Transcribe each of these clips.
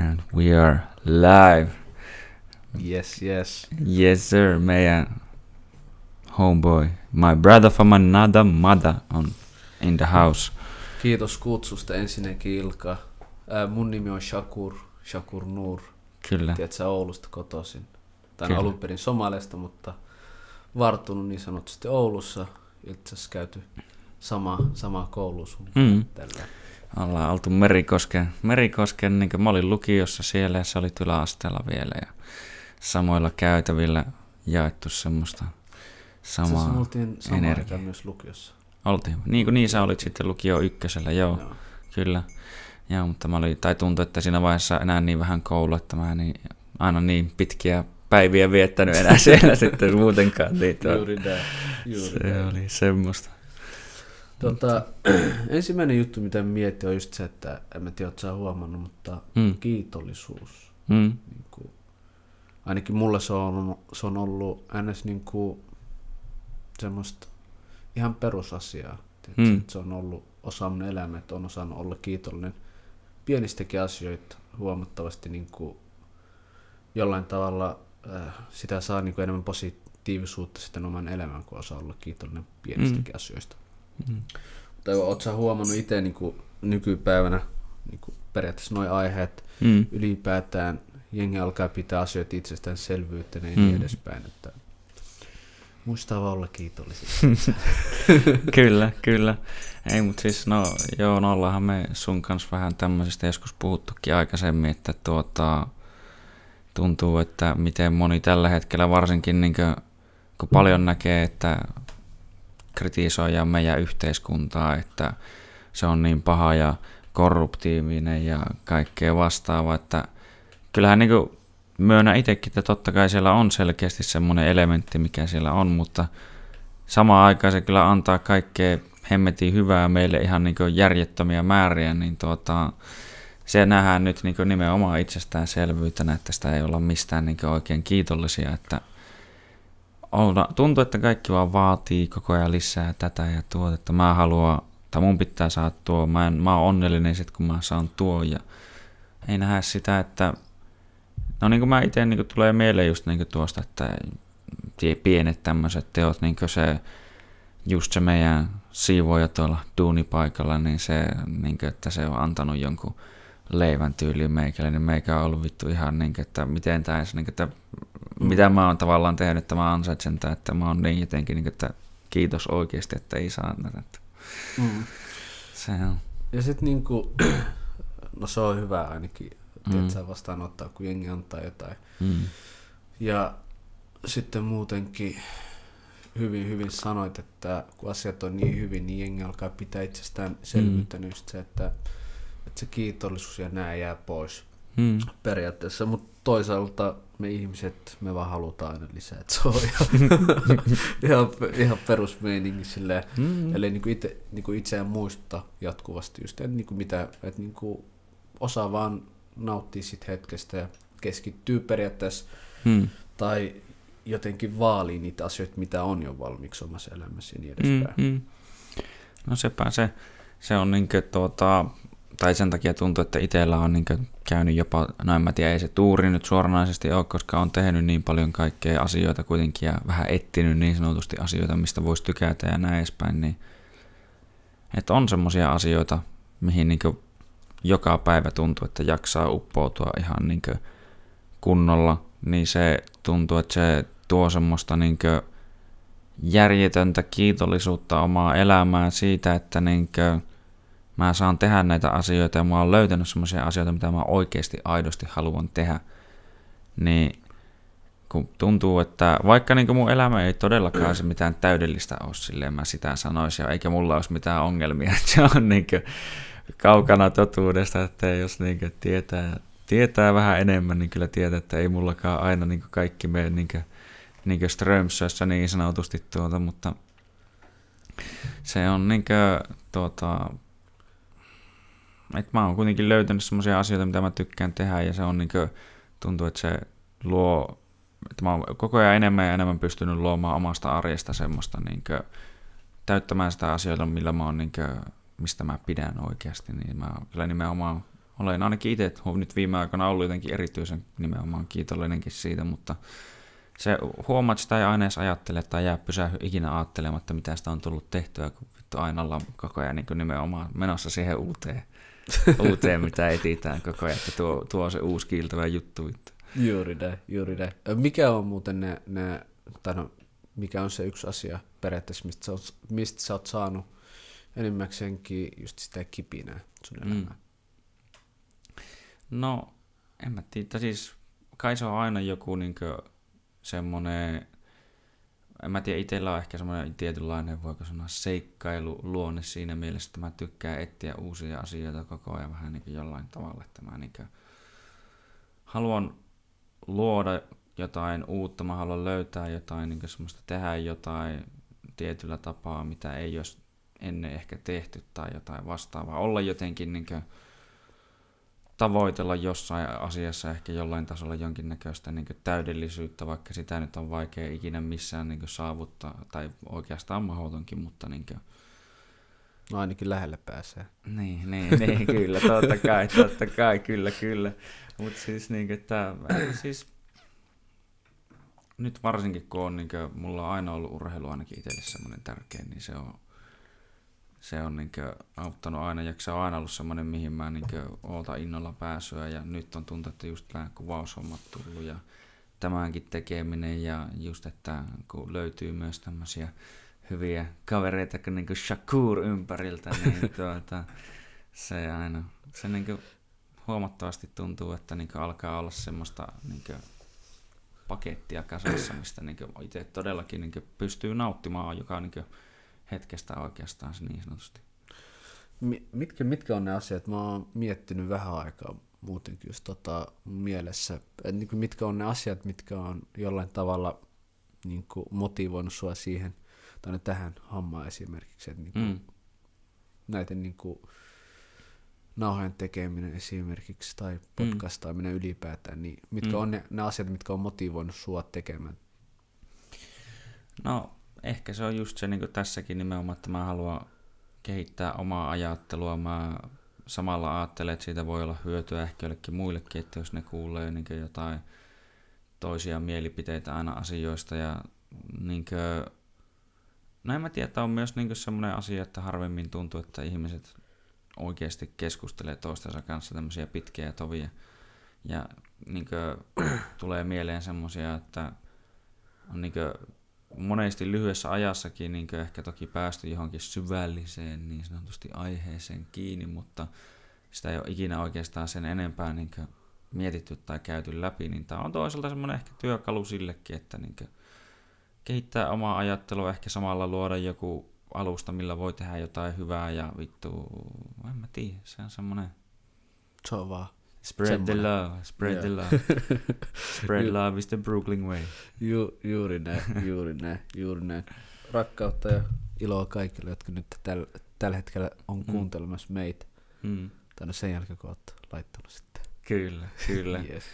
And we are live. Yes, yes. Yes sir, meidän homeboy, my brother from another mother on in the house. Kiitos kutsusta ensinnäkin Ilka. Ää, mun nimi on Shakur, Shakur Nur. Kyllä, Tiedätkö, Oulusta kotoisin. Tai Kyllä. alun perin Somaliasta, mutta varttunut niin sanotusti Oulussa. Itse asiassa käyty sama, sama koulu sun mm. tällä. Ollaan oltu Merikosken, Merikosken niin mä olin lukiossa siellä ja sä olit yläasteella vielä ja samoilla käytävillä jaettu semmoista Itse samaa oltiin samaan energiaa. myös lukiossa. Oltiin. Niin kuin niin sä olit sitten lukio ykkösellä, joo. Joo. Kyllä. Joo, mutta mä olin, tai tuntui, että siinä vaiheessa enää niin vähän koulu, että mä en niin, aina niin pitkiä päiviä viettänyt enää siellä sitten muutenkaan. Niin tuo, Juuri näin. Juuri se näin. oli semmoista. Tota, ensimmäinen juttu, mitä mietin, on just se, että en mä tiedä, sä huomannut, mutta Mm. kiitollisuus. Mm. niin kuin, ainakin mulle se on, se on ollut ns. Niin kuin, semmoista ihan perusasiaa. Mm. Se on ollut osa mun elämää, että on osannut olla kiitollinen pienistäkin asioita huomattavasti niin kuin, jollain tavalla äh, sitä saa niin kuin enemmän positiivisuutta sitten oman elämään, kun osaa olla kiitollinen pienistäkin mm. asioista. Mm. Tai oot sä huomannut itse niin kuin, nykypäivänä niin kuin, periaatteessa nuo aiheet, Mm. ylipäätään jengi alkaa pitää asioita itsestäänselvyytenä ja Mm. niin edespäin. Että muistaa vaan olla kiitollisia. kyllä, kyllä. Ei, mutta siis no, joo, no ollaanhan me sun kanssa vähän tämmöisestä joskus puhuttukin aikaisemmin, että tuota, tuntuu, että miten moni tällä hetkellä varsinkin, niin kuin, kun paljon näkee, että kritisoidaan meidän yhteiskuntaa, että se on niin paha ja korruptiivinen ja kaikkea vastaavaa, että kyllähän niin kuin myönnän itsekin, että totta kai siellä on selkeästi semmoinen elementti, mikä siellä on, mutta samaan aikaan se kyllä antaa kaikkea hemmetin hyvää meille ihan niin järjettömiä määriä, niin tuota, se nähdään nyt niin nimenomaan itsestäänselvyytenä, että sitä ei olla mistään niin oikein kiitollisia, että olla, tuntuu, että kaikki vaan vaatii koko ajan lisää tätä ja tuota, että mä haluan, tai mun pitää saada tuo, mä, en, mä oon onnellinen sit, kun mä saan tuo ja ei nähdä sitä, että no niin kuin mä itse niin tulee mieleen just niin tuosta, että pienet tämmöiset teot, niin kuin se just se meidän siivoja tuolla duunipaikalla, niin se, niin kuin, että se on antanut jonkun leivän tyyliin meikälle, niin meikä on ollut vittu ihan niin kuin, että miten tämä niin kuin, että mitä mä oon tavallaan tehnyt, että mä ansaitsen tämän, että mä oon niin jotenkin, niin kuin, että kiitos oikeasti, että ei saa näitä. Mm. Se on. Ja sitten niinku, no se on hyvä ainakin, Mm. mm. että sä vastaanottaa, kun jengi antaa jotain. Mm. Ja sitten muutenkin hyvin, hyvin sanoit, että kun asiat on niin hyvin, niin jengi alkaa pitää itsestään selvyytenä just se, että, että se kiitollisuus ja nää jää pois Mm. periaatteessa, mutta toisaalta me ihmiset, me vaan halutaan aina lisää, että se on ihan, ihan, ihan perusmeininki silleen. Mm. Eli niin kuin itse, niin kuin itseään muista jatkuvasti just, että, niin kuin mitä, että niin kuin osaa vaan nauttia sit hetkestä ja keskittyy periaatteessa Mm. tai jotenkin vaalii niitä asioita, mitä on jo valmiiksi omassa elämässä ja niin edespäin. mm. No sepä se, se on niinkö tuota, tai sen takia tuntuu, että itsellä on niinkö käynyt jopa, no en mä tiedä, ei se tuuri nyt suoranaisesti ole, koska on tehnyt niin paljon kaikkea asioita kuitenkin ja vähän etsinyt niin sanotusti asioita, mistä voisi tykätä ja näin edespäin, niin että on semmoisia asioita, mihin niinkö joka päivä tuntuu, että jaksaa uppoutua ihan niinkö kunnolla, niin se tuntuu, että se tuo semmoista niinkö järjetöntä kiitollisuutta omaa elämään siitä, että niinkö mä saan tehdä näitä asioita ja mä oon löytänyt semmoisia asioita, mitä mä oikeasti aidosti haluan tehdä, niin kun tuntuu, että vaikka niin mun elämä ei todellakaan se mitään täydellistä ole, silleen mä sitä sanoisin, eikä mulla olisi mitään ongelmia, se on niin kaukana totuudesta, että jos niin tietää, tietää vähän enemmän, niin kyllä tietää, että ei mullakaan aina niin kaikki mene niin niin Strömsössä niin sanotusti tuota, mutta se on niin kuin, tuota, että mä oon kuitenkin löytänyt semmoisia asioita, mitä mä tykkään tehdä ja se on niin kuin, tuntuu, että se luo, että mä oon koko ajan enemmän ja enemmän pystynyt luomaan omasta arjesta semmoista niin kuin, täyttämään sitä asioita, millä mä oon niin kuin, mistä mä pidän oikeasti, niin mä kyllä nimenomaan olen ainakin itse nyt viime aikoina ollut jotenkin erityisen nimenomaan kiitollinenkin siitä, mutta se huomaat, että sitä ei aina edes ajattele tai jää pysähy ikinä ajattelematta, mitä sitä on tullut tehtyä, kun aina ollaan koko ajan niin nimenomaan menossa siihen uuteen, uuteen mitä etsitään koko ajan, että tuo, tuo se uusi kiiltävä juttu. Vittu. Juuri näin, juuri näin. Mikä on muuten ne, ne tai no, mikä on se yksi asia periaatteessa, mistä sä oot, mistä sä oot saanut enimmäkseenkin just sitä kipinää sun elämään? Mm. No, en mä tiedä, siis kai se on aina joku niinkö semmoinen, en mä tiedä, itsellä on ehkä semmoinen tietynlainen, voiko sanoa, seikkailu luonne siinä mielessä, että mä tykkään etsiä uusia asioita koko ajan vähän niin jollain tavalla, että mä niin haluan luoda jotain uutta, mä haluan löytää jotain, niin semmoista tehdä jotain tietyllä tapaa, mitä ei olisi ennen ehkä tehty tai jotain vastaavaa. Olla jotenkin niin kuin, tavoitella jossain asiassa ehkä jollain tasolla jonkinnäköistä niin täydellisyyttä, vaikka sitä nyt on vaikea ikinä missään niin saavuttaa, tai oikeastaan mahdotonkin, mutta niin kuin... No ainakin lähelle pääsee. Niin, niin, niin kyllä, totta kai, totta kai, kyllä, kyllä. Mutta siis, niin siis nyt varsinkin kun on, niin kuin, mulla on aina ollut urheilu ainakin itselle semmoinen tärkeä, niin se on, se on niin kuin, auttanut aina, ja se on aina ollut semmoinen, mihin mä niin ootan innolla pääsyä, ja nyt on tuntunut, että just nämä kuvaushommat tullut, ja tämänkin tekeminen, ja just, että kun löytyy myös tämmöisiä hyviä kavereita kuin, niin kuin Shakur ympäriltä, niin tuota, se aina, se niin kuin, huomattavasti tuntuu, että niin alkaa olla semmoista niin pakettia kasassa, mistä niin itse todellakin niin pystyy nauttimaan joka niin hetkestä oikeastaan se niin sanotusti. Mitkä, mitkä on ne asiat? Mä oon miettinyt vähän aikaa muutenkin just tota mielessä, että niin mitkä on ne asiat, mitkä on jollain tavalla niin kuin motivoinut sua siihen, tai tähän hommaan esimerkiksi, että niin kuin, mm. näiden niin kuin, nauhojen tekeminen esimerkiksi tai mm. podcastaaminen mm. ylipäätään, niin mitkä mm. on ne, ne asiat, mitkä on motivoinut sua tekemään? No ehkä se on just se niin kuin tässäkin nimenomaan, että mä haluan kehittää omaa ajattelua. Mä samalla ajattelen, että siitä voi olla hyötyä ehkä jollekin muillekin, että jos ne kuulee niin jotain toisia mielipiteitä aina asioista ja niin kuin, no en mä tiedä, että on myös niin semmoinen asia, että harvemmin tuntuu, että ihmiset oikeasti keskustelee toistensa kanssa tämmöisiä pitkiä tovia. Ja niin kuin, tulee mieleen semmoisia, että on niin kuin, monesti lyhyessä ajassakin niin ehkä toki päästy johonkin syvälliseen niin sanotusti aiheeseen kiinni, mutta sitä ei ole ikinä oikeastaan sen enempää niin mietitty tai käyty läpi, niin tämä on toisaalta semmoinen ehkä työkalu sillekin, että niin kehittää omaa ajattelua, ehkä samalla luoda joku alusta, millä voi tehdä jotain hyvää ja vittu, en mä tiedä, se on semmoinen... Se on vaan Spread semmoinen. the love, spread yeah. the love. Spread love is the Brooklyn way. Ju, juuri näin, juuri näin, juuri näin. Rakkautta ja iloa kaikille, jotka nyt täl, tällä hetkellä on mm. kuuntelemassa meitä. Mm. Tai no sen jälkeen, kun olet laittanut sitten. Kyllä, kyllä. yes.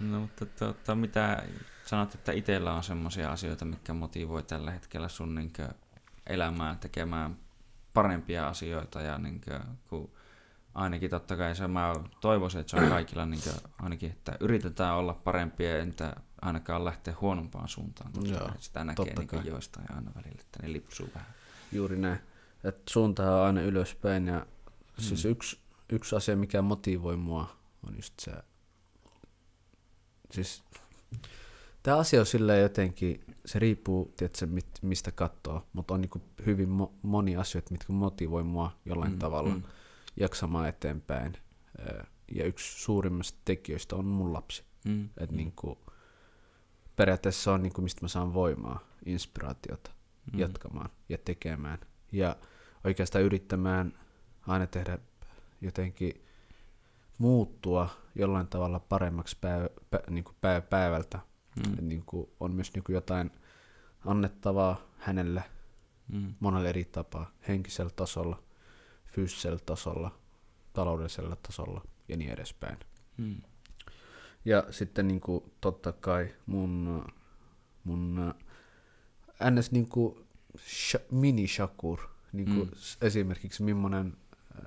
No, mutta tuota, mitä sanot, että itsellä on semmoisia asioita, mitkä motivoi tällä hetkellä sun niinkö elämää tekemään parempia asioita ja niin kuin, kun ainakin totta kai se mä toivoisin, että se on kaikilla niin kuin, ainakin, että yritetään olla parempia, entä ainakaan lähteä huonompaan suuntaan, koska Joo, sitä näkee niin kuin joistain aina välillä, että ne lipsuu vähän. Juuri näin, että suunta on aina ylöspäin ja siis mm. siis yksi, yksi asia, mikä motivoi mua, on just se, siis Tämä asia on silleen jotenkin, se riippuu, tiedätkö, mistä katsoo, mutta on niin hyvin mo- moni asioita, mitkä motivoi mua jollain mm, tavalla mm. Jaksamaan eteenpäin. Ja yksi suurimmista tekijöistä on mun lapsi. Mm, Et mm. Niin kuin, periaatteessa se on niin kuin, mistä mä saan voimaa, inspiraatiota mm. jatkamaan ja tekemään. Ja oikeastaan yrittämään aina tehdä jotenkin muuttua jollain tavalla paremmaksi päivä, pä, niin kuin päivä, päivältä Mm. Niin kuin on myös niin kuin jotain annettavaa hänelle mm. monella eri tapaa, henkisellä tasolla, fyysisellä tasolla, taloudellisella tasolla ja niin edespäin. Mm. Ja sitten niin kuin, totta kai mun, mun ns. Niin kuin, sh- mini-shakur, niin kuin mm. esimerkiksi millainen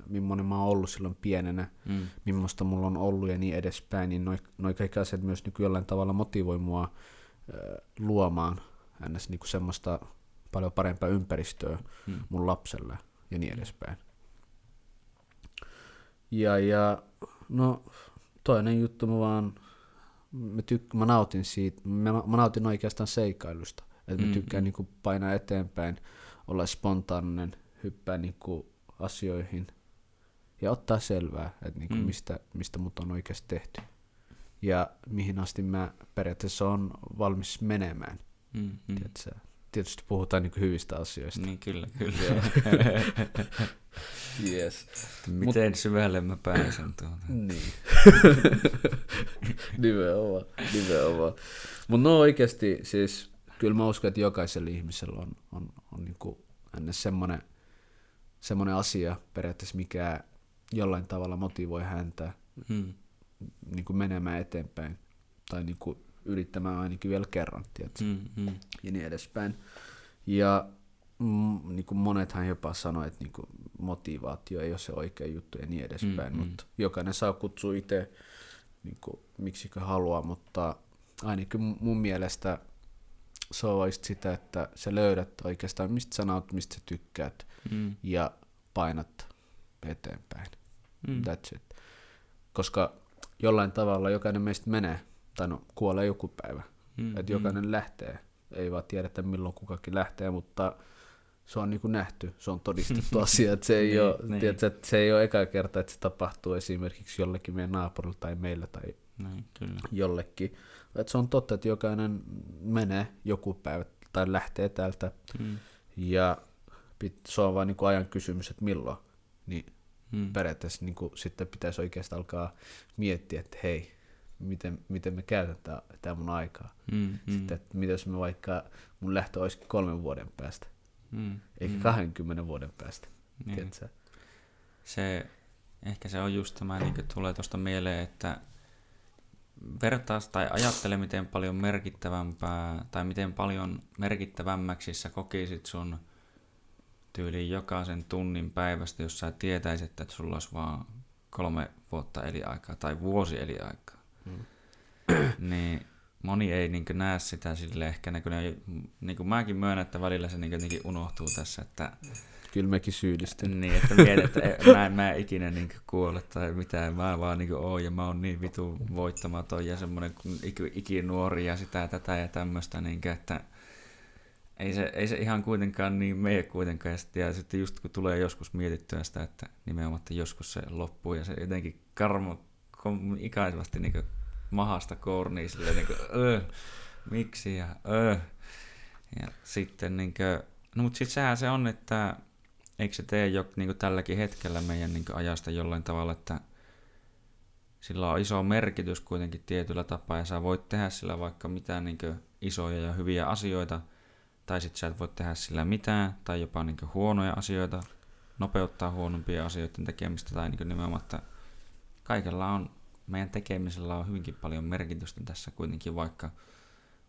millainen mä oon ollut silloin pienenä, Mm. millaista mulla on ollut ja niin edespäin, niin noi, noi kaikki asiat myös niin jollain tavalla motivoi mua äh, luomaan ns. Niin semmoista paljon parempaa ympäristöä Mm. mun lapselle ja niin edespäin. Ja, ja no toinen juttu mä vaan, mä, tyk- mä nautin siitä, mä, mä nautin oikeastaan seikailusta. Että mä Mm, tykkään mm. niinku painaa eteenpäin, olla spontaaninen, hyppää niinku asioihin ja ottaa selvää, että niinku Mm. mistä, mistä mut on oikeasti tehty. Ja mihin asti mä periaatteessa on valmis menemään. Mm. Mm. Tiedätkö? Tietysti puhutaan niinku hyvistä asioista. Niin kyllä, kyllä. Yes. Miten syvälle mä pääsen tuota? Niin. nimenomaan, nimenomaan. Mutta no oikeasti, siis kyllä mä uskon, että jokaisella ihmisellä on, on, on niinku ns. semmoinen semmoinen asia periaatteessa, mikä jollain tavalla motivoi häntä Mm. niin kuin menemään eteenpäin tai niin kuin yrittämään ainakin vielä kerran, tiedätkö? Mm. Mm. ja niin edespäin. Ja mm, niin kuin monethan jopa sanoo, että niin kuin motivaatio ei ole se oikea juttu ja niin edespäin, Mm, mm. mutta jokainen saa kutsua itse niin kuin, miksikö haluaa, mutta ainakin mun- mielestä se on vain sitä, että sä löydät oikeastaan mistä sä naut, mistä sä tykkäät Mm. ja painat eteenpäin. Mm. That's it. Koska jollain tavalla jokainen meistä menee, tai no kuolee joku päivä. Mm. Että jokainen lähtee. Ei vaan tiedetä milloin kukakin lähtee, mutta se on niin kuin nähty, se on todistettu asia, että se ei, Niin, ole, niin. tiedätkö, että se ei ole eka kerta, että se tapahtuu esimerkiksi jollekin meidän naapurilla tai meillä tai Niin, kyllä. jollekin. Että se on totta, että jokainen menee joku päivä tai lähtee täältä Mm. ja pit, se on vaan niin kuin ajan kysymys, että milloin. Niin Mm. periaatteessa niin kuin, sitten pitäisi oikeastaan alkaa miettiä, että hei, miten, miten me käytetään tämä mun aikaa. Mm. Mm. Sitten, että mitä jos me vaikka mun lähtö olisi kolmen vuoden päästä, Mm. eikä Mm. 20 vuoden päästä. Niin. Tiedätkö? Se, ehkä se on just tämä, niin tulee tuosta mieleen, että vertaas tai ajattele, miten paljon merkittävämpää tai miten paljon merkittävämmäksi sä kokisit sun tyyliin jokaisen tunnin päivästä, jos sä tietäisit, että sulla olisi vaan kolme vuotta eliaikaa tai vuosi eliaikaa. Mm. niin moni ei niin näe sitä sille ehkä, niin kuin, ne, niin kuin mäkin myönnän, että välillä se niin jotenkin unohtuu tässä, että Kyllä mekin syyllistyn. niin, että mietin, että mä en, mä en ikinä niin kuole tai mitään, mä vaan niin oon ja mä oon niin vitu voittamaton ja semmoinen ik- ikinuori ja sitä tätä ja tämmöistä, niin että ei se, ei se ihan kuitenkaan niin mene kuitenkaan. Ja sitten, ja sitten just kun tulee joskus mietittyä sitä, että nimenomaan että joskus se loppuu ja se jotenkin karmo kom, ikaisvasti niin mahasta kournii silleen niin kuin, öö, miksi ja öö. Ja sitten niin kuin, no mutta sitten sehän se on, että eikö se tee jo niin tälläkin hetkellä meidän niin ajasta jollain tavalla, että sillä on iso merkitys kuitenkin tietyllä tapaa ja sä voit tehdä sillä vaikka mitään niin isoja ja hyviä asioita, tai sitten sä et voi tehdä sillä mitään, tai jopa niin huonoja asioita, nopeuttaa huonompia asioiden tekemistä, tai niin nimenomaan, että kaikella on, meidän tekemisellä on hyvinkin paljon merkitystä tässä kuitenkin, vaikka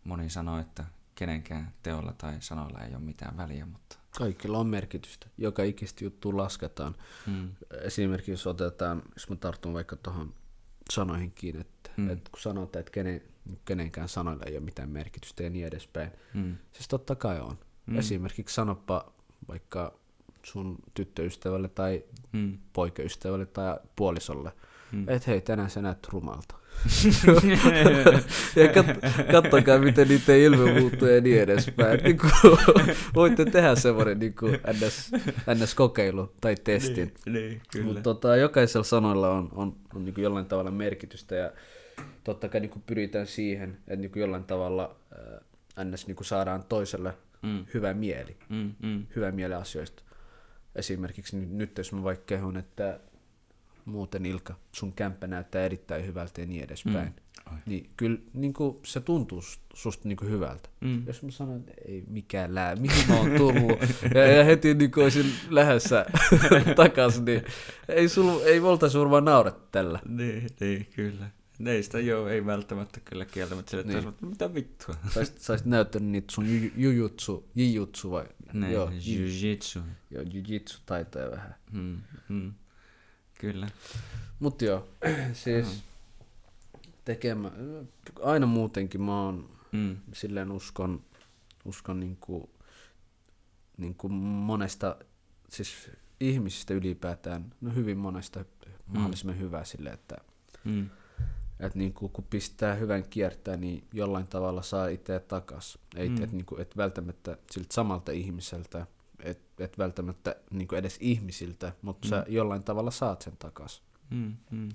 moni sanoo, että kenenkään teolla tai sanoilla ei ole mitään väliä, mutta Kaikilla on merkitystä. Joka ikistä juttua lasketaan. mm, Esimerkiksi jos otetaan, jos mä tartun vaikka tuohon sanoihin kiinni, että, Mm. mm. että kun sanotaan, että kenen, kenenkään sanoilla ei ole mitään merkitystä ja niin edespäin. mm, Siis totta kai on. Mm. Mm. Esimerkiksi sanoppa vaikka sun tyttöystävälle tai mm, poikaystävälle tai puolisolle, mm. että hei, tänään sä näet rumalta. ja kat, kattokaa, miten niiden ilme muuttuu ja niin edespäin. Niin kuin, voitte tehdä semmoinen niin kuin NS, NS-kokeilu tai testin. niin, niin, kyllä. Mutta tota, jokaisella sanoilla on, on, on niin kuin jollain tavalla merkitystä ja totta kai niin kuin pyritään siihen, että niin kuin jollain tavalla äh, NS niin kuin saadaan toiselle Mm, hyvä mieli, mm, mm, hyvä mieli asioista. Esimerkiksi nyt, nyt jos mä vaikka kehun, että muuten Ilka, sun kämppä näyttää erittäin hyvältä ja niin edespäin. Mm. Niin kyllä niin kuin, se tuntuu sus- susta niin kuin hyvältä. mm. Jos mä sanon, että ei mikään lää, mihin mä oon tullut, ja, ja heti niin kuin olisin lähdössä takaisin, niin ei, sul, ei voltaisi varmaan naurata tällä. Niin, niin, kyllä. Ei sitä joo, ei välttämättä kyllä kieltämättä sille, Niin. niin. mitä vittua. Saisit, saisit näyttänyt niitä sun ju- jujutsu, jijutsu vai? Niin, Joo, ju- jiu-jitsu. joo, jujitsu taitoja vähän. Mm, mm. Kyllä. Mut joo, siis tekemä, aina muutenkin mä oon Mm. silleen uskon, uskon niinku, niinku monesta, siis ihmisistä ylipäätään, no hyvin monesta mahdollisimman hyvää sille, että Mm. et niinku, kun pistää hyvän kiertää, niin jollain tavalla saa itseä takas. Ei, Mm. mm. et, niinku, et välttämättä siltä samalta ihmiseltä, et, et välttämättä niinku edes ihmisiltä, mutta mm. sä jollain tavalla saat sen takas. Mm. Mm.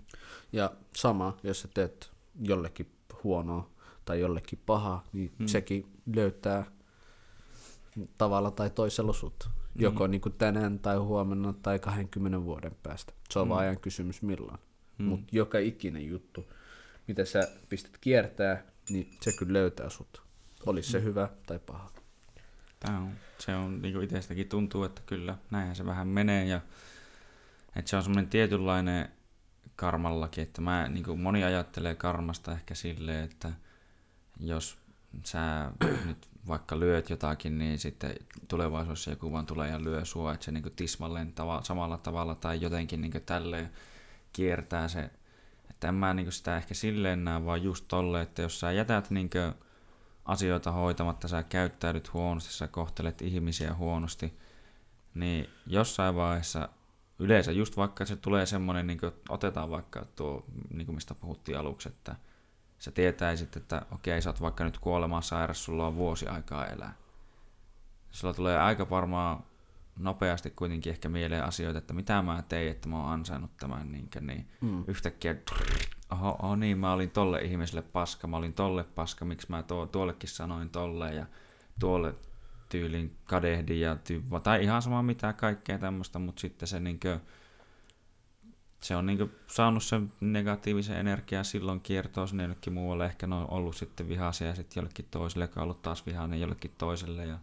Ja sama, jos sä teet jollekin huonoa tai jollekin paha, niin Mm. mm. sekin löytää tavalla tai toisella sut. Mm. Joko niin kuin tänään tai huomenna tai 20 vuoden päästä. Se on Mm. mm. vaan ajan kysymys milloin. Mm. Mm. Mutta joka ikinen juttu, mitä sä pistät kiertää, niin se kyllä löytää sut. Olisi se hyvä tai paha. Tää on, se on niin itsestäkin tuntuu, että kyllä näinhän se vähän menee ja että se on semmoinen tietynlainen karmallakin, että mä, niin kuin moni ajattelee karmasta ehkä silleen, että jos sä nyt vaikka lyöt jotakin, niin sitten tulevaisuudessa joku vaan tulee ja lyö sua, että se niin tismalleen tava, samalla tavalla tai jotenkin niin tälleen kiertää se. Että en mä niin sitä ehkä silleen näe, vaan just tolle, että jos sä jätät niin asioita hoitamatta, sä käyttäydyt huonosti, sä kohtelet ihmisiä huonosti, niin jossain vaiheessa yleensä just vaikka se tulee semmoinen, niin otetaan vaikka tuo, niin kuin mistä puhuttiin aluksi, että sä tietäisit, että okei, sä oot vaikka nyt kuolemaan sairas, sulla on vuosi aikaa elää. Sulla tulee aika varmaan nopeasti kuitenkin ehkä mieleen asioita, että mitä mä tein, että mä oon ansainnut tämän, niin, niin Mm. yhtäkkiä, oho, oho, niin mä olin tolle ihmiselle paska, mä olin tolle paska, miksi mä tuo, tuollekin sanoin tolle ja tuolle tyylin kadehdin ja ty- tai ihan sama mitä kaikkea tämmöistä, mutta sitten se niinkö, se on niinkö saanut sen negatiivisen energian silloin kiertoon sinne jonnekin muualle, ehkä ne on ollut sitten vihaisia ja sitten jollekin toiselle, joka on ollut taas vihainen jollekin toiselle ja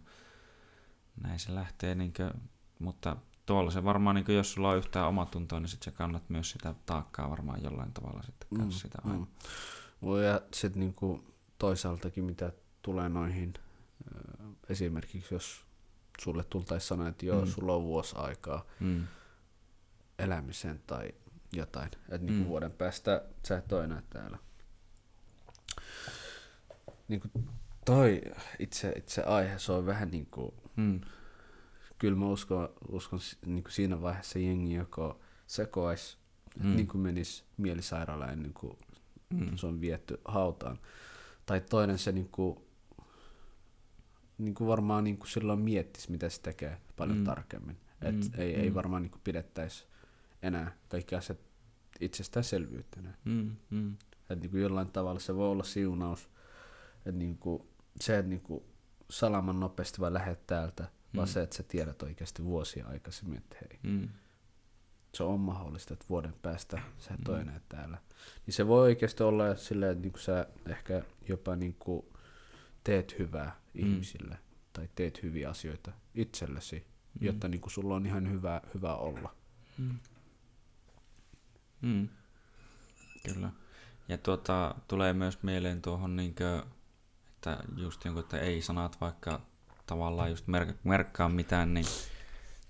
näin se lähtee niinkö, mutta tuolla se varmaan, niin jos sulla on yhtään omatuntoa, niin sitten sä kannat myös sitä taakkaa varmaan jollain tavalla sitten mm, kanssa sitä aina. Mm. Ja sitten niinku toisaaltakin mitä tulee noihin, esimerkiksi jos sulle tultaisi sanoa, että joo, Mm. mm. sulla on vuosi aikaa Mm, elämiseen tai jotain, että niinku Mm. mm. vuoden päästä sä et ole enää täällä. Niinku toi itse, itse aihe, se on vähän niinku, mm, kyllä mä uskon, uskon si- niinku siinä vaiheessa jengi joko sekoais, Mm. niin kuin menis mielisairaalaan ennen kuin mm, se on vietty hautaan. Tai toinen se niinku, niinku varmaan niinku silloin miettisi, mitä se tekee paljon Mm. mm. tarkemmin. Et Mm, ei, ei varmaan niinku pidettäisi enää kaikki asiat itsestäänselvyytenä. mm, mm, Et niinku jollain tavalla se voi olla siunaus. Et niinku, se, että niinku salaman nopeasti vaan lähdet täältä, mm. vaan se, että sä tiedät oikeasti vuosia aikaisemmin, että hei, mm, se on mahdollista, että vuoden päästä sä et Mm. ole enää täällä. Niin se voi oikeasti olla silleen, että niinku sä ehkä jopa niinku teet hyvää Mm. ihmisille tai teet hyviä asioita itsellesi, Mm. jotta niinku sulla on ihan hyvä, hyvä olla. mm. Mm. Kyllä. Ja tuota, tulee myös mieleen tuohon, niinkö, että just jonkun, että ei sanat vaikka tavallaan just merk- merkkaa mitään, niin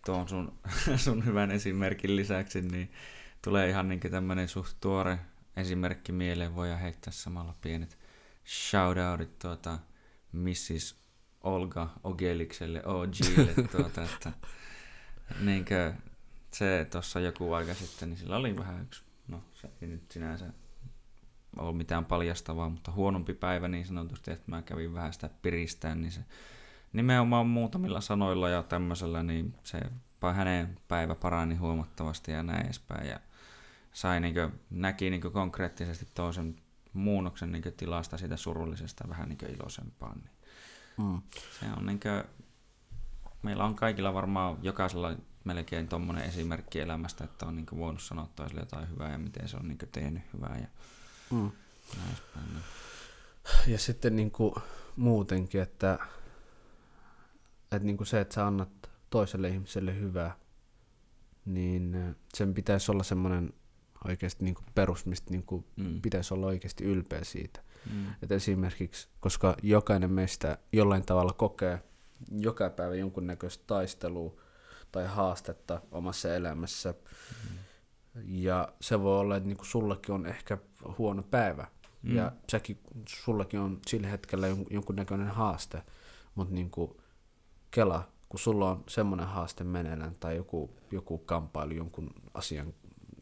tuon sun, sun hyvän esimerkin lisäksi, niin tulee ihan niinkö tämmönen suht tuore esimerkki mieleen, voi heittää samalla pienet shoutoutit tuota Mrs. Olga Ogelikselle, OGlle, tuota, että niinkö se tuossa joku aika sitten, niin sillä oli vähän yksi, no se ei nyt sinänsä ole mitään paljastavaa, mutta huonompi päivä niin sanotusti, että mä kävin vähän sitä piristään, niin se nimenomaan muutamilla sanoilla ja tämmöisellä, niin se hänen päivä parani huomattavasti ja näin edespäin. Ja sai niinkö, näki niinkö konkreettisesti toisen muunnoksen niinkö tilasta siitä surullisesta vähän niinkö iloisempaan. Niin Mm. se on niinkö, meillä on kaikilla varmaan jokaisella melkein tommonen esimerkki elämästä, että on niinkö voinut sanoa toiselle jotain hyvää ja miten se on niinkö tehnyt hyvää ja Mm. Niin. Ja sitten niinku muutenkin, että, että niinku se, että sä annat toiselle ihmiselle hyvää, niin sen pitäisi olla semmoinen oikeasti niinku perus, mistä niinku Mm. pitäisi olla oikeasti ylpeä siitä. Mm. Et esimerkiksi, koska jokainen meistä jollain tavalla kokee joka päivä jonkunnäköistä taistelua tai haastetta omassa elämässä, Mm. Ja se voi olla, että niinku sullakin on ehkä huono päivä. Mm. Ja säkin, sullakin on sillä hetkellä jon- jonkunnäköinen haaste. Mutta niinku, Kela, kun sulla on semmoinen haaste meneillään tai joku, joku kamppailu jonkun asian,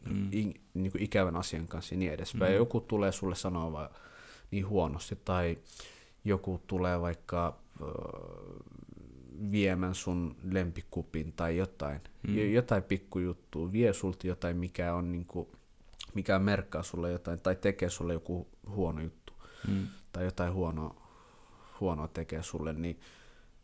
mm. i, niinku ikävän asian kanssa ja niin edespäin. Mm. Ja joku tulee sulle sanoa vaan niin huonosti tai joku tulee vaikka ö, viemään sun lempikupin tai jotain, mm. jotain pikkujuttua, vie sulta jotain, mikä on niinku, mikä merkkaa sulle jotain tai tekee sulle joku huono juttu mm. tai jotain huonoa, huonoa tekee sulle, niin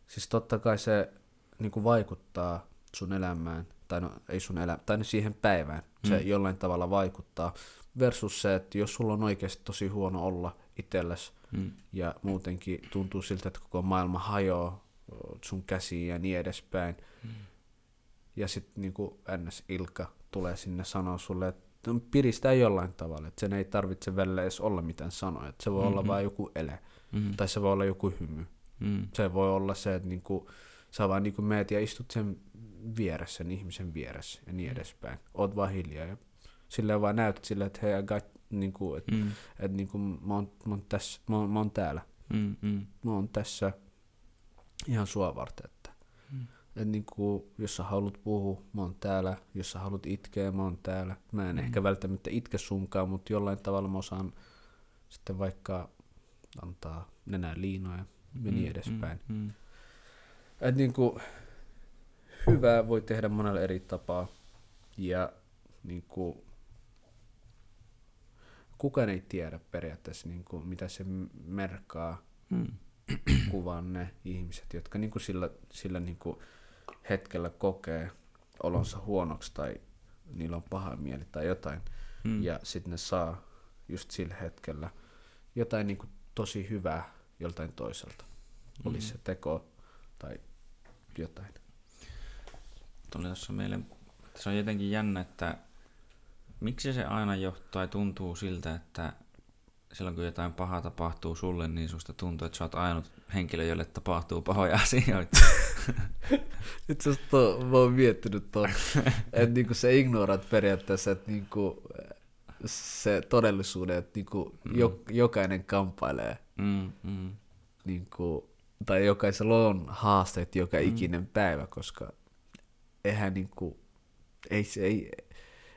siis totta kai se niinku vaikuttaa sun elämään, tai no ei sun elämään, tai no siihen päivään, mm. se jollain tavalla vaikuttaa, versus se, että jos sulla on oikeasti tosi huono olla itsellesi, mm. ja muutenkin tuntuu siltä, että koko maailma hajoaa sun käsiin ja niin edespäin. Mm. Ja sitten niinku NS Ilka tulee sinne sanoa sulle, että piristää jollain tavalla, että sen ei tarvitse välillä edes olla mitään sanoa, että se voi mm-hmm. olla vain joku ele, mm-hmm. tai se voi olla joku hymy. Mm. Se voi olla se, että niinku, sä vaan niinku meet ja istut sen vieressä, sen ihmisen vieressä ja niin edespäin. Oot vaan hiljaa ja silleen vaan näytät silleen, että hei, I got, niinku, että mm. et, niinku, mä, oon, mä, oon tässä, mä, oon, mä oon täällä. Mm, mm. Mä oon tässä ihan sua varten. Että, mm. et niin kuin, jos sä haluat puhua, mä oon täällä. Jos sä haluat itkeä, mä oon täällä. Mä en mm. ehkä välttämättä itke sunkaan, mutta jollain tavalla mä osaan sitten vaikka antaa nenää liinoja ja niin mm, edespäin. Mm, mm. Et niin kuin, hyvää voi tehdä monella eri tapaa. Ja niin kuin, kukaan ei tiedä periaatteessa, niin kuin, mitä se merkkaa. Mm kuvan ne ihmiset, jotka niin kuin sillä, sillä niin kuin hetkellä kokee olonsa huonoksi tai niillä on paha mieli tai jotain. Hmm. Ja sitten ne saa just sillä hetkellä jotain niin kuin tosi hyvää joltain toiselta. Hmm. Olisi se teko tai jotain. Tuli tuossa meille, se on jotenkin jännä, että miksi se aina johtaa tai tuntuu siltä, että silloin kun jotain pahaa tapahtuu sulle, niin susta tuntuu, että sä oot ainut henkilö, jolle tapahtuu pahoja asioita. Itse asiassa mä oon miettinyt tuon, että niinku se ignoraat periaatteessa, että niinku se todellisuuden, että niinku mm. jo, jokainen kamppailee. Mm, mm. Niinku, tai jokaisella on haasteet joka mm. ikinen päivä, koska eihän niinku, ei se, ei,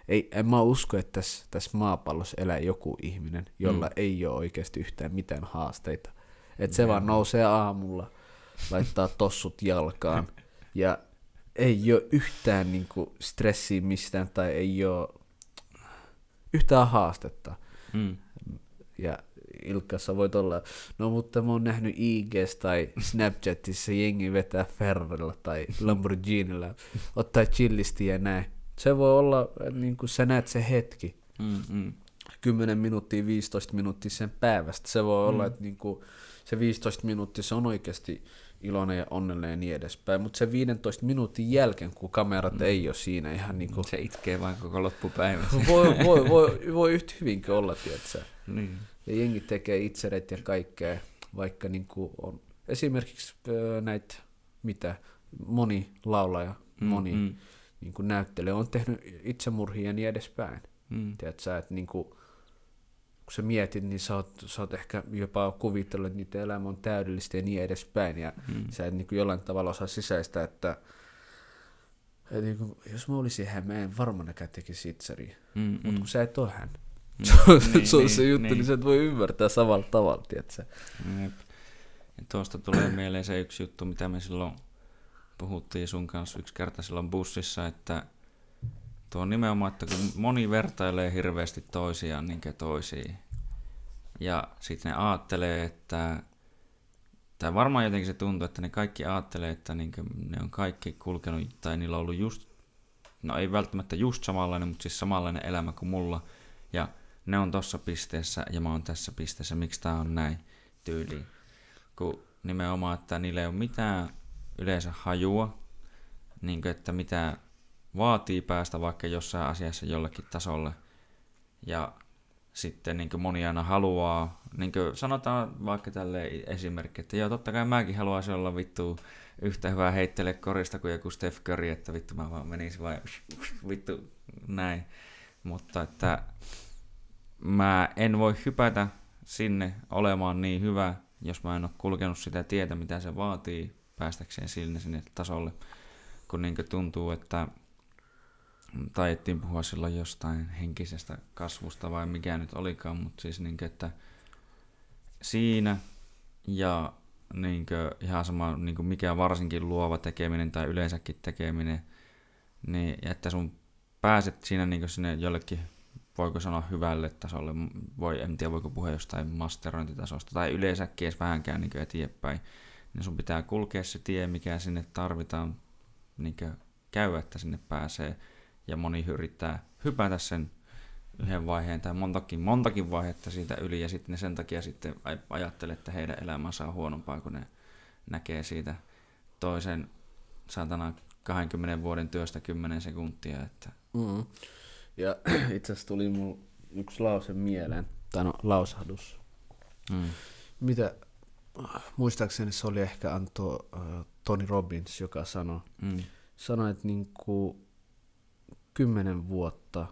ei, en mä usko, että tässä, tässä maapallossa elää joku ihminen, jolla mm. ei ole oikeasti yhtään mitään haasteita. Että se vaan nousee aamulla, laittaa tossut jalkaan ja ei ole yhtään niinku stressiä mistään tai ei ole yhtään haastetta. Mm. Ja Ilkassa voit olla, no mutta mä oon nähnyt IGS tai Snapchatissa jengi vetää Ferrarilla tai Lamborghinilla, ottaa chillisti ja näin se voi olla, niin kuin sä näet se hetki, mm, mm. 10 minuuttia, 15 minuuttia sen päivästä. Se voi mm. olla, että niin kuin se 15 minuuttia se on oikeasti iloinen ja onnellinen ja niin edespäin, mutta se 15 minuutin jälkeen, kun kamerat mm. ei ole siinä ihan niin kuin... Se itkee vain koko loppupäivä. voi, voi, voi, voi yhtä hyvinkin olla, tiedätkö? Niin. Ja jengi tekee itseret ja kaikkea, vaikka niin kuin on esimerkiksi näitä, mitä, moni laulaja, mm, moni mm niin kuin näyttelijä on tehnyt itsemurhia ja niin edespäin. Mm. Tiedätkö, että niin kuin, kun sä mietit, niin sä oot, sä oot ehkä jopa kuvitellut, että niiden elämä on täydellistä ja niin edespäin. Ja mm. sä et niin kuin jollain tavalla osaa sisäistä, että, että niin kuin, jos mä olisin hän, mä en varmanakaan tekisi itseriä. Mm, Mutta mm. kun sä et ole hän. Mm. se on, niin, se, on niin, se juttu, niin. niin sä et voi ymmärtää samalla tavalla, tiedätkö? Jep. Ja tuosta tulee mieleen se yksi juttu, mitä me silloin puhuttiin sun kanssa yksi kerta silloin bussissa, että tuo nimenomaan, että kun moni vertailee hirveästi toisiaan niin toisiin, ja sitten ne ajattelee, että tai varmaan jotenkin se tuntuu, että ne kaikki ajattelee, että niin ne on kaikki kulkenut, tai niillä on ollut just, no ei välttämättä just samanlainen, mutta siis samanlainen elämä kuin mulla, ja ne on tossa pisteessä, ja mä oon tässä pisteessä, miksi tää on näin tyyliin. Kun nimenomaan, että niillä ei ole mitään yleensä hajua, niin kuin, että mitä vaatii päästä vaikka jossain asiassa jollekin tasolle. Ja sitten niin kuin moni aina haluaa, niin kuin sanotaan vaikka tälle esimerkki, että joo, totta kai mäkin haluaisin olla vittu yhtä hyvää heittele korista kuin joku Steph Curry, että vittu mä vaan menisin vai vittu näin. Mutta että mä en voi hypätä sinne olemaan niin hyvä, jos mä en ole kulkenut sitä tietä, mitä se vaatii päästäkseen sinne, sinne tasolle. Kun niin tuntuu, että taidettiin puhua silloin jostain henkisestä kasvusta vai mikä nyt olikaan, mutta siis niin kuin, että siinä ja niin kuin, ihan sama niin kuin mikä varsinkin luova tekeminen tai yleensäkin tekeminen, niin että sun pääset siinä niin kuin sinne jollekin, voiko sanoa hyvälle tasolle, voi, en tiedä voiko puhua jostain masterointitasosta tai yleensäkin edes vähänkään niin eteenpäin, niin sun pitää kulkea se tie, mikä sinne tarvitaan niin käydä, että sinne pääsee ja moni yrittää hypätä sen yhden vaiheen tai montakin, montakin vaihetta siitä yli ja sitten ne sen takia sitten ajattelee, että heidän elämänsä on huonompaa, kun ne näkee siitä toisen saatana 20 vuoden työstä 10 sekuntia. Että... Mm. Ja itse asiassa tuli mun yksi lause mieleen, tai no lausahdus. Mm. Mitä, muistaakseni se oli ehkä Anto uh, Tony Robbins, joka sanoi, mm. sanoi että niinku, kymmenen vuotta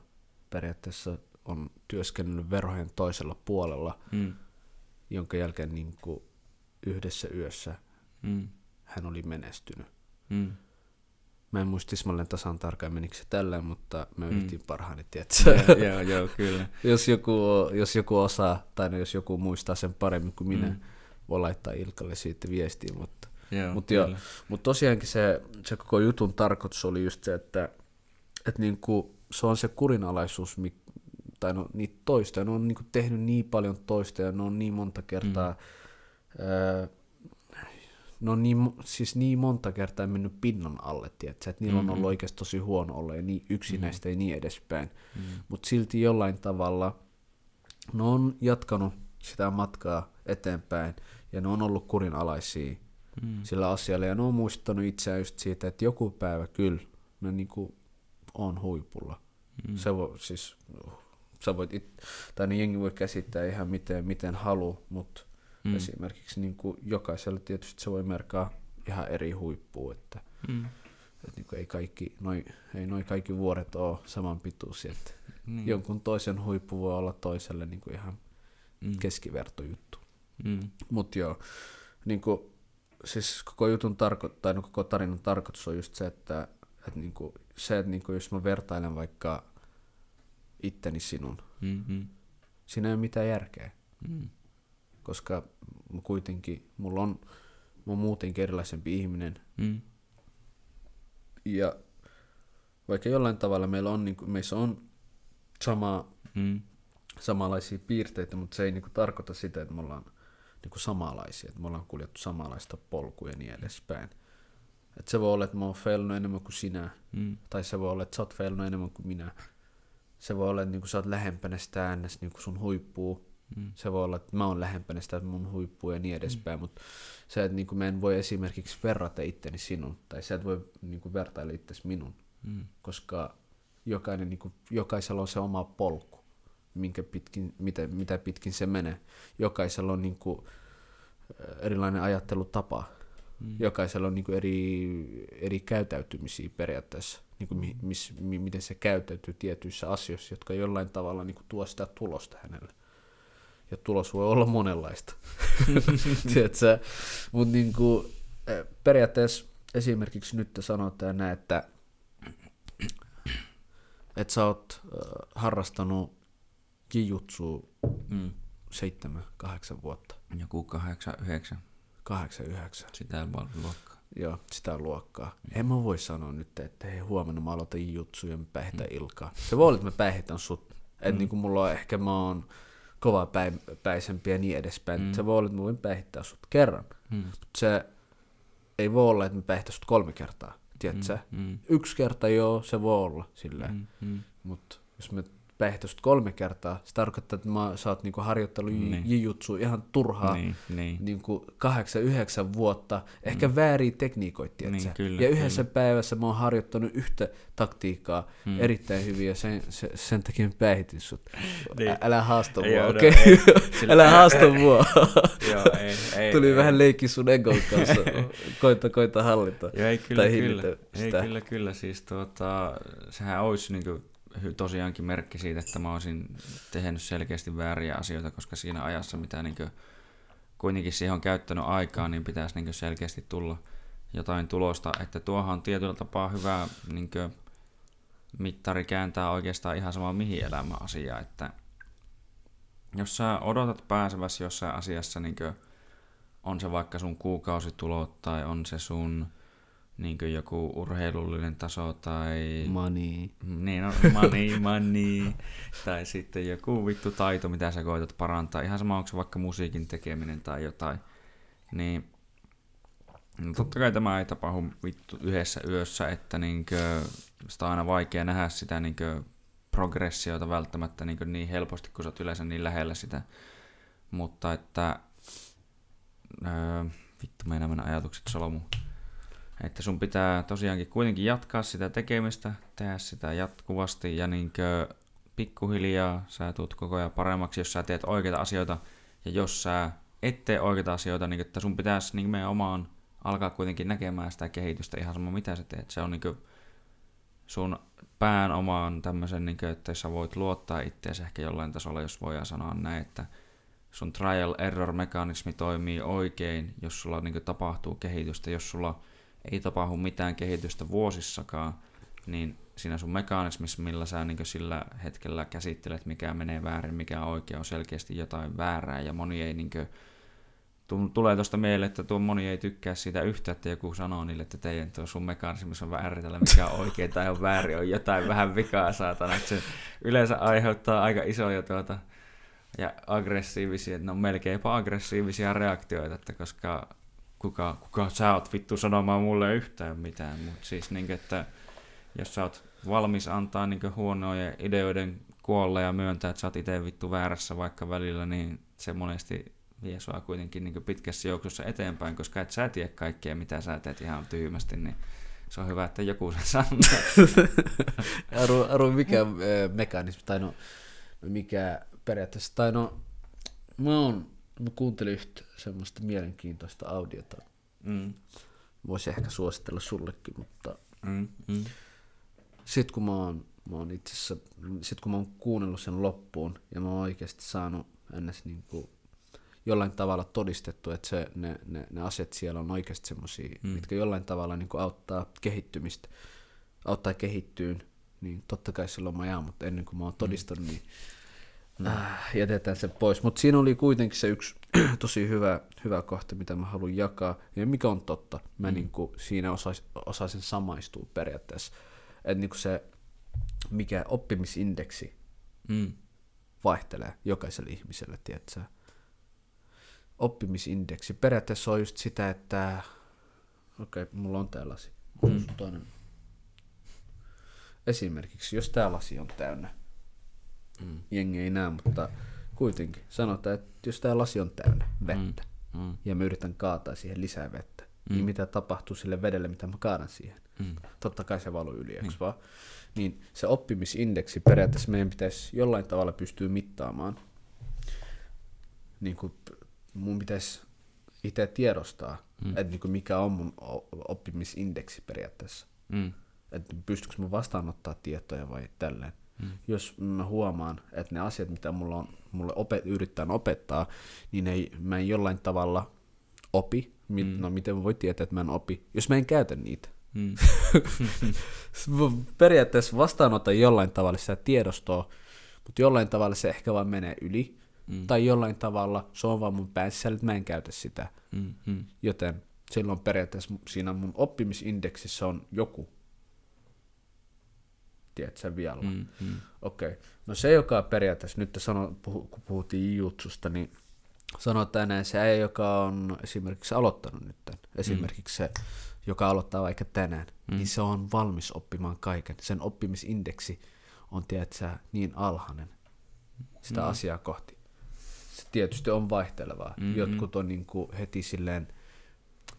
periaatteessa on työskennellyt verhojen toisella puolella, mm. jonka jälkeen niin kuin yhdessä yössä mm. hän oli menestynyt. Mm. Mä en muista tismalleen tasan tarkkaan menikö se tällä, mutta mä mm. yritin mm. parhaani, tietää. Joo, joo, kyllä. jos, joku, jos joku osaa, tai jos joku muistaa sen paremmin kuin minä, mm. voi laittaa Ilkalle siitä viestiä, mutta Joo, mutta mut tosiaankin se, se koko jutun tarkoitus oli just se, että että niin kuin, se on se kurinalaisuus, tai no, niitä toista, ne on niin kuin tehnyt niin paljon toista ja ne on niin monta kertaa, mm. öö, ne on niin, siis niin monta kertaa mennyt pinnan alle, tiedätkö? että niillä mm-hmm. on ollut oikeasti tosi huono olla ja niin yksinäistä mm-hmm. ja niin edespäin. Mm-hmm. Mutta silti jollain tavalla ne on jatkanut sitä matkaa eteenpäin ja ne on ollut kurinalaisia mm. sillä asialla ja ne on muistanut itseään just siitä, että joku päivä kyllä ne niinku on huipulla. Mm. Se voi, siis, sä voit it, tai niin jengi voi käsittää ihan miten, miten halu, mutta mm. esimerkiksi niin kuin jokaisella tietysti se voi merkkaa ihan eri huippua, että mm. et niin kuin ei, kaikki, noi, ei noi kaikki vuoret ole saman pituisia, että mm. jonkun toisen huippu voi olla toiselle niin kuin ihan mm. keskivertojuttu. Mm. Mutta joo, niin kuin, siis koko jutun tarko- tai no koko tarinan tarkoitus on just se, että, että niin kuin se, että niinku, jos mä vertailen vaikka itteni sinun, mm-hmm. siinä ei ole mitään järkeä. Mm. Koska mä kuitenkin, mulla on, mä oon muutenkin erilaisempi ihminen. Mm. Ja vaikka jollain tavalla meillä on, niinku, meissä on sama, mm. samanlaisia piirteitä, mutta se ei niinku tarkoita sitä, että me ollaan niinku samanlaisia, että me ollaan kuljettu samanlaista polkuja ja niin edespäin. Että se voi olla, että mä oon feilannut enemmän kuin sinä. Mm. Tai se voi olla, että sä oot feilannut enemmän kuin minä. Se voi olla, että niin sä oot lähempänä sitä äänes niin sun huippuu. Mm. Se voi olla, että mä oon lähempänä sitä mun huippua ja niin edespäin. Mm. Mutta se, että niin kuin mä en voi esimerkiksi verrata itteni sinun. Tai sä et voi niin kuin vertailla itsesi minun. Mm. Koska jokainen, niin kuin, jokaisella on se oma polku. Minkä pitkin, mitä, mitä pitkin se menee. Jokaisella on niin kuin, erilainen ajattelutapa Mm. Jokaisella on niin kuin eri, eri käytäytymisiä periaatteessa, niin kuin mis, mi, miten se käytäytyy tietyissä asioissa, jotka jollain tavalla niin kuin tuo sitä tulosta hänelle. Ja tulos voi olla monenlaista. Mutta niin kuin, e, periaatteessa esimerkiksi nyt sanotaan näin, että, että sä oot äh, harrastanut jijutsua mm. seitsemän, kahdeksan vuotta. Joku kahdeksan, yhdeksän. 89. Sitä luokkaa. Joo, sitä luokkaa. En mä voi sanoa nyt, että hei huomenna mä aloitan jutsu ja mä päihitän mm. Ilkaa. Se voi olla, että mä päihitän sut. Että mm. niin kuin mulla on ehkä mä oon kova päi, päisempi ja niin edespäin. Mm. Se voi olla, että mä voin päihittää sut kerran. Mm. Mutta se ei voi olla, että mä päihitän sut kolme kertaa. Tiedätkö? Mm. Mm. Yksi kerta joo, se voi olla silleen. Mm. Mm. Mutta jos me päihtöstä kolme kertaa. Se tarkoittaa, että mä, sä oot niinku harjoittanut niin. jijutsu ihan turhaa niin, niin. Niinku kahdeksan, yhdeksän vuotta, ehkä mm. vääriä tekniikoita, niin, kyllä, Ja yhdessä kyllä. päivässä mä oon harjoittanut yhtä taktiikkaa mm. erittäin hyvin ja sen, sen, sen takia mä päihitin sut. Niin. Älä haasta mua, okei? Okay? Älä haasta mua. Joo, ei, ei, Tuli ei, vähän ei. leikki sun egon kanssa. koita, koita hallita. Joo, ei kyllä, tai kyllä. Ei, kyllä, kyllä. Siis tuota, sehän olisi niinku tosiaankin merkki siitä, että mä olisin tehnyt selkeästi vääriä asioita, koska siinä ajassa, mitä niin kuitenkin siihen on käyttänyt aikaa, niin pitäisi niin selkeästi tulla jotain tulosta, että tuohan on tietyllä tapaa hyvä niin mittari kääntää oikeastaan ihan sama mihin elämä asia, että jos sä odotat pääseväsi jossain asiassa, niin on se vaikka sun kuukausitulot tai on se sun niin joku urheilullinen taso tai... Money. Niin, no, money, money. tai sitten joku vittu taito, mitä sä koetat parantaa. Ihan sama, onko se vaikka musiikin tekeminen tai jotain. Niin No totta kai tämä ei tapahdu vittu yhdessä yössä, että niinkö, sitä on aina vaikea nähdä sitä niinkö progressiota välttämättä niinkö niin helposti, kun sä oot yleensä niin lähellä sitä. Mutta että, öö, vittu meinaa mennä ajatukset solmu. Että sun pitää tosiaankin kuitenkin jatkaa sitä tekemistä, tehdä sitä jatkuvasti ja niinkö pikkuhiljaa sä tuut koko ajan paremmaksi, jos sä teet oikeita asioita ja jos sä et tee oikeita asioita, niin että sun pitäisi niin omaan alkaa kuitenkin näkemään sitä kehitystä ihan sama mitä sä teet. Se on niin sun pään omaan tämmöisen, niin kuin, että sä voit luottaa itseäsi ehkä jollain tasolla, jos voidaan sanoa näin, että sun trial error mekanismi toimii oikein, jos sulla niin kuin, tapahtuu kehitystä, jos sulla ei tapahdu mitään kehitystä vuosissakaan, niin siinä sun mekanismissa, millä sä niin sillä hetkellä käsittelet, mikä menee väärin, mikä on oikein, on selkeästi jotain väärää, ja moni ei niin kuin, tulee tuosta mieleen, että tuo moni ei tykkää siitä yhtä, että joku sanoo niille, että teidän tuo sun mekanismissa on vääritellä, mikä on oikein tai on väärin, on jotain vähän vikaa saatana. Että se yleensä aiheuttaa aika isoja tuota, ja aggressiivisia, no melkeinpä aggressiivisia reaktioita, että koska kuka, kuka sä oot vittu sanomaan mulle yhtään mitään, mutta siis niin, että jos sä oot valmis antaa niin huonoja ideoiden kuolla ja myöntää, että sä oot itse vittu väärässä vaikka välillä, niin se monesti vie sua kuitenkin niin pitkässä juoksussa eteenpäin, koska et sä tiedä kaikkea, mitä sä teet ihan tyhmästi, niin se on hyvä, että joku sen sanoo. Aru, mikä äh, mekanismi, tai no, mikä periaatteessa, tai no, mä, oon, mä kuuntelin yhtä semmoista mielenkiintoista audiota. Mm. Voisi ehkä suositella sullekin, mutta mm, mm. sitten kun mä oon, mä oon itse asiassa, sit kun mä oon kuunnellut sen loppuun, ja mä oon oikeasti saanut ennäs niinku jollain tavalla todistettu, että se, ne, ne, ne asiat siellä on oikeasti semmoisia, mm. mitkä jollain tavalla niin kuin auttaa kehittymistä, auttaa kehittyyn, niin totta kai silloin mä jaan, mutta ennen kuin mä oon todistanut, mm. niin äh, jätetään se pois. Mutta siinä oli kuitenkin se yksi tosi hyvä, hyvä kohta, mitä mä haluan jakaa, ja mikä on totta. Mä mm. niin kuin siinä osais, osasin samaistua periaatteessa. Että niin se, mikä oppimisindeksi mm. vaihtelee jokaiselle ihmiselle, tiedätkö oppimisindeksi. Periaatteessa on just sitä, että okei, okay, mulla on tää lasi. Mm. Toinen. Esimerkiksi, jos tää lasi on täynnä, mm. jengi ei näe, mutta kuitenkin sanotaan, että jos tää lasi on täynnä vettä mm. Mm. ja mä yritän kaataa siihen lisää vettä, niin mm. niin mitä tapahtuu sille vedelle, mitä mä kaadan siihen? Mm. Totta kai se valuu yli, mm. vaan? Niin se oppimisindeksi periaatteessa meidän pitäisi jollain tavalla pystyä mittaamaan niin kuin mun pitäisi itse tiedostaa, mm. että niin mikä on mun oppimisindeksi periaatteessa. Mm. Että pystyykö mä vastaanottaa tietoja vai tälleen. Mm. Jos mä huomaan, että ne asiat, mitä mulla on, mulle opet, yrittää opettaa, niin ei, mä en jollain tavalla opi. Mm. No miten voi tietää, että mä en opi, jos mä en käytä niitä. Mm. Periaatteessa vastaanottaa jollain tavalla sitä tiedostoa, mutta jollain tavalla se ehkä vaan menee yli. Mm. Tai jollain tavalla se on vaan mun pään sisällä, että mä en käytä sitä. Mm. Mm. Joten silloin periaatteessa siinä mun oppimisindeksissä on joku. Tiedätkö vielä? Mm. Mm. Okei. Okay. No se, joka periaatteessa, nyt sano, puhu, kun puhuttiin jutsusta, niin sanotaan näin, se ei, joka on esimerkiksi aloittanut nyt, esimerkiksi mm. se, joka aloittaa vaikka tänään, mm. niin se on valmis oppimaan kaiken. Sen oppimisindeksi on, tiedätkö, niin alhainen sitä mm. asiaa kohti se tietysti on vaihtelevaa. Mm-hmm. Jotkut on niin kuin heti silleen,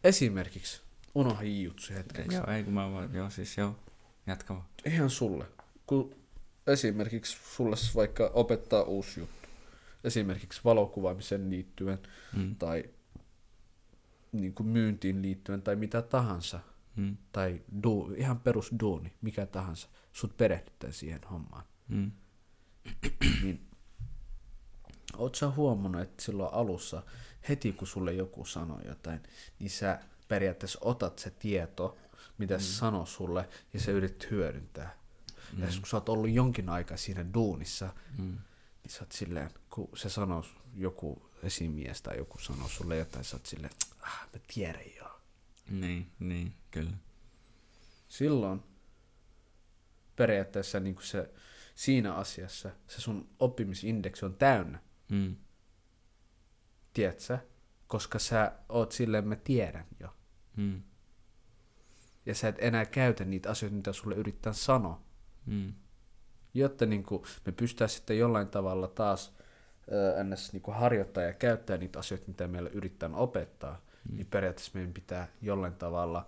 esimerkiksi, unoha jiutsu hetkeksi. Joo, ei kun mä voin, joo siis joo, jatka vaan. Ihan sulle. Kun esimerkiksi sulle vaikka opettaa uusi juttu, esimerkiksi valokuvaamiseen liittyen mm. tai niin kuin myyntiin liittyen tai mitä tahansa, mm. tai du, ihan perus duuni, mikä tahansa, sut perehdyttää siihen hommaan. Mm. niin oot sä huomannut, että silloin alussa, heti kun sulle joku sanoo jotain, niin sä periaatteessa otat se tieto, mitä mm. se sanoo sulle, ja sä yrität hyödyntää. Mm. Ja kun sä oot ollut jonkin aikaa siinä duunissa, mm. niin sä oot silleen, kun se sanoo joku esimies tai joku sanoo sulle jotain, sä oot silleen, ah, mä tiedän joo. Niin, niin, kyllä. Silloin periaatteessa niin se, siinä asiassa se sun oppimisindeksi on täynnä. Mm. Tiedätkö? Koska sä oot silleen, mä tiedän jo. Mm. Ja sä et enää käytä niitä asioita, mitä sulle yrittää sanoa. Mm. Jotta niin kuin, me pystytään sitten jollain tavalla taas äh, ns. Niin kuin harjoittaa ja käyttää niitä asioita, mitä meillä yrittää opettaa, mm. niin periaatteessa meidän pitää jollain tavalla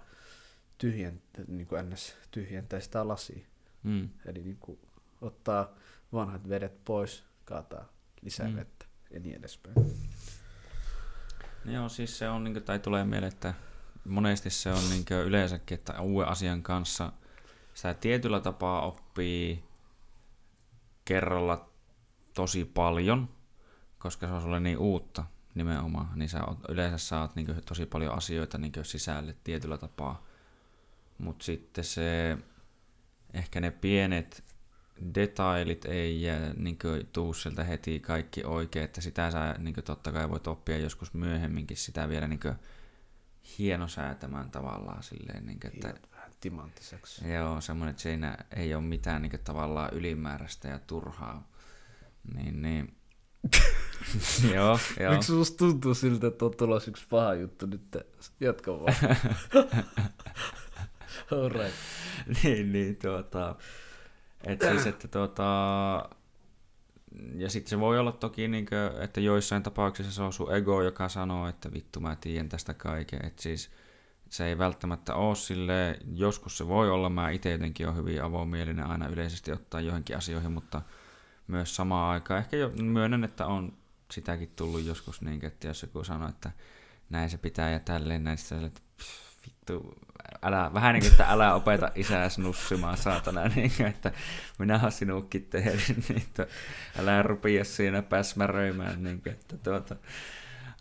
tyhjentää, niin kuin ns. tyhjentää sitä lasia. Mm. Eli niin kuin, ottaa vanhat vedet pois, kaataa lisää mm. vettä ja niin edespäin. Joo, siis se on, niin kuin, tai tulee mieleen, että monesti se on niin yleensäkin, että uuden asian kanssa sitä tietyllä tapaa oppii kerralla tosi paljon, koska se on sulle niin uutta nimenomaan, niin sä oot, yleensä saat niin tosi paljon asioita niin sisälle tietyllä tapaa. Mutta sitten se, ehkä ne pienet detailit ei niin tuu sieltä heti kaikki oikein, että sitä sä niin totta kai voit oppia joskus myöhemminkin sitä vielä niin hienosäätämään tavallaan silleen. Niin kuin, että, vähän timanttiseksi. Joo, semmoinen, että siinä ei ole mitään niin kuin, tavallaan ylimääräistä ja turhaa. Niin, niin. joo, joo. Miksi susta tuntuu siltä, että on tulossa yksi paha juttu nyt? Jatka vaan. All right. niin, niin, tuota... Että siis, että tuota, ja sitten se voi olla toki, niin kuin, että joissain tapauksissa se on sun ego, joka sanoo, että vittu mä tiedän tästä kaiken. Että siis se ei välttämättä ole sille, joskus se voi olla, mä itse jotenkin on hyvin avomielinen aina yleisesti ottaa johonkin asioihin, mutta myös samaan aikaan ehkä jo myönnän, että on sitäkin tullut joskus niin, että jos joku sanoo, että näin se pitää ja tälleen, näin sitten että vittu, älä, vähän niin kuin, että älä opeta isää nussimaan, saatana, niin kuin, että minä sinutkin tehdä, niin että älä rupia siinä päsmäröimään, niin kuin, että tuota,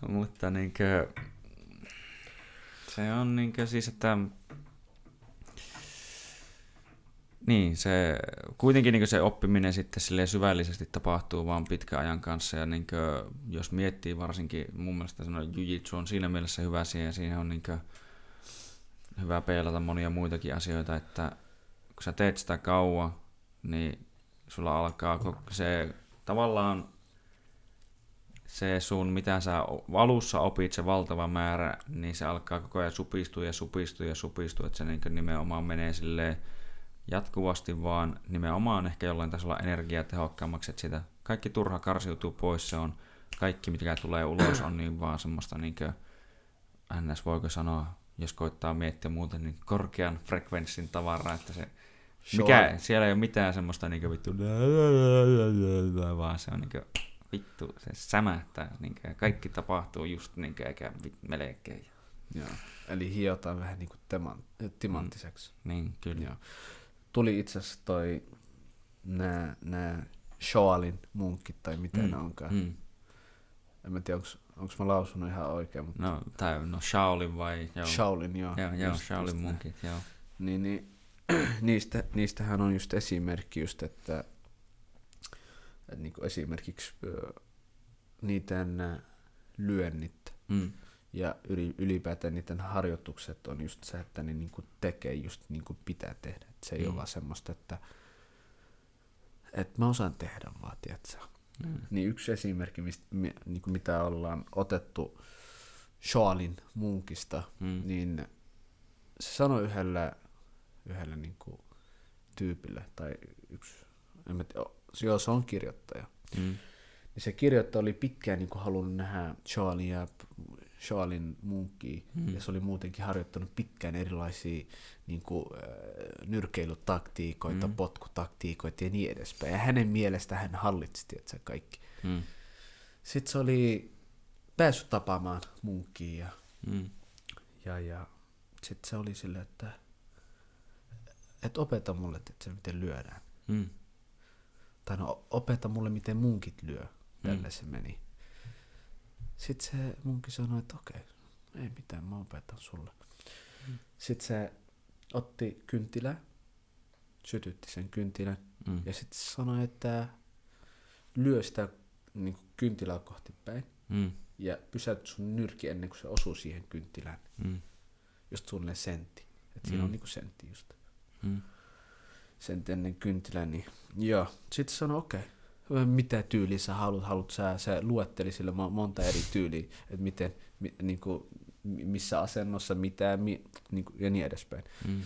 mutta niin kuin, se on niin kuin, siis, että niin, se, kuitenkin niin se oppiminen sitten syvällisesti tapahtuu vaan pitkän ajan kanssa ja niin kuin, jos miettii varsinkin, mun mielestä jujitsu on siinä mielessä hyvä siihen siinä on niin kuin, hyvä peilata monia muitakin asioita, että kun sä teet sitä kauan, niin sulla alkaa se tavallaan se sun, mitä sä alussa opit, se valtava määrä, niin se alkaa koko ajan supistua ja supistua ja supistua, että se niin nimenomaan menee silleen jatkuvasti vaan nimenomaan ehkä jollain tasolla energiatehokkaammaksi, että sitä kaikki turha karsiutuu pois, se on kaikki, mikä tulee ulos, on niin vaan semmoista niin kuin, ns. voiko sanoa jos koittaa miettiä muuten, niin korkean frekvenssin tavaraa, että se mikä, siellä ei ole mitään semmoista niinku vittu, vaan se on niinku vittu, se sämähtää, niinku, ja kaikki tapahtuu just niinku, eikä melkein. Joo, eli hiotaan vähän niinku teman, timanttiseksi. Mm, niin, kyllä. Joo. Tuli itse asiassa toi nää Shoalin munkit tai mitä mm, ne onkaan. Mm. En mä tiedä, onko Onko mä lausunut ihan oikein? Mutta... No, tai no Shaolin vai? Joo. Shaolin, joo. Joo, joo just, Shaolin just munkit, joo. Niin, niin niistä, niistähän on just esimerkki just, että, että niin esimerkiksi niiden lyönnit mm. ja ylipäätään niiden harjoitukset on just se, että ne niin tekee just niin kuin pitää tehdä. Et se ei mm. ole vaan semmoista, että, että mä osaan tehdä vaan, tiedätkö? Mm. Niin yksi esimerkki, mistä, niin kuin mitä ollaan otettu Shoalin munkista, mm. niin se sanoi yhdellä, yhdellä niin kuin tyypille, tai yksi, en mä tiedä, joo, se on kirjoittaja. Mm. Niin se kirjoittaja oli pitkään niin kuin halunnut nähdä Shoalin ja Shoalin munkkiin, mm. ja se oli muutenkin harjoittanut pitkään erilaisia niin kuin, äh, nyrkeilytaktiikoita, mm. potkutaktiikoita ja niin edespäin. Ja hänen mielestä hän hallitsi tietysti kaikki. Mm. Sitten se oli päässyt tapaamaan munkkiin ja, mm. ja, ja sitten se oli silleen, että että opeta mulle, että se miten lyödään. Mm. Tai no, opeta mulle, miten munkit lyö. Tällä mm. se meni. Sitten se munkin sanoi, että okei, ei mitään, mä opetan sulle. Mm. Sitten se otti kynttilää, sytytti sen kynttilän Mm. ja sitten sanoi, että lyö sitä niin kuin kynttilää kohti päin Mm. ja pysäyt sun nyrki ennen kuin se osuu siihen kynttilään. Mm. Just suunnilleen sentti. Et siinä Mm. on niinku sentti just. Mm. Sentti ennen kynttilää, niin joo. Sitten sanoi, okei, okay. Mitä tyyliä sä haluat, haluat sä, se luetteli sille mo- monta eri tyyliä, että miten, mi, niinku, mi- missä asennossa, mitä, mi, niinku, ja niin edespäin. Mm.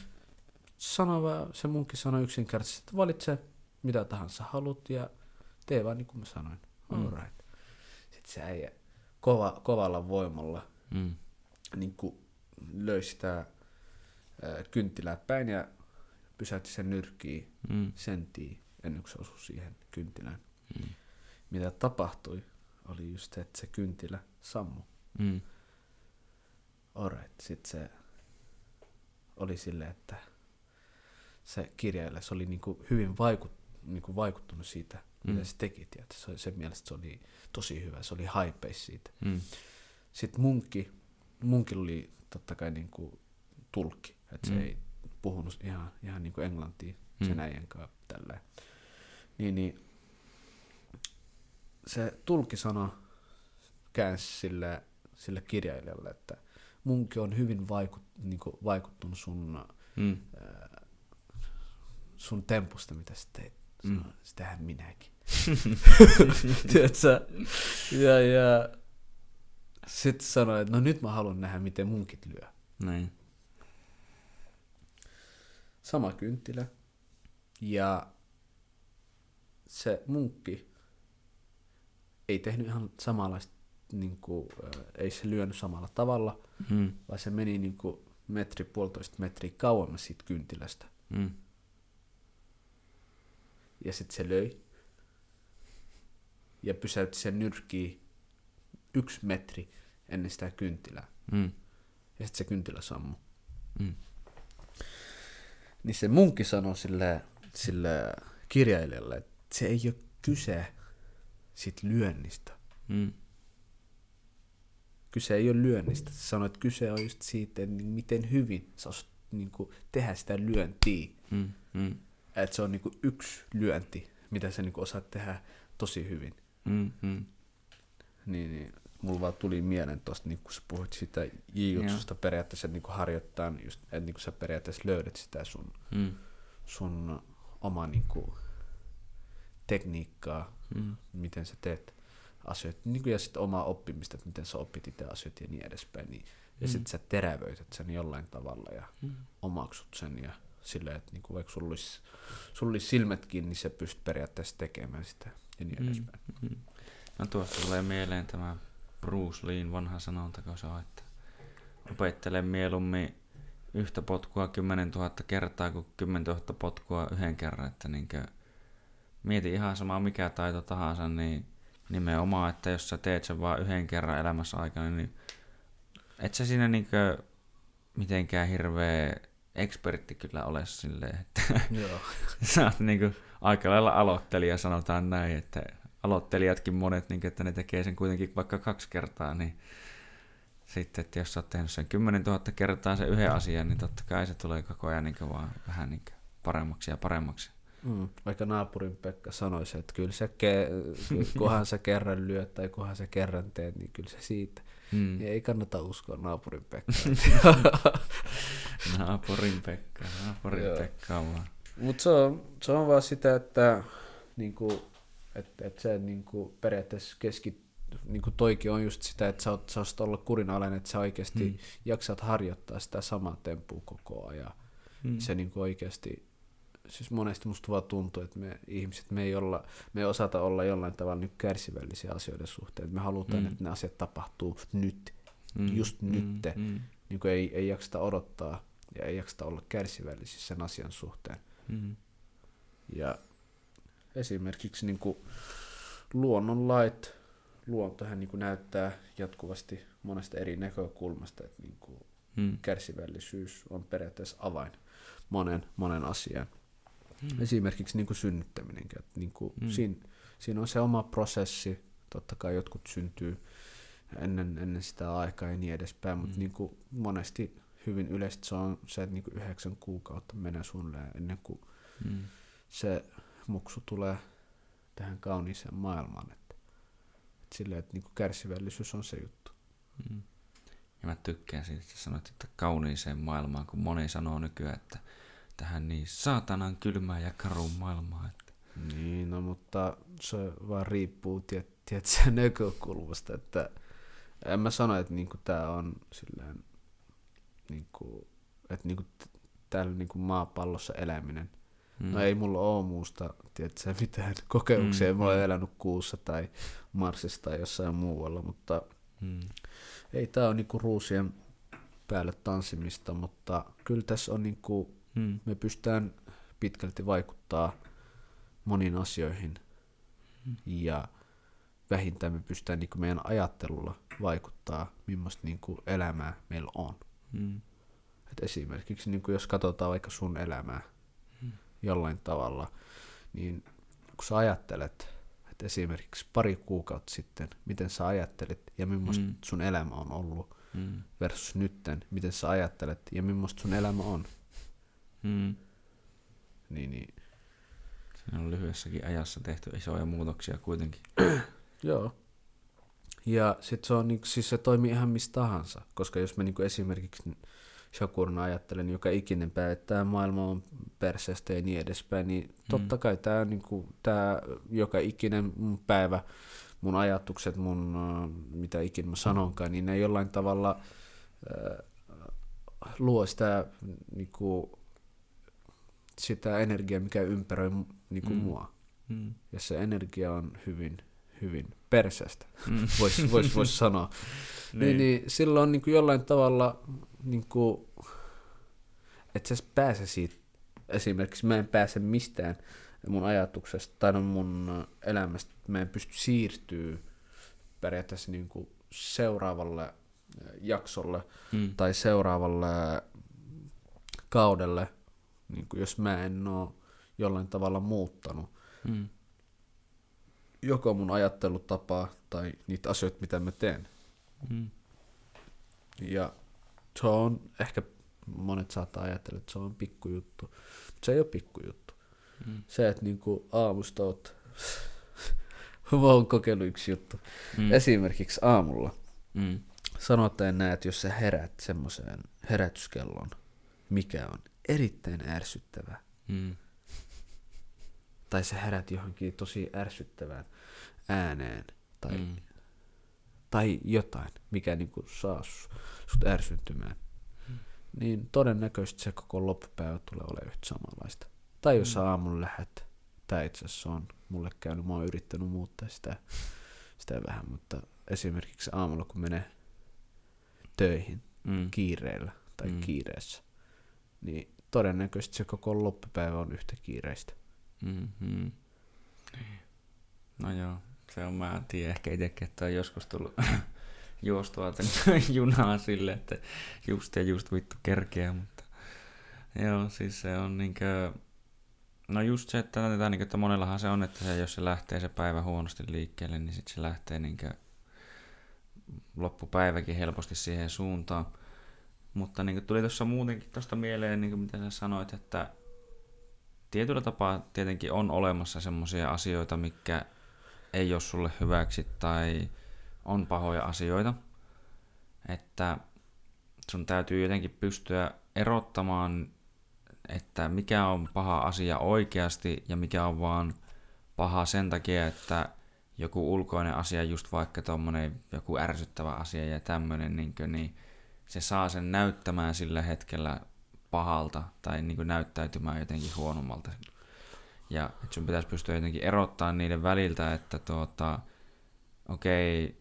Sano vaan, se munkin sanoi yksinkertaisesti, että valitse mitä tahansa haluat ja tee vaan niin kuin mä sanoin. Mm. Alright. Sitten se äijä kova, kovalla voimalla Mm. niin kuin löi sitä ää, kynttilää päin ja pysäytti sen nyrkkiin Mm. sentiin ennen kuin se osui siihen kynttilään. Mm. Mitä tapahtui, oli just se, että se kynttilä sammu. Mm. Alright. Sitten se oli silleen, että se kirjailija, se oli niinku hyvin vaikut, niinku vaikuttunut siitä, mm. mitä Mm. se teki. Tiedätkö? Se, sen mielestä se oli tosi hyvä, se oli haipeis siitä. Mm. Sitten munkki, munkilla oli totta kai niinku tulkki, että se Mm. ei puhunut ihan, ihan niinku englantia sen Mm. äijän kanssa tälleen. Niin, niin se tulkki sanoi, käänsi sille, sille kirjailijalle, että munkin on hyvin vaikut, niinku, vaikuttunut sun, Mm. sun tempusta, mitä sä teit. Mm. Mm. Sitähän minäkin. Tiedätkö? Ja, ja sitten sanoi, että no nyt mä haluan nähdä, miten munkit lyö. Näin. Sama kynttilä. Ja se munkki ei tehnyt ihan samanlaista, niin kuin, ei se lyönyt samalla tavalla, Mm. vaan se meni niin kuin metri, puolitoista metriä kauemmas siitä kynttilästä. Mm. Ja sitten se löi. Ja pysäytti sen nyrkkiin yksi metri ennen sitä kynttilää. Mm. Ja sitten se kynttilä sammui. Mm. Niin se munkki sanoi sille, sille kirjailijalle, että se ei ole kyse siitä lyönnistä. Mm. Kyse ei ole lyönnistä. Se sanoi, että kyse on just siitä, että niin miten hyvin sä osaat niin kuin, tehdä sitä lyöntiä. Mm. Mm. Että se on niin kuin, yksi lyönti, mitä sä niin kuin, osaat tehdä tosi hyvin. Mm. Mm. Niin, niin mulla vaan tuli mieleen tosta, niin kun sä puhuit sitä jiujutsusta periaatteessa, että niin harjoittaa, just, että niin sä periaatteessa löydät sitä sun, Mm. sun oma niin kuin, tekniikkaa, Mm. miten sä teet asioita, niin kuin, ja sitten omaa oppimista, että miten sä opit itse asioita ja niin edespäin. Niin, ja Mm. sitten sä terävöität sen jollain tavalla ja Mm. omaksut sen ja silleen, että niin kuin, vaikka sulla olisi, sulla olisi silmätkin, niin sä pystyt periaatteessa tekemään sitä ja niin Mm. edespäin. Mm. No tuosta tulee mieleen tämä Bruce Leen vanha sanonta, kun se on, että opettele mieluummin yhtä potkua 10 000 kertaa kuin 10 000 potkua yhden kerran. Että niinkö, mieti ihan sama mikä taito tahansa, niin nimenomaan, että jos sä teet sen vaan yhden kerran elämässä aikana, niin et sä siinä niinkö mitenkään hirveä ekspertti kyllä ole silleen, että Joo. sä oot niinku aika lailla aloittelija, sanotaan näin, että aloittelijatkin monet, niin että ne tekee sen kuitenkin vaikka kaksi kertaa, niin sitten, että jos sä oot tehnyt sen 10 000 kertaa sen yhden asian, niin totta kai se tulee koko ajan niin vaan vähän niin paremmaksi ja paremmaksi. Mm, vaikka naapurin Pekka sanoisi, että kyllä se, ke- kunhan sä kerran lyöt tai kunhan sä kerran teet, niin kyllä se siitä. Mm. Ja ei kannata uskoa naapurin Pekkaa. Naapurin Pekka, naapurin Joo. Pekka vaan. Mutta se on, se on vaan sitä, että niinku, et, et se niinku, periaatteessa keskit, niinku toikin on just sitä, että sä, oot, sä osaat olla kurinalainen, että sä oikeasti Mm. jaksat harjoittaa sitä samaa temppua koko ajan. Mm. Se niinku oikeasti, siis monesti musta vaan tuntuu, että me ihmiset, me ei, olla, me ei osata olla jollain tavalla nyt kärsivällisiä asioiden suhteen. Me halutaan, Mm. mm. että ne asiat tapahtuu nyt. Mm, just nytte. Mm, Niin kuin ei, ei jakseta odottaa ja ei jakseta olla kärsivällisiä sen asian suhteen. mm, Ja esimerkiksi niin kuin luonnonlait, luontohan niin kuin näyttää jatkuvasti monesta eri näkökulmasta, että niin kuin Mm. kärsivällisyys on periaatteessa avain monen, monen asian. Mm. Esimerkiksi niin kuin synnyttäminenkin. Että niin kuin Mm. siinä, siinä on se oma prosessi. Totta kai jotkut syntyy ennen, ennen sitä aikaa ja niin edespäin, mutta Mm. niin kuin monesti hyvin yleisesti se on se, että niin kuin yhdeksän kuukautta menee suunnilleen ennen kuin Mm. se muksu tulee tähän kauniiseen maailmaan. Että, että silleen, että niin kuin kärsivällisyys on se juttu. Mm. Ja mä tykkään siitä, että sanoit, että kauniiseen maailmaan, kun moni sanoo nykyään, että tähän niin saatanan kylmään ja karuun maailmaan. Että... Niin, no mutta se vaan riippuu tiet, tietystä näkökulmasta, että en mä sano, että niinku tää on silleen, niinku, että niinku täällä niinku maapallossa eläminen. Mm. No ei mulla oo muusta, tiedätkö, mitään kokemuksia, Mm, mm. mulla ole mm. elänyt kuussa tai Marsissa tai jossain muualla, mutta Mm. ei tää ole niinku ruusien päälle tanssimista, mutta kyllä tässä on niinku Mm. me pystytään pitkälti vaikuttaa moniin asioihin ja vähintään me pystytään niin meidän ajattelulla vaikuttaa, millaista niin elämää meillä on. Mm. Et esimerkiksi niin jos katsotaan vaikka sun elämää jollain tavalla, niin kun sä ajattelet, että esimerkiksi pari kuukautta sitten, miten sä ajattelit ja millaista Mm. sun elämä on ollut Mm. versus nytten, miten sä ajattelet ja millaista sun elämä on, Mm. niin, niin Siinä on lyhyessäkin ajassa tehty isoja muutoksia kuitenkin. Joo. Ja sit se on, niinku, siis se toimii ihan mistä tahansa, koska jos mä niinku esimerkiksi Shakurna ajattelen joka ikinen päivä, että tämä maailma on perseestä ja niin edespäin, niin totta kai tämä niinku, tää joka ikinen mun päivä, mun ajatukset, mun äh, mitä ikinä mä sanonkaan, niin ne jollain tavalla äh, luo sitä, niinku, sitä energiaa, mikä ympäröi niinku, Mm. mua Mm. ja se energia on hyvin, hyvin perseestä, Mm. voisi vois, vois sanoa. niin. Niin, niin silloin niin kuin jollain tavalla, niin kuin, että sä pääse siitä, esimerkiksi mä en pääse mistään mun ajatuksesta tai no mun elämästä, mä en pysty siirtyä periaatteessa niin kuin seuraavalle jaksolle Mm. tai seuraavalle kaudelle, niin kuin jos mä en ole jollain tavalla muuttanut Mm. joko mun ajattelutapaa tai niitä asioita, mitä mä teen. Mm. Ja se on, ehkä monet saattaa ajatella, että se on pikkujuttu, mutta se ei ole pikkujuttu. Mm. Se, että niinku aamusta oot, mä oon kokeillut yksi juttu. Mm. Esimerkiksi aamulla Mm. sanotaan näin, että jos sä herät semmoiseen herätyskellon, mikä on erittäin ärsyttävä, Mm. tai sä herät johonkin tosi ärsyttävään ääneen, tai Mm. tai jotain, mikä niinku saa su- sut ärsyntymään, niin todennäköisesti se koko loppupäivä tulee olemaan yhtä samanlaista. Tai jos sä aamulla lähdet, tai itse asiassa on mulle käynyt, mä oon yrittänyt muuttaa sitä, sitä vähän, mutta esimerkiksi aamulla kun menee töihin Mm. kiireellä tai Mm. kiireessä, niin todennäköisesti se koko loppupäivä on yhtä kiireistä. Mm, mm. No joo, se on, mä tiedän ehkä itsekin, että on joskus tullut juostua junaa sille, että just ja just vittu kerkeä, mutta joo, siis se on niinkö, no just se, että, tätä, niinkö, että monellahan se on, että se, jos se lähtee se päivä huonosti liikkeelle, niin sitten se lähtee niinkö loppupäiväkin helposti siihen suuntaan. Mutta niin tuli tuossa muutenkin tuosta mieleen, niin mitä sä sanoit, että tietyllä tapaa tietenkin on olemassa semmoisia asioita, mikä ei ole sulle hyväksi tai on pahoja asioita. Että sun täytyy jotenkin pystyä erottamaan, että mikä on paha asia oikeasti ja mikä on vaan paha sen takia, että joku ulkoinen asia, just vaikka tommonen joku ärsyttävä asia ja tämmönen, niin, niin se saa sen näyttämään sillä hetkellä pahalta tai niin kuin näyttäytymään jotenkin huonommalta. Ja että sun pitäisi pystyä jotenkin erottaa niiden väliltä, että tuota, okei,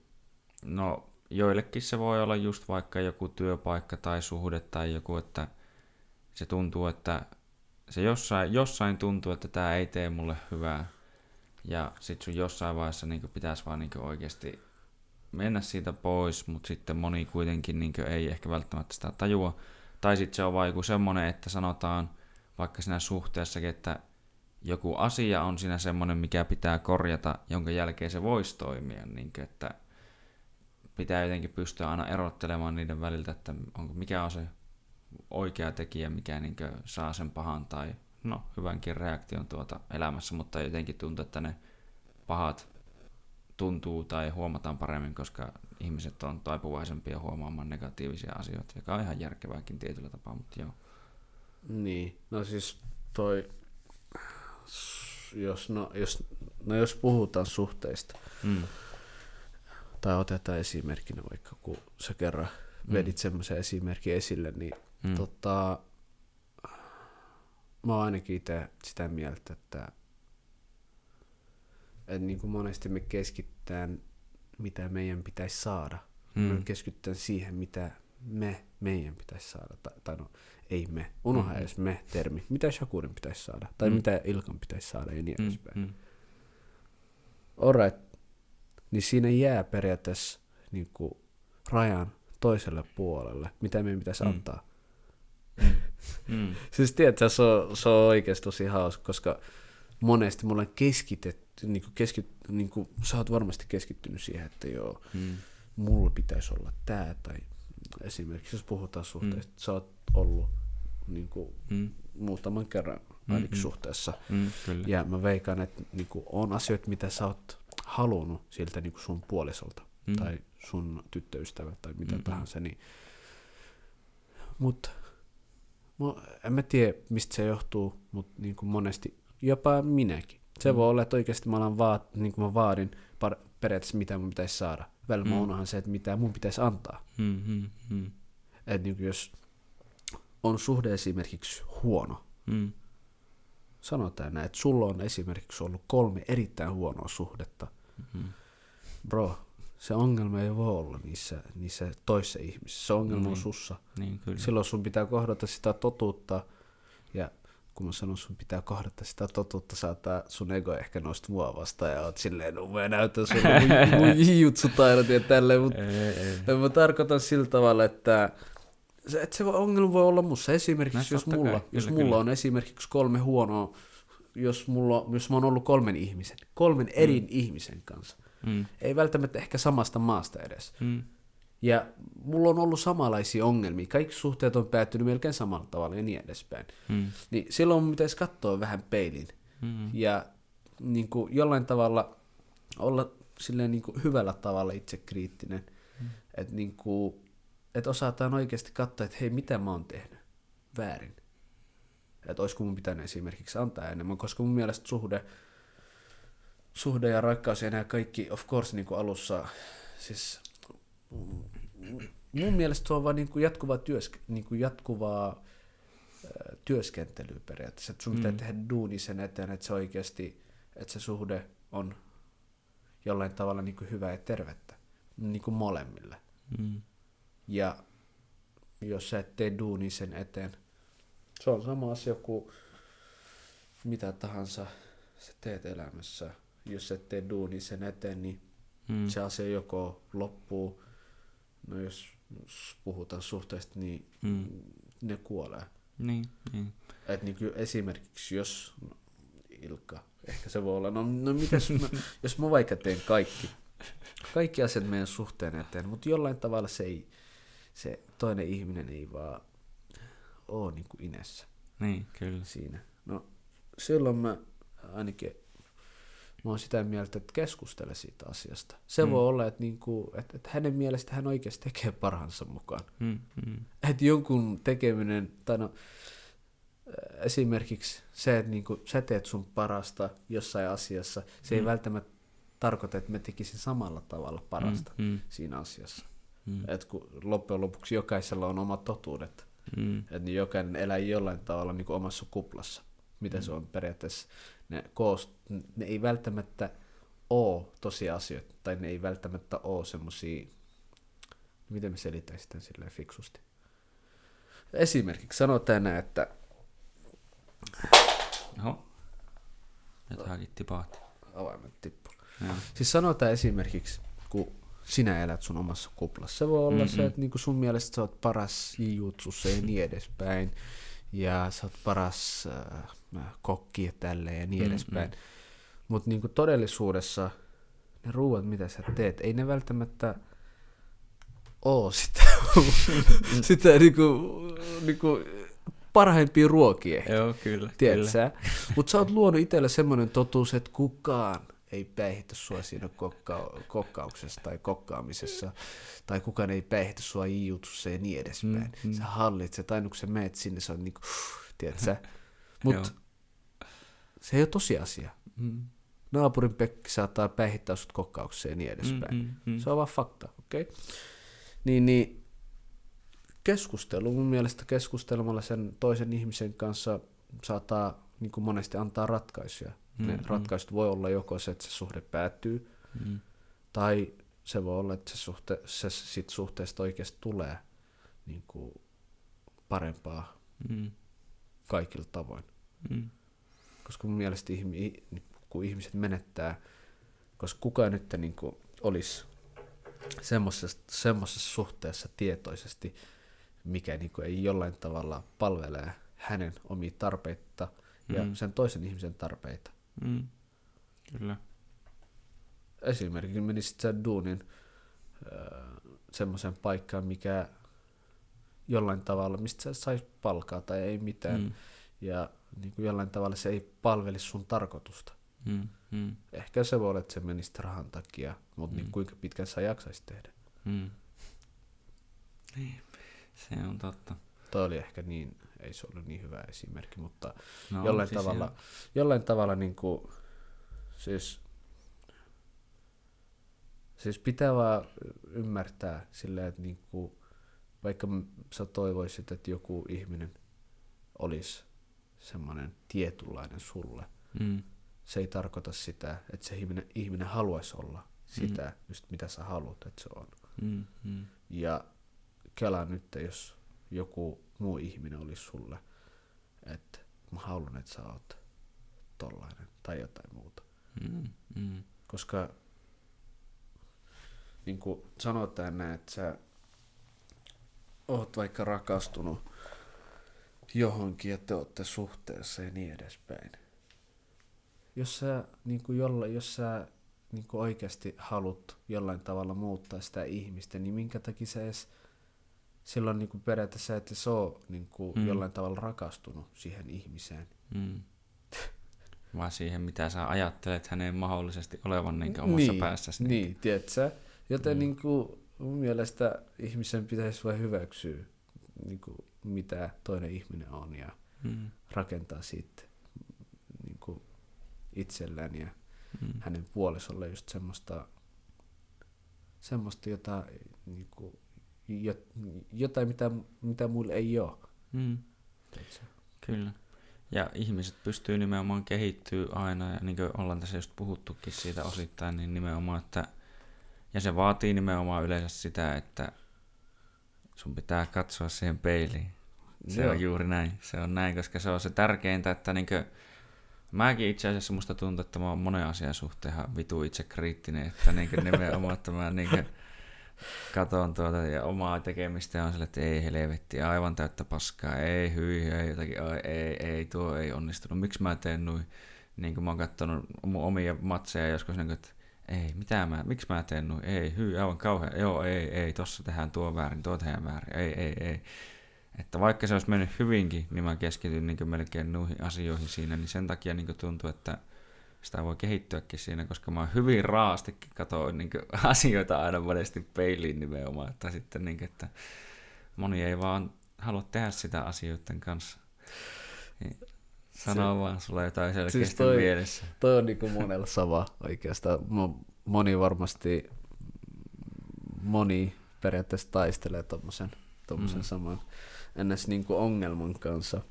no joillekin se voi olla just vaikka joku työpaikka tai suhde tai joku, että se tuntuu, että se jossain, jossain tuntuu, että tämä ei tee mulle hyvää. Ja sit sun jossain vaiheessa niin pitäisi vaan niin oikeasti mennä siitä pois, mutta sitten moni kuitenkin niin ei ehkä välttämättä sitä tajua. Tai sitten se on vain joku semmoinen, että sanotaan vaikka siinä suhteessakin, että joku asia on siinä semmoinen, mikä pitää korjata, jonka jälkeen se voisi toimia. Niin kuin, että pitää jotenkin pystyä aina erottelemaan niiden väliltä, että onko, mikä on se oikea tekijä, mikä niin saa sen pahan tai no, hyvänkin reaktion tuota elämässä, mutta jotenkin tuntuu, että ne pahat tuntuu tai huomataan paremmin, koska ihmiset on taipuvaisempia huomaamaan negatiivisia asioita, joka on ihan järkevääkin tietyllä tapaa, mutta joo. Niin, no siis toi, jos, no, jos, no jos puhutaan suhteista, mm. tai otetaan esimerkkinä vaikka, kun sä kerran mm. vedit semmoisen esimerkin esille, niin mm. tota, mä oon ainakin itse sitä mieltä, että, että niin kuin monesti me keskittään, mitä meidän pitäisi saada. Mm. Me keskitytään siihen, mitä me, meidän pitäisi saada. Tai, tai no, ei me. Unohda mm. edes me-termi. Mitä Shakurin pitäisi saada? Tai mm. mitä Ilkan pitäisi saada ja niin mm. edespäin. Mm. Alright. Niin siinä jää periaatteessa niin kuin, rajan toiselle puolelle, mitä meidän pitäisi mm. antaa. Mm. siis tiedätkö, se on, se on oikeasti tosi hauska, koska monesti mulla on keskitetty, niin kuin keskit, niin kuin, sä oot varmasti keskittynyt siihen, että joo, mm. mulla pitäisi olla tämä, tai esimerkiksi jos puhutaan suhteesta, mm. sä oot ollut niin kuin, mm. muutaman kerran ainakin mm-hmm. suhteessa, mm, kyllä. ja mä veikkaan, että niin kuin, on asioita, mitä sä oot halunnut siltä niin kuin sun puolisolta, mm. tai sun tyttöystävältä, tai mitä mm-hmm. tahansa, niin mutta en mä tiedä, mistä se johtuu, mutta niin kuin monesti jopa minäkin. Se mm. voi olla, että oikeasti mä, alan vaat, niin kuin mä vaadin par, periaatteessa, mitä mun pitäisi saada. Välillä mm. mä unohan se, että mitä mun pitäisi antaa. Mm, mm, mm. Että niin jos on suhde esimerkiksi huono, mm. sanotaan näin, että sulla on esimerkiksi ollut kolme erittäin huonoa suhdetta. Mm. Bro, se ongelma ei voi olla niissä, niissä toissa ihmisissä. Se ongelma niin. on sussa. Niin, kyllä. Silloin sun pitää kohdata sitä totuutta, ja kun mä sanon sun pitää kohdata sitä totuutta, saattaa sun ego ehkä nousta mua vastaan, ja oot silleen, no mä näytän sulle mun, mun jiutsutaidot ja tälleen, mutta mä tarkoitan sillä tavalla, että se, että se ongelma voi olla mussa. Esimerkiksi, jos mulla, kai, jos kyllä, mulla kyllä. on esimerkiksi kolme huonoa, jos, mulla, jos mä oon ollut kolmen ihmisen, kolmen mm. eri ihmisen kanssa, Mm. Ei välttämättä ehkä samasta maasta edes. Mm. Ja mulla on ollut samanlaisia ongelmia. Kaikki suhteet on päättynyt melkein samalla tavalla ja niin edespäin. Mm. Niin silloin mun pitäisi katsoa vähän peilin. Mm. Ja niin kuin jollain tavalla olla silleen niin kuin hyvällä tavalla itsekriittinen. Mm. Että niin kuin, et osataan oikeasti katsoa, että hei, mitä mä oon tehnyt väärin. Että olisiko mun pitänyt esimerkiksi antaa enemmän, koska mun mielestä suhde suhde ja rakkaus ja nämä kaikki, of course, niin kuin alussa, siis mun mielestä se on vaan niin kuin jatkuvaa, työsk- niin kuin jatkuvaa työskentelyä periaatteessa, että sun pitää mm. tehdä duuni sen eteen, että se oikeasti, että se suhde on jollain tavalla niin kuin hyvä ja tervettä, niin kuin molemmille. Mm. Ja jos sä et tee duuni sen eteen, se on sama asia kuin mitä tahansa sä teet elämässä jos et tee duuni sen eteen, niin hmm. se asia joko loppuu, no jos, puhutaan suhteesta, niin hmm. ne kuolee. Niin, niin. Et niin esimerkiksi jos no, Ilkka, ehkä se voi olla, no, no mitäs mä, jos mä vaikka teen kaikki, kaikki asiat meidän suhteen eteen, mutta jollain tavalla se, ei, se toinen ihminen ei vaan ole niin kuin inessä. Niin, kyllä. Siinä. No silloin mä ainakin mä oon sitä mieltä, että keskustele siitä asiasta. Se mm. voi olla, että, niinku, että, että hänen mielestä hän oikeasti tekee parhaansa mukaan. Mm, mm. Että jonkun tekeminen, tai no, esimerkiksi se, että niinku, sä teet sun parasta jossain asiassa, se mm. ei välttämättä tarkoita, että mä tekisin samalla tavalla parasta mm, mm. siinä asiassa. Mm. Että kun loppujen lopuksi jokaisella on omat totuudet. Mm. Että niin jokainen elää jollain tavalla niin kuin omassa kuplassa. Mitä mm. se on periaatteessa ne, koost, ne ei välttämättä ole tosiasioita, tai ne ei välttämättä ole semmoisia, miten me selittäisin tämän silleen fiksusti. Esimerkiksi sanotaan näin, että... Oho. Jotakin tipahti. Avaimet tippu. Siis sanotaan esimerkiksi, kun sinä elät sun omassa kuplassa. Se voi olla Mm-mm. se, että niinku sun mielestä sä oot paras jujutsussa ja niin edespäin. Ja sä oot paras äh, kokki ja tälleen ja niin Mm-mm. edespäin. Mutta niinku todellisuudessa ne ruuat, mitä sä teet, ei ne välttämättä oo sitä, sitä niinku, niinku parhaimpia ruokia. Joo, kyllä. Kyllä. Mutta sä oot luonut itselle semmoinen totuus, että kukaan ei päihitä sua siinä kokka- kokkauksessa tai kokkaamisessa, tai kukaan ei päihitä sua jiutussa ja niin edespäin. Mm, mm. Sä hallitset, aina kun sä meet sinne, se on niinku, tiedät sä? Joo. Mutta se ei ole tosiasia. Mm, Naapurin Pekki saattaa päihittää sut kokkauksessa ja niin mm, edespäin. mm, mm. Se on vaan fakta, okei? Okay? Niin, niin keskustelu, mun mielestä keskustelemalla sen toisen ihmisen kanssa saattaa niin kuin monesti antaa ratkaisuja. Mm, ne Mm, mm. ratkaisut voi olla joko se, että se suhde päättyy, Mm, tai se voi olla, että se, suhte, se sit suhteesta oikeasti tulee niin kuin parempaa mm, kaikilla tavoin. mm. Koska mun mielestä ihmi, kun ihmiset menettää, koska kukaan nyt niin kuin olisi semmoisessa, semmoisessa suhteessa tietoisesti, mikä niin kuin ei jollain tavalla palvelee hänen omia tarpeita ja Mm. sen toisen ihmisen tarpeita. Mm. Kyllä. Esimerkiksi menisit sä duunin öö, semmoiseen paikkaan, mikä jollain tavalla, mistä sä sais palkaa tai ei mitään, Mm. ja niin kuin jollain tavalla se ei palvelisi sun tarkoitusta. Mm. Mm. Ehkä se voi olla, että se menisi rahan takia, mutta mm. niin kuinka pitkään sä jaksaisit tehdä? Mm. Niin, se on totta. Toi oli ehkä niin, ei se ollut niin hyvä esimerkki, mutta No, jollain, siis tavalla, joo. jollain tavalla niin kuin, siis, siis pitää vaan ymmärtää silleen, että niin kuin, vaikka sä toivoisit, että joku ihminen olisi semmoinen tietynlainen sulle, Mm. se ei tarkoita sitä, että se ihminen, ihminen haluaisi olla sitä, mm. just mitä sä haluat, että se on. Mm. Mm. Ja kelaa nyt, jos joku muu ihminen olisi sulle, että mä haluan, että sä oot tollainen tai jotain muuta. Mm. Mm. Koska niin kuin sanotaan näin, että sä oot vaikka rakastunut johonkin ja te ootte suhteessa ja niin edespäin. Jos sä, niin kuin jolla, jos sä niin kuin oikeasti haluat jollain tavalla muuttaa sitä ihmistä, niin minkä takia sä edes silloin niin kuin periaatteessa et se ole niin kuin Mm. jollain tavalla rakastunut siihen ihmiseen. Mm. Vaan siihen, mitä sä ajattelet hänen mahdollisesti olevan niin omassa niin, päässäsi. Niin, tiedätkö? Joten Mm. niin kuin, mun mielestä ihmisen pitäisi vain hyväksyä, niin kuin, mitä toinen ihminen on ja Mm. rakentaa siitä niin kuin, itsellään ja Mm. hänen puolisolle just semmoista, semmoista jota, niin kuin, jotain, mitä, mitä muilla ei ole. Mm. Kyllä. Ja ihmiset pystyy nimenomaan kehittyä aina, ja niin kuin ollaan tässä just puhuttukin siitä osittain, niin nimenomaan, että ja se vaatii nimenomaan yleensä sitä, että sun pitää katsoa siihen peiliin. Se Joo. on juuri näin. Se on näin, koska se on se tärkeintä, että niinkö, mäkin itse asiassa musta tuntuu, että mä oon monen asian suhteen ihan vitu itse kriittinen, että niinkö nimenomaan, että mä niinkö katon tuota ja omaa tekemistä ja on sille, että ei helvetti, aivan täyttä paskaa, ei hyi, ei jotakin, ai, ei, ei, tuo ei onnistunut, miksi mä teen noin, niin kuin mä oon katsonut omia matseja joskus, niin kuin, että ei, mitä mä, miksi mä teen noin, ei, hyi, aivan kauhean, joo, ei, ei, tossa tehdään tuo väärin, tuo tehdään väärin, ei, ei, ei. Että vaikka se olisi mennyt hyvinkin, niin mä keskityn niin melkein noihin asioihin siinä, niin sen takia niin tuntuu, että sitä voi kehittyäkin siinä, koska mä hyvin raastikin katoin niin asioita aina monesti peiliin nimenomaan, että sitten niin kuin, että moni ei vaan halua tehdä sitä asioiden kanssa. Niin Sano Se- vaan sulle jotain selkeästi Siis siis toi- mielessä. Toi on niinku monella sama oikeastaan. Mo- Moni varmasti, moni periaatteessa taistelee tommosen, tommosen Mm. saman ns. Niinku ongelman kanssa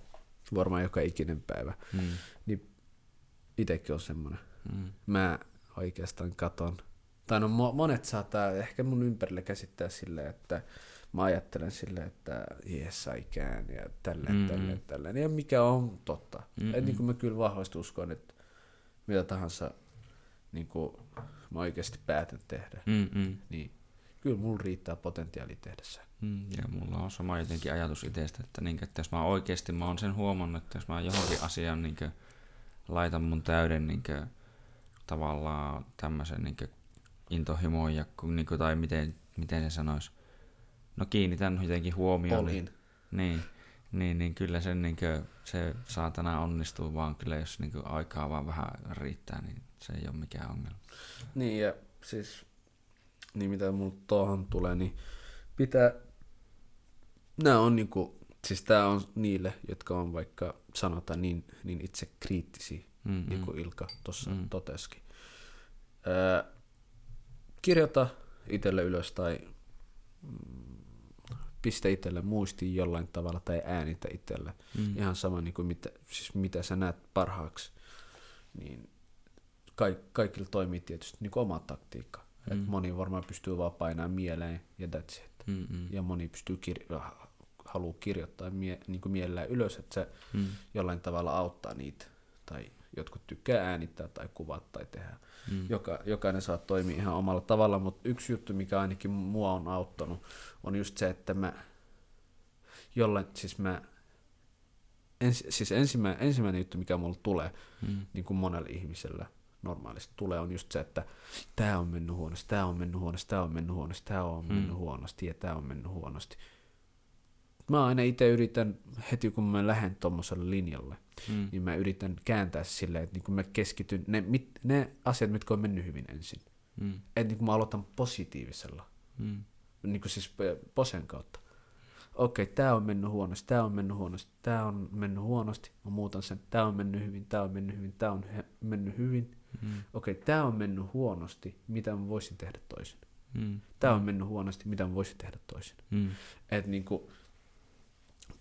varmaan joka ikinen päivä. Mm, Itekin on semmoinen. mm, Mä oikeastaan katon, tai no mo- monet saattaa ehkä mun ympärillä käsittää silleen, että mä ajattelen silleen, että yes I can ja tälleen, Mm. mm. tälleen, tälleen. Ja mikä on totta. Mm, Mm-hmm. Et niin kuin mä kyllä vahvasti uskon, että mitä tahansa niin kuin mä oikeasti päätän tehdä, mm, mm, niin kyllä mulla riittää potentiaali tehdä se. Mm, ja mulla on sama jotenkin ajatus itsestä, että, niin, että jos mä oikeasti mä oon sen huomannut, että jos mä johonkin asiaan niin laitan mun täyden niin kuin, tavallaan tämmöisen niin intohimoon ja, niin kuin, tai miten, miten se sanoisi, no kiinnitän jotenkin huomioon. Niin, niin, niin, niin kyllä sen, niin kuin, se saatana onnistuu vaan kyllä, jos niin kuin, aikaa vaan vähän riittää, niin se ei ole mikään ongelma. Niin ja siis, niin mitä mulla tuohon tulee, niin pitää, nämä on niinku, siis tää on niille, jotka on vaikka sanotaan niin, niin itse kriittisiä, mm-hmm. niin kuin Ilka tuossa mm-hmm. toteskin. Öö, kirjoita itselle ylös tai mm, pistä itselle muistiin jollain tavalla tai äänitä itselle. Mm. Ihan sama, niin kuin mitä, siis mitä sä näet parhaaksi. Niin kaik, kaikilla toimii tietysti niin kuin oma taktiikka. Mm. Et moni varmaan pystyy vaan painamaan mieleen ja that's it. Mm-mm. Ja moni pystyy kir- haluaa kirjoittaa mie- niin kuin mielellään ylös, että se mm. jollain tavalla auttaa niitä. Tai jotkut tykkää äänittää tai kuvata tai tehdä. Mm. Joka, jokainen saa toimia ihan omalla tavalla, mutta yksi juttu, mikä ainakin mua on auttanut, on just se, että mä jollain, siis mä ens, siis ensimmäinen, ensimmäinen juttu, mikä mulle tulee, mm. niin kuin monelle ihmiselle normaalisti tulee, on just se, että tämä on mennyt huonosti, tämä on mennyt huonosti, tämä on mennyt huonosti, tämä on mennyt huonosti ja tämä on mennyt huonosti. Mä aina itse yritän, heti kun mä lähden tuommoiselle linjalle, mm. niin mä yritän kääntää silleen, että niin mä keskityn, ne, mit, ne asiat, mitkä on mennyt hyvin ensin. Mm. Että niin mä aloitan positiivisella, mm. niin kuin siis posen kautta. Okei, okay, tämä on mennyt huonosti, tämä on mennyt huonosti, tämä on mennyt huonosti, mä muutan sen, tämä on mennyt hyvin, tämä on mennyt hyvin, tämä on he, mennyt hyvin. Mm. Okei, okay, tämä on mennyt huonosti, mitä mä voisin tehdä toisin. Mm. Tämä on mennyt huonosti, mitä mä voisin tehdä toisin. Mm. Että niin kuin,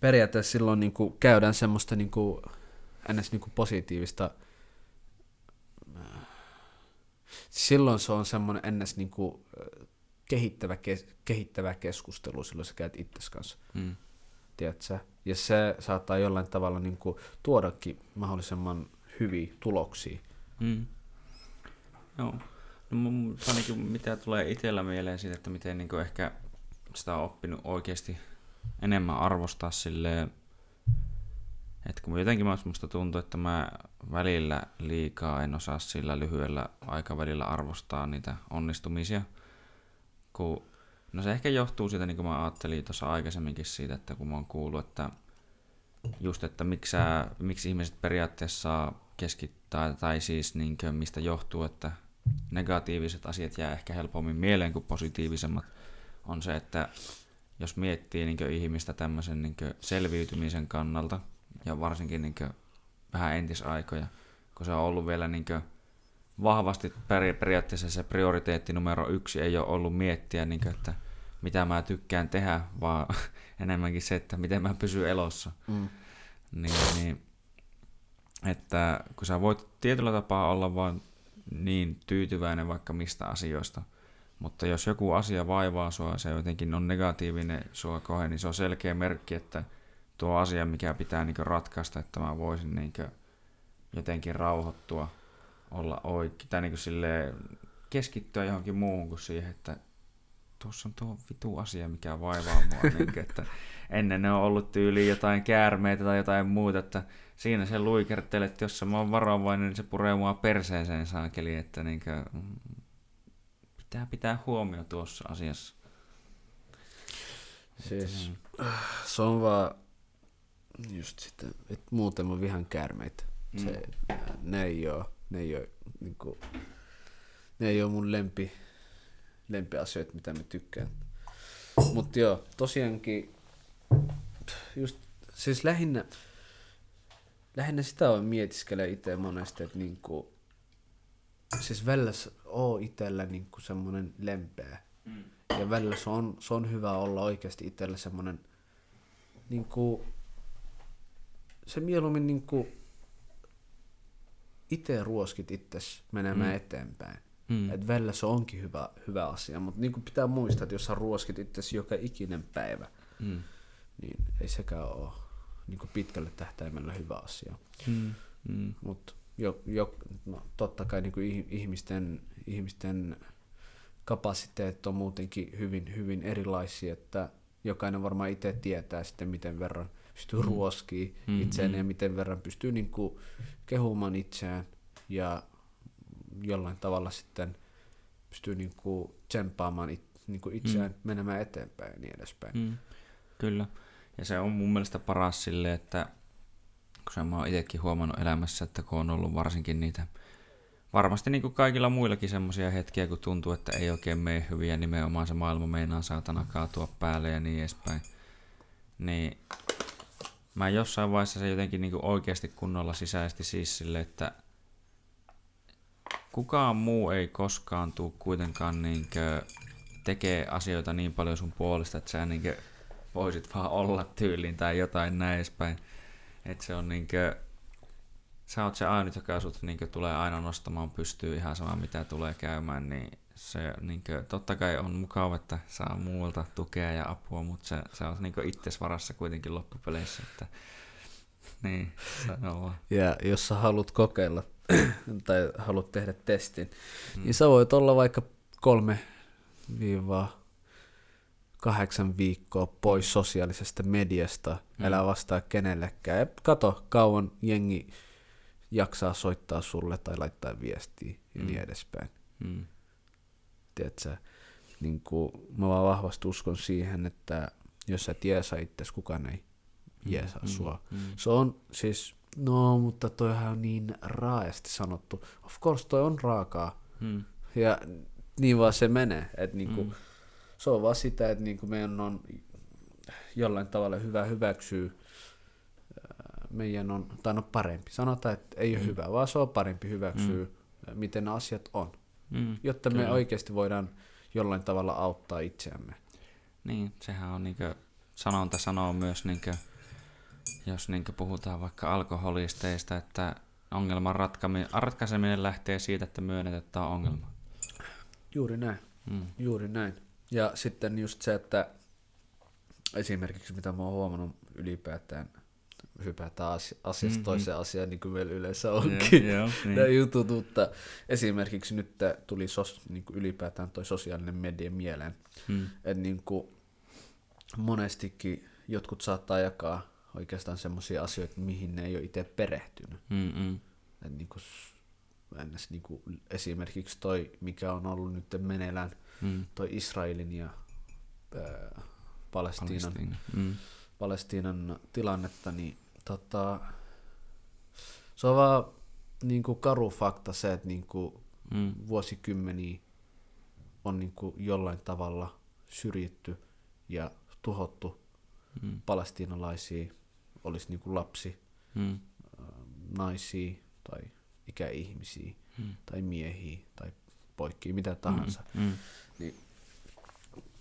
periaatteessa silloin niin kuin käydään semmoista niin kuin, ns. Niin kuin positiivista, silloin se on semmoinen ns. Niin kuin, kehittävä, kehittävä keskustelu silloin sä käyt itses kanssa. Mm. Tiedätkö? Ja se saattaa jollain tavalla niin kuin, tuodakin mahdollisimman hyviä tuloksia. Mm. Joo. No, mun, ainakin mitä tulee itsellä mieleen siitä, että miten niin ehkä sitä on oppinut oikeasti enemmän arvostaa silleen, että kun jotenkin musta tuntuu, että mä välillä liikaa en osaa sillä lyhyellä aikavälillä arvostaa niitä onnistumisia, kun No se ehkä johtuu siitä, niin kuin mä ajattelin tuossa aikaisemminkin siitä, että kun mä oon kuullut, että just, että miksi, miksi ihmiset periaatteessa saa keskittää, tai siis niin kuin, mistä johtuu, että negatiiviset asiat jää ehkä helpommin mieleen kuin positiivisemmat, on se, että jos miettii niin ihmistä tämmöisen niin selviytymisen kannalta, ja varsinkin niin vähän entisaikoja, kun se on ollut vielä niin vahvasti periaatteessa se prioriteetti numero yksi ei ole ollut miettiä, niin kuin, että mitä mä tykkään tehdä, vaan enemmänkin se, että miten mä pysyn elossa. Mm. Niin, niin, että kun sä voit tietyllä tapaa olla vaan niin tyytyväinen vaikka mistä asioista, mutta jos joku asia vaivaa sua, se jotenkin on negatiivinen sua kohe, niin se on selkeä merkki, että tuo asia, mikä pitää niin ratkaista, että mä voisin niin jotenkin rauhoittua, olla oikein, tai niin sille keskittyä johonkin muuhun kuin siihen, että tuossa on tuo vitu asia, mikä vaivaa mua. niin kuin, että ennen ne on ollut tyyliin jotain käärmeitä tai jotain muuta, että siinä se luikertelee, että jos mä oon varovainen, niin se puree mua perseeseen saakeli, että niin kuin, pitää pitää huomio tuossa asiassa. Siis, se on vaan just sitten, että muuten mä vihan käärmeitä. Mm. Se, ne ei oo, ne ei oo, niin kuin, ne ei oo mun lempi, lempiasioita, mitä mä tykkään. Mutta joo, tosiaankin, just, siis lähinnä, lähinnä sitä on mietiskelee itse monesti, että niinku, siis välillä oo itsellä niinku semmoinen lempeä. Mm. Ja välillä se on, se on hyvä olla oikeasti itsellä semmoinen, niinku, se mieluummin niinku, itse ruoskit itses menemään mm. eteenpäin. Mm. Että välillä se onkin hyvä, hyvä asia, mutta niin kuin pitää muistaa, että jos sä ruoskit itse joka ikinen päivä, mm. niin ei sekään ole niin kuin pitkälle tähtäimellä hyvä asia. Mm. Mm. Mutta jo, jo, no, totta kai niin kuin ihmisten, ihmisten kapasiteetit on muutenkin hyvin, hyvin erilaisia, että jokainen varmaan itse tietää sitten, miten verran pystyy mm. ruoskiin mm, itseään mm. ja miten verran pystyy niin kuin kehumaan itseään ja jollain tavalla sitten pystyy niin kuin tsemppaamaan it, niin kuin itseään mm. menemään eteenpäin ja niin edespäin. Mm. Kyllä. Ja se on mun mielestä paras sille, että se mä oon itsekin huomannut elämässä, että kun on ollut varsinkin niitä, varmasti niin kuin kaikilla muillakin semmoisia hetkiä, kun tuntuu, että ei oikein mene hyvin ja nimenomaan se maailma meinaa saatana kaatua päälle ja niin edespäin, niin mä jossain vaiheessa se jotenkin niin kuin oikeasti kunnolla sisäisesti siis sille, että kukaan muu ei koskaan tule kuitenkaan niin tekee asioita niin paljon sun puolesta, että sä niin voisit vaan olla tyyliin tai jotain näin edespäin. Että se on niinkö, sä oot se ainut, joka sut niinkö tulee aina nostamaan pystyy ihan sama mitä tulee käymään, niin se niinkö, totta kai on mukava, että saa muualta tukea ja apua, mutta se, se on niinkö itses varassa kuitenkin loppupeleissä, että niin, sano vaan. Ja jos sä haluat kokeilla tai haluat tehdä testin, mm. niin sä voit olla vaikka kolme viivaa kahdeksan viikkoa pois sosiaalisesta mediasta, mm. älä vastaa kenellekään. Ja kato, kauan jengi jaksaa soittaa sulle tai laittaa viestiä ja mm. niin edespäin. Mm. Tiedätkö, niin kuin, mä vaan vahvasti uskon siihen, että jos sä tiesä itse, kukaan ei mm. jeesaa mm. sua. Mm. Se on siis, no mutta toihan on niin raaesti sanottu. Of course toi on raakaa. Mm. Ja niin vaan se menee. Että niinku, mm se on vaan sitä, että niin kuin meidän on jollain tavalla hyvä hyväksyä meidän on, tai no parempi, sanotaan, että ei ole mm. hyvä, vaan se on parempi hyväksyä, mm. miten asiat on, mm, jotta kyllä. me oikeasti voidaan jollain tavalla auttaa itseämme. Niin, sehän on niinkö, sanonta sanoo myös, niinkö, jos niinkö puhutaan vaikka alkoholisteista, että ongelman ratkaiseminen lähtee siitä, että myönnetään, että on ongelma. Juuri näin, mm. juuri näin. Ja sitten just se, että esimerkiksi mitä mä oon huomannut ylipäätään, hypätään asiasta mm-hmm. toiseen asiaan, niin kuin meillä yleensä onkin yeah, yeah, niin. nämä jutut, mutta esimerkiksi nyt tuli sos, niin kuin ylipäätään toi sosiaalinen media mieleen, mm. että niin kuin monestikin jotkut saattaa jakaa oikeastaan semmoisia asioita, mihin ne ei ole itse perehtynyt. Mm-hmm. Et niin kuin, ennäs, niin kuin esimerkiksi toi, mikä on ollut nyt meneillään mm. toi Israelin ja äh, Palestiinan, Palestiina. mm. Palestiinan tilannetta, niin tota, se on vaan niin kuin karu fakta se, että niin kuin mm. vuosikymmeniä on niin kuin jollain tavalla syrjitty ja tuhottu mm. palestiinalaisia, olisi niin kuin lapsi, mm. naisia tai ikäihmisiä mm. tai miehiä tai poikki, mitä tahansa. Mm. Mm. Niin,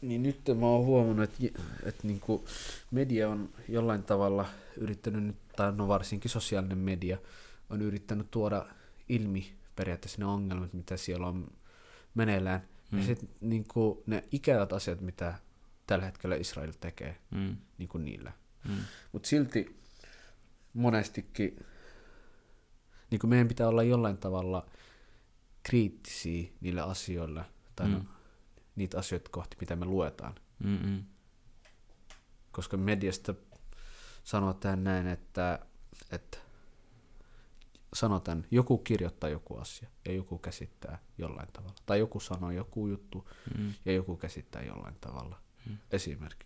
niin nyt mä oon huomannut, että, että niin kuin media on jollain tavalla yrittänyt, nyt, tai no varsinkin sosiaalinen media, on yrittänyt tuoda ilmi periaatteessa ne ongelmat, mitä siellä on meneillään. Mm. Ja sitten niin ne ikävät asiat, mitä tällä hetkellä Israel tekee mm. niin kuin niillä. Mm. Mutta silti monestikin niin kuin meidän pitää olla jollain tavalla kriittisiä niille asioille, tai no, mm. no, niitä asioita kohti, mitä me luetaan. Mm-mm. Koska mediasta sanotaan näin, että, että sanotaan, joku kirjoittaa joku asia ja joku käsittää jollain tavalla. Tai joku sanoo joku juttu mm. ja joku käsittää jollain tavalla. Mm. Esimerkki.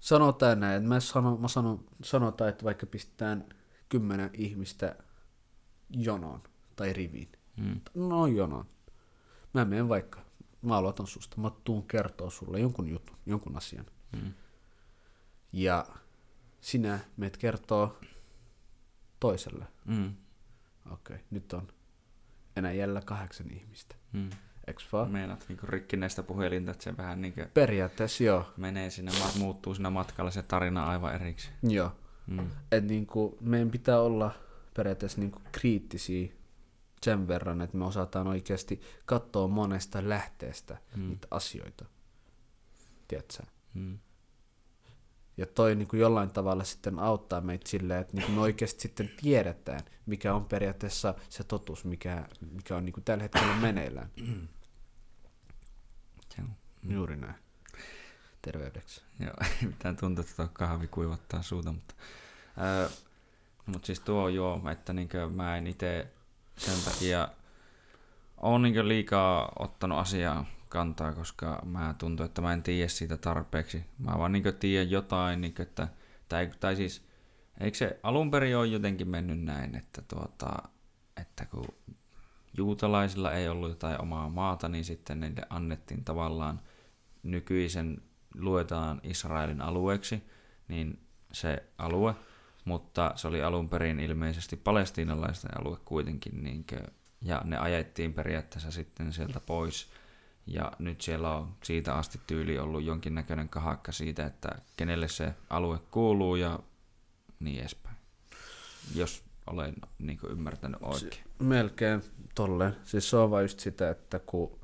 Sanotaan näin, että mä, sanon, mä sanon, sanotaan, että vaikka pistetään kymmenen ihmistä jonoon tai riviin. Mm. No jonoon. Mä menen vaikka, mä aloitan susta, mä tuun kertoa sulle jonkun jutun, jonkun asian. Mm. Ja sinä meet kertoo toiselle. Mm. Okei, okay, nyt on enää jäljellä kahdeksan ihmistä. Mm. Eks vaan? Meinaat niinku rikkineestä puhelinta, että se vähän niinku... Periaatteessa joo. Menee sinne, muuttuu siinä matkalla se tarina aivan eriksi. Joo. Mm. Et niinku, meidän pitää olla periaatteessa niinku kriittisiä sen verran, että me osataan oikeasti katsoa monesta lähteestä mm. niitä asioita. Tiedätkö? Mm. Ja toi niin kuin jollain tavalla sitten auttaa meitä silleen, että niin kuin me oikeasti sitten tiedetään, mikä on periaatteessa se totuus, mikä, mikä on niin kuin tällä hetkellä meneillään. Mm. Juuri näin. Terveydeksi. Joo, ei mitään tuntuu, että tuo kahvi kuivattaa suuta, mutta... Ää, mutta siis tuo joo, että niinkö mä en itse sen takia on niinkö liikaa ottanut asiaa kantaa, koska mä tuntuu, että mä en tiedä siitä tarpeeksi. Mä vaan niinkö tiedän jotain, niinkö, että, tai, tai siis eikö se alun perin ole jotenkin mennyt näin, että, tuota, että kun juutalaisilla ei ollut jotain omaa maata, niin sitten niille annettiin tavallaan nykyisen luetaan Israelin alueeksi, niin se alue, mutta se oli alun perin ilmeisesti palestiinalaisten alue kuitenkin, niinkö, ja ne ajettiin periaatteessa sitten sieltä pois, ja nyt siellä on siitä asti tyyli ollut jonkinnäköinen kahakka siitä, että kenelle se alue kuuluu ja niin edespäin. Jos olen niin ymmärtänyt oikein. Melkein tolleen. Siis se on vain just sitä, että kun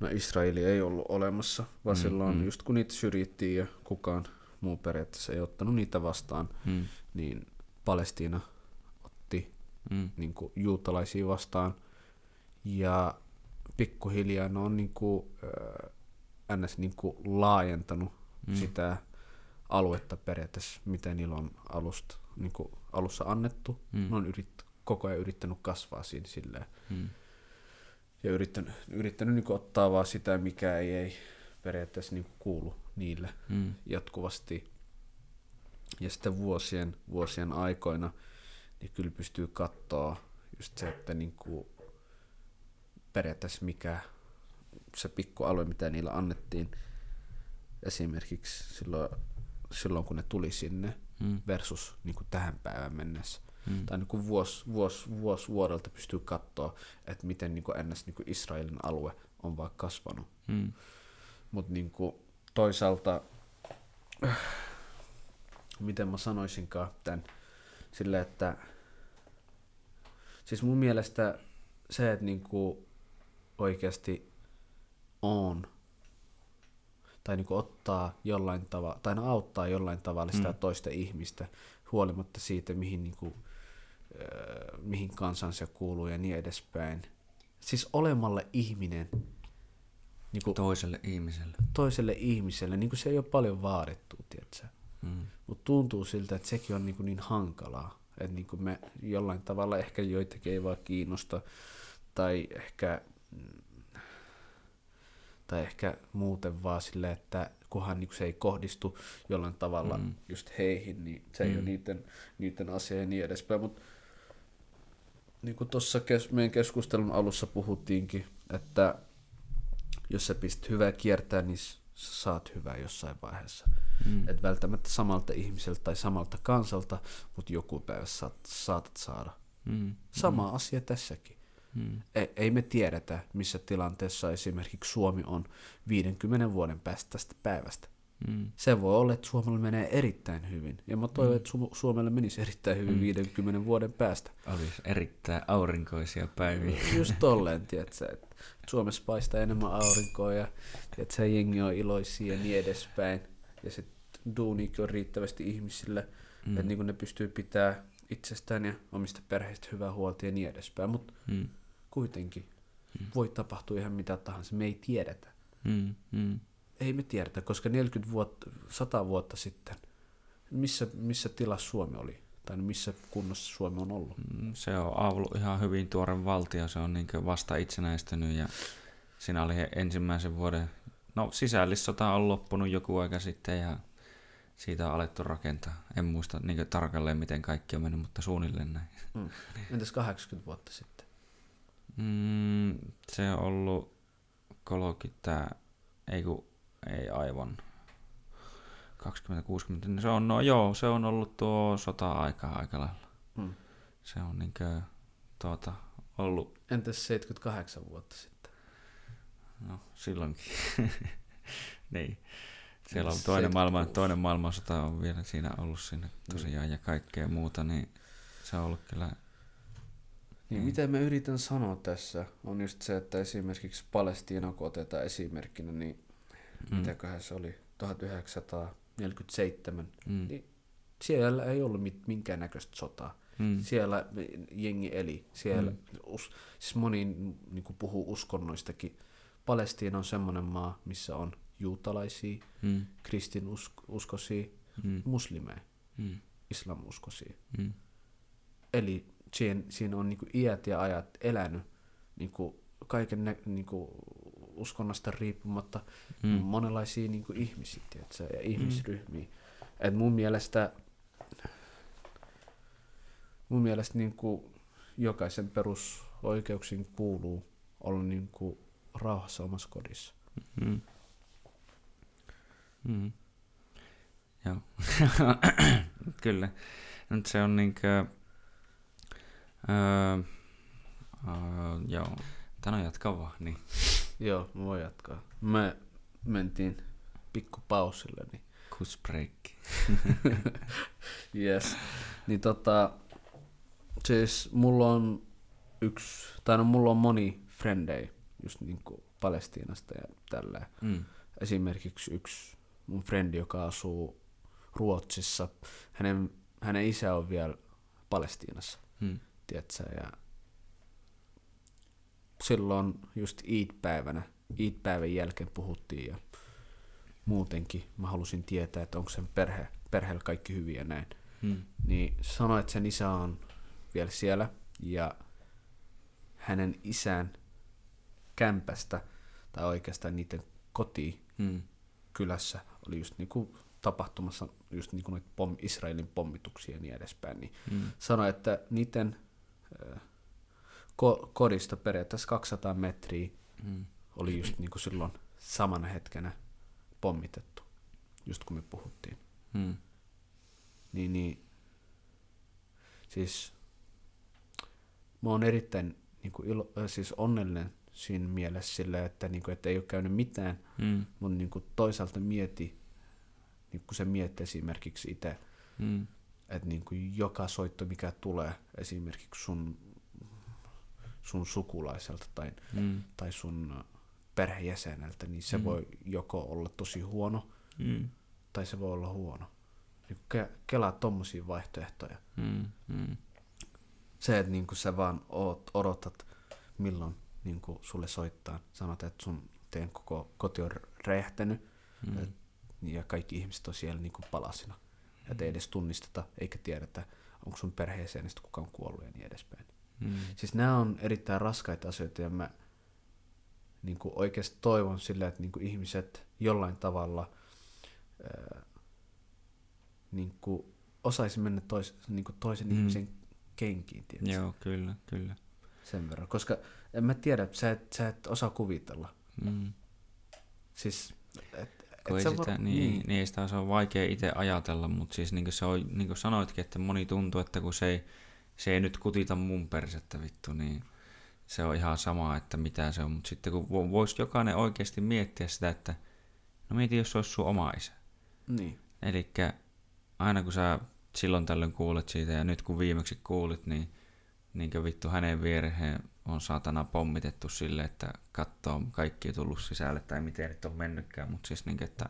no Israeli ei ollut olemassa, vaan mm, silloin mm. just kun niitä syrjittiin ja kukaan muu periaatteessa ei ottanut niitä vastaan, mm. niin Palestiina otti mm. niin kuin, juutalaisia vastaan. Ja pikkuhiljaa ne on niin kuin, äh, ns. Niin kuin laajentanut mm. sitä aluetta periaatteessa, mitä niillä on alusta, niin kuin alussa annettu. Mm. Ne on yrit, koko ajan yrittänyt kasvaa siinä silleen. Mm. Ja yrittänyt, yrittänyt niin kuin ottaa vaan sitä, mikä ei, ei periaatteessa niin kuin kuulu niille mm. jatkuvasti. Ja sitten vuosien, vuosien aikoina niin kyllä pystyy katsoa just se, että niin kuin periaatteessa mikä se pikku alue, mitä niillä annettiin esimerkiksi silloin, silloin kun ne tuli sinne mm. versus niin kuin tähän päivään mennessä. Mm. Tai niin kuin vuosi, vuosi, vuosi vuodelta pystyy katsoa, että miten niin kuin ennäs niin kuin Israelin alue on vaan kasvanut. Mm. Mutta niin kuin toisaalta, miten mä sanoisinkaan tämän, sille, että siis mun mielestä se, että niin kuin oikeasti on tai niin kuin ottaa jollain tavalla, tai no auttaa jollain tavalla sitä mm. toista ihmistä, huolimatta siitä, mihin, niin kuin, äh, mihin kansan se kuuluu ja niin edespäin. Siis olemalle ihminen. Niin kuin, toiselle ihmiselle. Toiselle ihmiselle, niin kuin se ei ole paljon vaadittu, tiedätkö? Mm. Mutta tuntuu siltä, että sekin on niin, kuin niin hankalaa. Että niin kuin me jollain tavalla ehkä joitakin ei vaan kiinnosta, tai ehkä tai ehkä muuten vaan sille, että kunhan niin se ei kohdistu jollain tavalla mm. just heihin, niin se mm. ei ole niiden, niiden asia ja niin edespäin. Mutta niin kuin tuossa kes- meidän keskustelun alussa puhuttiinkin, että jos sä pistät hyvää kiertää, niin sä saat hyvää jossain vaiheessa. Mm. Et välttämättä samalta ihmiseltä tai samalta kansalta, mutta joku päivä saat, saatat saada. Mm. Sama mm. asia tässäkin. Hmm. Ei, ei me tiedetä, missä tilanteessa esimerkiksi Suomi on 50 vuoden päästä tästä päivästä. Hmm. Se voi olla, että Suomella menee erittäin hyvin. Ja mä toivon, hmm. että Su- Suomelle menisi erittäin hyvin hmm. 50 vuoden päästä. Olisi erittäin aurinkoisia päiviä. Just tolleen, tiedätkö, että Suomessa paistaa enemmän aurinkoa ja tiedätkö, jengi on iloisia ja niin edespäin. Ja sitten duunikin on riittävästi ihmisille, hmm. että niin ne pystyy pitämään itsestään ja omista perheistä hyvää huolta ja niin edespäin. Mutta hmm kuitenkin mm. voi tapahtua ihan mitä tahansa. Me ei tiedetä. Mm. Mm. Ei me tiedetä, koska 40 vuotta, 100 vuotta sitten, missä, missä tilassa Suomi oli? Tai missä kunnossa Suomi on ollut? Mm, se on ollut ihan hyvin tuore valtio. Se on niin vasta itsenäistynyt ja siinä oli ensimmäisen vuoden... No sisällissota on loppunut joku aika sitten ja siitä on alettu rakentaa. En muista niin tarkalleen, miten kaikki on mennyt, mutta suunnilleen näin. Mm. Entäs 80 vuotta sitten? Mm, se on ollut koloki tää, ei kun, ei aivan. 2060, niin se on, no joo, se on ollut tuo sota-aikaa aika lailla. Mm. Se on niinkö, tuota, ollut... Entäs 78 vuotta sitten? No, silloinkin. niin. Siellä on toinen, maailman, toinen maailmansota on vielä siinä ollut siinä tosiaan mm. ja kaikkea muuta, niin se on ollut kyllä niin mm. mitä mä yritän sanoa tässä on just se, että esimerkiksi Palestiina, kun otetaan esimerkkinä, niin mm. mitäköhän se oli, 1947, mm. niin siellä ei ollut mit, minkäännäköistä sotaa. Mm. Siellä jengi eli, siellä mm. us, siis moni niin puhuu uskonnoistakin, Palestiina on semmoinen maa, missä on juutalaisia, Mm. kristinuskoisia, Mm. muslimeja, Mm. islamuskoisia. Mm. Eli siinä, siinä on niinku iät ja ajat elänyt niinku kaiken nä, niinku uskonnosta riippumatta Mm. mm. monenlaisia niinku ihmisiä tiedätkö, ja ihmisryhmiä. Et mun mielestä, mun mielestä niinku jokaisen perusoikeuksiin kuuluu olla niinku rauhassa omassa kodissa. Mm. Mm. Joo. Kyllä. Nyt se on niinkö... Öö, öö, joo. Tän on jatka vaan, niin. Joo, mä voin jatkaa. Me mentiin pikku pausille, niin Kusbreikki. Yes. Niin tota, siis mulla on yksi, tai no mulla on moni frendei just niinku Palestiinasta ja tällä. Mm. Esimerkiksi yksi mun frendi, joka asuu Ruotsissa, hänen, hänen isä on vielä Palestiinassa, Mm. tiedätkö, ja silloin just Eid-päivänä, Eid-päivän jälkeen puhuttiin ja muutenkin mä halusin tietää, että onko sen perhe, perheellä kaikki hyviä ja näin Mm. niin sanoi, että sen isä on vielä siellä ja hänen isän kämpästä tai oikeastaan niiden koti Mm. kylässä oli just niinku tapahtumassa just niinku noita pom, Israelin pommituksia ja niin edespäin, niin Mm. sanoi, että niiden äh, ko, kodista periaatteessa 200 metriä Mm. oli just niinku silloin samana hetkenä pommitettu, just kun me puhuttiin. Mm. Niin, niin siis mä oon erittäin niin kuin ilo, äh, siis onnellinen siinä mielessä sillä, että, niin kuin, että ei ole käynyt mitään, Mm. mutta niin kuin toisaalta mieti, niin kun se miettii esimerkiksi itse, Mm. että niin kuin joka soitto, mikä tulee esimerkiksi sun, sun sukulaiselta tai, Mm. tai sun perhejäseneltä, niin se Mm. mm. voi joko olla tosi huono Mm. tai se voi olla huono. Niin ke- kelaa tommosia vaihtoehtoja. Mm. Mm. Se, että niin sä vaan oot, odotat, milloin niin sulle soittaa. Sanot, että sun teidän koko koti on räjähtänyt Mm. et, ja kaikki ihmiset on siellä niin palasina. Että ei edes tunnisteta eikä tiedetä, onko sun perheeseenistä kukaan kuollut ja niin edespäin. Mm. Siis nämä on erittäin raskaita asioita ja mä niin oikeasti toivon sillä, että niin ihmiset jollain tavalla ää, niin osaisi mennä tois, niin toisen Mm. ihmisen kenkiin. Tiedätkö? Joo, kyllä, kyllä. sen verran. Koska en mä tiedä, sä et, sä et osaa kuvitella. Mm. Siis, et, Kun ei sitä, voi- niin, niin. niin, sitä se on vaikea itse ajatella, mutta siis niin kuin, se on, niin kuin sanoitkin, että moni tuntuu, että kun se ei, se ei nyt kutita mun persettä vittu, niin se on ihan sama, että mitä se on. Mutta sitten kun vo- voisi jokainen oikeasti miettiä sitä, että no mieti, jos se olisi sun oma isä. Niin. Eli aina kun sä silloin tällöin kuulet siitä ja nyt kun viimeksi kuulit, niin niin vittu hänen viereen on saatana pommitettu sille, että kattoo kaikki tullut sisälle tai miten nyt on mennytkään, mutta siis niin, että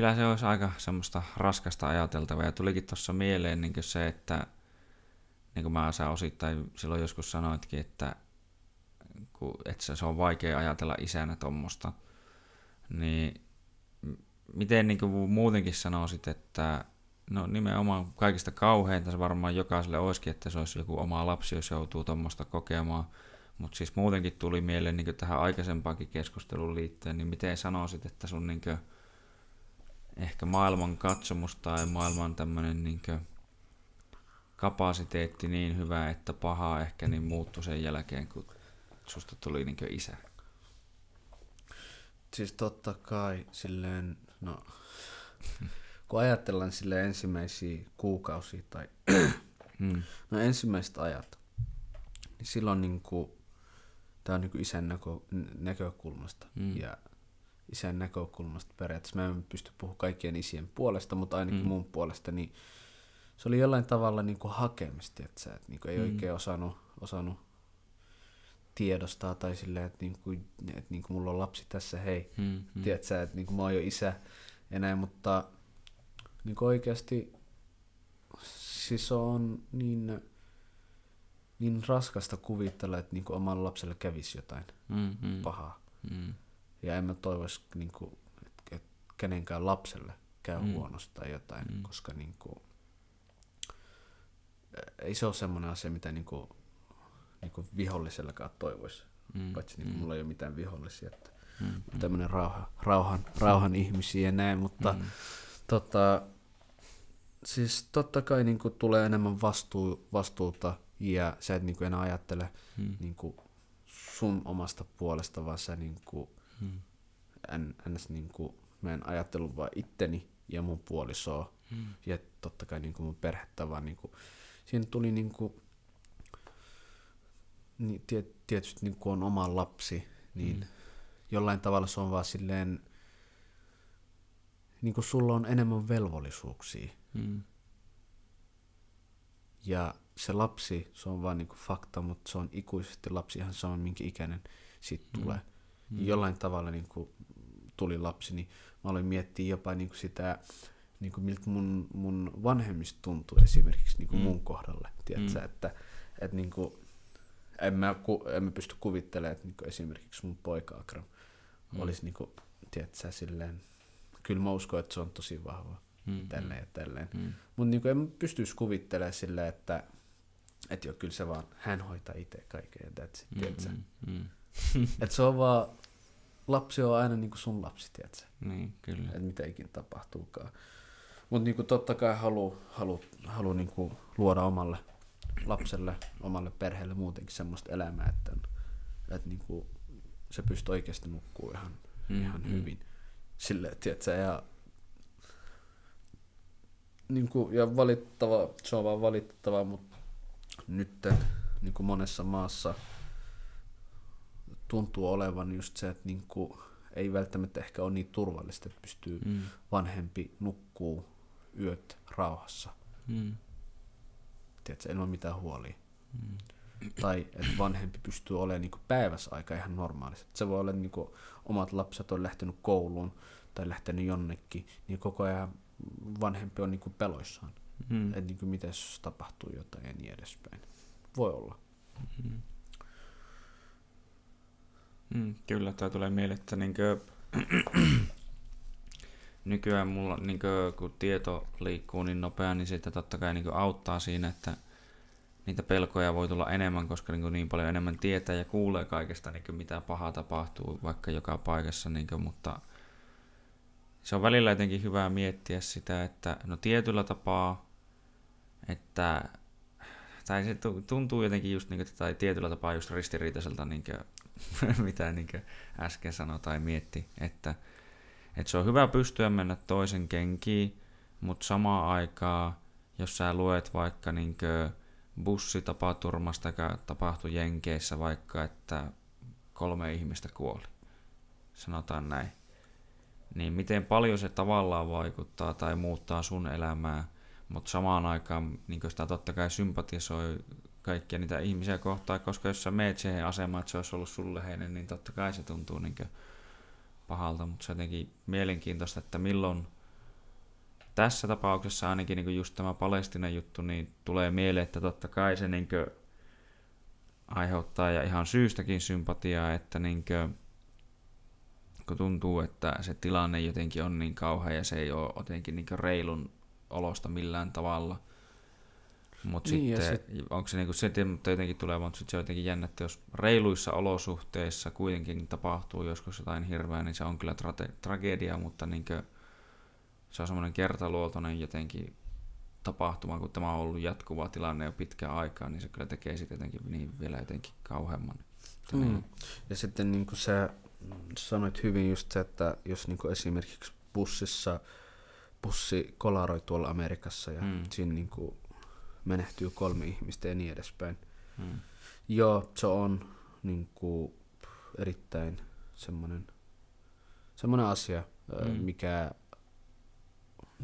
kyllä se olisi aika semmoista raskasta ajateltavaa. Ja tulikin tuossa mieleen niin se, että niin kuin mä sä osittain silloin joskus sanoitkin, että, kun, että se on vaikea ajatella isänä tuommoista, niin miten niin kuin muutenkin sanoisit, että no nimenomaan kaikista kauheinta se varmaan jokaiselle olisikin, että se olisi joku oma lapsi, jos joutuu tuommoista kokemaan, mutta siis muutenkin tuli mieleen niin tähän aikaisempaankin keskusteluun liittyen, niin miten sanoisit, että sun niin kuin, ehkä maailman katsomus tai maailman tämmöinen niin kapasiteetti niin hyvä, että paha ehkä niin muuttui sen jälkeen, kun susta tuli niin isä. Siis totta kai silleen, no, kun ajatellaan sille ensimmäisiä kuukausia tai Mm. no ensimmäiset ajat, niin silloin niin kuin, tämä on niin kuin isän näkö, näkökulmasta Mm. ja isän näkökulmasta periaatteessa. Mä en pysty puhumaan kaikkien isien puolesta, mutta ainakin Mm. mun puolesta, niin se oli jollain tavalla niin kuin hakemista, että, sä, että niin kuin ei Mm. oikein osannut, osannut tiedostaa tai silleen, että, niin kuin, että niin kuin mulla on lapsi tässä, hei, Mm. mm. Tiedät sä, että niin kuin mä oon jo isä ja näin, mutta niin kuin oikeasti siis on niin niin raskasta kuvitella, että niin kuin omalle lapselle kävisi jotain Mm, mm, pahaa. mm, Ja en mä toivoisi, niin kuin, että, että kenenkään lapselle käy Mm. mm. huonosti tai jotain, Mm. mm. koska niin kuin, ei se ole semmoinen asia, mitä niin kuin, niin kuin vihollisellekaan toivoisi. mm, Paitsi niin kuin, mulla ei ole mitään vihollisia. Että mm, tämmöinen rauha, rauhan, rauhan ihmisiä ja näin, mutta mm, tota, siis totta kai niin kuin, tulee enemmän vastuu, vastuuta ja sä et niin kuin, enää ajattele mm, niin kuin, sun omasta puolesta, vaan sä niin kuin, mm, en, ns. Niin kuin, mä en ajatellut vaan itteni ja mun puolisoa mm, ja totta kai niin kuin mun perhettä, vaan niin kuin, siinä tuli niin kuin, niin tiet, tietysti niin kuin on oma lapsi, niin Mm. mm. jollain tavalla se on vaan silleen, niin kuin sulla on enemmän velvollisuuksia. mm, Ja se lapsi, se on vaan niin kuin fakta, mutta se on ikuisesti lapsi ihan sama, minkä ikäinen siitä Mm. tulee. Mm. Jollain tavalla niin kuin tuli lapsi, niin mä aloin miettiä jopa niin kuin sitä, niin kuin miltä mun, mun vanhemmista tuntuu esimerkiksi niin kuin Mm. mm. mun kohdalle. Tiedätkö, Mm. että, että niin kuin, en, mä, ku, en mä pysty kuvittelemaan, että niin kuin esimerkiksi mun poika Akram Mm. mm. olisi niin kuin, tiedätkö, silleen, kyllä mä uskon, että se on tosi vahva mm, tälleen ja tälleen. mm, Mutta niin en mä pystyisi kuvittelemaan silleen, että et joo, kyllä se vaan, hän hoitaa itse kaiken ja that's it, mm, tiedätkö? mm, mm, Et se on vaan, lapsi on aina niinku sun lapsi, tiedätkö? niin, kyllä. Että mitä ikinä tapahtuukaan. Mutta niinku totta kai halu, halu, halu niinku luoda omalle lapselle, omalle perheelle muutenkin semmoista elämää, että, että niinku se pystyy oikeasti nukkuu ihan, Mm, mm, ihan mm. hyvin. Silleen, tiedätkö, ja niin kuin, ja valittava, se on vaan valittava, mutta nyt niin kuin monessa maassa tuntuu olevan just se, että niin kuin, ei välttämättä ehkä ole niin turvallista, että pystyy Mm, vanhempi nukkuu yöt rauhassa, mm, tiedätkö, ilman mitään huolia. mm, Tai että vanhempi pystyy olemaan niin päivässä aika ihan normaalisti. Se voi olla, että niin omat lapset on lähtenyt kouluun tai lähtenyt jonnekin, niin koko ajan vanhempi on niin peloissaan. mm, Että niin miten tapahtuu jotain ja niin edespäin. Voi olla. mm. Mm, kyllä, toi tulee mieleen, että niinkö, nykyään mulla, niinkö, kun tieto liikkuu niin nopeasti, niin sitä totta kai niinkö auttaa siinä, että niitä pelkoja voi tulla enemmän, koska niin, niin paljon enemmän tietää ja kuulee kaikesta, niin mitä pahaa tapahtuu vaikka joka paikassa, niin kuin, mutta se on välillä jotenkin hyvä miettiä sitä, että no tietyllä tapaa, että tai se tu- tuntuu jotenkin just niin kuin, tai tietyllä tapaa just ristiriitaiselta, niin kuin, mitä niin äsken sanoi tai mietti, että, että se on hyvä pystyä mennä toisen kenkiin, mutta samaan aikaan, jos sä luet vaikka niin bussitapaturmasta, joka tapahtui Jenkeissä vaikka, että kolme ihmistä kuoli, sanotaan näin, niin miten paljon se tavallaan vaikuttaa tai muuttaa sun elämää, mutta samaan aikaan niin sitä totta kai sympatisoi kaikkia niitä ihmisiä kohtaan, koska jos sä meet siihen asemaan, että se olisi ollut sulle heinen, niin totta kai se tuntuu niin pahalta, mutta se jotenkin mielenkiintoista, että milloin tässä tapauksessa ainakin niin just tämä Palestinan juttu, niin tulee mieleen, että totta kai se niin aiheuttaa ja ihan syystäkin sympatiaa, että niin kuin, kun tuntuu, että se tilanne jotenkin on niin kauhea ja se ei ole jotenkin niin reilun olosta millään tavalla. Mutta Niin, sitten, sit... onko se niinku se, mutta jotenkin tulee, mutta sitten se on jotenkin jännä, että jos reiluissa olosuhteissa kuitenkin tapahtuu joskus jotain hirveää, niin se on kyllä tra- tragedia, mutta niinkö, se on semmoinen kertaluoltoinen jotenkin tapahtuma, kun tämä on ollut jatkuva tilanne jo pitkään aikaa, niin se kyllä tekee sitten jotenkin niin vielä jotenkin kauheamman. Mm. Niin. Ja sitten niin kuin sä sanoit hyvin just se, että jos niin kuin esimerkiksi bussissa bussi kolaroi tuolla Amerikassa ja mm. siinä niin kuin menehtyy kolme ihmistä ja niin edespäin. Mm. Joo, se on niin kuin erittäin semmoinen, semmoinen asia, mm. Mm. mikä...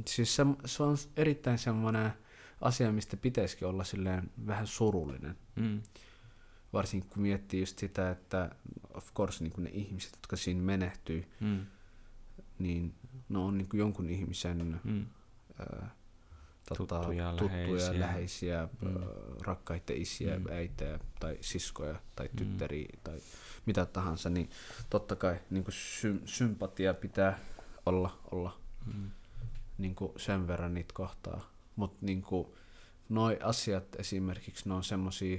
Siis se, se on erittäin semmoinen asia, mistä pitäisikin olla silleen vähän surullinen. Mm. Varsinkin kun miettii just sitä, että of course niin ne ihmiset, jotka siinä menehtyy, Mm. niin ne on niin kuin jonkun ihmisen Mm. ää, tota, Tuttuja, tuttuja läheisiä. läheisiä, Mm. rakkaita isiä, Mm. äitejä tai siskoja tai Mm. tyttäriä mm. tai mitä tahansa, niin totta kai niin sy- sympatia pitää olla, olla Mm. niin sen verran niitä kohtaa. Mutta niin noi asiat esimerkiksi, ne on semmosia,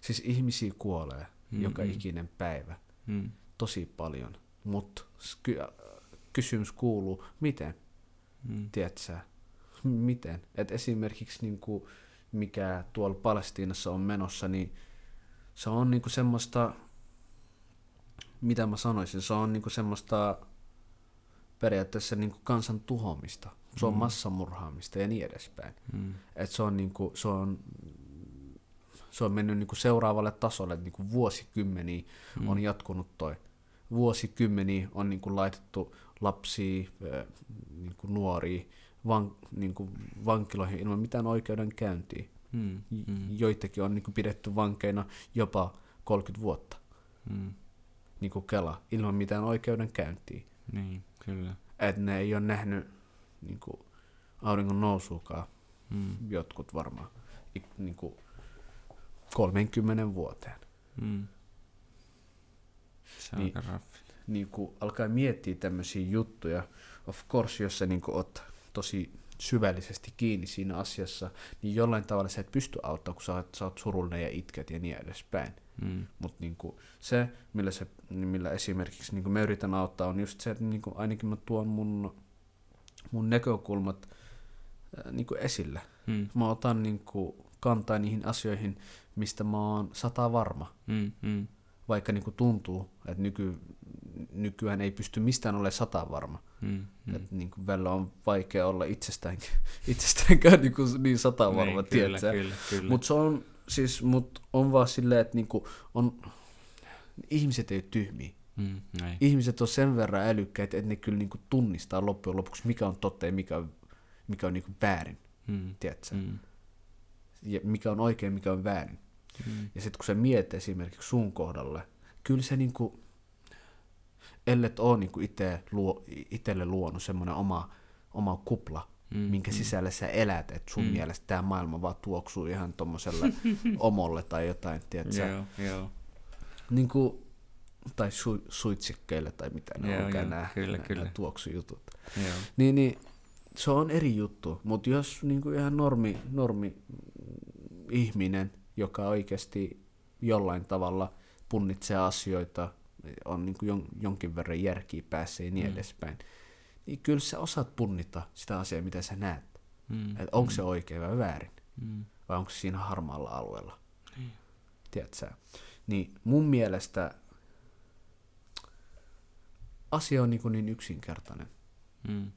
siis ihmisiä kuolee Mm, joka mm. ikinen päivä Mm. tosi paljon, mutta ky- kysymys kuuluu, miten? Mm. Tiedät sä? M- Miten? Et esimerkiksi niinku, mikä tuolla Palestiinassa on menossa, niin se on niinku semmoista, mitä mä sanoisin, se on niinku semmoista periaatteessa niinku kansan tuhoamista. Se on Mm. massamurhaamista ja niin edespäin. Mm. Et se on niinku, se on se on mennyt niinku seuraavalle tasolle, että niinku vuosikymmeniä Mm. on jatkunut toi. Vuosikymmeniä on niinku laitettu lapsia, ö, niinku nuoria van, niinku vankiloihin ilman mitään oikeudenkäyntiä. Mm. Mm. Joitakin on niinku pidetty vankeina jopa 30 vuotta, Mm. niinku Kela, ilman mitään oikeudenkäyntiä. Niin, kyllä. Et ne ei ole nähnyt niinku auringon nousuakaan, Mm. jotkut varmaan, ik- niinku 30 vuoteen. Mm. Se on Niin. raffi. niin kuin alkaa miettiä tämmöisiä juttuja, of course, jos sä niin kuin oot tosi syvällisesti kiinni siinä asiassa, niin jollain tavalla sä et pysty auttamaan, kun sä oot, sä oot surullinen ja itket ja niin edespäin. Mm. Mutta niin se, millä, se, millä esimerkiksi niin mä yritän auttaa, on just se, että niin kuin ainakin mä tuon mun, mun näkökulmat ää, niin kuin esille. Mm. Mä otan niin kuin kantaa niihin asioihin, mistä mä oon sata varma Mm. Mm. vaikka niin kuin tuntuu, että nyky, nykyään ei pysty mistään olemaan sata varma. Mm. Mm. Niin kuin välillä on vaikea olla itsestään, itsestäänkään niin, kuin niin sata varma, Niin, niin, kyllä, kyllä. Mutta se on, siis, mut on vaan silleen, että niin kuin on, ihmiset ei ole tyhmiä. Mm. Ihmiset on sen verran älykkäitä, että ne kyllä niin kuin tunnistaa loppujen lopuksi, mikä on totta ja mikä on, mikä on niin kuin väärin, Mm. tiedätkö? Mm. Ja mikä on oikein, mikä on väärin. Mm. Ja sitten kun sä mietit esimerkiksi sun kohdalle, kyllä se niinku, ellet ole niinku ite luo, itelle luonut semmoinen oma, oma kupla, Mm. minkä Mm. sisällä sä elät, että sun Mm. mielestä tämä maailma vaan tuoksuu ihan tommoselle omolle tai jotain, tiedätkö? Joo, joo. Niinku, tai su, suitsikkeille tai mitä ne Joo, onkaan joo, nämä, kyllä, nämä, kyllä. nämä tuoksujutut. joo. Niin, niin se on eri juttu, mutta jos niinku ihan normi, normi ihminen, joka oikeasti jollain tavalla punnitsee asioita, on niinku jon, jonkin verran järkiä päässä ja niin Mm. mm. edespäin, niin kyllä sä osaat punnita sitä asiaa, mitä sä näet. Mm. Et onko se oikein vai väärin, Mm. vai onko se siinä harmaalla alueella. Niin. Tiedätkö? Niin mun mielestä asia on niinku niin yksinkertainen Mm.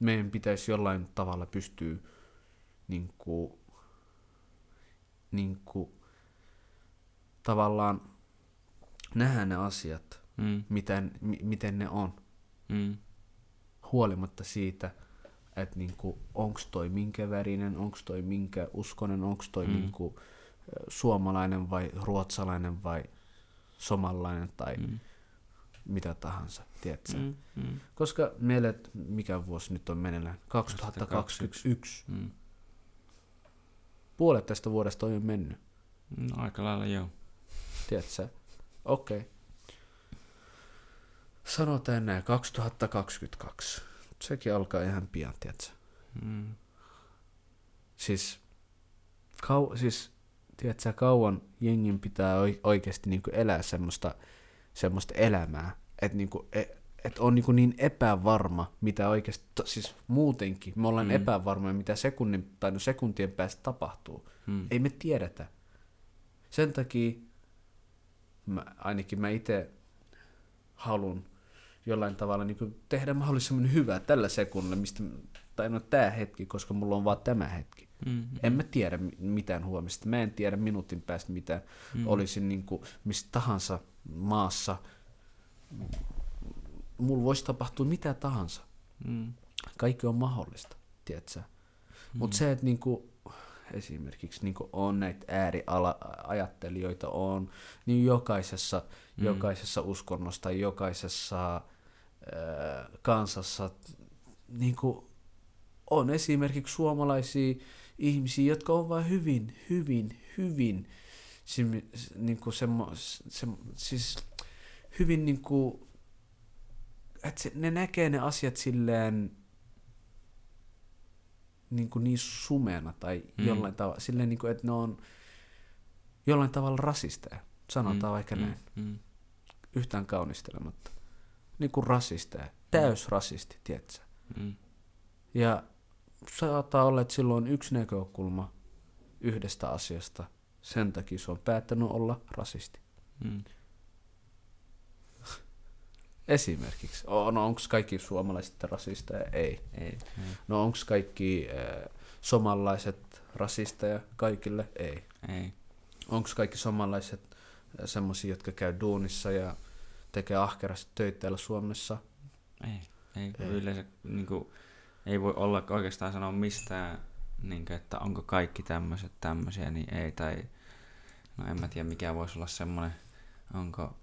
meidän pitäisi jollain tavalla pystyä niin kuin, niin kuin, tavallaan nähdä ne asiat, Mm. miten, mi, miten ne on, Mm. huolimatta siitä, että niin kuin, onko toi minkä värinen, onko toi minkä uskonen, onko toi Mm. mm. niin kuin, suomalainen vai ruotsalainen vai somalainen tai mm. Mitä tahansa, tiedätkö? Mm. Mm. Koska meille, mikä vuosi nyt on meneillään, 2021, Mm. puolet tästä vuodesta on jo mennyt, No, aika lailla joo. tiedätkö? Okei. Okay. Sanotaan näin, 2022. Sekin alkaa ihan pian, tiedätkö? Mm. Siis, kau, siis tiedätkö kauan jengin pitää oi- oikeasti niinku elää semmoista, semmoista elämää, että niinku, e, et on niinku niin epävarma, mitä oikeasti, to, siis muutenkin, me ollaan mm. epävarmoja, mitä sekunnin, tai no sekuntien päästä tapahtuu. Mm. Ei me tiedetä. Sen takia mä, ainakin mä itse halun jollain tavalla niin tehdä mahdollisimman hyvää tällä sekunnilla, mistä, tai no tää hetki, koska mulla on vaan tämä hetki. Mm. En mä tiedä mi- mitään huomista. Mä en tiedä minuutin päästä mitään. Mm. Mm. Olisin niin kuin mistä tahansa maassa. Mulla voisi tapahtua mitä tahansa. Mm. Kaikki on mahdollista, tiedätkö? Mm. Mutta se, että niinku, esimerkiksi niinku on näitä ääriajattelijoita on, niin jokaisessa, Mm. jokaisessa uskonnossa tai jokaisessa ää, kansassa niinku, on esimerkiksi suomalaisia ihmisiä, jotka on vain hyvin, hyvin, hyvin, niin kuin semmo, se, siis hyvin niin kuin, että se, ne näkee ne asiat silleen niin, kuin niin sumeana tai mm. jollain tavalla, silleen niin kuin, että ne on jollain tavalla rasisteja, sanotaan mm. vaikka mm. näin, mm. yhtään kaunistelematta, niin kuin rasisteja, täysrasisti, tiedätkö? Mm. Ja saattaa olla, että silloin on yksi näkökulma yhdestä asiasta, sen takia se on päättänyt olla rasisti. Mm. Esimerkiksi. No onko kaikki suomalaiset rasisteja? Ei. ei. No onko kaikki äh, somalaiset rasisteja kaikille? Ei. Ei. Onko kaikki somalaiset äh, semmoisia, jotka käy duunissa ja tekee ahkerasti töitä täällä Suomessa? Ei. Ei, ei. yleensä niin kuin, ei voi olla oikeastaan sanoa mistään, niin kuin, että onko kaikki tämmöiset tämmöisiä, niin ei. Tai no en mä tiedä mikä voisi olla semmoinen, onko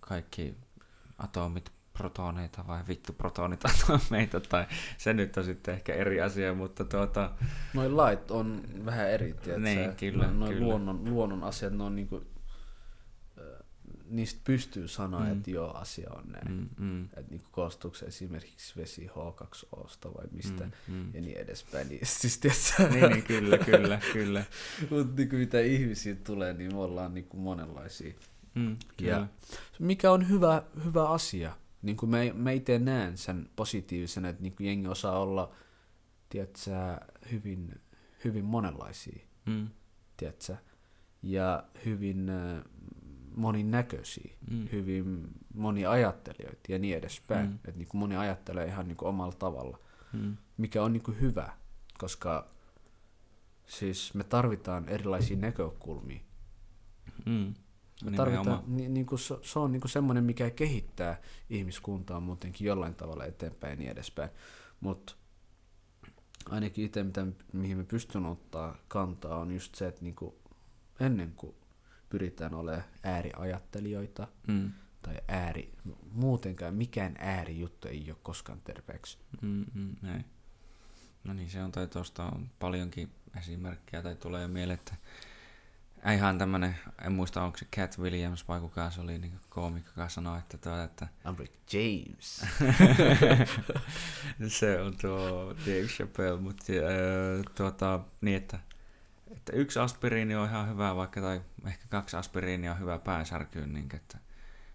kaikki atomit protoneita vai vittu protonit atomeita, tai se nyt on sitten ehkä eri asia, mutta tuota... Noin lait on vähän eri, tiedätkö? Niin, kyllä, Noin kyllä. Luonnon, luonnon asiat, ne on niinku, niistä pystyy sanoa, mm. että joo, asia on näin. Mm, mm. Että niinku koostuuko esimerkiksi vesi H2Osta vai mistä mm, mm. ja niin edespäin. Niin, siis, tiedätkö? niin, niin, kyllä, kyllä, kyllä. Mutta niinku, mitä ihmisiä tulee, niin me ollaan niinku monenlaisia. Mm, ja mikä on hyvä, hyvä asia. Niin kuin me, me itse näen sen positiivisena, että niin kuin jengi osaa olla tiedätkö, hyvin, hyvin monenlaisia. Mm. Tiedätkö? Ja hyvin äh, moninäköisiä, mm. hyvin moniajattelijoita ja niin edespäin. Mm. Että niin kuin moni ajattelee ihan niin kuin omalla tavalla, mm. mikä on niin kuin hyvä, koska siis me tarvitaan erilaisia näkökulmia. Mm. Tarvitaan, niin, niin kuin se, se on niin kuin semmoinen, mikä kehittää ihmiskuntaa muutenkin jollain tavalla eteenpäin ja niin edespäin. Mutta ainakin itse, mitä, mihin me pystyn ottaa kantaa, on just se, että niin kuin ennen kuin pyritään olemaan ääriajattelijoita mm. tai ääri, muutenkaan mikään äärijuttu ei ole koskaan terveeksi. Mm, mm, ei. No niin, se on tai tuosta on paljonkin esimerkkejä tai tulee jo mieleen, että ihan tämmönen, en muista onko se Cat Williams vai kuka se oli niin koomikko, joka sanoi, että, tuo, että Rick James. se on tuo Dave Chappelle, mutta äh, tuota, niin että, että yksi aspiriini on ihan hyvä, vaikka tai ehkä kaksi aspiriinia on hyvä pääsärkyyn, niin että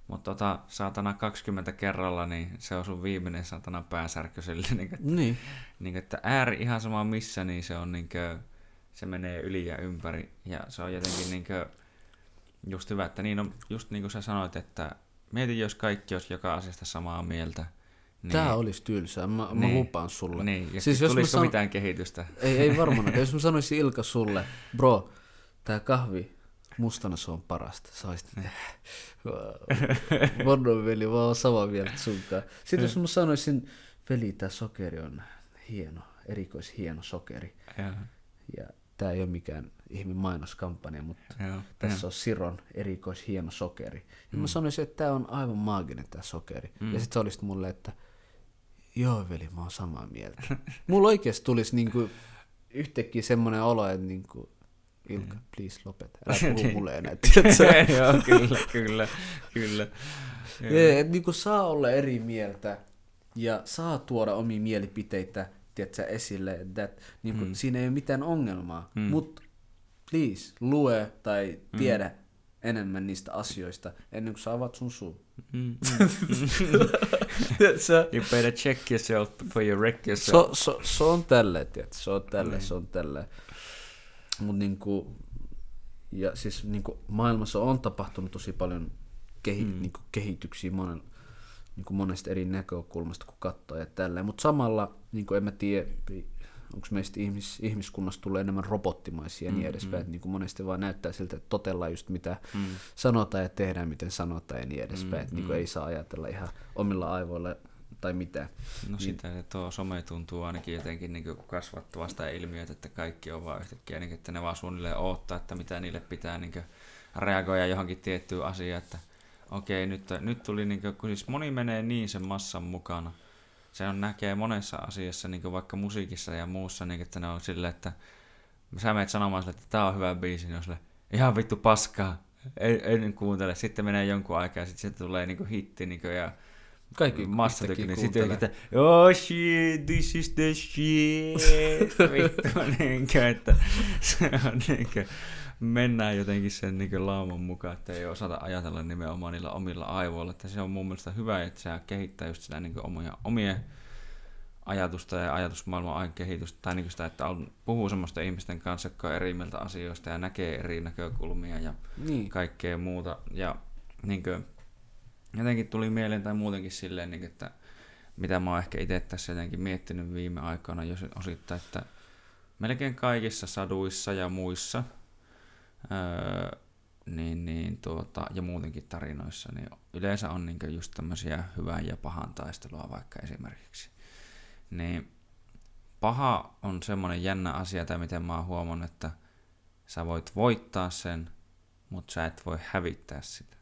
mutta tota, saatana 20 kerralla, niin se on sun viimeinen saatana pääsärky sille. Niin, että, niin. niin, että ääri ihan sama missä, niin se on niin kuin, se menee yli ja ympäri. Ja se on jotenkin niin kuin, just hyvä, että niin on, just niin kuin sä sanoit, että mieti, jos kaikki olisi joka asiasta samaa mieltä. Niin, Tämä olisi tylsää, mä, niin, mä lupaan sulle. Niin, ja siis jos san... mitään kehitystä? Ei, ei varmaan. jos mä sanoisin Ilka sulle, bro, tämä kahvi, mustana se on parasta. Sä olisit, Mordon veli, mä oon samaa mieltä sunkaan. Sitten jos mä sanoisin, veli, tämä sokeri on hieno, erikoishieno sokeri. Ja, ja tämä ei ole mikään ihme mainoskampanja, mutta Joo, tässä on Siron erikoishieno sokeri. Ja mm. mä sanoisin, että tämä on aivan maaginen tämä sokeri. Mm. Ja sitten sä olisit mulle, että joo veli, mä oon samaa mieltä. Mulla oikeasti tulisi niinku yhtäkkiä semmoinen olo, että niinku, Ilka, mm. please lopeta. Älä puhu niin. mulle enää, Joo, kyllä, kyllä, kyllä. Ja, et, niin kuin saa olla eri mieltä ja saa tuoda omia mielipiteitä tiedätkö, esille, että niin kuin, mm. siinä ei ole mitään ongelmaa, mm. mutta please, lue tai mm. tiedä mm. enemmän niistä asioista ennen kuin sä avaat sun suu. Mm. you better check yourself before you wreck yourself. Se so, so, so on tälleen, tiedätkö, se on tälleen, mm. se on tälleen. Mutta niinku, ja siis niinku maailmassa on tapahtunut tosi paljon kehi, mm. niinku kehityksiä monen, niinku monesta eri näkökulmasta, kun katsoo ja tälleen. Mutta samalla, niinku en mä tiedä, onko meistä ihmis, ihmiskunnasta tulee enemmän robottimaisia ja niin mm, edespäin. Mm. Niin kuin monesti vaan näyttää siltä, että totellaan just mitä mm. sanotaan ja tehdään, miten sanotaan ja niin edespäin. Mm, niin kuin mm. ei saa ajatella ihan omilla aivoilla tai mitä. No niin. sitä, että tuo some tuntuu ainakin jotenkin niin kasvattavasta ilmiötä, että kaikki on vaan yhtäkkiä, niin, että ne vaan suunnilleen odottaa, että mitä niille pitää niin reagoida johonkin tiettyyn asiaan, että okei, nyt, nyt tuli, niin kuin, kun siis moni menee niin sen massan mukana, se on näkee monessa asiassa, niin vaikka musiikissa ja muussa, niin että ne on silleen, että sä menet sanomaan sille, että tää on hyvä biisi, niin on sille, ihan vittu paskaa, ei, en kuuntele. Sitten menee jonkun aikaa ja sitten tulee niinku hitti niinku ja kaikki massatykin, niin sitten että oh shit, this is the shit, vittu, niinkö, että se on niinkö, mennään jotenkin sen niin laaman mukaan, että ei osata ajatella nimenomaan niillä omilla aivoilla. Että se on mun mielestä hyvä, että se kehittää just sitä niin omia, omia ajatusta ja ajatusmaailman kehitystä, tai niin sitä, että on, puhuu semmoista ihmisten kanssa, jotka on eri mieltä asioista ja näkee eri näkökulmia ja niin. kaikkea muuta. Ja niin kuin, jotenkin tuli mieleen tai muutenkin silleen, niin kuin, että mitä mä oon ehkä itse tässä jotenkin miettinyt viime aikoina jos osittain, että melkein kaikissa saduissa ja muissa öö, niin, niin, tuota, ja muutenkin tarinoissa, niin yleensä on niin just tämmöisiä hyvän ja pahan taistelua vaikka esimerkiksi. Niin paha on semmoinen jännä asia, tai miten mä oon huomannut, että sä voit voittaa sen, mutta sä et voi hävittää sitä.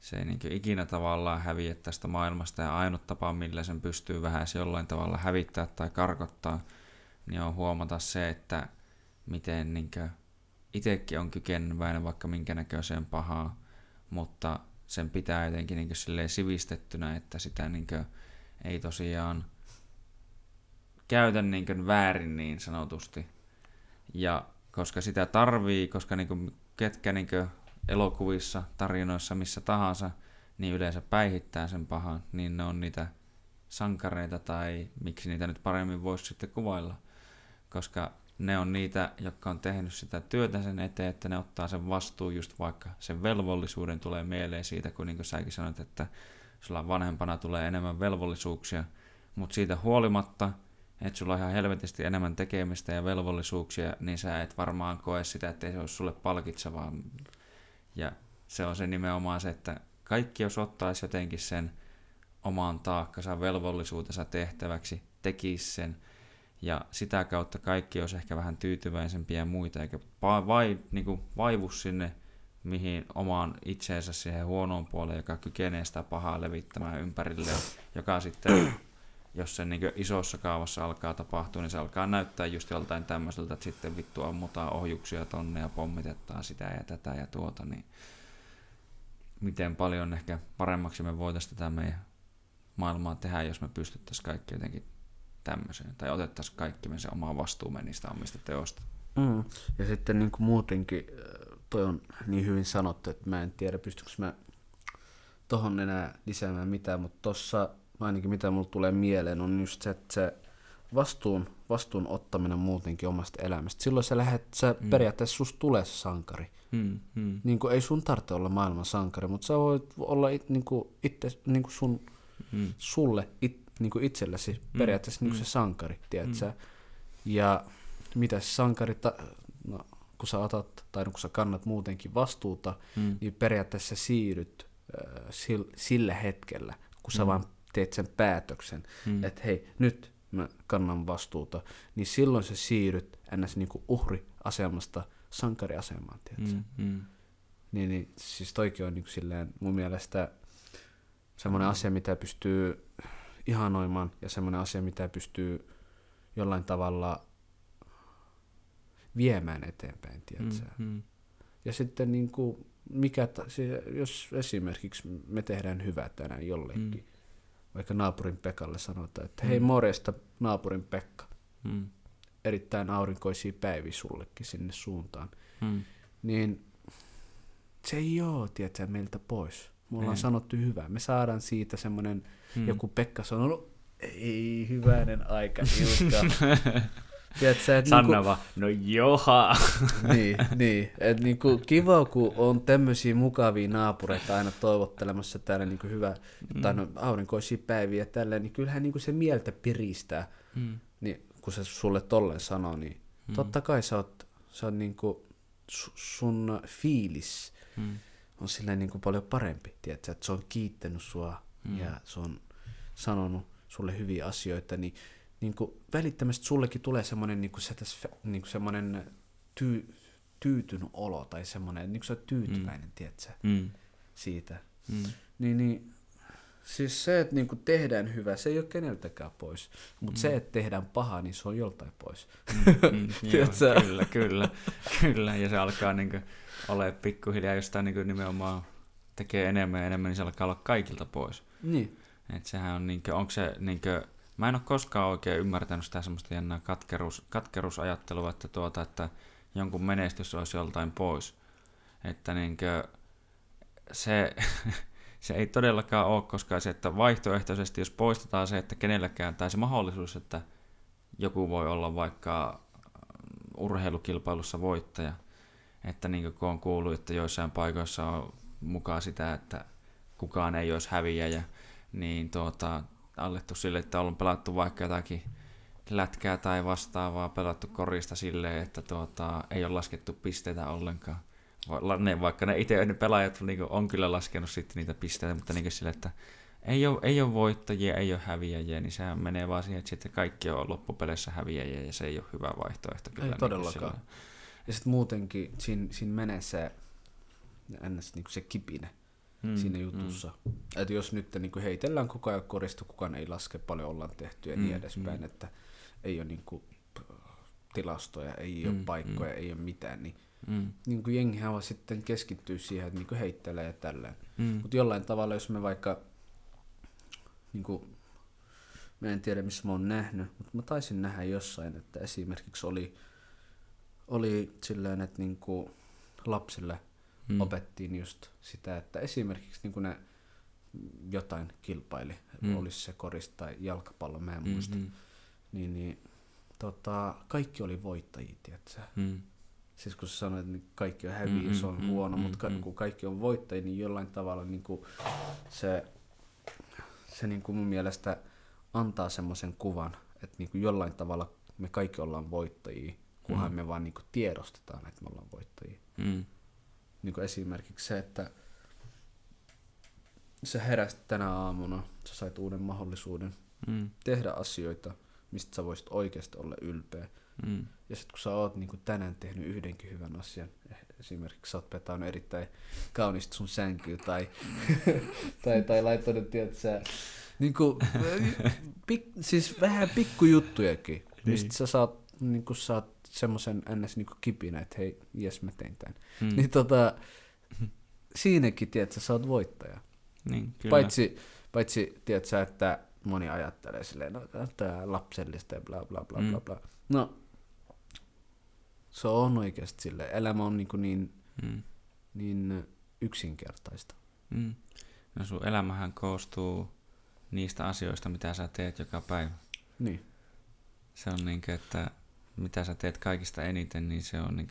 Se ei niin ikinä tavallaan häviä tästä maailmasta, ja ainut tapa, millä sen pystyy vähän jollain tavalla hävittää tai karkottaa, niin on huomata se, että miten niin itsekin on kykeneväinen vaikka minkä näköiseen pahaa, mutta sen pitää jotenkin niin sivistettynä, että sitä niin ei tosiaan käytä niin väärin niin sanotusti. Ja koska sitä tarvii, koska niin ketkä niin elokuvissa, tarinoissa, missä tahansa, niin yleensä päihittää sen pahan, niin ne on niitä sankareita tai miksi niitä nyt paremmin voisi sitten kuvailla. Koska ne on niitä, jotka on tehnyt sitä työtä sen eteen, että ne ottaa sen vastuun just vaikka sen velvollisuuden tulee mieleen siitä, kun niin kuin säkin sanoit, että sulla vanhempana tulee enemmän velvollisuuksia, mutta siitä huolimatta, että sulla on ihan helvetisti enemmän tekemistä ja velvollisuuksia, niin sä et varmaan koe sitä, että se olisi sulle palkitsevaa. Ja se on se nimenomaan se, että kaikki jos ottaisi jotenkin sen omaan taakkansa velvollisuutensa tehtäväksi, tekisi sen, ja sitä kautta kaikki olisi ehkä vähän tyytyväisempiä ja muita, eikä vai, niin kuin vaivu sinne mihin omaan itseensä siihen huonoon puoleen, joka kykenee sitä pahaa levittämään ympärille, joka sitten, jos se niin isossa kaavassa alkaa tapahtua, niin se alkaa näyttää just joltain tämmöiseltä, että sitten vittu ammutaan ohjuksia tonne ja pommitetaan sitä ja tätä ja tuota, niin miten paljon ehkä paremmaksi me voitaisiin tätä meidän maailmaa tehdä, jos me pystyttäisiin kaikki jotenkin tämmöiseen. Tai otettaisiin kaikki me se oma vastuumme niistä omista teosta. Mm. Ja sitten niin kuin muutenkin, äh, toi on niin hyvin sanottu, että mä en tiedä pystyykö mä tohon enää lisäämään mitään, mutta tossa ainakin mitä mulle tulee mieleen on just se, että se vastuun, vastuun ottaminen muutenkin omasta elämästä. Silloin sä lähet, sä mm. periaatteessa susta tulee se sankari. Mm, mm. Niin kuin, ei sun tarvitse olla maailman sankari, mutta sä voit olla it, niin kuin itse, niin kuin sun, mm. sulle it, niin kuin itsellesi mm. periaatteessa niin kuin mm. se sankari, tiedätkö? Mm. Ja mitä se sankari, ta- no, kun sä otat, tai kun sä kannat muutenkin vastuuta, mm. niin periaatteessa sä siirryt äh, sillä hetkellä, kun sä mm. vaan teet sen päätöksen, mm. että hei, nyt mä kannan vastuuta, niin silloin sä siirryt ns. Niin kuin uhriasemasta sankariasemaan, tiedätkö? Mm. Mm. Niin, niin, siis toikin on niin kuin silleen mun mielestä semmoinen asia, mitä pystyy ihanoimaan ja semmoinen asia, mitä pystyy jollain tavalla viemään eteenpäin, tiedätkö? Mm, mm. Ja sitten niin kuin, mikä, jos esimerkiksi me tehdään hyvää tänään jollekin, mm. vaikka naapurin Pekalle sanotaan, että hei mm. morjesta naapurin Pekka, mm. erittäin aurinkoisia päiviä sullekin sinne suuntaan, mm. niin se ei ole, tiedätkö, meiltä pois. Me ollaan sanottu hyvää. Me saadaan siitä semmoinen, hmm. joku Pekka sanonut, ei hyvänen aika, Ilkka. Tiedätkö, et Sanna niinku, vaan, no joha. niin, niin. Et niinku, kiva, kun on tämmöisiä mukavia naapureita aina toivottelemassa täällä niinku hyvä, mm. tai no, aurinkoisia päiviä tällä, niin kyllähän niinku se mieltä piristää. Mm. Niin, kun se sulle tolleen sanoo, niin mm. totta kai sä oot, sä oot niinku, sun fiilis mm on silleen niin kuin paljon parempi, tiedätkö? että se on kiittänyt sua mm. ja se on sanonut sulle hyviä asioita, niin, niin kuin välittömästi sullekin tulee semmoinen, niin kuin se, niin kuin semmoinen tyy, tyytynyt olo tai semmoinen, niin kuin sä oot tyytyväinen, mm. tiedätkö, mm. siitä. Mm. Niin, niin Siis se, että niinku tehdään hyvä, se ei ole keneltäkään pois. Mutta mm. se, että tehdään paha, niin se on joltain pois. Mm, mm, joo, kyllä, kyllä, kyllä. Ja se alkaa niinku ole pikkuhiljaa jostain niinku nimenomaan tekee enemmän ja enemmän, niin se alkaa olla kaikilta pois. Niin. Et sehän on niinkö, onko se niinkö, mä en ole koskaan oikein ymmärtänyt sitä semmoista jännää katkeruus, katkeruusajattelua, että, tuota, että jonkun menestys olisi joltain pois. Että niinkö, se, se ei todellakaan ole, koska se, että vaihtoehtoisesti, jos poistetaan se, että kenelläkään, tai se mahdollisuus, että joku voi olla vaikka urheilukilpailussa voittaja, että niin kuin on kuullut, että joissain paikoissa on mukaan sitä, että kukaan ei olisi häviäjä, niin tuota, alettu sille, että on pelattu vaikka jotakin lätkää tai vastaavaa, pelattu korista silleen, että tuota, ei ole laskettu pisteitä ollenkaan. Ne, vaikka ne itse ne pelaajat niin on kyllä laskenut sitten niitä pisteitä, mutta niin sille, että ei ole, ei ole voittajia, ei ole häviäjiä, niin sehän menee vaan siihen, että sitten kaikki on loppupeleissä häviäjiä ja se ei ole hyvä vaihtoehto. Kyllä, ei niin todellakaan. Ja sitten muutenkin siinä, siinä menee se, ns. Niin se kipine hmm, siinä jutussa. Hmm. Että jos nyt niin kuin heitellään koko ajan korista, kukaan ei laske, paljon ollaan tehty ja hmm, niin edespäin, hmm. että ei ole niin kuin, tilastoja, ei hmm, ole paikkoja, hmm. ei ole mitään, niin Mm. Niin kuin jengihän vaan sitten keskittyy siihen, että niin kuin heittelee ja tälleen. Mm. Mutta jollain tavalla, jos me vaikka, niin kuin, mä en tiedä missä mä oon nähnyt, mutta mä taisin nähdä jossain, että esimerkiksi oli, oli silleen, että niin kuin lapsille mm. opettiin just sitä, että esimerkiksi niin kuin ne jotain kilpaili, mm. olisi se korista tai jalkapallo, mä en muista, mm-hmm. niin, niin tota, kaikki oli voittajia, tiedätkö? Mm siis kun sä sanoit, että kaikki on häviä, mm-hmm, se on huono, mm-hmm, mutta mm-hmm. kun kaikki on voittajia, niin jollain tavalla niin kuin se, se niin kuin mun mielestä antaa semmoisen kuvan, että niin kuin jollain tavalla me kaikki ollaan voittajia, kunhan mm. me vaan niin kuin tiedostetaan, että me ollaan voittajia. Mm. Niin kuin esimerkiksi se, että sä heräsit tänä aamuna, sä sait uuden mahdollisuuden mm. tehdä asioita, mistä sä voisit oikeasti olla ylpeä. Mm. Ja sitten kun sä oot niin tänään tehnyt yhdenkin hyvän asian, esimerkiksi sä oot petannut erittäin kaunista sun sänkyä tai, tai, tai laittanut, tiedätkö, niin kuin, pik, siis vähän pikkujuttujakin, niin. mistä sä saat, niin saat semmoisen ns. Niin kipinä, että hei, jes mä tein tämän. Mm. Niin tota, siinäkin, tiedätkö, sä oot voittaja. Niin, kyllä. Paitsi, paitsi tiedätkö, että moni ajattelee silleen, no tämä lapsellista ja bla bla bla mm. bla bla. No, se on oikeasti sille. Elämä on niin, niin, mm. niin yksinkertaista. Mm. No sun elämähän koostuu niistä asioista, mitä sä teet joka päivä. Niin. Se on niin kuin, että mitä sä teet kaikista eniten, niin se on niin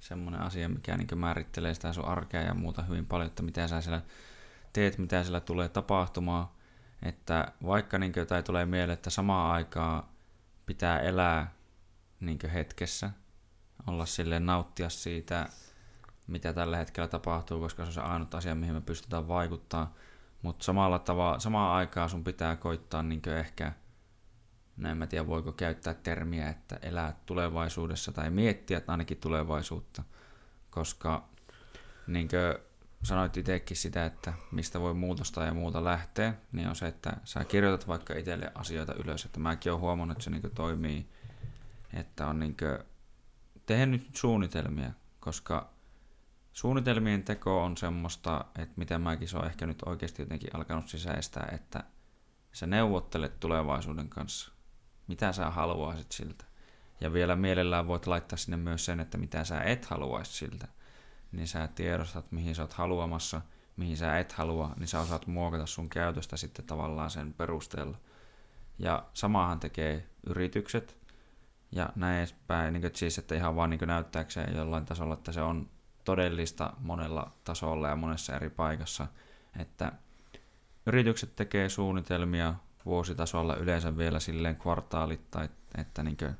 semmoinen asia, mikä niin määrittelee sitä sun arkea ja muuta hyvin paljon, että mitä sä siellä teet, mitä siellä tulee tapahtumaan. Että vaikka niin kuin, tai tulee mieleen, että samaan aikaan pitää elää niin hetkessä, olla silleen nauttia siitä, mitä tällä hetkellä tapahtuu, koska se on se ainut asia, mihin me pystytään vaikuttaa. Mutta samalla tavalla, samaan aikaan sun pitää koittaa niin ehkä, no en mä tiedä voiko käyttää termiä, että elää tulevaisuudessa tai miettiä että ainakin tulevaisuutta, koska niin sanoit itsekin sitä, että mistä voi muutosta ja muuta lähteä, niin on se, että sä kirjoitat vaikka itselle asioita ylös, että mäkin olen huomannut, että se niin toimii, että on niin tehnyt suunnitelmia, koska suunnitelmien teko on semmoista, että miten mäkin on ehkä nyt oikeasti jotenkin alkanut sisäistää, että sä neuvottelet tulevaisuuden kanssa. Mitä sä haluaisit siltä? Ja vielä mielellään voit laittaa sinne myös sen, että mitä sä et haluaisi siltä. Niin sä tiedostat, mihin sä oot haluamassa, mihin sä et halua, niin sä osaat muokata sun käytöstä sitten tavallaan sen perusteella. Ja samahan tekee yritykset, ja näin edespäin, niin kuin, siis, että ihan vaan niin näyttääkseen jollain tasolla, että se on todellista monella tasolla ja monessa eri paikassa, että yritykset tekee suunnitelmia vuositasolla yleensä vielä silleen kvartaalittain, että niin kuin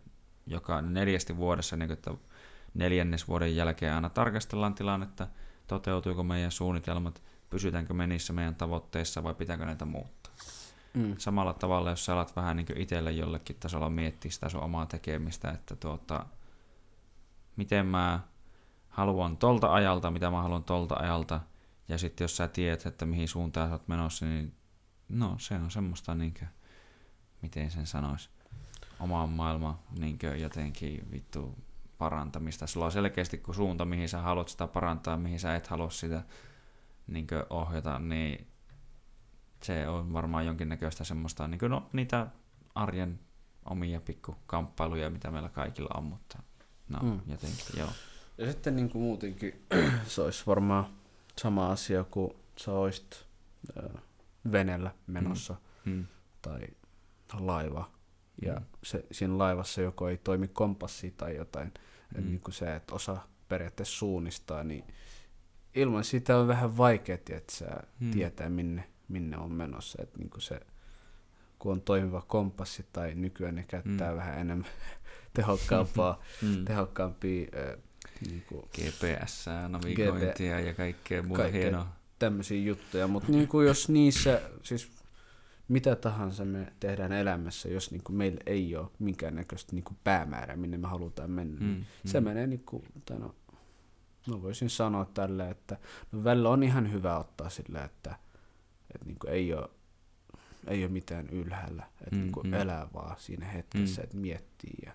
joka neljästi vuodessa, niin kuin, että neljännes vuoden jälkeen aina tarkastellaan tilannetta, toteutuuko meidän suunnitelmat, pysytäänkö me niissä meidän tavoitteissa vai pitääkö näitä muuttaa. Mm. Samalla tavalla, jos sä alat vähän niin itselle jollekin tasolla miettiä sitä sun omaa tekemistä, että tuota, miten mä haluan tolta ajalta, mitä mä haluan tolta ajalta, ja sitten jos sä tiedät, että mihin suuntaan sä oot menossa, niin no se on semmoista niinkö, miten sen sanois, oman maailman niinkö jotenkin vittu parantamista. Sulla on selkeästi kun suunta, mihin sä haluat sitä parantaa, mihin sä et halua sitä niinkö ohjata, niin se on varmaan jonkinnäköistä semmoista, niin no, niitä arjen omia pikkukamppailuja, mitä meillä kaikilla on, mutta no mm. jotenkin joo. Ja sitten niin kuin muutenkin se olisi varmaan sama asia, kun sä olisit äh, veneellä menossa mm. Mm. tai laiva. Ja mm. se, siinä laivassa joko ei toimi kompassi tai jotain, mm. niin kuin se, että osa periaatteessa suunnistaa, niin ilman sitä on vähän vaikea että sä mm. tietää, minne, minne on menossa. Että niin kuin se, kun on toimiva kompassi tai nykyään ne käyttää mm. vähän enemmän tehokkaampaa, mm. tehokkaampia äh, niin kuin, GPS, navigointia GP, ja kaikkea muuta kaikkea hienoa. tämmöisiä juttuja, mutta niin kuin jos niissä, siis mitä tahansa me tehdään elämässä, jos niin kuin meillä ei ole minkäännäköistä niin kuin päämäärää, minne me halutaan mennä, mm, niin mm. se menee niin kuin, tai no, no voisin sanoa tällä, että no välillä on ihan hyvä ottaa sillä, että, että niin kuin ei ole ei ole mitään ylhäällä, että mm, niin kuin mm. elää vaan siinä hetkessä, mm. että miettii ja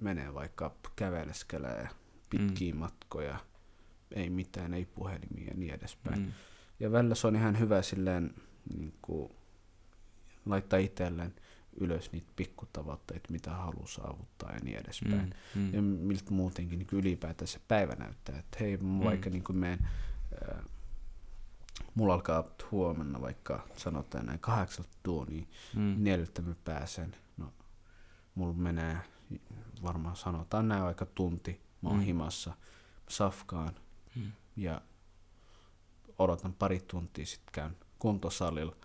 menee vaikka käveleskelee pitkiä mm. matkoja, ei mitään, ei puhelimia ja niin edespäin. Mm. Ja välillä se on ihan hyvä silleen niin kuin, laittaa itselleen ylös niitä pikkutavoitteita, mitä haluaa saavuttaa ja niin edespäin. Mm, mm. Ja miltä muutenkin niin ylipäätään se päivä näyttää. Että hei, mm. vaikka niin kuin meen, äh, mulla alkaa huomenna vaikka sanotaan näin kahdeksalta tuunia, mm. neljältä mä pääsen. No, mulla menee varmaan sanotaan näin aika tunti, mä oon mm. himassa, safkaan mm. ja odotan pari tuntia, sitten käyn kuntosalilla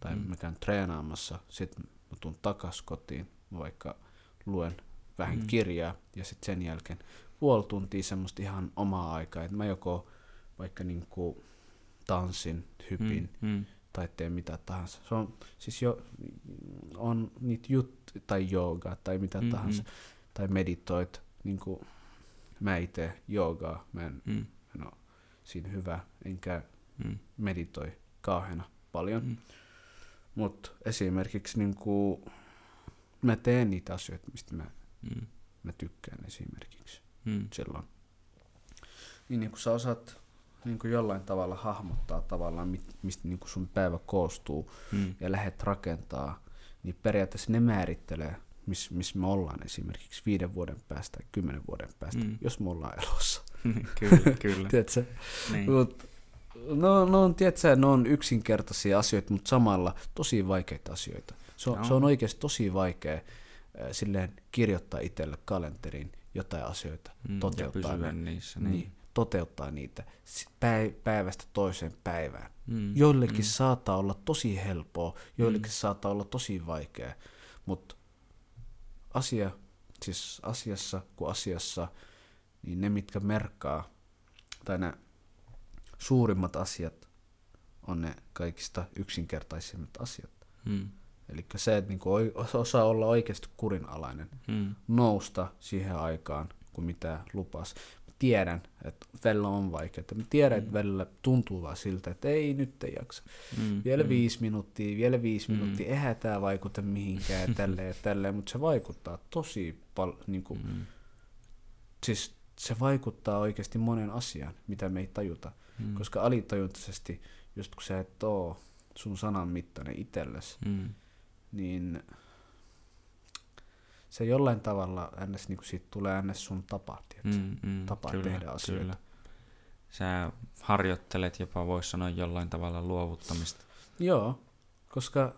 tai mm. mä käyn treenaamassa, sitten mä tuun takas kotiin, mä vaikka luen vähän mm. kirjaa ja sitten sen jälkeen puoli tuntia semmoista ihan omaa aikaa, että mä joko vaikka niinku tanssin, hypin mm. Mm. tai teen mitä tahansa. Se on siis jo, on niitä juttuja tai jooga tai mitä mm-hmm. tahansa tai meditoit, niin kuin mä itse joogaa, mä en, mm. en ole siinä hyvä, enkä mm. meditoi kauheana paljon. Mm. Mutta esimerkiksi niin kuin, mä teen niitä asioita, mistä mä, mm. mä tykkään esimerkiksi mm. silloin. Niin, niin kuin sä osaat niin kuin jollain tavalla hahmottaa tavallaan, mistä niin kuin sun päivä koostuu mm. ja lähdet rakentaa, niin periaatteessa ne määrittelee missä miss me ollaan esimerkiksi viiden vuoden päästä tai kymmenen vuoden päästä, mm. jos me ollaan elossa. kyllä, kyllä. tiedätkö? Niin. Mut, no, no, on, tiedätkö, ne on yksinkertaisia asioita, mutta samalla tosi vaikeita asioita. Se on, no. se on oikeasti tosi vaikea äh, silleen kirjoittaa itselle kalenteriin jotain asioita, mm, toteuttaa ne, niissä. Niin. niin toteuttaa niitä päivästä toiseen päivään. Mm, joillekin mm. saattaa olla tosi helppoa, joillekin mm. saattaa olla tosi vaikea, mutta asia, siis asiassa kuin asiassa, niin ne, mitkä merkkaa, tai ne suurimmat asiat, on ne kaikista yksinkertaisimmat asiat. Hmm. Eli se, että niinku osaa olla oikeasti kurinalainen, hmm. nousta siihen aikaan, kun mitä lupas tiedän, että välillä on vaikeaa. Mä tiedän, että mm. välillä tuntuu vaan siltä, että ei nyt ei jaksa. Mm. Vielä mm. viisi minuuttia, vielä viisi mm. minuuttia, eihän tämä vaikuta mihinkään tälleen ja tälleen, mutta se vaikuttaa tosi paljon, niin kuin, mm. siis se vaikuttaa oikeasti monen asian, mitä me ei tajuta. Mm. Koska alitajuntaisesti, just kun sä et oo sun sanan mittainen itsellesi, mm. niin se jollain tavalla ns, niin kuin siitä tulee ns sun tapa, mm, mm, tapa kyllä, tehdä asioita. Kyllä. Sä harjoittelet jopa, voisi sanoa, jollain tavalla luovuttamista. Joo, koska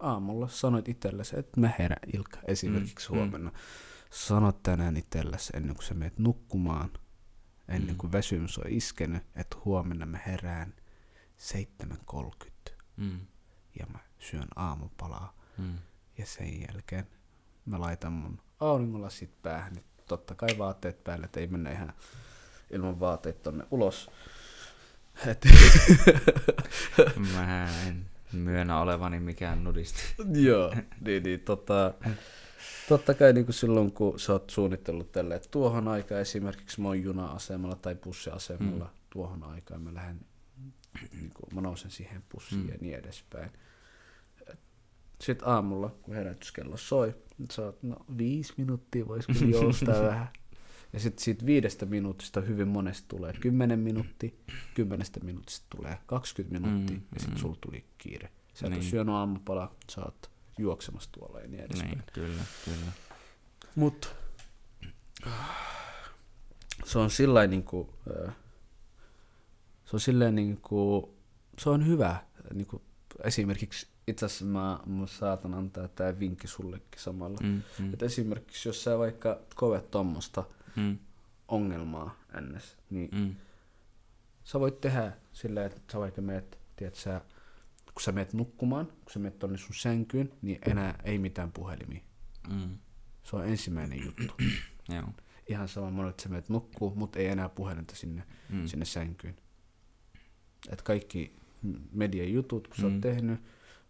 aamulla sanoit itsellesi, että mä herään Ilkka esimerkiksi mm, mm. huomenna. Mm. Sanot tänään itsellesi ennen kuin sä menet nukkumaan, ennen mm. kuin väsymys on iskenyt, että huomenna mä herään 7.30 mm. ja mä syön aamupalaa. Mm. Ja sen jälkeen mä laitan mun auringonlasit päähän, niin totta kai vaatteet päälle, että ei mennä ihan ilman vaatteet tonne ulos. Et mä en myönnä olevani mikään nudisti. Joo, niin, niin tota, totta kai niin kuin silloin, kun sä oot suunnitellut tälle, että tuohon aikaan esimerkiksi mä oon juna-asemalla tai bussiasemalla mm. tuohon aikaan mä lähden niin kuin mä nousen siihen pussiin mm. ja niin edespäin. Sitten aamulla, kun herätyskello soi, sä oot, no viisi minuuttia voisi kyllä joustaa vähän. Ja sitten siitä viidestä minuutista hyvin monesti tulee 10 minuuttia, kymmenestä minuutista tulee 20 minuuttia, mm, ja sitten mm. sulla tuli kiire. Sä et niin. ole syönyt aamupala, sä oot juoksemassa tuolla ja niin edespäin. Niin, kyllä, kyllä. Mut se on sillä niinku, se on silleen niinku, se on hyvä. Niinku, esimerkiksi itse asiassa mä, mä saatan antaa tämä vinkki sullekin samalla. Mm, mm. Et esimerkiksi jos sä vaikka koet tuommoista mm. ongelmaa ns, niin mm. sä voit tehdä silleen, että sä vaikka meet, tiedät sä, kun sä meet nukkumaan, kun sä meet tonne sun sänkyyn, niin enää ei mitään puhelimia. Mm. Se on ensimmäinen juttu. Joo. Ihan sama monet, että sä meet nukkuu, mutta ei enää puhelinta sinne, mm. sinne sänkyyn. Et kaikki median jutut, kun sä mm. oot tehnyt,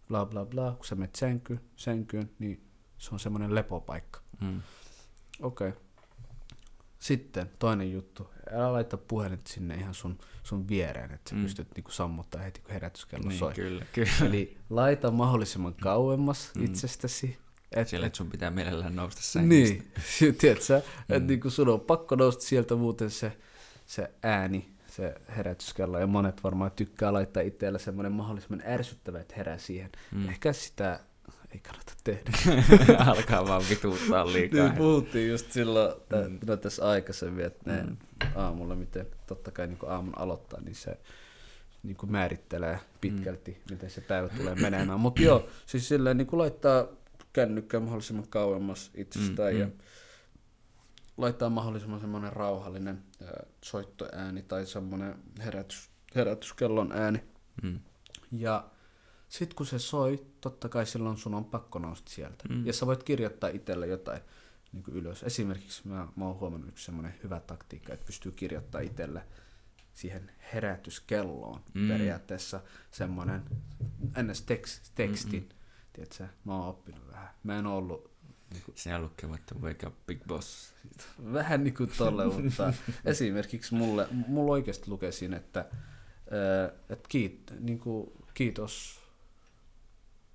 bla bla bla, kun sä menet sänky, sänkyyn, niin se on semmoinen lepopaikka. Mm. Okei. Okay. Sitten toinen juttu, älä laita puhelit sinne ihan sun, sun viereen, että sä mm. pystyt niinku sammuttaa heti kun herätyskello niin, soi. Kyllä, kyllä. Eli laita mahdollisimman kauemmas mm. itsestäsi. Et, Siellä, että sun pitää mielellään nousta sängystä. Niin, tiedätkö mm. että niinku sun on pakko nousta sieltä, muuten se, se ääni, se herätyskello, ja monet varmaan tykkää laittaa itsellä semmoinen mahdollisimman ärsyttävä, että herää siihen. Mm. Ehkä sitä ei kannata tehdä. Alkaa vaan vituuttaa liikaa. Niin, puhuttiin just silloin mm. no, tässä aikaisemmin, että ne mm. aamulla, miten totta kai niin aamun aloittaa, niin se niin kuin määrittelee pitkälti, mm. miten se päivä tulee menemään. Mutta joo, siis silleen niin kuin laittaa kännykkää mahdollisimman kauemmas itsestään mm. ja mm. Laittaa mahdollisimman semmoinen rauhallinen soittoääni tai semmoinen herätys, herätyskellon ääni. Mm. Ja sitten kun se soi, totta kai silloin sun on pakko nousta sieltä. Mm. Ja sä voit kirjoittaa itselle jotain niin kuin ylös. Esimerkiksi mä, mä oon huomannut yksi semmoinen hyvä taktiikka, että pystyy kirjoittaa itselle siihen herätyskelloon mm. periaatteessa semmoinen ns. Tekst, tekstin. Mm-mm. Tiedätkö, mä oon oppinut vähän. Mä en ollut niin kuin, Sinä lukevat Wake Up Big Boss. Vähän niin kuin tolle, mutta esimerkiksi mulle, mulla oikeasti lukee siinä, että, että kiit, niin kuin, kiitos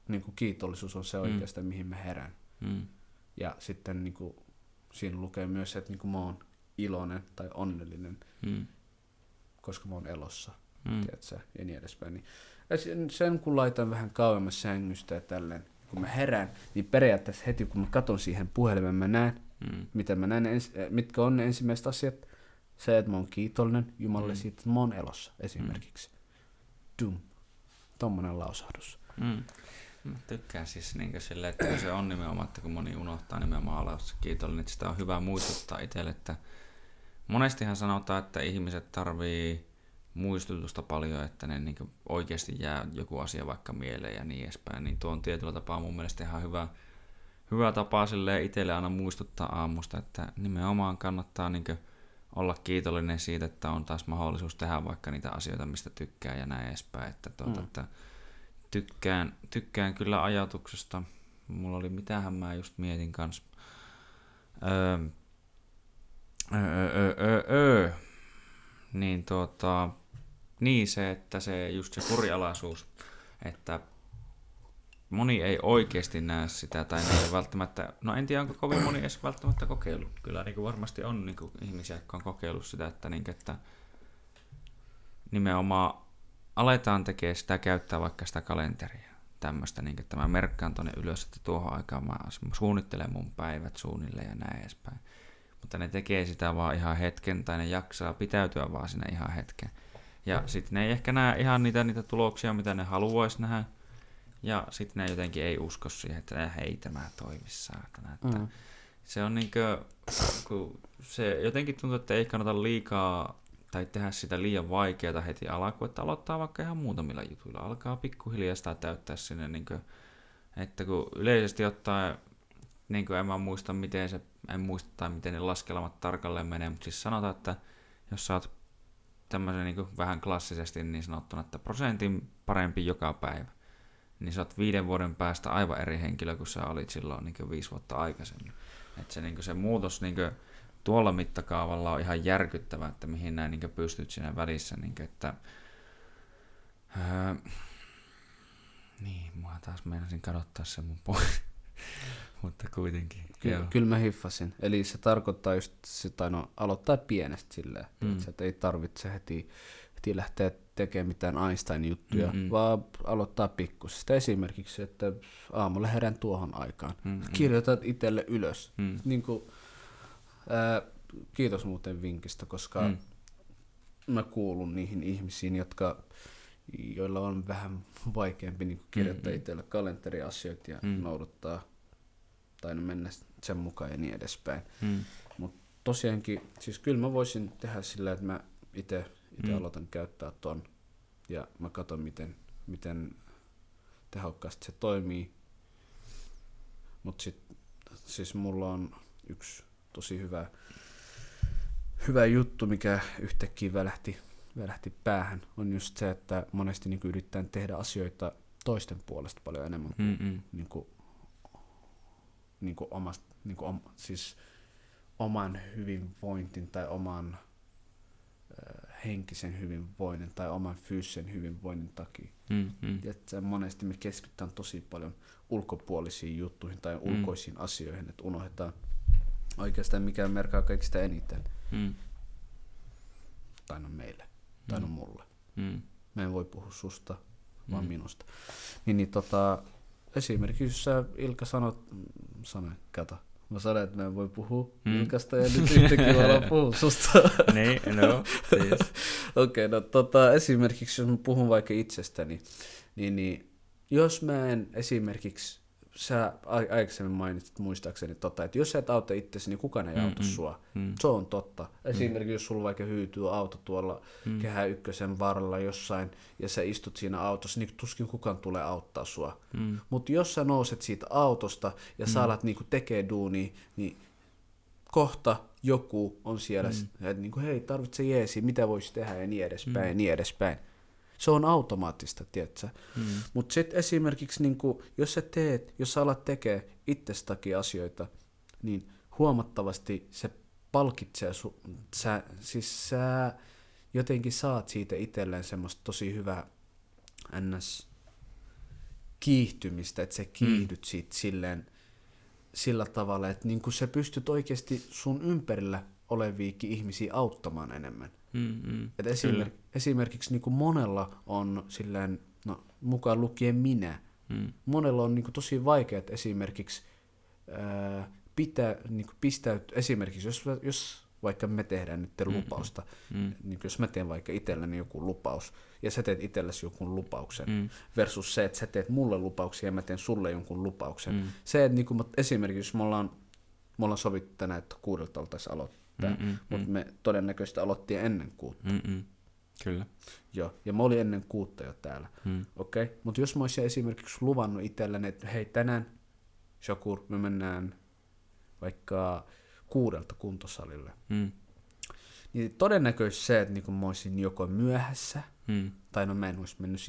niin kuin kiitollisuus on se oikeastaan, mm. mihin mä herään. Mm. Ja sitten niin kuin, siinä lukee myös se, että niin kuin mä oon iloinen tai onnellinen, mm. koska mä oon elossa, mm. tiedätkö, ja niin edespäin. Niin, ja sen kun laitan vähän kauemmas sängystä ja tälleen, kun mä herään, niin periaatteessa heti kun mä katon siihen puhelimeen, mä näen, mm. mitä mä näen, ens, eh, mitkä on ne ensimmäiset asiat. Se, että mä oon kiitollinen Jumalle mm. siitä, että mä oon elossa esimerkiksi. Mm. Dum. Tommonen lausahdus. Mm. Mä tykkään siis niin sille, että se on nimenomaan, että kun moni unohtaa nimenomaan olla kiitollinen, että sitä on hyvä muistuttaa itselle, että monestihan sanotaan, että ihmiset tarvii muistutusta paljon, että ne niin oikeasti jää joku asia vaikka mieleen ja niin edespäin, niin tuo on tietyllä tapaa mun mielestä ihan hyvä, hyvä tapa sille itselle aina muistuttaa aamusta, että nimenomaan kannattaa niin olla kiitollinen siitä, että on taas mahdollisuus tehdä vaikka niitä asioita, mistä tykkää ja näin edespäin, että, tuota, mm. että tykkään, tykkään kyllä ajatuksesta. Mulla oli, mitähän mä just mietin kanssa. Öö, öö, öö, öö, öö. Niin tuota, niin se, että se just se kurialaisuus, että moni ei oikeasti näe sitä, tai ei välttämättä, no en tiedä onko kovin moni edes välttämättä kokeillut. Kyllä niin kuin varmasti on niin kuin ihmisiä, jotka on kokeillut sitä, että, niin, että nimenomaan aletaan tekemään sitä, käyttää vaikka sitä kalenteria, tämmöistä, niin että mä merkkaan tuonne ylös, että tuohon aikaan mä suunnittelen mun päivät suunnilleen ja näin edespäin. Mutta ne tekee sitä vaan ihan hetken, tai ne jaksaa pitäytyä vaan sinne ihan hetken. Ja sitten ne ei ehkä näe ihan niitä, niitä tuloksia, mitä ne haluaisi nähdä. Ja sitten ne jotenkin ei usko siihen, että hei tämä toimi saatana. Että mm. Se on niinkö, kun se jotenkin tuntuu, että ei kannata liikaa tai tehdä sitä liian vaikeaa heti alkuun, että aloittaa vaikka ihan muutamilla jutuilla. Alkaa pikkuhiljaa sitä täyttää sinne, niin kuin, että kun yleisesti ottaen, niin kuin en mä muista, miten se, en muista tai miten ne laskelmat tarkalleen menee, mutta siis sanotaan, että jos sä oot tämmöisen niin vähän klassisesti niin sanottuna, että prosentin parempi joka päivä, niin sä oot viiden vuoden päästä aivan eri henkilö kuin sä olit silloin niin viisi vuotta aikaisemmin. Että se, niin se muutos niin kuin, tuolla mittakaavalla on ihan järkyttävää, että mihin näin niin pystyt siinä välissä. Niin kuin, että Öö, niin, mua taas meinasin kadottaa se mun pois. Mutta kuitenkin. Kyllä, joo. kyllä mä hiffasin. Eli se tarkoittaa just sitä, no, aloittaa pienestä silleen, Mm. että ei tarvitse heti, heti lähteä tekemään mitään Einstein-juttuja, Mm-mm. vaan aloittaa pikkusesta. Esimerkiksi, että aamulla herään tuohon aikaan. Mm, mm. Kirjoitat itselle ylös. Mm. Niin kuin, ää, kiitos muuten vinkistä, koska Mm. mä kuulun niihin ihmisiin, jotka, joilla on vähän vaikeampi niin kirjoittaa Mm, mm. itselle kalenteriasioita ja mm. noudattaa tai no mennä sen mukaan ja niin edespäin. Mm. Tosiaankin, siis kyllä mä voisin tehdä sillä, että mä itse Mm. mm. aloitan käyttää ton ja mä katson, miten, miten tehokkaasti se toimii. Mutta sitten siis mulla on yksi tosi hyvä, hyvä juttu, mikä yhtäkkiä välähti, välähti päähän, on just se, että monesti niin yrittää tehdä asioita toisten puolesta paljon enemmän kuin Mm, mm. niin kuin, niin kuin omasta, niin kuin om, siis oman hyvinvointin tai oman ö, henkisen hyvinvoinnin tai oman fyysisen hyvinvoinnin takia. Mm, mm. Että monesti me keskitytään tosi paljon ulkopuolisiin juttuihin tai Mm. ulkoisiin asioihin, että unohdetaan oikeastaan mikä merkaa kaikista eniten, Mm. tai no meille, tai no mulle. Mm. Mä en voi puhua susta, vaan Mm. minusta. Niin, niin tota, esimerkiksi jos sä Ilkka sanot, sanoin, kato, mä sanoin, että mä en voi puhua Mm. Ilkasta ja nyt yhtäkkiä mä alan puhua susta. Niin, no, siis. Okei, okay, no tota, esimerkiksi jos mä puhun vaikka itsestäni, niin, niin jos mä en esimerkiksi, sä ai- aikaisemmin mainitsit muistaakseni, tota, että jos sä et auta itsesi, niin kukaan ei auta Mm-mm. sua. Mm. Se on totta. Esimerkiksi jos sulla vaikka hyytyy auto tuolla Mm. mm. kehä ykkösen varrella jossain ja sä istut siinä autossa, niin tuskin kukaan tulee auttaa sua. Mm. Mutta jos sä nouset siitä autosta ja sä alat niinku tekee duunia, niin kohta joku on siellä, mm. että niinku, hei, tarvitse jeesi, mitä voisi tehdä ja niin edespäin mm. ja niin edespäin. Se on automaattista, tiedätkö? Mm. Mutta sitten esimerkiksi, niinku, jos sä teet, jos sä alat tekee itsestäkin asioita, niin huomattavasti se palkitsee, su, sä, siis sä jotenkin saat siitä itselleen semmoista tosi hyvää ns. kiihtymistä, että sä kiihdyt mm. siitä silleen, sillä tavalla, että niin sä pystyt oikeasti sun ympärillä oleviakin ihmisiä auttamaan enemmän. Mm, mm. Et esimerk, esimerkiksi niin kuin monella on silleen, no mukaan lukien minä, Mm. monella on niin kuin tosi vaikea esimerkiksi ää, pitää, niin kuin pistäytyä, esimerkiksi jos, jos vaikka me tehdään nyt Mm, lupausta, Mm. niin jos mä teen vaikka itselleni joku lupaus, ja sä teet itsellesi jonkun lupauksen, Mm. versus se, että sä teet mulle lupauksia ja mä teen sulle jonkun lupauksen. Mm. Se, että niin kuin, esimerkiksi jos me ollaan, me ollaan sovittu tänään, että kuudelta oltaisiin aloittaa, Mm, mm, mutta mm. me todennäköisesti aloittiin ennen kuutta. Mm, mm. Kyllä. Joo, ja mä olin ennen kuutta jo täällä. Mm. Okei, okay. mutta jos mä olisin esimerkiksi luvannut itselleni, että hei tänään, Shakur, me mennään vaikka kuudelta kuntosalille, Mm. niin todennäköisesti se, että niinku mä olisin joko myöhässä, Mm. tai no mä en olisi mennyt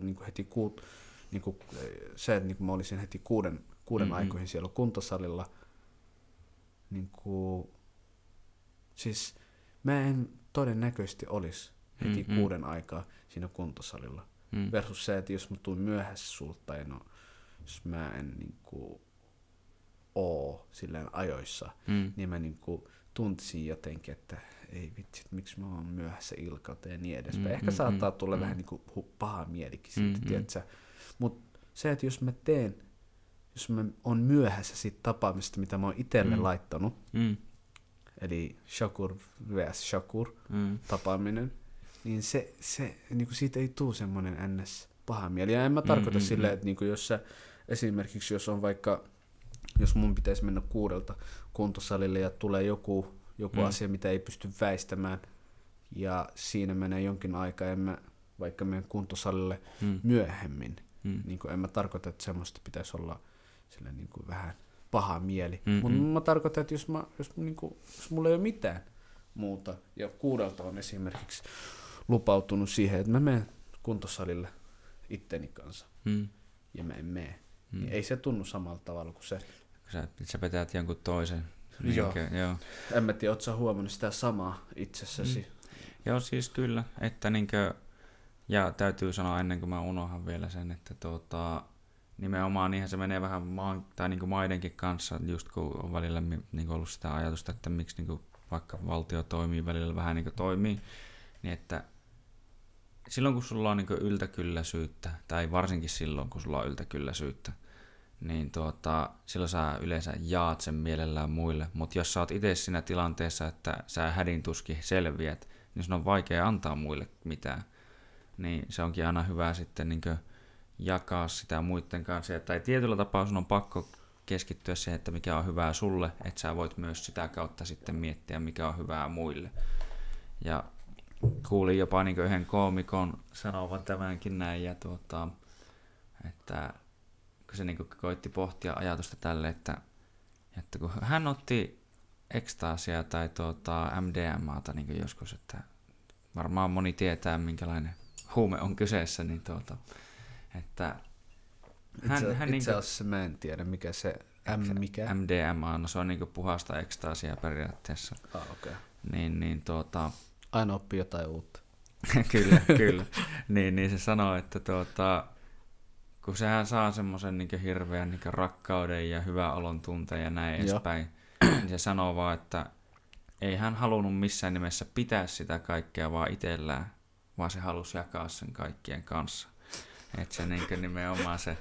niinku heti kuut, niinku, se, että niinku mä olisin heti kuuden, kuuden mm-hmm. aikoihin siellä kuntosalilla, niinku, siis mä en todennäköisesti olisi heti Mm-mm. kuuden aikaa siinä kuntosalilla. Mm. Versus se, että jos mä tuun myöhässä sulta tai no, jos mä en niinku oo silleen ajoissa, Mm. niin mä niinku tuntisin jotenkin, että ei vitsi, että miksi mä oon myöhässä ilkalta ja niin edespäin. Mm, Ehkä mm, saattaa mm, tulla mm. vähän niinku paha mielikin siitä, Mm, mm, mm. tiedätkö? Mutta se, että jos mä teen, jos mä oon myöhässä siitä tapaamista, mitä mä oon itselle mm. laittanut, Mm. eli Shakur vs. Shakur Mm. tapaaminen, niin se, se niin kuin siitä ei tule semmoinen ns. paha mieli. Ja en mä tarkoita Mm, mm, mm, silleen, mm. että niin kuin jos sä, esimerkiksi jos on vaikka, jos mun pitäisi mennä kuudelta kuntosalille ja tulee joku, joku Mm. asia, mitä ei pysty väistämään, ja siinä menee jonkin aikaa, ja mä vaikka menen kuntosalille Mm. myöhemmin, Mm. niin kuin en mä tarkoita, että semmoista pitäisi olla sille niin kuin vähän paha mieli. Mm, Mutta mm. mä tarkoitan, että jos, mä, jos, niin kuin, jos mulla ei ole mitään muuta, ja kuudelta on esimerkiksi lupautunut siihen, että mä menen kuntosalille itteni kanssa, Mm. ja mä en mene, Mm. niin ei se tunnu samalla tavalla kuin se. Sä, sä petät jonkun toisen. Joo. Niinkö, joo. En mä tiedä, oot sä huomannut sitä samaa itsessäsi. Joo, siis kyllä, että niinkö, Ja täytyy sanoa ennen kuin mä unohan vielä sen, että tuota, nimenomaan niinhän se menee vähän maan, tai niin kuin maidenkin kanssa, just kun on välillä niin kuin ollut sitä ajatusta, että miksi niin kuin vaikka valtio toimii, välillä vähän niin kuin toimii, niin että silloin kun sulla on niin yltäkylläisyyttä, tai varsinkin silloin kun sulla on yltäkylläisyyttä, niin tuota, silloin sä yleensä jaat sen mielellään muille. Mutta jos sä oot itse siinä tilanteessa, että sä hädintuskin selviät, niin sun on vaikea antaa muille mitään. Niin se onkin aina hyvä sitten niin jakaa sitä muiden kanssa. Tai tietyllä tapaa sun on pakko keskittyä siihen, että mikä on hyvää sulle, että sä voit myös sitä kautta sitten miettiä, mikä on hyvää muille. Ja kuulin jopa niin yhden koomikon sanovan tämänkin näin, ja tuota, että kun se niin koitti pohtia ajatusta tälle, että, että kun hän otti ekstaasia tai tuota, MDMAta niin joskus, että varmaan moni tietää, minkälainen huume on kyseessä, niin tuota, että hän, itse, hän itse niin asiassa mä en tiedä, mikä se M, mikä? MDMA, no se on niin puhasta ekstaasia periaatteessa. Ah, okay. Niin, niin tuota... Aina oppii jotain uutta. kyllä, kyllä. niin, niin se sanoo, että tuota, kun sehän saa semmoisen niin hirveän niin rakkauden ja hyvän olon tunteen ja näin edespäin, niin se sanoo vaan, että ei hän halunnut missään nimessä pitää sitä kaikkea vaan itsellään, vaan se halusi jakaa sen kaikkien kanssa. Että se niin nimenomaan se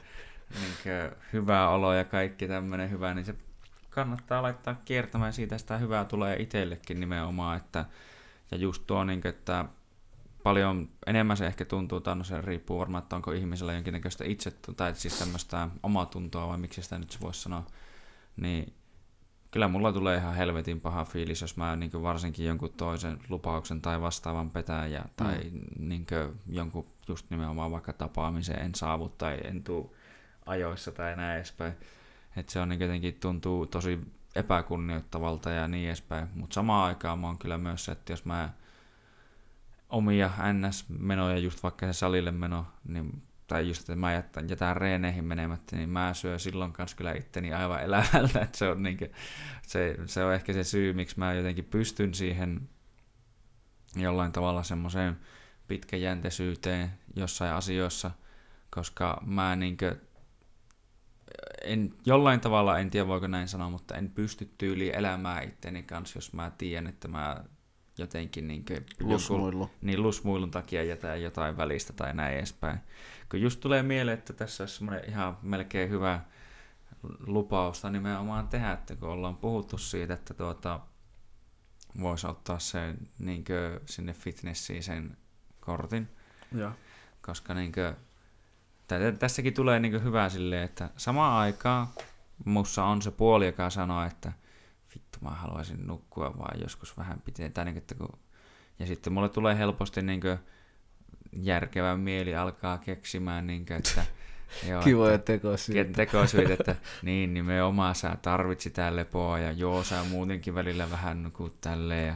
niin hyvä olo ja kaikki tämmöinen hyvä, niin se kannattaa laittaa kiertämään siitä, sitä hyvää tulee itsellekin nimenomaan, että ja just tuo, niin että paljon enemmän se ehkä tuntuu, tai no se riippuu varmaan, että onko ihmisellä jonkinnäköistä itse, tai siis tämmöistä omatuntoa, vai miksi sitä nyt se voisi sanoa, niin kyllä mulla tulee ihan helvetin paha fiilis, jos mä niin varsinkin jonkun toisen lupauksen tai vastaavan petään, ja, tai mm. niin jonkun just nimenomaan vaikka tapaamiseen en saavu tai en tuu ajoissa tai näin edespäin. Että se on niin jotenkin tuntuu tosi epäkunnioittavalta ja niin edespäin. Mutta samaan aikaan mä oon kyllä myös se, että jos mä omia NS-menoja, just vaikka se salille meno, niin, tai just, että mä jätän, jätän reeneihin menemättä, niin mä syön silloin kanssa kyllä itteni aivan elävältä. Että se, on niin kuin, se, se on ehkä se syy, miksi mä jotenkin pystyn siihen jollain tavalla semmoiseen pitkäjänteisyyteen jossain asioissa, koska mä niinkö en, jollain tavalla, en tiedä voiko näin sanoa, mutta en pysty tyyli elämään itteni kanssa, jos mä tiedän, että mä jotenkin niin lusmuilu. Joku, niin lusmuilun takia jätän jotain välistä tai näin edespäin. Kun just tulee mieleen, että tässä olisi semmoinen ihan melkein hyvä lupausta nimenomaan tehdä, että kun ollaan puhuttu siitä, että tuota, voisi ottaa sen niin sinne fitnessiin sen kortin. Ja. Koska niin kuin, tässäkin tulee niin hyvä silleen, että samaan aikaan mussa on se puoli, joka sanoo, että vittu mä haluaisin nukkua vaan joskus vähän pitää. Niin, että kun... Ja sitten mulle tulee helposti niin järkevä mieli alkaa keksimään, niin kuin, että Joo, Kivoja tekosyitä. Tekosyitä, että niin nimenomaan sä tarvitsit tää lepoa ja joo sä muutenkin välillä vähän nukut tälleen ja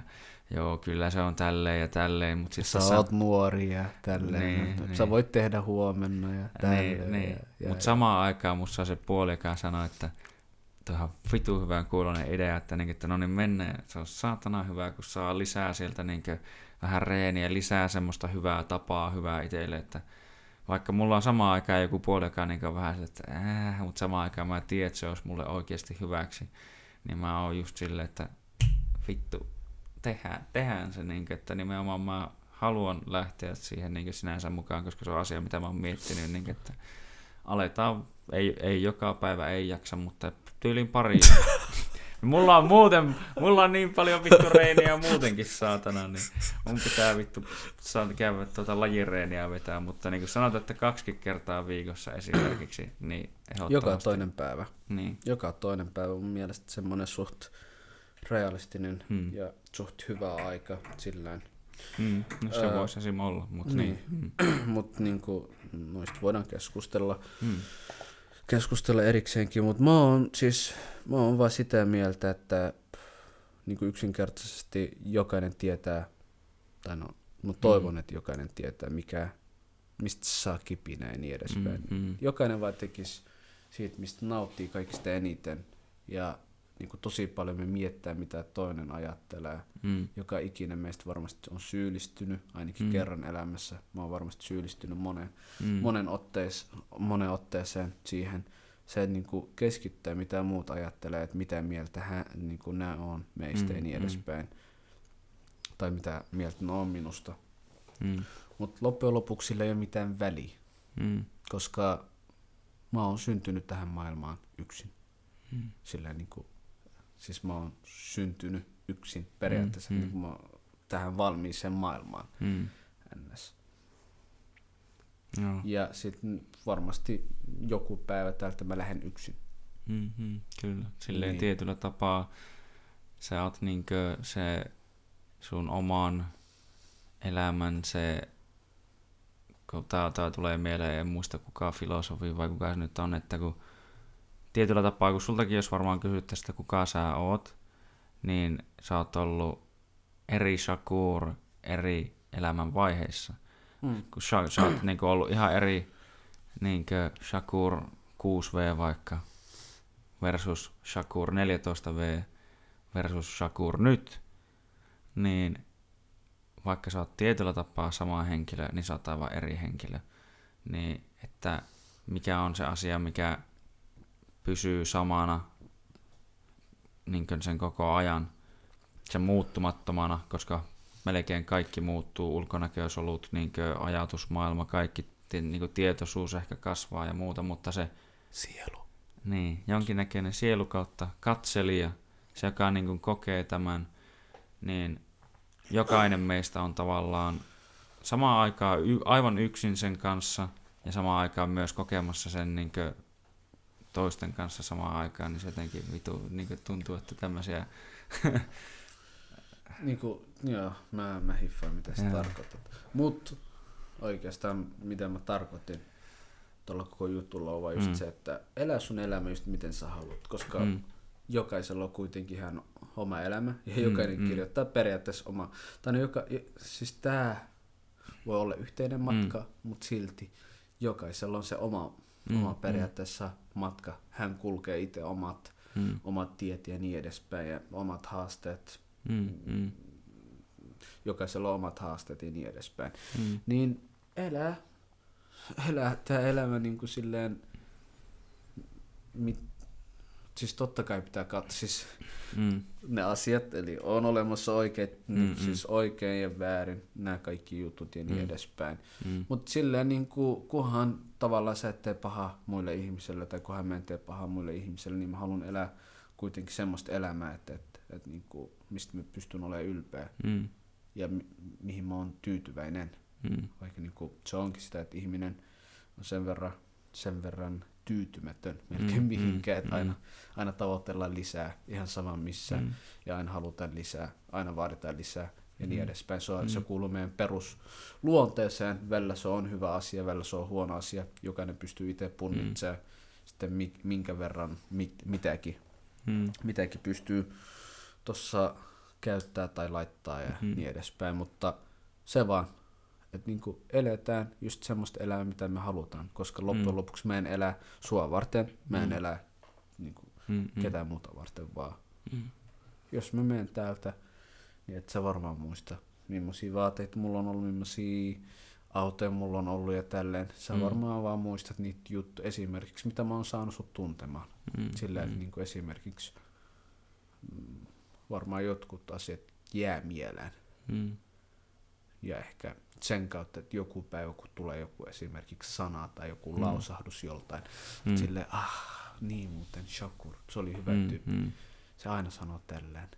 joo, kyllä se on tälleen ja tälleen. Mutta sä sä oot nuori ja tälleen. Niin, niin. Sä voit tehdä huomenna ja niin, tälleen. Niin, niin. Mutta samaan aikaan musta se puoli, joka sanoo, että tuohon vitu hyvän kuulonen idea, että, niin, että no niin mennään. Se on saatana hyvä, kun saa lisää sieltä niin vähän reeniä, lisää semmoista hyvää tapaa, hyvää itselle, että vaikka mulla on samaan aikaan joku puoli, joka niin vähän että äh, mutta samaan aikaan mä tiedän, että se olisi mulle oikeasti hyväksi, niin mä oon just silleen, että vittu, tehdään, tehdään se, niin kuin, että nimenomaan mä haluan lähteä siihen niin sinänsä mukaan, koska se on asia, mitä mä oon miettinyt, niin kuin, että aletaan, ei, ei joka päivä ei jaksa, mutta tyylin pari. mulla on muuten, mulla on niin paljon vittu reeniä muutenkin saatana, niin mun pitää vittu saada käydä tuota lajireeniä vetää, mutta niin kuin sanotaan, että kaksi kertaa viikossa esimerkiksi, niin Joka toinen päivä. Niin. Joka toinen päivä mun mielestä semmoinen suht realistinen hmm. ja suht hyvä aika sillään. Hmm. No se öö, voisi esim. olla, mutta niin. niin. Hmm. Mut niinku, noista voidaan keskustella. Hmm. Keskustella erikseenkin, mutta mä oon siis, mä oon vaan sitä mieltä, että niinku yksinkertaisesti jokainen tietää, tai no, mä toivon, hmm. että jokainen tietää, mikä, mistä saa kipinä ja niin edespäin. Hmm. Hmm. Jokainen vaan tekisi siitä, mistä nauttii kaikista eniten. Ja niin kuin tosi paljon me miettää, mitä toinen ajattelee. Mm. Joka ikinen meistä varmasti on syyllistynyt, ainakin Mm. kerran elämässä. Mä oon varmasti syyllistynyt monen, Mm. monen, ottees, monen otteeseen siihen. Se niin kuin keskittää, mitä muut ajattelee, että mitä mieltä hän, niin kuin nämä on meistä Mm, ja niin mm. edespäin. Tai mitä mieltä ne on minusta. Mm. Mutta loppujen lopuksi sillä ei ole mitään väliä, Mm. koska mä oon syntynyt tähän maailmaan yksin. Mm. Sillä niin kuin, siis mä oon syntynyt yksin periaatteessa Mm, mm. Niin kuin mä, tähän valmiiseen maailmaan Mm. ns. Joo. Ja sitten varmasti joku päivä täältä mä lähden yksin. Mm-hmm, kyllä. Silleen Niin. tietyllä tapaa sä oot niinkö se sun oman elämän se, kun tää, tää tulee mieleen, en muista kuka filosofi vai kuka se nyt on, että kun tietyllä tapaa, kun sultakin jos varmaan kysyttäisiin, että kuka sä oot, niin sä oot ollut eri Shakur eri elämän vaiheissa. Mm. Kun sä, sä oot niinku ollut ihan eri niinkö Shakur 6V vaikka versus Shakur 14V versus Shakur nyt, niin vaikka sä oot tietyllä tapaa sama henkilö, niin sä oot aivan eri henkilö. Niin, että mikä on se asia, mikä pysyy samana niin sen koko ajan, sen muuttumattomana, koska melkein kaikki muuttuu, ulkonäkösolut, niin ajatusmaailma, kaikki niin tietoisuus ehkä kasvaa ja muuta, mutta se Sielu. niin, jonkinnäköinen sielu kautta katselija, se joka niin kuin kokee tämän, niin jokainen meistä on tavallaan samaan aikaan y- aivan yksin sen kanssa ja samaan aikaan myös kokemassa sen niin kuin toisten kanssa samaan aikaan, niin se jotenkin vitu, niin kuin tuntuu, että tämmöisiä... Niin kuin, joo, mä, mä hiffaan mitä sä tarkoitat. Mut oikeastaan mitä mä tarkoitin tuolla koko jutulla on vaan just Mm. se, että elä sun elämä just miten sä haluat, koska Mm, jokaisella on kuitenkin ihan oma elämä ja Mm, jokainen mm. kirjoittaa periaatteessa oma. Tai no joka, siis tää voi olla yhteinen matka, mm. mutta silti jokaisella on se oma, Mm, mm, oma mm. Matka. Hän kulkee itse omat, mm, omat tiet ja niin edespäin ja omat haasteet. mm, mm, Jokaisella on omat haasteet ja niin edespäin. mm, Niin elää, elää tämä elämä niin kuin silleen, mit, siis totta kai pitää katsoa siis mm, ne asiat, eli on olemassa oikein, Mm, mm, mm. siis oikein ja väärin, nämä kaikki jutut ja niin Mm. mm. edespäin. mm, Mutta silleen niin kuin, kunhan tavallaan sä et tee pahaa muille ihmisille tai kunhan mä en tee pahaa muille ihmisille, niin mä haluan elää kuitenkin semmoista elämää, että, että, että niin kuin, mistä mä pystyn olemaan ylpeä mm, ja mi- mihin mä oon tyytyväinen. mm, Vaikka niin kuin, se onkin sitä, että ihminen on sen verran, sen verran tyytymätön melkein Mm, mm, mihinkään, että mm, aina, aina tavoitellaan lisää, ihan sama missä, mm, mm. ja aina halutaan lisää, aina vaaditaan lisää ja Mm. niin edespäin. Se, on, Mm. se kuuluu meidän perusluonteeseen, välillä se on hyvä asia, välillä se on huono asia, jokainen pystyy itse punnitsemaan sitten mi- minkä verran mit- mitäkin, mm, mitäkin pystyy tuossa käyttää tai laittaa ja mm. niin edespäin, mutta se vaan, että niinku eletään just semmoista elämää, mitä me halutaan, koska loppujen Mm. lopuksi mä en elä sua varten, mä en Mm. elä niinku mm, mm, ketään muuta varten, vaan mm, jos mä menen täältä, niin et sä varmaan muista, millaisia vaatteita mulla on ollut, millaisia autoja mulla on ollut ja tälleen. Sä Mm. varmaan vaan muistat niitä juttuja esimerkiksi, mitä mä oon saanut sut tuntemaan. mm, Sillä, mm, niin kuin esimerkiksi mm, varmaan jotkut asiat jää mieleen. mm, Ja ehkä sen kautta, että joku päivä, kun tulee joku esimerkiksi sana tai joku Mm. lausahdus joltain, mm, silleen, ah, niin muuten, Shakur, se oli hyvä mm, tyyppi. mm, Se aina sanoo tälleen.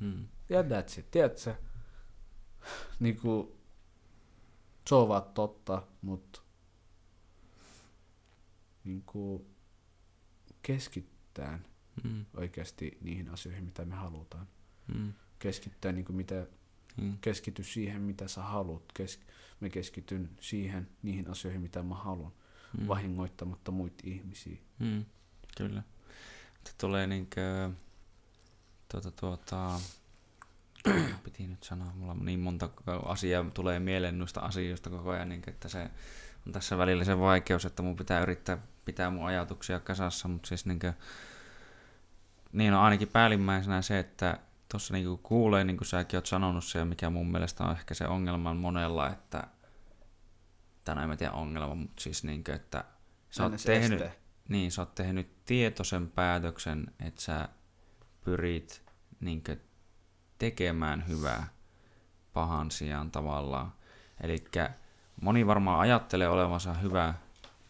mm, Ja that's it, tiedätkö? Niinku, se on vaan totta, mutta niinku, keskittään mm, oikeasti niihin asioihin, mitä me halutaan. mm, Keskittää niinku mitä, mm, keskity siihen, mitä sä haluat. Kes, mä keskityn siihen, niihin asioihin, mitä mä haluan, mm. vahingoittamatta muita ihmisiä. Mm, kyllä. Tulee niinkö, tuota, tuota, piti nyt sanoa, mulla on niin monta asiaa tulee mieleen noista asioista koko ajan, niin että se on tässä välillä se vaikeus, että mun pitää yrittää pitää mun ajatuksia kasassa, mutta siis niinkö, Niin no ainakin päällimmäisenä se, että tuossa niinku kuulee, niin kuin säkin oot sanonut se, mikä mun mielestä on ehkä se ongelma monella, että, tänään en tiedä ongelma, mutta siis niin kuin, että sä oot, tehnyt, niin, sä oot tehnyt tietoisen päätöksen, että sä pyrit niin kuin, tekemään hyvää pahan sijaan tavallaan. Eli moni varmaan ajattelee olevansa hyvä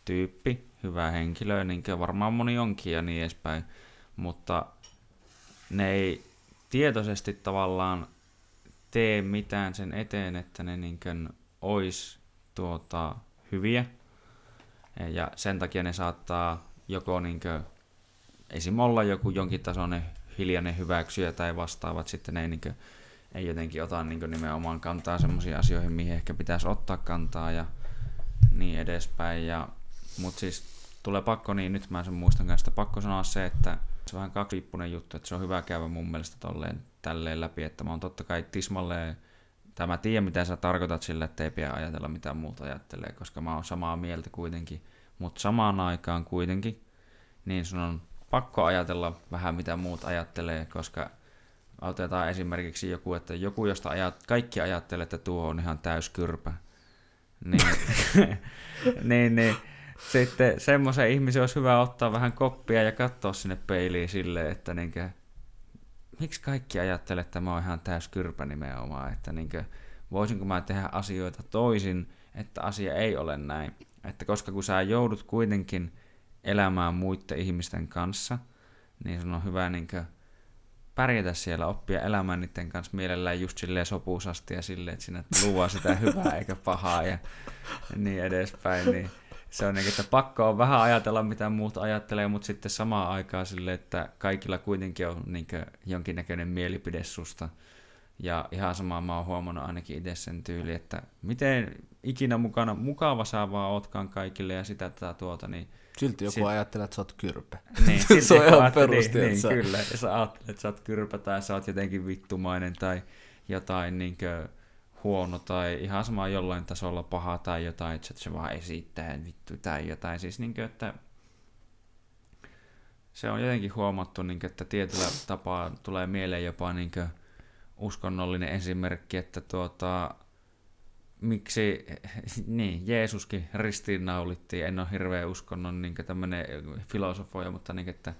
tyyppi, hyvä henkilö, niin kuin varmaan moni onkin ja niin edespäin, mutta ne ei tietoisesti tavallaan tee mitään sen eteen, että ne niin ois tuota, hyviä. Ja sen takia ne saattaa joko niin kuin, esim. olla joku jonkin tasoinen hiljainen hyväksyjä tai vastaavat, sitten ne ei, niin kuin, ei jotenkin ota niin nimenomaan kantaa sellaisiin asioihin, mihin ehkä pitäisi ottaa kantaa ja niin edespäin. Ja, mutta siis tulee pakko, niin nyt mä sen muistan kanssa, pakko sanoa se, että se on vähän kaksiippunen juttu, että se on hyvä käydä mun mielestä tolleen, tälleen läpi, että mä oon totta kai tismalleen, tai mä tiedän mitä sä tarkoitat sillä, että ei pidä ajatella mitä muuta ajattelee, koska mä oon samaa mieltä kuitenkin, mutta samaan aikaan kuitenkin, niin sun on pakko ajatella vähän mitä muut ajattelee, koska otetaan esimerkiksi joku, että joku, josta ajat, kaikki ajattelee, että tuo on ihan täyskyrpä, niin, niin, niin sitten semmoisen ihmisen olisi hyvä ottaa vähän koppia ja katsoa sinne peiliin silleen, että niinkö, miksi kaikki ajattelee, että mä oon ihan täys kyrpä nimenomaan, että niinkö, voisinko mä tehdä asioita toisin, että asia ei ole näin. Että koska kun sä joudut kuitenkin elämään muiden ihmisten kanssa, niin sun on hyvä niinkö, pärjätä siellä, oppia elämään niiden kanssa mielellään just silleen sopuusasti ja silleen, että sinä luo sitä hyvää eikä pahaa ja niin edespäin. Niin se on niin, että pakko on vähän ajatella, mitä muut ajattelee, mutta sitten samaan aikaan sille, että kaikilla kuitenkin on niin jonkinnäköinen mielipide susta. Ja ihan samaa mä oon huomannut ainakin itse sen tyyli, että miten ikinä mukana, mukava sä vaan ootkaan kaikille ja sitä tätä tuota, niin Silti joku sit... ajattelee, että sä oot kyrpä. Niin, se on ihan perusti. Niin, niin, kyllä. Ja sä ajattelet, että sä oot kyrpä tai sä oot jotenkin vittumainen tai jotain niin kuin, huono tai ihan sama jollain tasolla paha tai jotain, että se vaan esittää vittu tai jotain. Siis niin kuin, että se on jotenkin huomattu, niin kuin, että tietyllä tapaa tulee mieleen jopa niin kuin, uskonnollinen esimerkki, että tuota, miksi, niin, Jeesuskin ristiinnaulittiin, en ole hirveä uskonnon niin filosofoja, mutta niin, että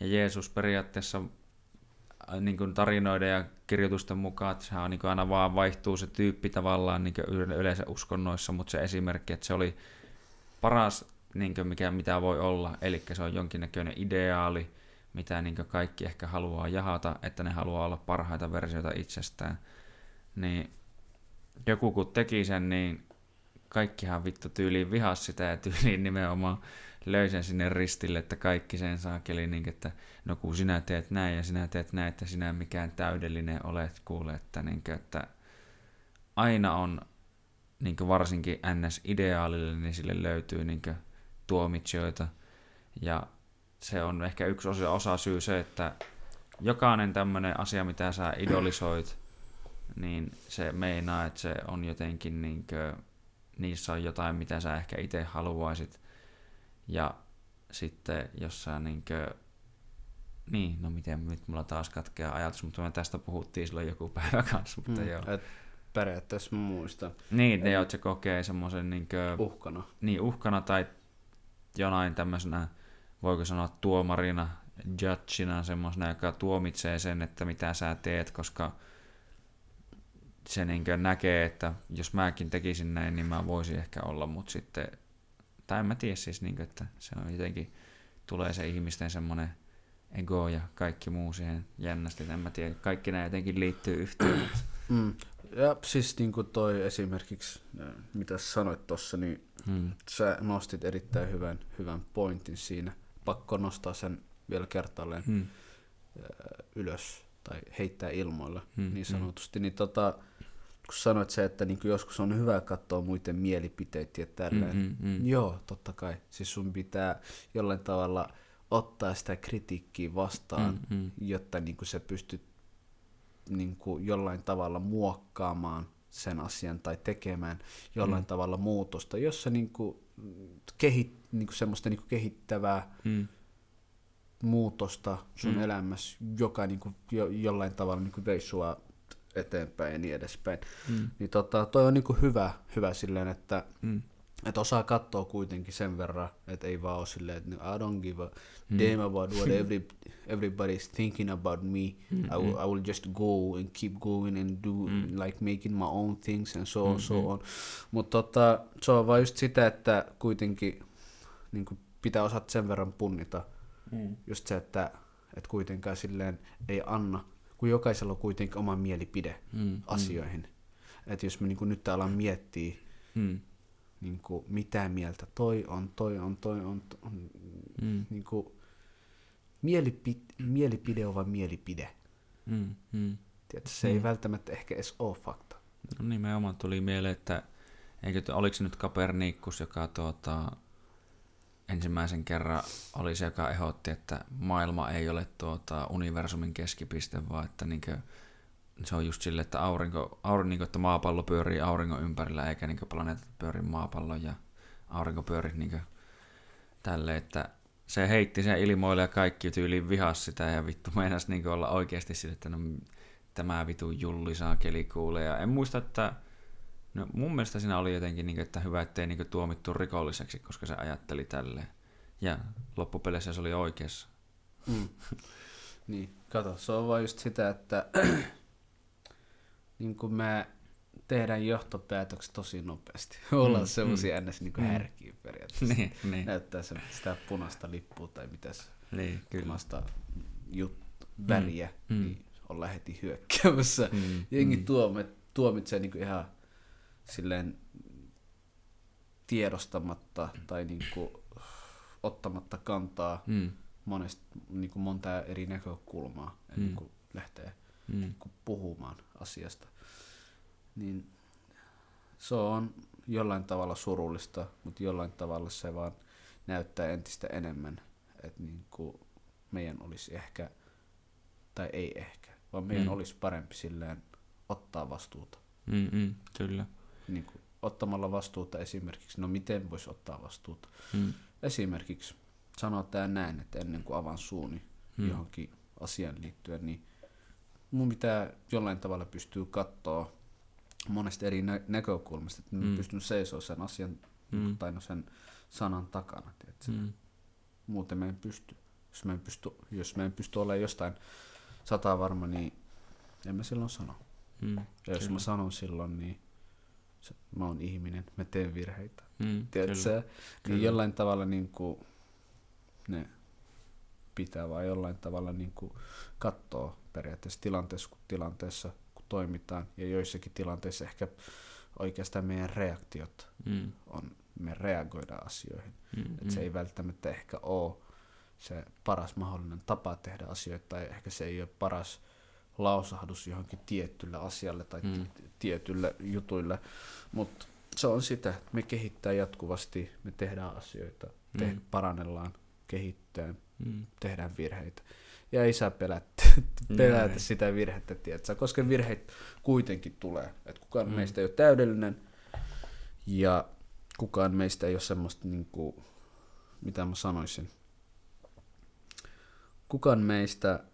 ja Jeesus periaatteessa niin kuin tarinoiden ja kirjoitusten mukaan, että sehän niin kuin aina vaan vaihtuu se tyyppi tavallaan niin yleensä uskonnoissa, mutta se esimerkki, että se oli paras, niin kuin mikä, mitä voi olla, eli se on jonkinnäköinen ideaali, mitä niin kaikki ehkä haluaa jahata, että ne haluaa olla parhaita versioita itsestään. Niin joku kun teki sen, niin kaikkihan vittu tyyliin vihas sitä ja tyyliin nimenomaan löi sen sinne ristille, että kaikki sen saakeli, niin että no kun sinä teet näin ja sinä teet näin, että sinä mikään täydellinen olet, kuule, että, niin kuin, että aina on niin varsinkin NS-ideaalille, niin sille löytyy niin tuomitsijoita. Ja se on ehkä yksi osa, osa syy se, että jokainen tämmöinen asia, mitä sä idolisoit, niin se meinaa, että se on jotenkin, niin kuin, niissä on jotain, mitä sä ehkä itse haluaisit. Ja sitten jos sä niin kuin, niin, no miten nyt mulla taas katkeaa ajatus, mutta me tästä puhuttiin silloin joku päivä kanssa, mutta mm, joo. Et periaatteessa muista. Niin, ne, että se kokee semmoisen niin uhkana. Niin, uhkana tai jonain tämmöisenä, voiko sanoa tuomarina, judgina, semmoisena, joka tuomitsee sen, että mitä sä teet, koska se niin näkee, että jos mäkin tekisin näin, niin mä voisin ehkä olla, mutta sitten, tai en mä tiedä siis, niin kuin, että se on jotenkin, tulee se ihmisten semmoinen ego ja kaikki muu siihen jännästi, en mä tiedä, kaikki nämä jotenkin liittyy yhteen. Mm. Ja siis niin kuin toi esimerkiksi, mitä sanoit tuossa, niin mm. sä nostit erittäin hyvän, hyvän pointin siinä. Pakko nostaa sen vielä kertaalleen mm. ylös tai heittää ilmoilla mm. niin sanotusti. Mm. Niin tota, kun sanoit se, että niin joskus on hyvä katsoa muiden mielipiteitä ja tälleen. Mm, mm. Joo, totta kai. Siis sun pitää jollain tavalla ottaa sitä kritiikkiä vastaan, mm, mm. jotta niin kuin sä pystyt niin kuin jollain tavalla muokkaamaan sen asian tai tekemään jollain mm. tavalla muutosta, jossa niin kuin kehit, niin kuin semmoista niin kuin kehittävää mm. muutosta sun Mm. mm. elämässä, joka niin kuin, jo, jollain tavalla niin kuin vei sua eteenpäin ja niin edespäin. Mm. Niin tota, toi on niin kuin hyvä, hyvä silleen, että Mm. että osaa katsoa kuitenkin sen verran, että ei vaan ole silleen, että I don't give a Mm. damn about what every, everybody's thinking about me. Mm, I, will. I will just go and keep going and do Mm. like making my own things and so on, Mm, so on. Mutta tota, se on vaan just sitä, että kuitenkin niin kuin pitää osata sen verran punnita. Mm. Just se, että, että kuitenkaan silleen ei anna, kun jokaisella on kuitenkin oma mielipide Mm. asioihin. Että jos me niin kuin nyt alan miettiä, Mm. niin kuin, mitä mieltä toi on, toi on, toi on, to- on Mm. niin kuin, mielipi, mielipide on vain mielipide. Mm. Mm. Tiedätkö, se Mm. ei välttämättä ehkä edes ole fakta. No nimenomaan tuli mieleen, että eikö, oliko se nyt Kapernikus, joka tuota, ensimmäisen kerran oli se, joka ehdotti, että maailma ei ole tuota, universumin keskipiste, vaan että niinkö, se on just sille, että, aurinko, aurinko, niinkö, että maapallo pyörii auringon ympärillä, eikä niinkö planeetat pyöri maapallon ja aurinko pyöri niinkö, tälle, että se heitti sen ilmoille ja kaikki tyyliin vihas sitä ja vittu meinas niinkö olla oikeasti sille, että no, tämä vitu julli saa kelikuulee. Ja en muista, että no, mun mielestä siinä oli jotenkin, niin, että hyvä, ettei niin, tuomittu rikolliseksi, koska se ajatteli tälleen. Ja loppupeleissä se oli oikeassa. Mm. niin, kato, se on vaan just sitä, että niin kuin me tehdään johtopäätökset tosi nopeasti. Ollaan Mm, semmoisia mm. ns. Niin kuin Mm. härkiä periaatteessa. niin, niin, Näyttää se, sitä punaista lippua tai mitä se niin, kyllä. punaista jut, väriä, Mm. niin ollaan heti hyökkäämässä. Mm, Jengi mm. tuomi, tuomitsee niinku ihan silleen tiedostamatta tai niinku ottamatta kantaa Mm, monesta, niinku monta eri näkökulmaa Mm. mm. kuin lähtee mm, niinku puhumaan asiasta. Niin se on jollain tavalla surullista, mutta jollain tavalla se vaan näyttää entistä enemmän, että niinku meidän olisi ehkä, tai ei ehkä, vaan meidän Mm. olisi parempi silleen ottaa vastuuta. mm, mm, kyllä. Niin kuin, ottamalla vastuuta esimerkiksi, no miten voisi ottaa vastuuta? Mm, Esimerkiksi sanotaan näin, että ennen kuin avaan suuni Mm. mm. johonkin asiaan liittyen, niin mun pitää jollain tavalla pystyä katsoa monesta eri nä- näkökulmasta, että Mm. mm. pystyn seisoa sen asian Mm. mm. tai no sen sanan takana. Tiedätkö? Mm. mm, Muuten me en pysty. Jos me en pysty, jos me en pysty olemaan jostain sataa varma, niin en mä silloin sano. mm, Ja jos mä sanon silloin, niin mä oon ihminen, mä teen virheitä. Mm, Tiedätkö kyllä. sä? Kyllä. Niin jollain tavalla niin kuin, ne pitää vaan jollain tavalla niin kuin katsoa periaatteessa tilanteessa kuin tilanteessa, kun toimitaan. Ja joissakin tilanteissa ehkä oikeastaan meidän reaktiot Mm, on, me reagoidaan asioihin. mm, Et se ei välttämättä ehkä ole se paras mahdollinen tapa tehdä asioita, tai ehkä se ei ole paras lausahdus johonkin tietylle asialle tai Mm. tietylle jutuille, mutta se on sitä, että me kehittää jatkuvasti, me tehdään asioita, te- Mm. parannellaan, kehittää, mm, tehdään virheitä. Ja ei saa pelätä, Näin. pelätä sitä virhettä, tiedätkö? koska virheitä kuitenkin tulee. Et kukaan mm. meistä ei ole täydellinen ja kukaan meistä ei ole semmoista, niin kuin, mitä mä sanoisin, kukaan meistä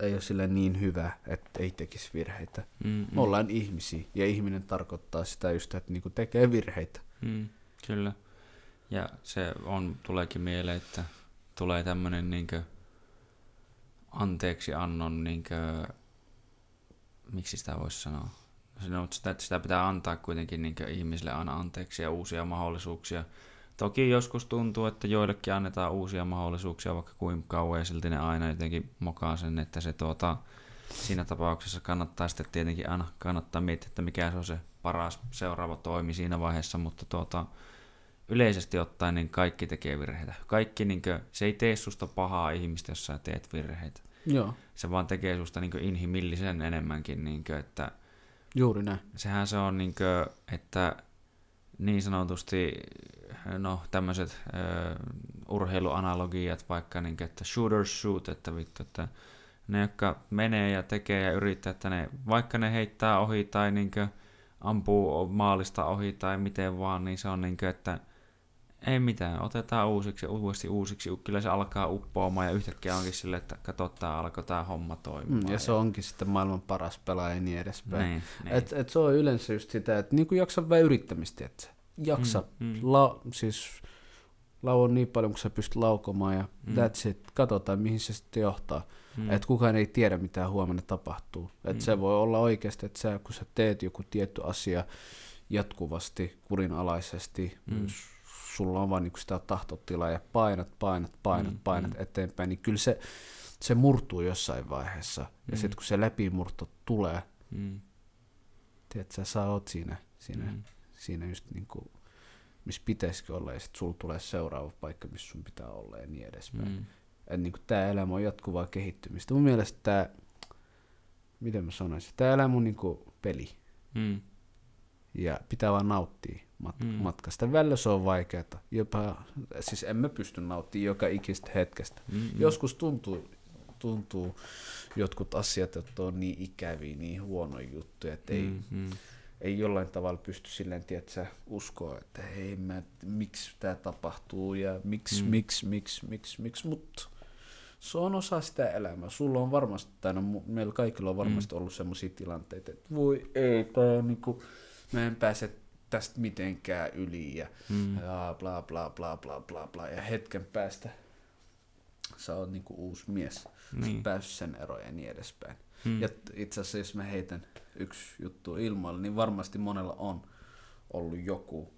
ei ole sille niin hyvä, että ei tekisi virheitä. mm, Me ollaan ihmisiä ja ihminen tarkoittaa sitä just, että niinku tekee virheitä. Mm, kyllä. Ja se on, tuleekin mieleen, että tulee tämmönen niinkö anteeksi annon niinkö, miksi sitä voisi sanoa? No, sitä, että sitä pitää antaa kuitenkin niinkö ihmisille aina anteeksi ja uusia mahdollisuuksia. Toki joskus tuntuu, että joillekin annetaan uusia mahdollisuuksia vaikka kuinka kauan ja silti ne aina jotenkin mokaa sen, että se tuota, siinä tapauksessa kannattaa sitten tietenkin aina kannattaa miettiä, että mikä se on se paras seuraava toimi siinä vaiheessa, mutta tuota, yleisesti ottaen niin kaikki tekee virheitä. Kaikki, niin kuin, se ei tee susta pahaa ihmistä, jos sä teet virheitä. Joo, Se vaan tekee susta niin inhimillisen enemmänkin, niin kuin, että juuri näin. sehän se on, niin kuin, että niin sanotusti no tämmöiset urheiluanalogiat, vaikka niin että shooters shoot, että vittu, että ne, jotka menee ja tekee ja yrittää, että ne, vaikka ne heittää ohi tai niin ampuu maalista ohi tai miten vaan, niin se on niin että Ei mitään, otetaan uusiksi ja uudesti uusiksi. Kyllä se alkaa uppoamaan ja yhtäkkiä onkin silleen, että katsotaan, alkoi tämä homma toimimaan. Mm, ja se onkin sitten maailman paras pelaaja ja niin edespäin. Niin, niin. Et, et se on yleensä just sitä, että niinku jaksa vähän yrittämistä, että jaksa. Mm, mm. La, siis lauon niin paljon, kun sä pystyt laukomaan ja mm. that's it. Katsotaan, mihin se sitten johtaa. Mm. Että kukaan ei tiedä, mitä huomenna tapahtuu. Et Mm. se voi olla oikeasti, että sä, kun sä teet joku tietty asia jatkuvasti, kurinalaisesti, Mm. Sulla on vaan niinku sitä tahtotilaa ja painat, painat, painat, Mm, painat mm. eteenpäin, niin kyllä se, se murtuu jossain vaiheessa. Ja Mm. sitten kun se läpimurto tulee, Mm. tiedät, sä, sä oot siinä, siinä, Mm. siinä just niinku, missä pitäisikin olla, ja sitten sulla tulee seuraava paikka, missä sun pitää olla ja niin edespäin. Mm. Että niinku tämä elämä on jatkuvaa kehittymistä. Mun mielestä tämä, miten mä sanoisin, tämä elämä on niinku peli. Mm. Ja pitää vaan nauttia mat- Mm. mm. matkasta. Välillä se on vaikeaa. Jopa, siis emme pysty nauttimaan joka ikistä hetkestä. Mm. Mm. Joskus tuntuu, tuntuu jotkut asiat, että on niin ikäviä, niin huonoja juttuja, että ei, Mm. Mm. ei jollain tavalla pysty silleen, tiedätkö, uskoa, että hei, mä, miksi tämä tapahtuu ja miksi, Mm. mm. miksi, miksi, miksi, miksi, mutta se on osa sitä elämää. Sulla on varmasti, tai no, meillä kaikilla on varmasti ollut sellaisia tilanteita, että voi ei, tää on niinku, mä en pääse tästä mitenkään yli ja, Mm. ja bla bla bla bla bla bla ja hetken päästä sä oot niinku uusi mies, Niin. päässyt sen eroon ja niin edespäin. Mm. Ja itse asiassa jos mä heitän yksi juttu ilmoille, niin varmasti monella on ollut joku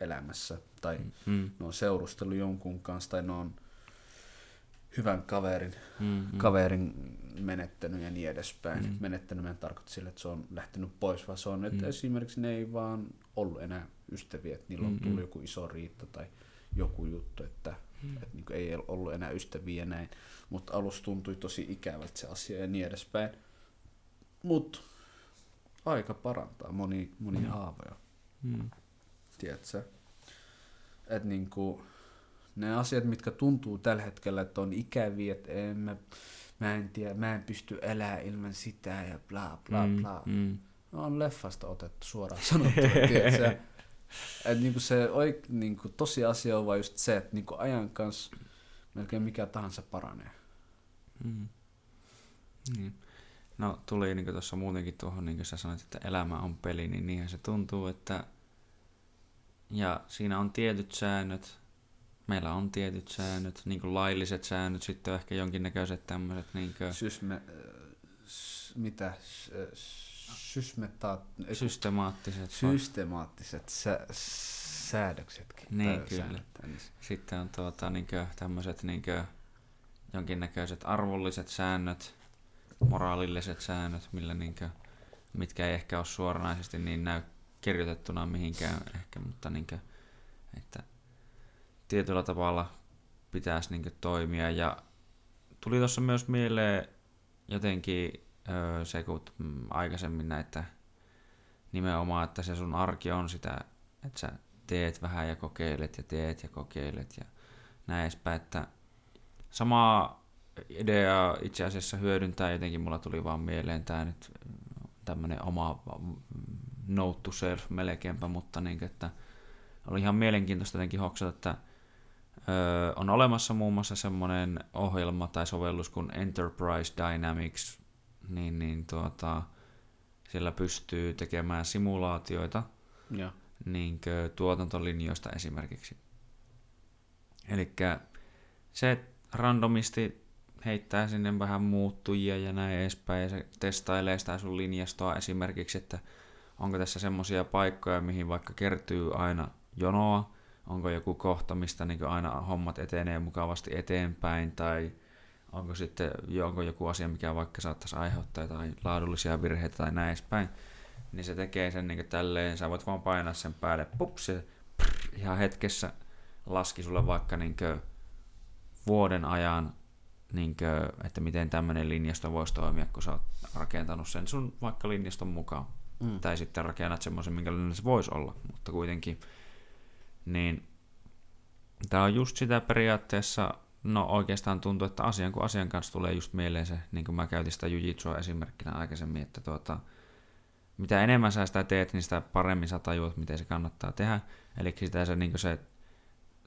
elämässä, tai. Mm. ne on seurustellut jonkun kanssa, tai ne on hyvän kaverin, Mm. mm. kaverin menettänyt ja niin edespäin. Mm. Mm. Menettänyt mä en tarkoita sille, että se on lähtenyt pois, vaan se on, että Mm. mm. esimerkiksi ne ei vaan ollut enää ystäviä, että niillä on Mm, tullut mm. joku iso riita tai joku juttu, että, mm. että niin ei ollut enää ystäviä ja näin. Mutta alussa tuntui tosi ikävältä se asia ja niin edespäin. Mutta aika parantaa moni, moni Mm. mm. haavoja, Mm. tiedätkö? Että niinku, ne asiat, mitkä tuntuu tällä hetkellä, että on ikäviä, että en mä, mä en tiedä, mä en pysty elämään ilman sitä ja bla bla Mm. bla. Mm. No, on leffasta otettu suoraan sanottuna, tiedätkö? Että niinku se oik, niinku, tosiasia on vaan just se, että niinku ajan kanssa melkein mikä tahansa paranee. Mm. Niin. No tuli niin tuossa muutenkin tuohon, niin kuin sä sanoit, että elämä on peli, niin niinhän se tuntuu, että ja siinä on tietyt säännöt, meillä on tietyt säännöt, niin kuin lailliset säännöt, sitten on ehkä jonkinnäköiset tämmöiset, niin kuin Sysme, s, mitä, s, systemaattiset, systemaattiset sä, säädöksetkin. Niin, kyllä. säännöt, niin sitten on tuota, niin tämmöiset niin jonkinnäköiset arvolliset säännöt, moraalilliset säännöt, millä niin kuin, mitkä ei ehkä ole suoranaisesti niin näy kirjoitettuna mihinkään ehkä, mutta niin kuin, että tietyllä tavalla pitäisi niin toimia. Ja tuli tuossa myös mieleen jotenkin öö, se, kun mm, aikaisemmin näitä nimenomaan, että se sun arki on sitä, että sä teet vähän ja kokeilet ja teet ja kokeilet ja näin edespäin, että samaa ideaa itse asiassa hyödyntää jotenkin, mulla tuli vaan mieleen tämä nyt tämmönen oma mm, note to self melkeinpä, mutta niin, että oli ihan mielenkiintoista jotenkin hoksata, että on olemassa muun muassa semmoinen ohjelma tai sovellus kuin Enterprise Dynamics, niin, niin tuota, sillä pystyy tekemään simulaatioita Joo. niin tuotantolinjoista esimerkiksi. Eli se randomisti heittää sinne vähän muuttujia ja näin edespäin, ja se testailee sitä sun linjastoa esimerkiksi, että onko tässä semmoisia paikkoja, mihin vaikka kertyy aina jonoa, onko joku kohta, mistä niin aina hommat etenee mukavasti eteenpäin, tai onko sitten onko joku asia, mikä vaikka saattaisi aiheuttaa jotain laadullisia virheitä tai näin edespäin, niin se tekee sen niin tälleen, sä voit vaan painaa sen päälle, pups, se prr, ihan hetkessä laski sulle vaikka niin vuoden ajan, niin kuin, että miten tämmöinen linjasto voisi toimia, kun sä oot rakentanut sen sun vaikka linjaston mukaan. Mm. Tai sitten rakennat semmoisen, minkälainen se voisi olla, mutta kuitenkin. Niin tämä on just sitä periaatteessa, no oikeastaan tuntuu, että asian kuin asian kanssa tulee just mieleen se, niin kuin mä käytin sitä jujitsua esimerkkinä aikaisemmin, että tuota, mitä enemmän sä sitä teet, niin sitä paremmin sä tajuat, miten se kannattaa tehdä. Eli sitä se, niin se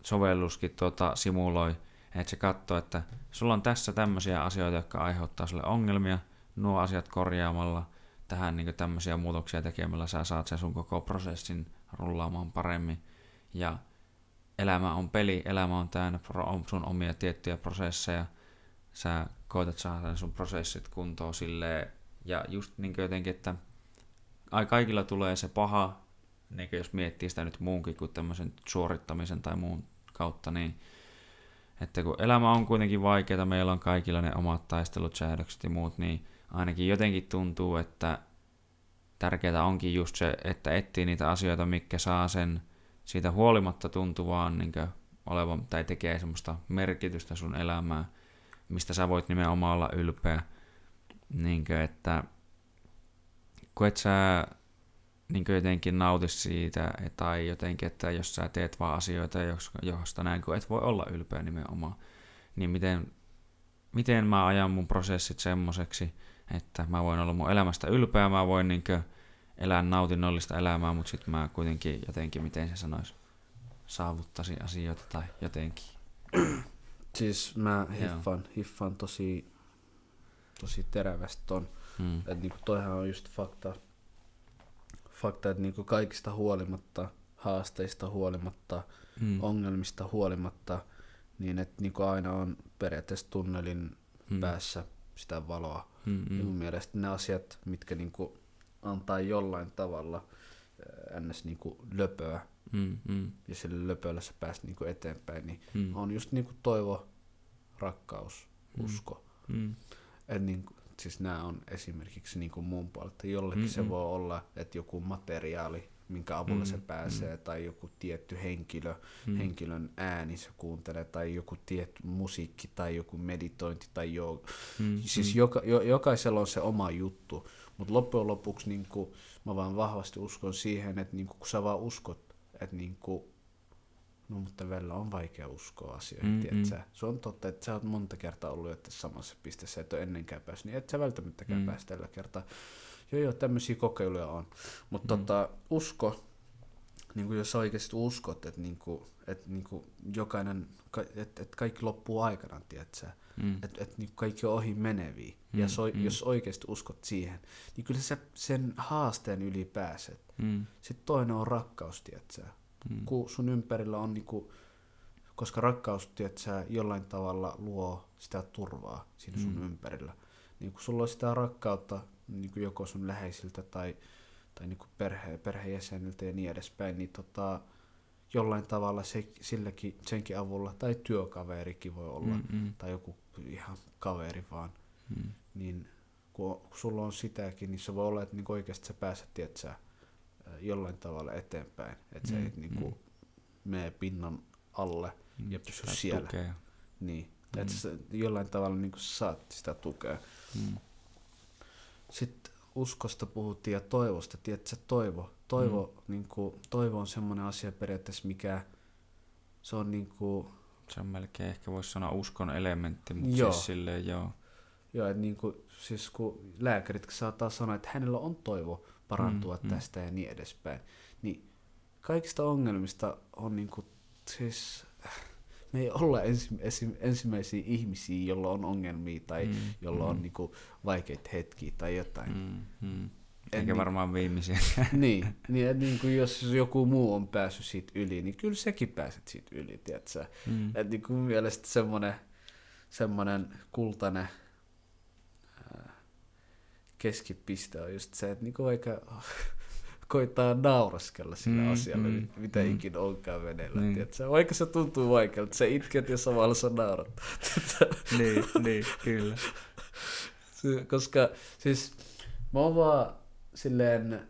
sovelluskin tuota, simuloi, että se katsoo, että sulla on tässä tämmöisiä asioita, jotka aiheuttaa sulle ongelmia, nuo asiat korjaamalla, tähän niin tämmöisiä muutoksia tekemällä sä saat sen sun koko prosessin rullaamaan paremmin. Ja elämä on peli, elämä on täynnä sun omia tiettyjä prosesseja, sä koetat saada sun prosessit kuntoon silleen, ja just niin jotenkin, että kaikilla tulee se paha, niin jos miettii sitä nyt muunkin kuin tämmöisen suorittamisen tai muun kautta, niin että kun elämä on kuitenkin vaikeaa, meillä on kaikilla ne omat taistelut, säädökset ja muut, niin ainakin jotenkin tuntuu, että tärkeää onkin just se, että etsii niitä asioita, mikä saa sen siitä huolimatta tuntuvaan niin olevan, tai tekee semmoista merkitystä sun elämää, mistä sä voit nimenomaan olla ylpeä. Niin kuin, että kun et sä niin jotenkin nauti siitä, tai jotenkin, että jos sä teet vaan asioita, josta näin kun et voi olla ylpeä nimenomaan, niin miten, miten mä ajan mun prosessit semmoiseksi, että mä voin olla mun elämästä ylpeä, mä voin niin elää nautinnollista elämää, mutta sitten mä kuitenkin jotenkin, miten se sanoisi, saavuttasi asioita tai jotenkin. Siis mä hiffan, hiffan tosi, tosi terävästi ton. Hmm. Että niinku toihan on just fakta, fakta että niinku kaikista huolimatta, haasteista huolimatta, hmm. ongelmista huolimatta, niin että niinku aina on periaatteessa tunnelin hmm. päässä sitä valoa. Hmm, hmm. Ja mun mielestä ne asiat, mitkä niinku antaa jollain tavalla ns. Niinku löpöä, mm, mm. ja sillä löpöllä sä pääst niinku eteenpäin, niin mm. on just niinku toivo, rakkaus, mm. usko. Mm. Et niinku, siis nämä on esimerkiksi niinku mun puolelta. Jollekin mm, se mm. voi olla, että joku materiaali, minkä avulla mm, se pääsee, mm. tai joku tietty henkilö, mm. henkilön ääni se kuuntelee, tai joku tietty musiikki, tai joku meditointi, tai jo, mm, siis mm. Joka, jo, jokaisella on se oma juttu, mutta loppujen lopuksi niin kuin, mä vaan vahvasti uskon siihen, että niin kuin, kun sä vaan uskot, että niin kuin, no mutta välillä on vaikea uskoa asioihin, mm, mm. Se on totta, että sä oot monta kertaa ollut että samassa pisteessä, että on ennenkään päässyt, niin et sä välttämättäkään mm. päästä tällä kertaa. Joo, joo, tämmöisiä kokeiluja on. Mutta mm. tota, usko, niin kuin jos oikeasti uskot, että, niin kuin, että niin kuin jokainen, että, että kaikki loppuu aikanaan, tiedätkö mm. että, että niin kaikki on ohi meneviä. Mm. Ja so, mm. jos oikeasti uskot siihen, niin kyllä sä sen haasteen yli pääset. Mm. Sitten toinen on rakkaus, tiedätkö mm. Kun sun ympärillä on, niin kuin, koska rakkaus, tiedätkö jollain tavalla luo sitä turvaa siinä sun mm. ympärillä. Niin kun sulla on sitä rakkautta niin kuin joko sun läheisiltä tai tai niin kuin perhe, perheenjäseniltä ja niin edespäin, niin tota, jollain tavalla se, silläkin, senkin avulla, tai työkaverikin voi olla, mm-hmm. tai joku ihan kaveri vaan, mm. niin kun, sulla on sitäkin, niin se voi olla, että niin oikeasti sä pääset, tietsä, jollain tavalla eteenpäin, että mm, se ei niin kuin, mm. mene pinnan alle mm, ja pysy siellä. Tukea. Niin, mm. että sä jollain tavalla niin kuin saat sitä tukea. Mm. Sitten uskosta puhuttiin ja toivosta, tiedätkö, toivo. Toivo, mm. niin kuin, toivo on semmoinen asia periaatteessa, mikä se on niin kuin, Se on melkein ehkä voisi sanoa uskon elementti, mutta joo. siis silleen joo. Joo, että niin kuin, siis kun lääkärit saattaa sanoa, että hänellä on toivo parantua mm, mm. tästä mm. ja niin edespäin, niin kaikista ongelmista on niin kuin, siis me ei olla ensi, ensi, ensimmäisiä ihmisiä, jolla on ongelmia tai mm, jolla mm. on niinku vaikeita hetkiä tai jotain. Mm, mm. Eikä niin, varmaan viimeisiä. Niin, niin, niin kuin jos joku muu on päässyt siitä yli, niin kyllä säkin pääset siitä yli, tiedätkö? Mm. Että niin kuin mielestä semmoinen, semmoinen kultainen keskipiste on just se, että niin kuin vaikka koittaa nauraskella sillä mm, asialle, mm, mitä mm. ikinä onkaan veneellä. Niin. Vaikka se tuntuu vaikealta, sä itket ja samalla sä naurat. niin, niin, kyllä. Koska siis mä oon vaan silleen,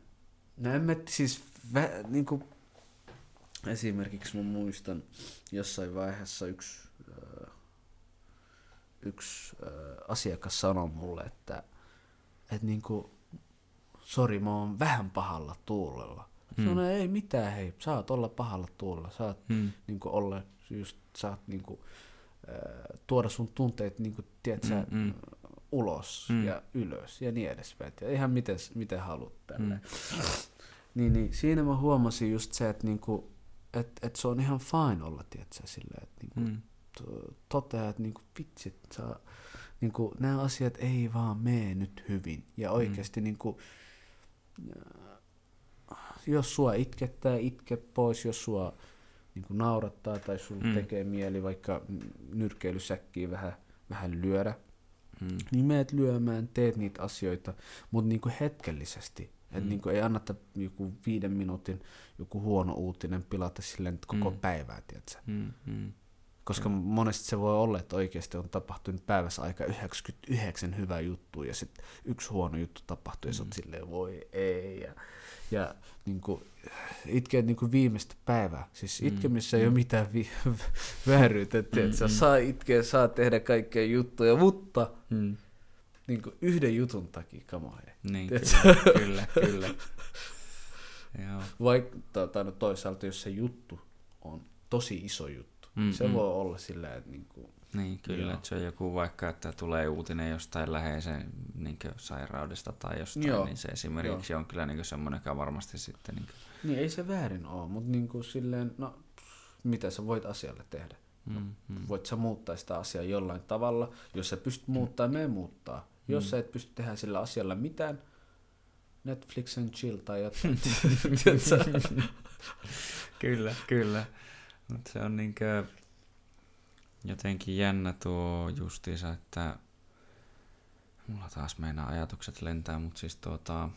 no en mä, siis vä, niin kuin, esimerkiksi mä muistan jossain vaiheessa yksi, äh, yksi äh, asiakas sanoi mulle, että, että niin kuin, sori, mä oon vähän pahalla tuulella. Hmm. Sanoin, ei mitään, hei, saat olla pahalla tuulella, saat hmm. niin kuin, olla, just, saat niin kuin, äh, tuoda sun tunteet, niin kuin, tiedät, hmm. hmm. ulos hmm. ja ylös ja niin edespäin. Ja ihan miten, miten haluat tälle. Hmm. niin, niin, siinä mä huomasin just se, että niin kuin, että et se on ihan fine olla, tiedätkö, silleen, että niinku, Mm. to- toteaa, että niinku, vitsit, saa, niinku, nämä asiat ei vaan mene nyt hyvin. Ja oikeasti niinku, äh, jos sua itkettää, itke pois, jos sua niinku, naurattaa tai sun Mm. tekee mieli vaikka nyrkkeilysäkkiin vähän, vähän lyödä, Mm. niin meet lyömään, teet niitä asioita, mutta niinku hetkellisesti. Et Mm. niinku ei annata joku viiden minuutin joku huono uutinen pilata silleen koko Mm. päivää, tiedätkö? Mm. Mm. Koska monesti se voi olla, että oikeasti on tapahtunut päivässä aika 99 hyvää juttua ja sitten yksi huono juttu tapahtuu ja sä oot Mm. silleen voi ei. Ja, ja niin kuin, itkeä niin kuin viimeistä päivää. Siis Mm. itkemissä ei Mm. ole mitään vi- vääryyttä, että Mm, sä mm. saa itkeä, saa tehdä kaikkea juttuja, mutta Mm. niin kuin yhden jutun takia, hei. Niin, kyllä, kyllä, kyllä. Joo. Vaikka tota, no toisaalta, jos se juttu on tosi iso juttu, Mm, mm, se mm. voi olla sillä, että niin kuin, Niin, kyllä, Joo. että se on joku vaikka, että tulee uutinen jostain läheisen niin sairaudesta tai jostain, Joo. niin se esimerkiksi on kyllä niin semmoinen, joka varmasti sitten... Niin kuin, Niin ei se väärin ole, mutta niin kuin silleen, no mitä sä voit asialle tehdä? mm, mm, Voit sä muuttaa sitä asiaa jollain tavalla, jos sä pystyt muuttaa, me muuttaa. Jos Mm. sä et pysty tehdä sillä asialla mitään, Netflix and chill tai jotain. Kyllä, kyllä. Mutta se on niinkö jotenkin jännä tuo justiinsa, että mulla taas meinaa ajatukset lentää, mutta siis tuota,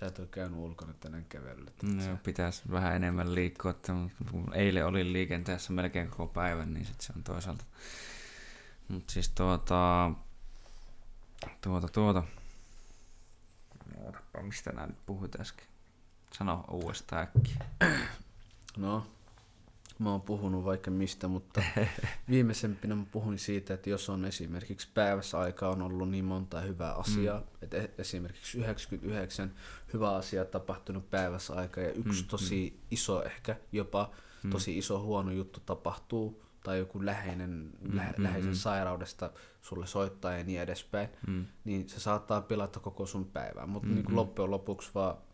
sä et ole käynyt ulkona tänään kävelyllä. no, pitäisi vähän enemmän liikkua, että kun eilen olin liikenteessä melkein koko päivän, niin sit se on toisaalta. Mutta siis tuota, tuota, tuota, mistä nää nyt puhuit äsken? Sano uudestaan äkkiä. No, mä oon puhunut vaikka mistä, mutta viimeisempinä mä puhuin siitä, että jos on esimerkiksi päivässä aikaa on ollut niin monta hyvää asiaa, mm. että e- esimerkiksi 99 hyvää asiaa tapahtunut päivässä aikaa ja yksi Mm, mm, tosi iso ehkä jopa Mm. tosi iso huono juttu tapahtuu tai joku läheinen, Mm, lä- mm, läheisen mm. sairaudesta sulle soittaa ja niin edespäin, Mm. niin se saattaa pilata koko sun päivää. Mutta Mm, mm, niin mm. loppujen lopuksi vaan mm,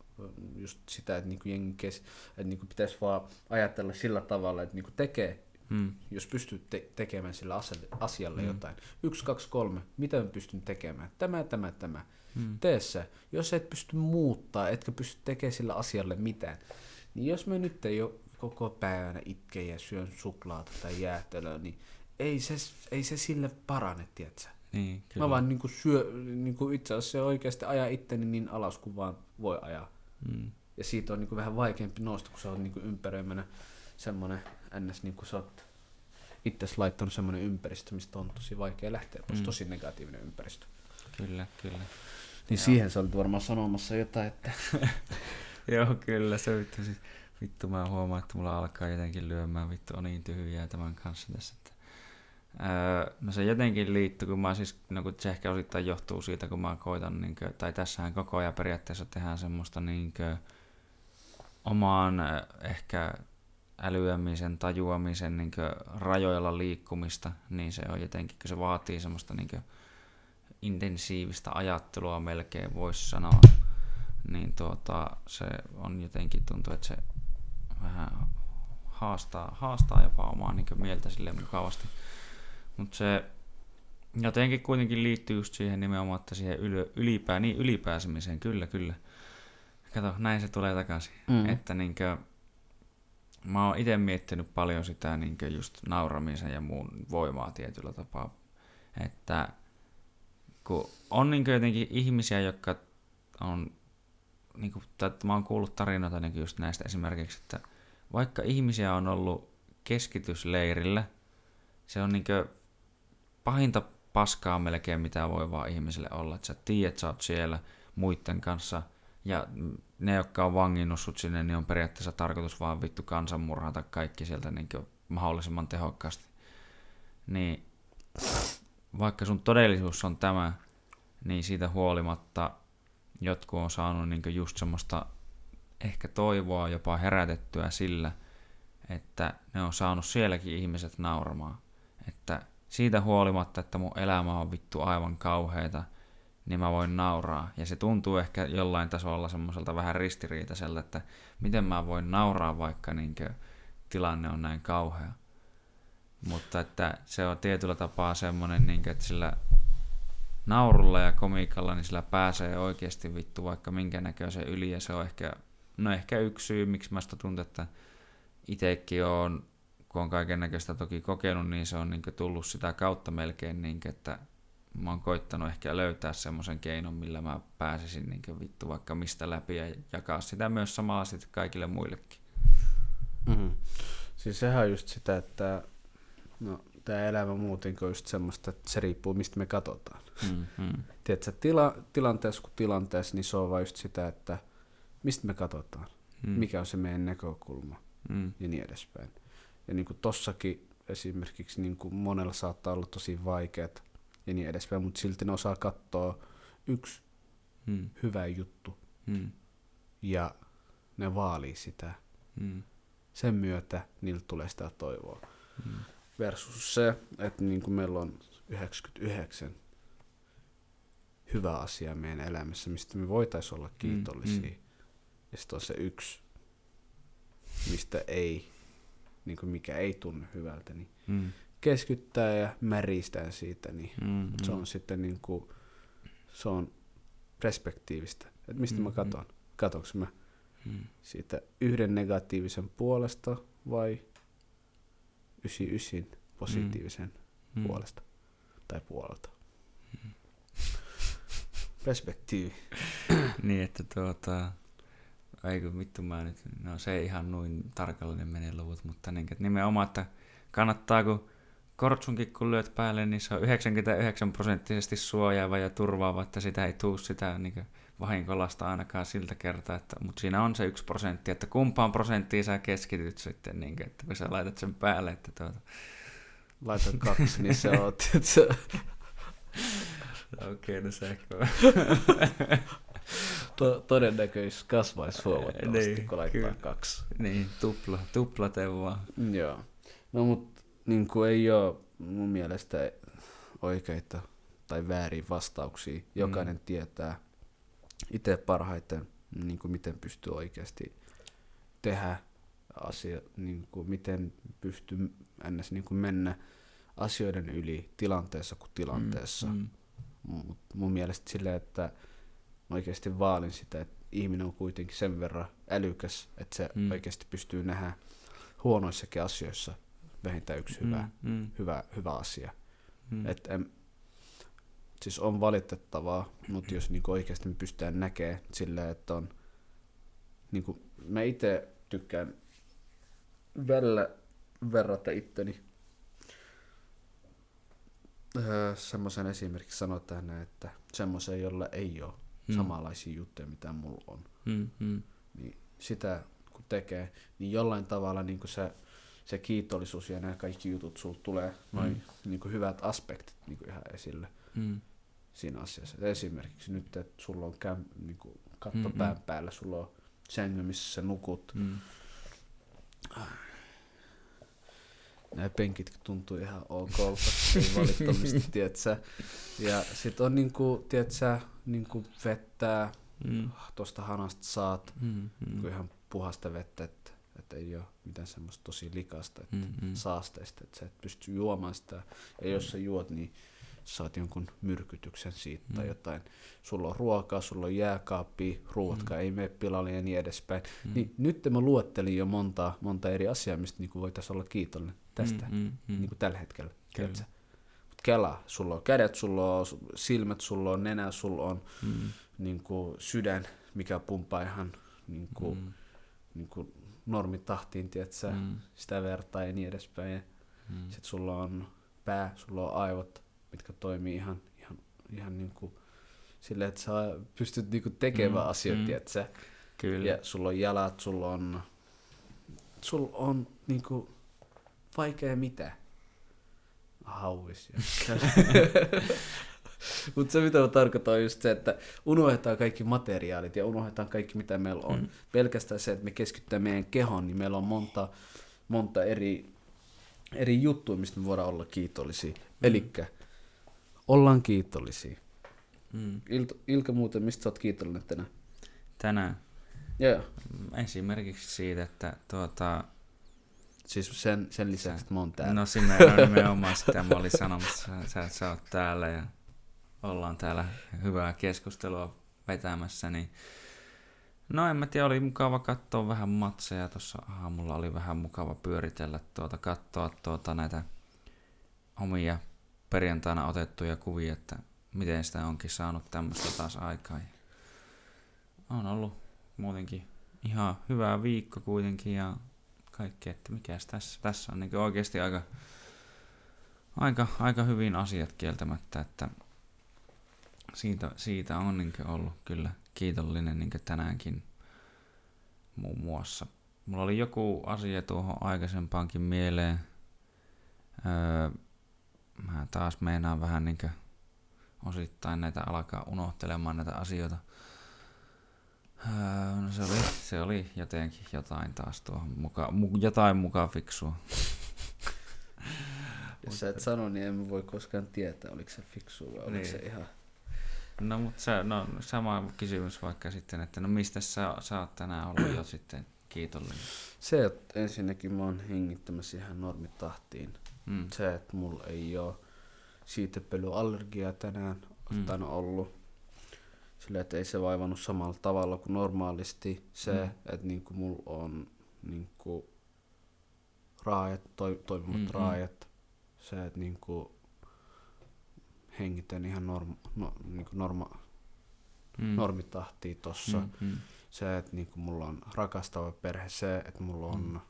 just sitä, että niin jengi kes, että niin pitäisi vaan ajatella sillä tavalla, että niin tekee, Mm. jos pystyy te- tekemään sillä asialle, asialle Mm. mm. jotain. Yksi, kaksi, kolme. Mitä mä pystyn tekemään? Tämä, tämä, tämä. Mm. Tee se. Jos et pysty muuttaa, etkä pysty tekemään sillä asialle mitään, niin jos mä nyt ei ole koko päivänä itke ja syön suklaata tai jäätelöä, niin ei se, ei se sille parane, tiedätkö? Niin, kyllä. Mä vaan niinku syö, niinku itse asiassa oikeasti ajaa itteni niin alas kuin vaan voi ajaa. Mm. Ja siitä on niinku vähän vaikeampi nousta, kun sä oot niinku ympäröimänä semmonen ns. Niinku sä oot itses laittanut semmonen ympäristö, mistä on tosi vaikea lähteä pois. Mm. Tosi negatiivinen ympäristö. Kyllä, kyllä. Niin Joo. siihen sä olit varmaan sanomassa jotain, että Joo, kyllä se vittu. Siis, vittu mä huomaan, että mulla alkaa jotenkin lyömään. Vittu on niin tyhjää tämän kanssa tässä. Että, öö, no se jotenkin liittyy, kun mä siis, no kun ehkä osittain johtuu siitä, kun mä koitan, niin kuin, tai tässähän koko ajan periaatteessa tehdään semmoista niin kuin, omaan ehkä älyämisen, tajuamisen niin kuin, rajoilla liikkumista, niin se on jotenkin, kun se vaatii semmoista niin kuin, intensiivistä ajattelua melkein voisi sanoa, niin tuota, se on jotenkin tuntuu, että se vähän haastaa, haastaa jopa omaa niin mieltä sille mukavasti. Mutta se jotenkin kuitenkin liittyy just siihen nimenomaan, että siihen yli, ylipää, niin ylipääsemiseen, kyllä, kyllä. Kato, näin se tulee takaisin. Mm. Että niinkö, mä oon itse miettinyt paljon sitä niinkö just nauramisen ja muun voimaa tietyllä tapaa. Että kun on niinkö jotenkin ihmisiä, jotka on, niinku, tai että mä oon kuullut tarinoita niinkö just näistä esimerkiksi, että vaikka ihmisiä on ollut keskitysleirillä, se on niinkö pahinta paskaa melkein mitä voi vaan ihmiselle olla, että sä tiedät, sä oot siellä muiden kanssa, ja ne, jotka on vanginnut sut sinne, niin on periaatteessa tarkoitus vaan vittu kansanmurhata kaikki sieltä niin mahdollisimman tehokkaasti. Niin vaikka sun todellisuus on tämä, niin siitä huolimatta jotkut on saanut niin just semmoista ehkä toivoa jopa herätettyä sillä, että ne on saanut sielläkin ihmiset nauramaan. Että siitä huolimatta, että mun elämä on vittu aivan kauheita, niin mä voin nauraa. Ja se tuntuu ehkä jollain tasolla semmoiselta vähän ristiriitaiselta, että miten mä voin nauraa, vaikka niin tilanne on näin kauhea. Mutta että se on tietyllä tapaa semmoinen, niin että sillä naurulla ja komiikalla, niin sillä pääsee oikeasti vittu vaikka minkä näköisen yli, ja se on ehkä, no ehkä yksi syy, miksi mä sitä tuntun, että itsekin on, kun on kaiken näköistä toki kokenut, niin se on niin tullut sitä kautta melkein, niin että mä oon koittanut ehkä löytää semmoisen keinon, millä mä pääsisin niin vittu vaikka mistä läpi ja jakaa sitä myös samalla sitten kaikille muillekin. Mm-hmm. Siis sehän on just sitä, että no, tämä elämä muutenkin on just semmoista, että se riippuu mistä me katsotaan. Mm-hmm. Tiedätkö, tila, tilanteessa kuin tilanteessa, niin se on vain just sitä, että mistä me katsotaan, mm. mikä on se meidän näkökulma mm. ja niin edespäin. Ja niin kuin tossakin esimerkiksi niin kuin monella saattaa olla tosi vaikeat ja niin edespäin, mutta silti ne osaa katsoa yksi mm. hyvä juttu mm. ja ne vaalii sitä. Mm. Sen myötä niiltä tulee sitä toivoa. Mm. Versus se, että niin kuin meillä on 99 hyvä asia meidän elämässä, mistä me voitaisiin olla kiitollisia. Mm. Ja sitten on se yksi, mistä ei, niin kuin mikä ei tunnu hyvältä, niin mm keskittää ja märistää siitä, niin mm-hmm. se on sitten niin kuin, se on perspektiivistä. Että mistä mm-hmm. mä katon? Katonko mä mm-hmm. siitä yhden negatiivisen puolesta vai 99 positiivisen mm-hmm. puolesta tai puolelta? Mm-hmm. Perspektiivi. niin, että tuota, ei kun vittu mä nyt, no se ei ihan noin tarkallinen mene luvut, mutta niin, että nimenomaan, että kannattaa kun kortsunkin kun lyöt päälle, niin se on 99 prosenttisesti suojaava ja turvaava, että sitä ei tuu sitä niin vahinkolasta ainakaan siltä kertaa, että, mutta siinä on se yksi prosentti, että kumpaan prosenttiin sä keskityt sitten, niin kuin, että kun sä laitat sen päälle, että tuota... Laitan kaksi, niin se on, että Okei, okay, no se to- todennäköisyys kasvaisi huomattavasti, niin, kun laittaa kyllä. kaksi. Niin, tupla, tupla teuvoa. Joo. No mutta niin ei ole mun mielestä oikeita tai väärin vastauksia. Jokainen mm. tietää itse parhaiten, niin kuin miten pystyy oikeasti tehdä asia, niin kuin miten pystyy ns. Niin kuin mennä asioiden yli tilanteessa kuin tilanteessa. Mm. Mm. mun mielestä silleen, että oikeasti vaalin sitä, että ihminen on kuitenkin sen verran älykäs, että se mm. oikeasti pystyy nähdä huonoissakin asioissa vähintään yksi hyvä, mm, mm. hyvä, hyvä asia. Mm. Et en, siis on valitettavaa, mutta jos niinku oikeasti me pystytään näkemään silleen, että on... Niinku, mä itse tykkään välillä verrata itteni öö, semmoisen esimerkiksi sanoa tähän, että semmoisen, jolla ei ole mm. samanlaisia juttuja, mitä mulla on. Mm, mm. Niin sitä kun tekee, niin jollain tavalla niin kuin se se kiitollisuus ja nämä kaikki jutut, sulta tulee noin mm. niin kuin hyvät aspektit niin kuin ihan esille mm. siinä asiassa. Esimerkiksi nyt, että sulla on käm, niin kuin katto mm-hmm. pään päällä, sulla on sängy, missä sä nukut. Mm. Nämä penkit tuntuu ihan okolta, ei valittomista, tiedätkö? Ja sit on niinku, tiedätkö, niinku vettä, mm. tuosta hanasta saat mm, mm. Niinku ihan puhasta vettä, että että ei ole mitään semmoista tosi likasta, että mm-hmm. saasteista, että sä et pysty juomaan sitä. Ja jos sä juot, niin saat jonkun myrkytyksen siitä mm. tai jotain. Sulla on ruokaa, sulla on jääkaappi, ruoatkaa mm. ei mene pilalle ja niin edespäin. Mm. Niin nyt mä luettelin jo monta, monta eri asiaa, mistä niinku voitaisiin olla kiitollinen tästä mm, mm, mm. Niinku tällä hetkellä. Mutta kela, sulla on kädet, sulla on silmät, sulla on nenä, sulla on mm. niinku sydän, mikä pumpaa ihan niinku, mm. niinku normitahtiin, tiedätkö, mm. sitä vertaa ja niin edespäin. Mm. Sitten sulla on pää, sulla on aivot, mitkä toimii ihan, ihan, ihan niin kuin silleen, että sä pystyt niin kuin tekemään mm. asioita, mm. tiedätkö. Kyllä. Ja sulla on jalat, sulla on, sulla on niin kuin, vaikea mitä. Hauvis. Mutta se, mitä mä tarkoitan, on just se, että unohdetaan kaikki materiaalit ja unohdetaan kaikki, mitä meillä on. Mm. Pelkästään se, että me keskitytään meidän kehoon, niin meillä on monta, monta eri, eri juttuja, mistä me voidaan olla kiitollisia. Mm. Eli ollaan kiitollisia Mm. Ilta, Ilka muuten, mistä sä oot kiitollinen tänään? Tänään Joo. esimerkiksi siitä, että tuota, Siis sen, sen lisäksi, että mä oon täällä. no, sime- no nimenomaan sitä mä olin sanomassa, sä, sä oot täällä ja ollaan täällä hyvää keskustelua vetämässä, niin No en mä tiedä, oli mukava katsoa vähän matseja. Tuossa aamulla oli vähän mukava pyöritellä tuota, katsoa tuota näitä omia perjantaina otettuja kuvia, että miten sitä onkin saanut tämmöistä taas aikaa. Ja on ollut muutenkin ihan hyvä viikko kuitenkin ja kaikki, että mikäs tässä, tässä on niin oikeasti aika, aika, aika hyvin asiat kieltämättä, että siitä, siitä on niin ollut kyllä kiitollinen niin tänäänkin muun muassa. Mulla oli joku asia tuohon aikaisempaankin mieleen. Öö, mä taas meinaan vähän niin osittain näitä alkaa unohtelemaan näitä asioita. No se oli, se oli jotenkin jotain taas tuohon muka, mu, jotain mukaan fiksua. Jos sä et sano, niin emme voi koskaan tietää, oliko se fiksu vai oliko Niin. se ihan... No mutta se, no, sama kysymys vaikka sitten, että no mistä sä, sä oot tänään ollut jo sitten kiitollinen? Se, että ensinnäkin mä oon hengittämässä ihan normitahtiin. Mm. Se, että mulla ei ole siitepölyallergiaa tänään mm. ollut. Sillä, että ei se vaivannut samalla tavalla kuin normaalisti. Se, Mm. että niinku mulla on niinku raajat, toi, toimivat Mm, mm, mm. raajat. Se, että niinku hengitän ihan norma, no, niinku norma, Mm. normitahtia tossa. Mm, mm. Se, että niinku mulla on rakastava perhe. Se, että mulla on Mm. mm.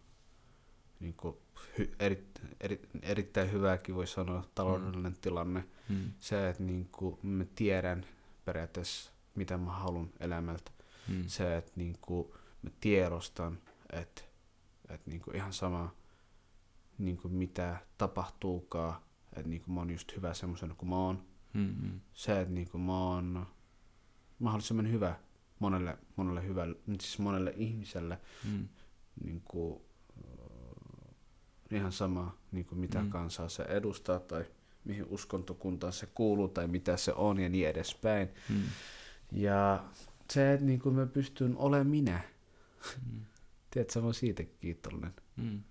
niinku hy, eri, eri, erittäin hyvääkin voi sanoa taloudellinen mm. tilanne. Mm. Se, että niinku mä tiedän periaatteessa, mitä mä haluan elämältä. Mm. Se, että niinku mä tiedostan, että, että niinku ihan sama niinku mitä tapahtuukaan, että niinku mä oon just hyvä semmoisena kuin mä oon. Mm, mm. Se, että niinku mä oon mahdollisimman hyvä monelle, monelle, hyvälle, siis monelle ihmiselle, Mm. niin kuin, äh, ihan sama niin kuin mitä mm. kansaa se edustaa tai mihin uskontokuntaan se kuuluu tai mitä se on ja niin edespäin. Mm. Ja se, että niin kuin mä pystyn olemaan minä. Mm. Tiedätkö, mä oon siitä kiitollinen. Mm.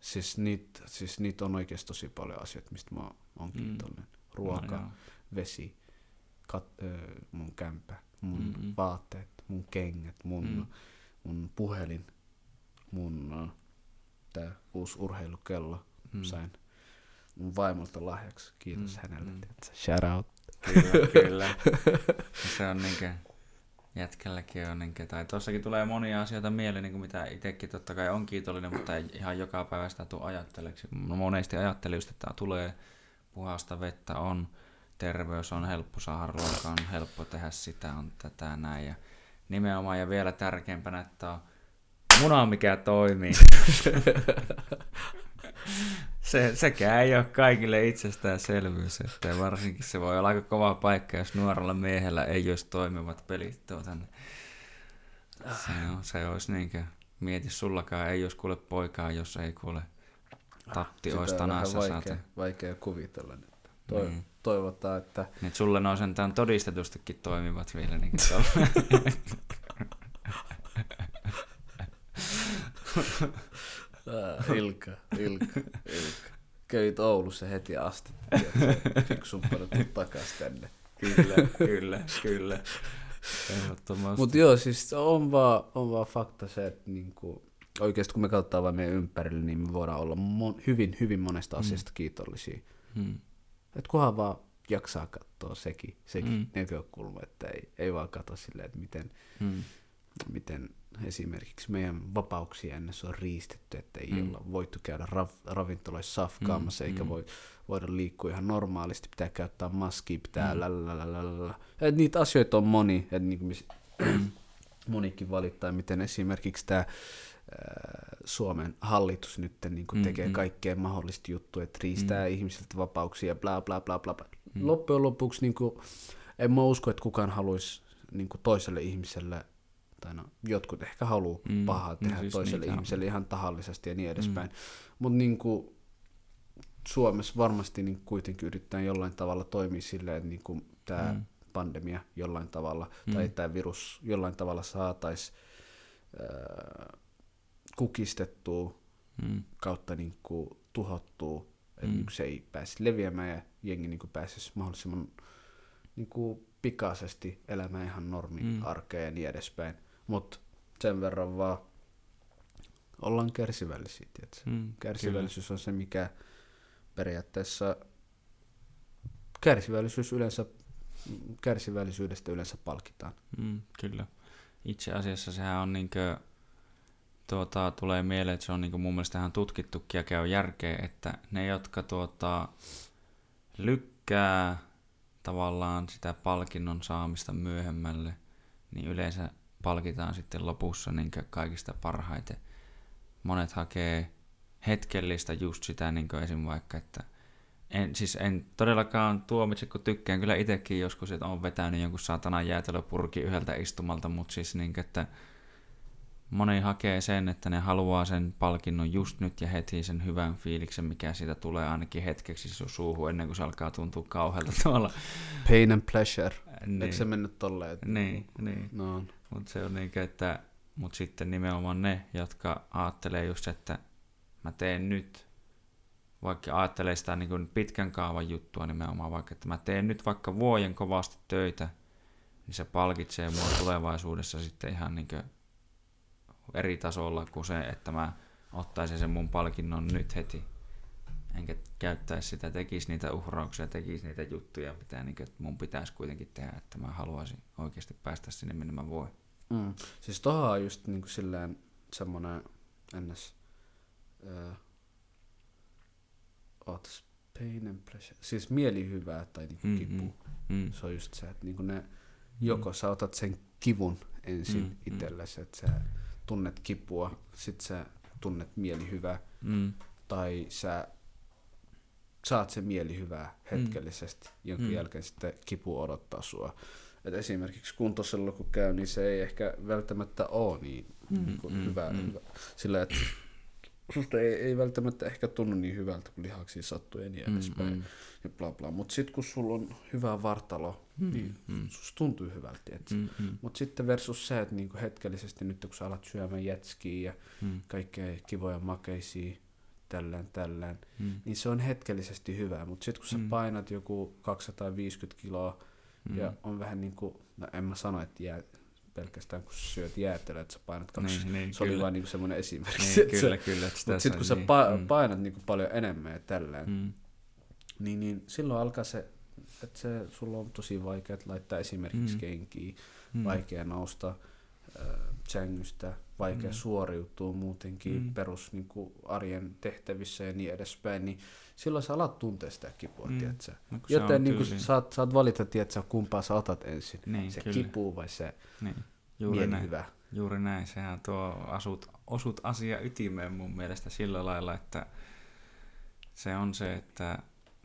Siis niitä siis niit on oikeasti tosi paljon asioita, mistä mä oon Mm. kiitollinen. Ruoka, No, joo. vesi, kat, ö, mun kämpä, mun Mm-mm. mm-hmm. vaatteet, mun kengät, mun, Mm. mm. mun puhelin, mun tää uusi urheilukello Mm. mm. sain mun vaimolta lahjaksi. Kiitos Mm, mm. hänelle. mm. Mm. Shout out. Kyllä, se on niinkö, jätkälläkin on niinkö, tai tossakin tulee monia asioita mieleen, niin kuin mitä itsekin totta kai on kiitollinen, mutta ei ihan joka päivä sitä tule ajatteleksi. No monesti ajattelee just, että tulee puhasta vettä on, terveys on helppo saada ruokaa, on helppo tehdä sitä, on tätä näin. Ja nimenomaan ja vielä tärkeämpänä, että on muna, mikä toimii. Se, sekään ei ole kaikille itsestäänselvyys, että varsinkin se voi olla aika kova paikka, jos nuorella miehellä ei olisi toimivat pelit tuota, niin se, on, se olisi niinkö, mieti sullakaan ei olisi kuule poikaa, jos ei kuule tatti olisi tanassa vaikea, saate. vaikea kuvitella. Nyt. Toi, Niin. Toivotaan, että Niin, että sulle on sentään todistetustikin toimivat vielä. Niin Ilka, Ilka, Ilka. Kävit Oulussa heti asti. Fiksumpana tuu takas tänne. kyllä, kyllä, kyllä. Ehdottomasti. Mutta joo, siis on vaan, on vaan fakta se, että niinku, oikeasti kun me katsotaan vaan meidän ympärille, niin me voidaan olla mon, hyvin, hyvin monesta asiasta kiitollisia. Hmm. Et kunhan vaan jaksaa katsoa sekin, sekin Mm. mm. näkökulma, että ei, ei vaan katso silleen, että miten, Hmm. Miten esimerkiksi meidän vapauksia ennen se on riistetty, että ei Mm. mm. olla voitu käydä rav, ravintoloissa safkaamassa, Mm, mm. eikä mm. voi, voida liikkua ihan normaalisti, pitää käyttää maskia, pitää Mm. mm. lalalala. Et niitä asioita on moni, että niin mis, monikin valittaa, miten esimerkiksi tämä Suomen hallitus nyt niin Mm, tekee mm. kaikkea mahdollista juttuja, että riistää mm. ihmisiltä vapauksia ja bla bla bla bla. bla. Mm. Mm. Loppujen lopuksi niin kuin, en mä usko, että kukaan haluaisi niin kuin toiselle ihmiselle, tai no, jotkut ehkä haluaa Mm. mm. pahaa No tehdä siis toiselle ihmiselle ihan tahallisesti ja niin edespäin. Mm. Mutta niin kuin, Suomessa varmasti niin kuitenkin yrittää jollain tavalla toimia silleen, että niin kuin tämä Mm. pandemia jollain tavalla, Mm. tai tämä virus jollain tavalla saataisiin kukistettua Mm. kautta niin kuin tuhottua, että Mm. niin kuin se ei pääsisi leviämään ja jengi niin kuin pääsisi mahdollisimman niin kuin pikaisesti elämään ihan normi Mm. ja niin edespäin. Mutta sen verran vaan ollaan kärsivällisiä, tiedätkö? Mm. Kärsivällisyys on se, mikä periaatteessa kärsivällisyys yleensä, kärsivällisyydestä yleensä palkitaan. Mm, kyllä. Itse asiassa sehän on niinkö, tuota, tulee mieleen, että se on niinkö mun mielestä ihan tutkittukin ja käy järkeä, että ne, jotka tuota, lykkää tavallaan sitä palkinnon saamista myöhemmälle, niin yleensä palkitaan sitten lopussa niinkö kaikista parhaiten. Monet hakee hetkellistä just sitä niin esim. vaikka, että en, siis en todellakaan tuomitse, kun tykkään kyllä itsekin joskus, että on vetänyt jonkun saatanan jäätelöpurki yhdeltä istumalta, mutta siis niin, että moni hakee sen, että ne haluaa sen palkinnon just nyt ja heti sen hyvän fiiliksen, mikä siitä tulee ainakin hetkeksi su- suuhun ennen kuin se alkaa tuntua kauhealta tuolla. Pain and pleasure. Niin, Eikö se mennyt tolleen? että- niin, niin. No, Mutta se on niinkö, että mut sitten nimenomaan ne, jotka ajattelee just, että mä teen nyt, vaikka ajattelee sitä niin kuin pitkän kaavan juttua nimenomaan, vaikka että mä teen nyt vaikka vuoden kovasti töitä, niin se palkitsee mua tulevaisuudessa sitten ihan niin kuin eri tasolla kuin se, että mä ottaisin sen mun palkinnon nyt heti. Enkä käyttäisi sitä, tekisi niitä uhrauksia, tekisi niitä juttuja, mitä niin kuin, mun pitäisi kuitenkin tehdä, että mä haluaisin oikeasti päästä sinne, minne mä voin. Mm. Siis tohon on just niinku silleen semmonen ns. Öö, ootas, pain and pleasure. Siis mielihyvää tai niinku Mm, kipu. mm, mm. Se on just se, että niinku ne, joko sä otat sen kivun ensin Mm, mm, mm. itsellesi, että sä tunnet kipua, sit sä tunnet mielihyvää, Mm. tai sä saat sen mielihyvää hetkellisesti, mm. jonka Mm. jälkeen sitten kipu odottaa sua. Et esimerkiksi kuntosella kun käy, niin se ei ehkä välttämättä ole niin, Mm, niin kuin mm, hyvä, mm. hyvä. Sillä että susta ei, ei välttämättä ehkä tunnu niin hyvältä, kun lihaksia sattuu ja niin Mm, edespäin. mm. Ja bla bla. Mutta sitten kun sulla on hyvä vartalo, Mm, niin mm. susta tuntuu hyvältä. Mm. Mm, mm, Mutta sitten versus se, että niinku hetkellisesti nyt kun sä alat syömään jätskiä ja mm, kaikkea kivoja makeisia, tällään, tällään, mm, niin se on hetkellisesti hyvää. Mutta sitten kun sä Mm. painat joku 250 kiloa mm. ja on vähän niin kuin, no en mä sano, että jää, pelkästään kun syöt jäätelöä, että sä painat kaksi. Niin, niin, se oli kyllä. vain niin semmoinen esimerkki. Niin, että kyllä, sä- kyllä. Mutta sitten kun sä niin, pa- mm, painat niin kuin paljon enemmän ja tällään, mm, niin, niin silloin alkaa se, että se, sulla on tosi vaikea laittaa esimerkiksi mm. kenkiä, mm, vaikea nousta äh, sängystä, vaikea Mm. suoriutua muutenkin Mm. perus niin kuin arjen tehtävissä ja niin edespäin, niin silloin sä alat tuntea sitä kipua, Mm. tiedätkö? no, Joten niin kuin saat, saat valita, tiedätkö, kumpaa sä otat ensin, Niin, se kyllä. kipu vai se Niin, juuri näin. mielihyvä. Juuri näin, sehän tuo asut, osut asia ytimeen mun mielestä sillä lailla, että se on se, että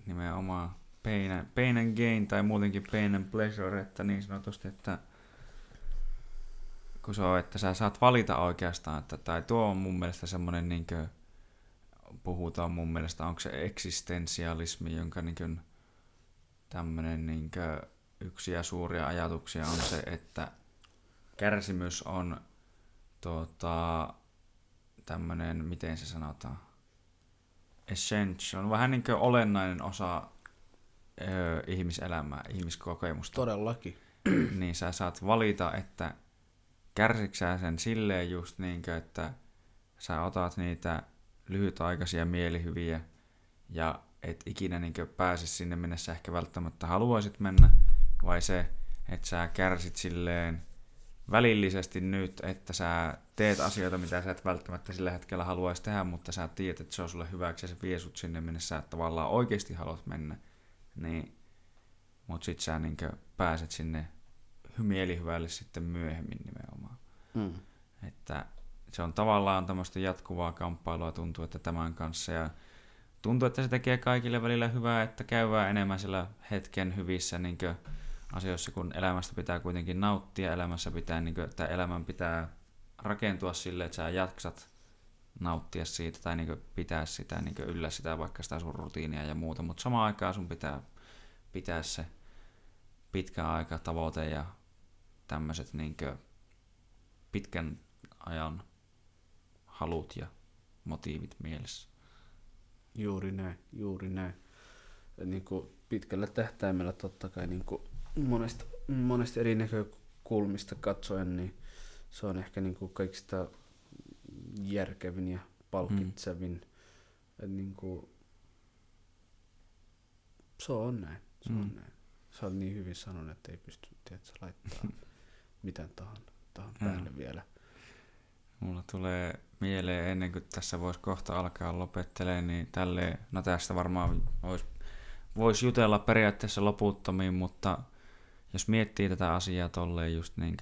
nimenomaan pain and, pain and gain tai muutenkin pain and pleasure, että niin sanotusti, että kun se on, että sä saat valita oikeastaan, että, tai tuo on mun mielestä semmoinen niin puhutaan mun mielestä, onko se eksistensialismi, jonka niin tämmöinen niin yksi ja suuria ajatuksia on se, että kärsimys on tuota, tämmöinen, miten se sanotaan, essential, on vähän niin kuin olennainen osa ö, ihmiselämää, ihmiskokemusta. Todellakin. niin sä saat valita, että kärsiksää sen silleen just niin kuin, että sä otat niitä lyhytaikaisia mielihyviä ja et ikinä niin pääse sinne, minne sä ehkä välttämättä haluaisit mennä, vai se, että sä kärsit silleen välillisesti nyt, että sä teet asioita, mitä sä et välttämättä sillä hetkellä haluaisi tehdä, mutta sä tiedät, että se on sulle hyväksi ja se vie sut sinne, minne sä tavallaan oikeasti haluat mennä. Niin, mut sit sä niin pääset sinne mielihyvälle sitten myöhemmin nimenomaan. Mm. Että se on tavallaan tämmöistä jatkuvaa kamppailua tuntuu, että tämän kanssa ja tuntuu, että se tekee kaikille välillä hyvää, että käydään enemmän sillä hetken hyvissä niin asioissa, kun elämästä pitää kuitenkin nauttia, elämässä pitää, niin kuin, että elämän pitää rakentua sille, että sä jaksat nauttia siitä tai niin pitää sitä niin yllä sitä vaikka sitä sun rutiinia ja muuta, mutta samaan aikaan sun pitää pitää se pitkä aika tavoite ja tämmöiset niin pitkän ajan halut ja motiivit mielessä. Juuri näin, juuri näin. Niin kuin pitkällä tähtäimellä totta kai niin kuin monesta, monesta eri näkökulmista katsoen, niin se on ehkä niin kuin kaikista järkevin ja palkitsevin. Mm. Niin kuin, se on näin, se mm. on näin. Sä oot niin hyvin sanonut, että ei pysty tiedätkö, laittaa mitään tahan, tahan päälle mm. vielä. Mulla tulee mieleen ennen kuin tässä voisi kohta alkaa lopettelemaan, niin tälleen, no tästä varmaan voisi vois jutella periaatteessa loputtomiin, mutta jos miettii tätä asiaa tolleen just niin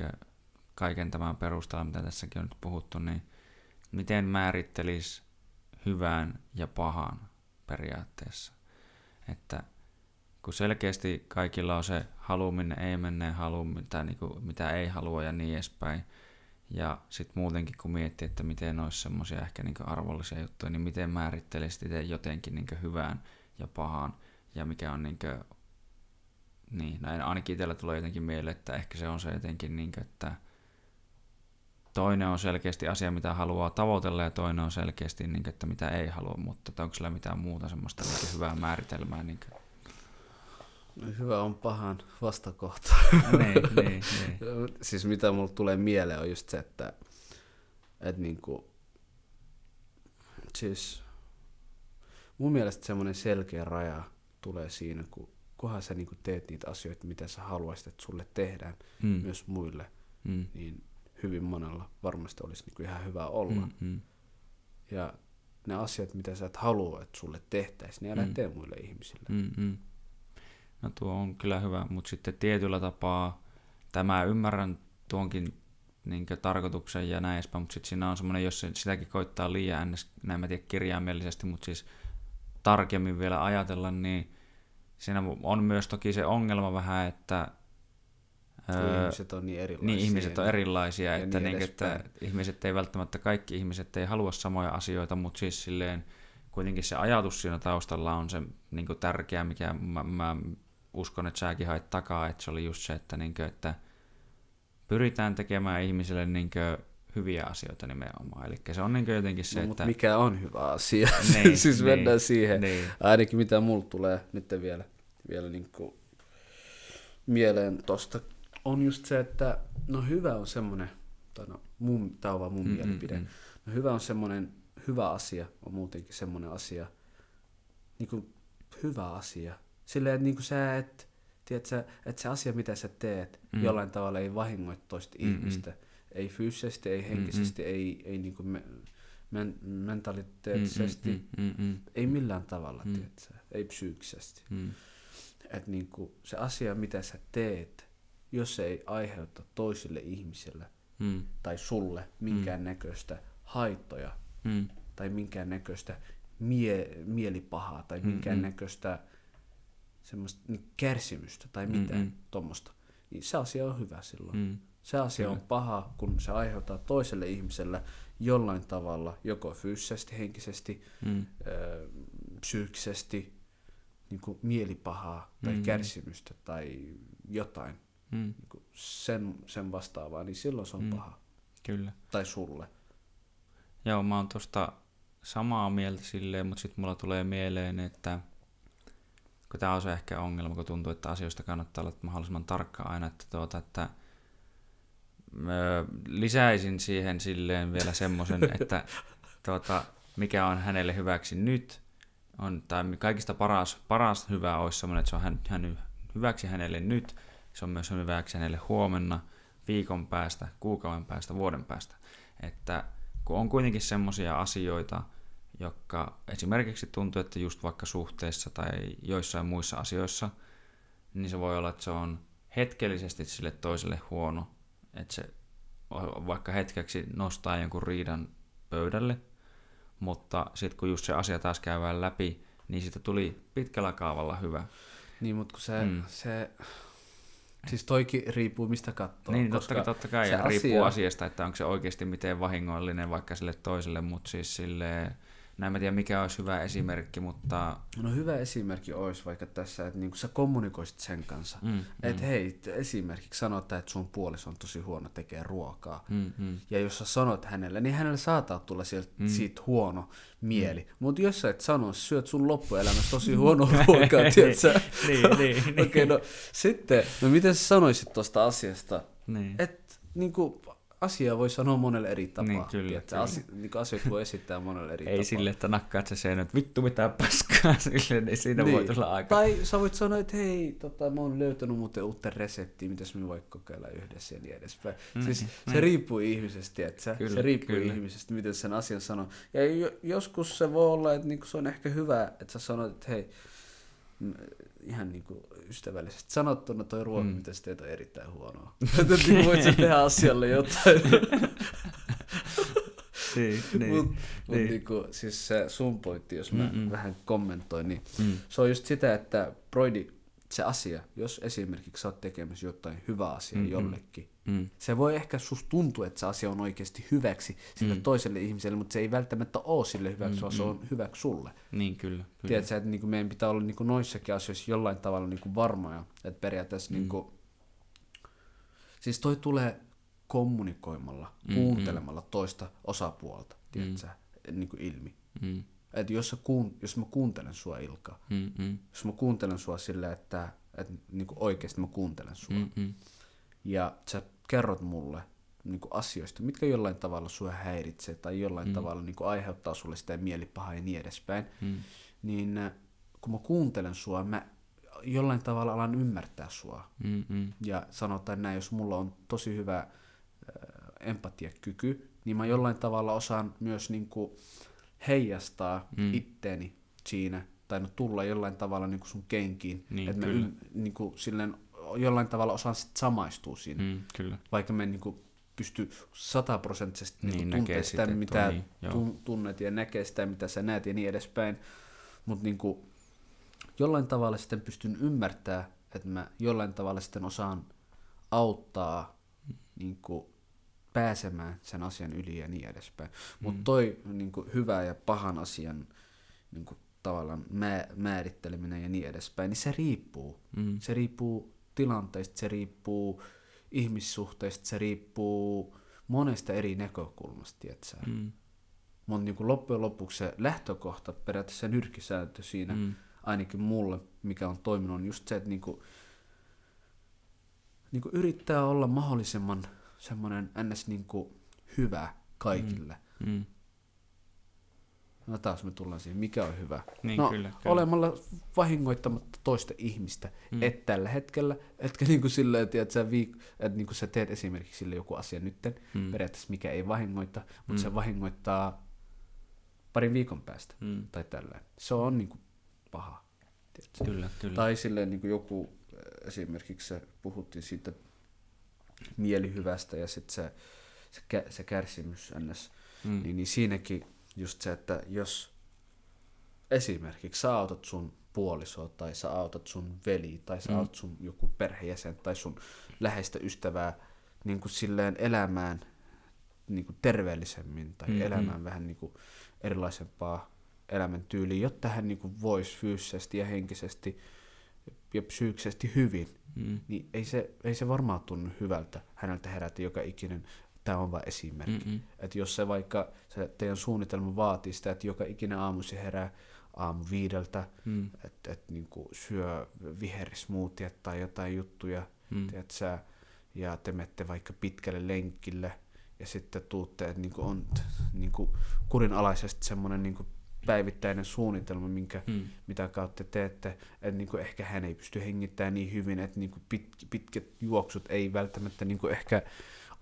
kaiken tämän perusteella, mitä tässäkin on nyt puhuttu, niin miten määrittelisi hyvän ja pahan periaatteessa? Että kun selkeästi kaikilla on se haluminen, ei mennä halu, mitä, niin kuin, mitä ei halua ja niin edespäin. Ja sitten muutenkin kun miettii, että miten olisi semmoisia ehkä niin arvollisia juttuja, niin miten määrittelisit itse jotenkin niin hyvään ja pahaan ja mikä on niin kuin, niin, näin ainakin itsellä tulee jotenkin mieleen, että ehkä se on se jotenkin, niin kuin, että toinen on selkeästi asia, mitä haluaa tavoitella ja toinen on selkeästi, niin kuin, että mitä ei halua, mutta onko sillä mitään muuta semmoista niin hyvää määritelmää? Niin kuin? Hyvä on pahan vastakohta. niin, niin, niin. siis mitä mulle tulee mieleen on just se, että, että niinku, siis mun mielestä semmoinen selkeä raja tulee siinä, kun kunhan sä niinku teet niitä asioita, mitä sä haluaisit, että sulle tehdään, mm. myös muille, mm. niin hyvin monella varmasti olisi niinku ihan hyvä olla. Mm, mm. Ja ne asiat, mitä sä et halua, että sulle tehtäisiin, niin älä mm. tee muille ihmisille. Mm, mm. No tuo on kyllä hyvä, mutta sitten tietyllä tapaa tämä ymmärrän tuonkin niin tarkoituksen ja näin edespäin, mutta sitten siinä on semmoinen, jos se, sitäkin koittaa liian ns, näin mä tiedä kirjaimellisesti, mutta siis tarkemmin vielä ajatella, niin siinä on myös toki se ongelma vähän, että Öö, ihmiset on niin erilaisia. Niin, ihmiset on erilaisia, ja että, niin, niin että ihmiset ei välttämättä, kaikki ihmiset ei halua samoja asioita, mutta siis silleen kuitenkin se ajatus siinä taustalla on se niin tärkeä, mikä mä, mä uskon, että säkin hait takaa, että se oli just se, että, niin kuin, että pyritään tekemään ihmisille niin kuin, hyviä asioita nimenomaan. Eli se on niin kuin jotenkin se, no, että... mikä on hyvä asia? Niin, siis niin, mennään siihen. Niin. Ainakin mitä mulle tulee nyt vielä, vielä niin kuin mieleen tosta, on just se, että no hyvä on semmoinen, tai no, mun, tämä on vaan mun mm, mielipide, mm, no hyvä on semmoinen, hyvä asia on muutenkin semmoinen asia, niin kuin hyvä asia, Silleen, että niin kuin sä et, tiedätkö, että se asia, mitä sä teet, mm. jollain tavalla ei vahingoit toista mm-hmm. ihmistä. Ei fyysisesti, ei henkisesti, mm-hmm. ei, ei niin kuin me, men, mentaliteettisesti, mm-hmm. ei millään tavalla, mm. tiedätkö, ei psyykkisesti. Mm. Että niin kuin se asia, mitä sä teet, jos se ei aiheuta toisille ihmisille mm. tai sulle minkään mm. näköistä haittoja mm. tai minkään näköistä mie- mielipahaa tai minkään mm-hmm. näköistä semmoista niin kärsimystä tai mitään mm-hmm. tuommoista, niin se asia on hyvä silloin. Mm. Se asia Kyllä. on paha, kun se aiheuttaa toiselle ihmiselle jollain tavalla, joko fyysisesti, henkisesti, mm. ö, psyykkisesti, niin kuin mielipahaa tai mm. kärsimystä tai jotain mm. niin kuin sen, sen vastaavaa, niin silloin se on mm. paha. Kyllä. Tai sulle. Joo, mä oon tosta samaa mieltä silleen, mutta sitten mulla tulee mieleen, että – kun tämä on se ehkä ongelma, kun tuntuu, että asioista kannattaa olla mahdollisimman tarkka aina, että, tuota, että lisäisin siihen silleen vielä semmoisen, että tuota, mikä on hänelle hyväksi nyt, on, tai kaikista paras, paras hyvä olisi semmoinen, että se on hän, hän, hyväksi hänelle nyt, se on myös hyväksi hänelle huomenna, viikon päästä, kuukauden päästä, vuoden päästä. Että kun on kuitenkin semmoisia asioita, jotka esimerkiksi tuntuu, että just vaikka suhteessa tai joissain muissa asioissa, niin se voi olla, että se on hetkellisesti sille toiselle huono, että se vaikka hetkeksi nostaa jonkun riidan pöydälle, mutta sitten kun just se asia taas käydään läpi, niin siitä tuli pitkällä kaavalla hyvä. Niin, mutta kun se, mm. se Siis toikin riippuu mistä katsoo. Niin, totta, kai- totta kai, se ja riippuu asia- asiasta, että onko se oikeasti miten vahingollinen vaikka sille toiselle, mutta siis silleen, no en mä tiedä mikä olisi hyvä esimerkki, mutta No hyvä esimerkki olisi vaikka tässä, että niinku sä kommunikoisit sen kanssa. mm, Että hei, t- esimerkiksi sanotaan, että sun puoliso on tosi huono tekee ruokaa. mm, mm, Ja jos sä sanot hänelle, niin hänelle saattaa tulla sieltä, mm. siitä huono mieli. Mm. Mutta jos sä et sano, syöt sun loppuelämässä tosi huono ruokaa, tiedätkö? niin, niin, niin. Okei, no sitten, no miten sä sanoisit tuosta asiasta? niin. Että niinku, asiaa voi sanoa monelle eri tapaa. Niin, kyllä, tiedätkö? kyllä. Asi, niinku, asioita voi esittää monelle eri Ei tapaa. sille, että nakkaat se sen, että vittu mitä paskaa sille, niin siinä niin. voi tulla aika. Tai sä voit sanoa, että hei, tota, mä oon löytänyt muuten uutta reseptiä, mitäs me voi kokeilla yhdessä ja niin edespäin. Mm, siis se riippuu ihmisestä, että Kyllä, se riippuu kyllä. ihmisestä, miten sen asian sanoo. Ja jo, joskus se voi olla, että niinku se on ehkä hyvä, että sä sanot, että hei, ihan niinku ystävällisesti sanottuna toi ruoka, mm. mitä sä teet, on erittäin huonoa. niinku voit sä tehdä asialle jotain. niin, niin. Mut, mut niin. niinku, siis se sun pointti, jos mä Mm-mm. vähän kommentoin, niin Mm. se on just sitä, että Broidi, se asia, jos esimerkiksi sä oot tekemässä jotain hyvää asiaa Mm-mm. jollekin, Mm. se voi ehkä susta tuntua, että se asia on oikeasti hyväksi sille Mm. toiselle ihmiselle, mutta se ei välttämättä ole sille hyväksi, vaan se Mm-mm. on hyväksi sulle. Niin, kyllä. kyllä. Tiedätkö, että niinku meidän pitää olla niinku noissakin asioissa jollain tavalla niinku varmoja, että periaatteessa Mm. niinku, siis toi tulee kommunikoimalla, Mm, kuuntelemalla toista osapuolta, tiedätkö, niinku ilmi. Mm. Että jos, kuun, jos mä kuuntelen sua Ilka, Mm, mm, jos mä kuuntelen sua silleen, että, että niinku oikeasti mä kuuntelen sua, mm, mm. ja sä kerrot mulle niinku asioista, mitkä jollain tavalla sua häiritsee tai jollain mm. tavalla niinku aiheuttaa sulle sitä mielipahaa ja niin edespäin, Mm. niin äh, kun mä kuuntelen sua, mä jollain tavalla alan ymmärtää sua. Mm, mm. Ja sanotaan näin, jos mulla on tosi hyvä äh, empatiakyky, niin mä jollain tavalla osaan myös niinku heijastaa Mm. itteeni siinä, tai no tulla jollain tavalla niinku sun kenkiin. Niin, että mä kyllä. ym, niinku, silleen, jollain tavalla osaan sit samaistua siinä, mm. Kyllä. vaikka mä en niinku pysty sataprosenttisesti Niin, niinku tuntea sitä, sitä, mitä niin, tun, tunnet ja näkee sitä, mitä sä näet ja niin edespäin. Mutta niinku, jollain tavalla sitten pystyn ymmärtää, että mä jollain tavalla sitten osaan auttaa niinku, pääsemään sen asian yli ja niin edespäin. Mutta Mm. toi niinku, hyvä ja pahan asian niinku, tavallaan mä, määritteleminen ja niin edespäin, niin se riippuu. Mm. Se riippuu tilanteista, se riippuu ihmissuhteista, se riippuu monesta eri näkökulmasta, tietsä. Mm. Mutta niin loppujen lopuksi se lähtökohta, periaatteessa se nyrkkisääntö siinä, mm. Ainakin mulle, mikä on toiminut, on just se, että niinku, niinku yrittää olla mahdollisimman semmoinen ns. Niinku hyvä kaikille. Mm. Mm. No taas me tullaan siihen, mikä on hyvä. Niin, no, kyllä, kyllä. olemalla vahingoittamatta toista ihmistä. Mm. Et tällä hetkellä, etkä niinku silleen, että sä, viik- että niinku sä teet esimerkiksi sille joku asia nytten, Mm. periaatteessa mikä ei vahingoita, mutta Mm. se vahingoittaa parin viikon päästä Mm. tai tällä. Se on niinku paha. tiedätkö? Kyllä, kyllä. Tai silleen niinku joku, äh, esimerkiksi se, puhuttiin siitä mielihyvästä ja sitten se, se, kä- se kärsimys ns. Mm. Niin, niin siinäkin just se, että jos esimerkiksi sä autat sun puolisoa tai sä autat sun veli tai sä Mm. autat sun joku perheenjäsen tai sun läheistä ystävää niin kuin silleen elämään niin kuin terveellisemmin tai Mm, mm, mm. elämään vähän niin kuin erilaisempaa elämäntyyliä, jotta hän niin kuin voisi fyysisesti ja henkisesti ja psyykkisesti hyvin, Mm. niin ei se, ei se varmaan tunnu hyvältä häneltä herätä joka ikinen, tämä on vain esimerkki. Mm-mm. Että jos se vaikka se teidän suunnitelma vaatii sitä, että joka ikinen aamu se herää aamu viideltä, Mm. että et, niinku syö viherismoothia tai jotain juttuja, Mm. tiedät sä, ja te menette vaikka pitkälle lenkille, ja sitten tuutte, että niinku on niinku kurinalaisesti semmoinen niinku päivittäinen suunnitelma, minkä, Mm. mitä kautta teette, että niinku ehkä hän ei pysty hengittämään niin hyvin, että niinku pit, pitkät juoksut ei välttämättä niinku ehkä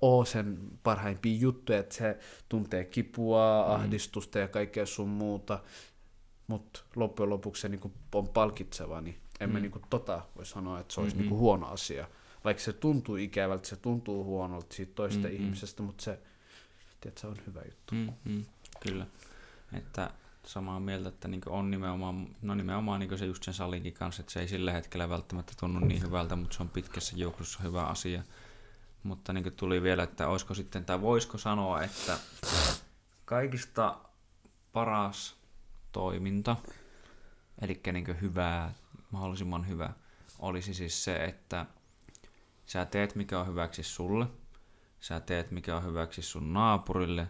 ole sen parhaimpia juttuja, että se tuntee kipua, Mm. ahdistusta ja kaikkea sun muuta, mutta loppujen lopuksi se niinku on palkitseva, niin en mä Mm. niinku tota voi sanoa, että se olisi Mm-mm. niinku huono asia. Vaikka se tuntuu ikävältä, se tuntuu huonolta siitä toisesta Mm-mm. ihmisestä, mutta se, tiedät, se on hyvä juttu. Mm, mm, kyllä. Että samaa mieltä, että niin on nimenomaan, no nimenomaan niin se just sen salinkin kanssa, että se ei sillä hetkellä välttämättä tunnu niin hyvältä, mutta se on pitkässä juoksussa hyvä asia. Mutta niin tuli vielä, että olisiko sitten, tai voisiko sanoa, että kaikista paras toiminta, eli niin hyvää, mahdollisimman hyvä, olisi siis se, että sä teet mikä on hyväksi sulle, sä teet mikä on hyväksi sun naapurille,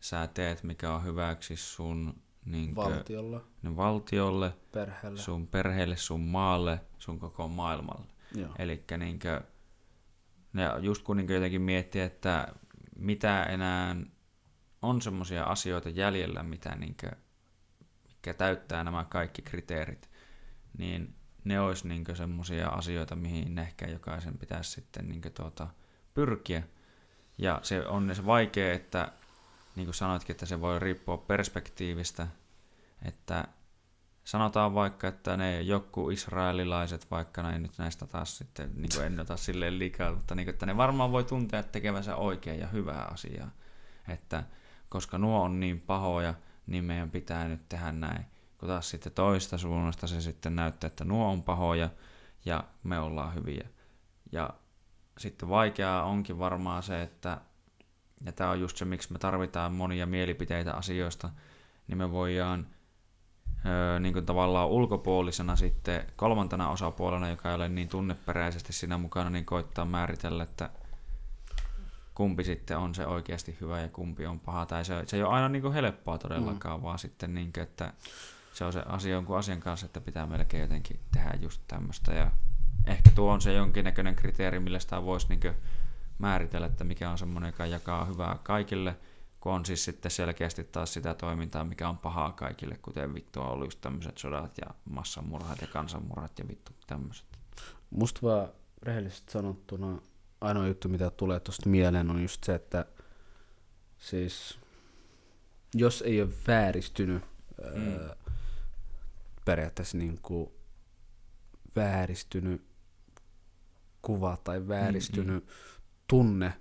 sä teet mikä on hyväksi sun niin valtiolle, niin valtiolle perheelle. sun perheelle, sun maalle, sun koko maailmalle. Eli niin ja just kun niin jotenkin miettii, että mitä enää on semmoisia asioita jäljellä, mitä niin kuin, mikä täyttää nämä kaikki kriteerit, niin ne olisi niin semmoisia asioita, mihin ehkä jokaisen pitäisi sitten niin tuota, pyrkiä. Ja se on se vaikea, että niin kuin sanoitkin, että se voi riippua perspektiivistä, että sanotaan vaikka, että ne joku israelilaiset, vaikka näin nyt näistä taas sitten, niin kuin en ota silleen liikaa, mutta niin kuin, että ne varmaan voi tuntea tekevänsä oikein ja hyvää asiaa. Että koska nuo on niin pahoja, niin meidän pitää nyt tehdä näin. Kun taas sitten toista suunnasta se sitten näyttää, että nuo on pahoja ja me ollaan hyviä. Ja sitten vaikeaa onkin varmaan se, että, ja tämä on just se, miksi me tarvitaan monia mielipiteitä asioista, niin me voidaan niin kuin tavallaan ulkopuolisena sitten kolmantena osapuolena, joka ei ole niin tunneperäisesti siinä mukana, niin koittaa määritellä, että kumpi sitten on se oikeasti hyvä ja kumpi on paha. Tai se, se ei ole aina niin kuin helppoa todellakaan, mm. vaan sitten niin kuin, että se on se asia jonkun asian kanssa, että pitää melkein jotenkin tehdä just tämmöistä. Ja ehkä tuo on se jonkinnäköinen kriteeri, millä sitä voisi niin määritellä, että mikä on semmoinen, joka jakaa hyvää kaikille, kun on siis sitten selkeästi taas sitä toimintaa, mikä on pahaa kaikille, kuten vittu on ollut just tämmöiset sodat ja massamurhat ja kansanmurhat ja vittu tämmöiset. Musta vaan rehellisesti sanottuna ainoa juttu, mitä tulee tuosta mieleen, on just se, että siis jos ei ole vääristynyt mm. ää, periaatteessa niin kuin vääristynyt kuva tai vääristynyt mm, mm. tunne,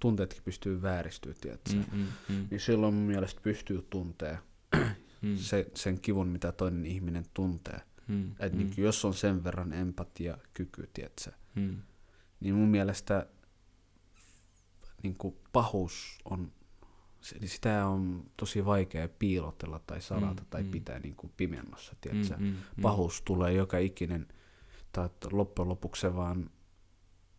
tunteetkin pystyy vääristyä, mm, mm, mm. niin silloin mun mielestä pystyy tuntee mm. se, sen kivun, mitä toinen ihminen tuntee. Mm, Et mm. Niin, jos on sen verran empatia, kyky, tiedätkö, mm niin mun mielestä niin kuin pahuus on, niin sitä on tosi vaikea piilotella tai salata mm, tai mm. pitää niin kuin pimennossa, tiedätkö? Mm, mm, mm. Pahuus tulee joka ikinen, tai loppujen lopuksi se vaan,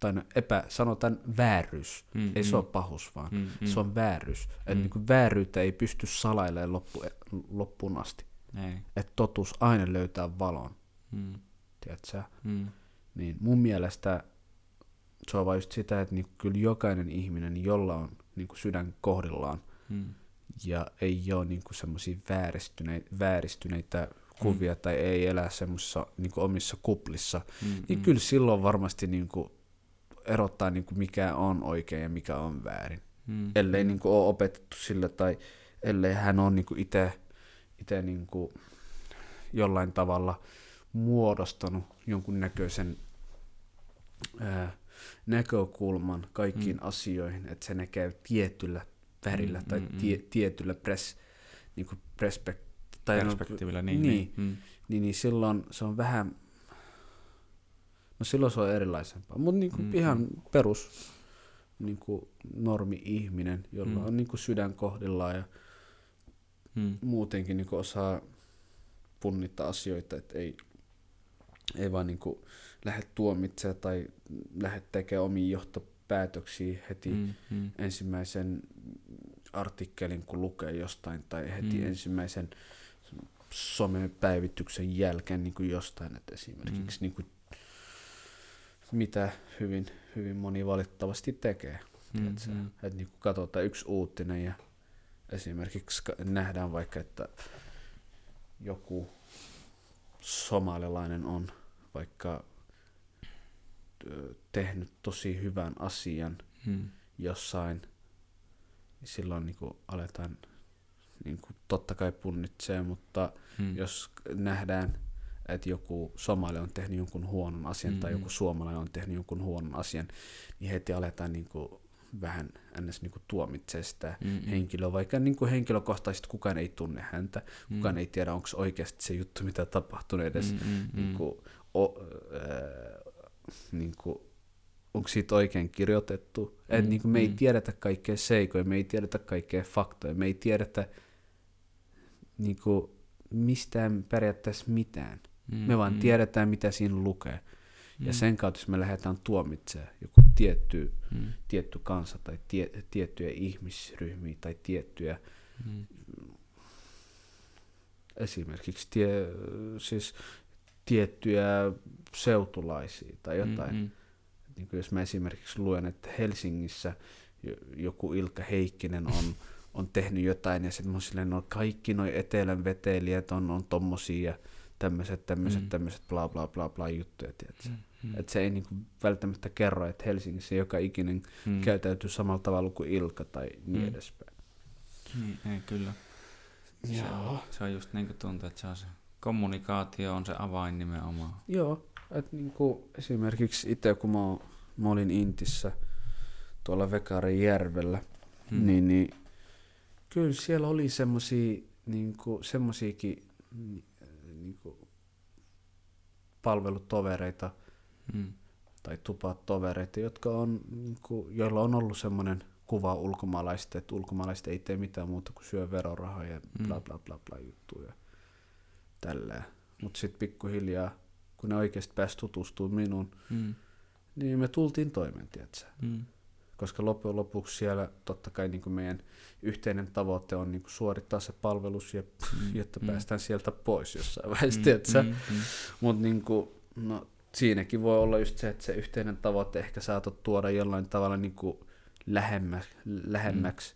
tai no epä, sanotaan vääryys, mm, ei mm. se ole pahus vaan, mm, mm. se on vääryys. Mm. Että niin kuin vääryyttä ei pysty salailemaan loppu, loppuun asti. Että totuus aina löytää valon, mm. tiedätkö? Mm. Niin mun mielestä se on vaan just sitä, että niinku kyllä jokainen ihminen, jolla on niinku sydän kohdillaan hmm. ja ei ole niinku semmoisia vääristyneitä, vääristyneitä kuvia hmm. tai ei elä semmoisissa niinku omissa kuplissa, hmm. niin hmm. kyllä silloin varmasti niinku erottaa niinku mikä on oikein ja mikä on väärin. Hmm. Ellei niinku ole opetettu sille tai ellei hän ole niinku itse niinku jollain tavalla muodostanut jonkun näköisen ää, näkökulman kaikkiin mm. asioihin, että se näkee tietyllä värillä mm, tai mm, tie, mm. tietyllä pres, niin kuin perspekt, tai no, perspektiivillä. Niin, niin, niin, mm. niin, niin silloin se on vähän, no silloin se on erilaisempaa, mutta niin kuin mm, ihan perus niin kuin normi-ihminen, jolla mm. on niin kuin sydän kohdillaan ja mm. muutenkin niin kuin osaa punnita asioita, että ei, ei vaan niin kuin lähde tuomitsemaan tai lähde tekemään omia johtopäätöksiä heti mm, mm. ensimmäisen artikkelin, kun lukee jostain, tai heti mm. ensimmäisen somepäivityksen jälkeen niin kuin jostain, että esimerkiksi mm. niin kuin, mitä hyvin, hyvin moni valitettavasti tekee. Mm, mm. Että niin kuin katsotaan yksi uutinen ja esimerkiksi nähdään vaikka, että joku somalilainen on vaikka tehnyt tosi hyvän asian hmm. jossain, niin silloin niin kuin aletaan niin kuin totta kai punnitsee, mutta hmm. jos nähdään, että joku somali on tehnyt jonkun huonon asian hmm. tai joku suomalainen on tehnyt jonkun huonon asian, niin heti aletaan niin kuin vähän ns. Niin kuin tuomitsee sitä Mm, mm. henkilöä, vaikka niin kuin henkilökohtaisesti kukaan ei tunne häntä, Mm. kukaan ei tiedä, onko oikeasti se juttu, mitä tapahtuu edes, Mm, mm, niin mm. kuin, o, äh, niin kuin, onko siitä oikein kirjoitettu. Mm, Et niin kuin me ei mm. tiedetä kaikkea seikoja, me ei tiedetä kaikkea faktoja, me ei tiedetä niin kuin, mistään periaatteessa mitään. Mm, Me vaan mm. tiedetään, mitä siinä lukee. Ja Mm. sen kautta, jos me lähdetään tuomitsemaan joku tietty, Mm, tietty kansa tai tie, tiettyjä ihmisryhmiä tai tiettyjä mm, esimerkiksi tie, siis tiettyjä seutulaisia tai jotain. Mm, mm. Niin kuin jos mä esimerkiksi luen, että Helsingissä jo- joku Ilkka Heikkinen on, on tehnyt jotain ja sitten mun silleen, no kaikki noi etelän veteilijät on, on tommosia ja tämmöiset, tämmöiset, Mm. mm. tämmöiset bla bla bla bla juttuja, tiedätkö? Mm. Mm, Että se ei niinku välttämättä kerro, että Helsingissä joka ikinen mm. käytäytyy samalla tavalla kuin Ilkka tai niin Mm. edespäin. Niin, ei kyllä. Se on, se on just niin kuin tuntuu, että se on se kommunikaatio on se avain nimenomaan. Joo, että niinku esimerkiksi itse kun mä, mä olin Intissä tuolla Vekarin järvellä, Mm. niin, niin kyllä siellä oli semmosia, niinku, semmosiakin ni- niinku, palvelutovereita Mm. tai tupatovereita, jotka on, niinku, joilla on ollut semmoinen kuva ulkomaalaista, että ulkomaalaiset ei tee mitään muuta kuin syö verorahaa ja Mm. bla bla bla bla juttuja. Tällä. Mutta sitten pikkuhiljaa, kun ne oikeasti pääsi tutustumaan minuun, Mm. niin me tultiin toimeen, tiedätkö? Mm. Koska loppujen lopuksi siellä totta kai niin kuin meidän yhteinen tavoite on niin kuin suorittaa se palvelus, ja, Mm. jotta Mm. päästään sieltä pois jossain vaiheessa, Mm, mm, mm. Mutta niin kuin, no, siinäkin voi olla just se, että se yhteinen tavoite ehkä saatat tuoda jollain tavalla niin kuin lähemmäksi, lähemmäksi.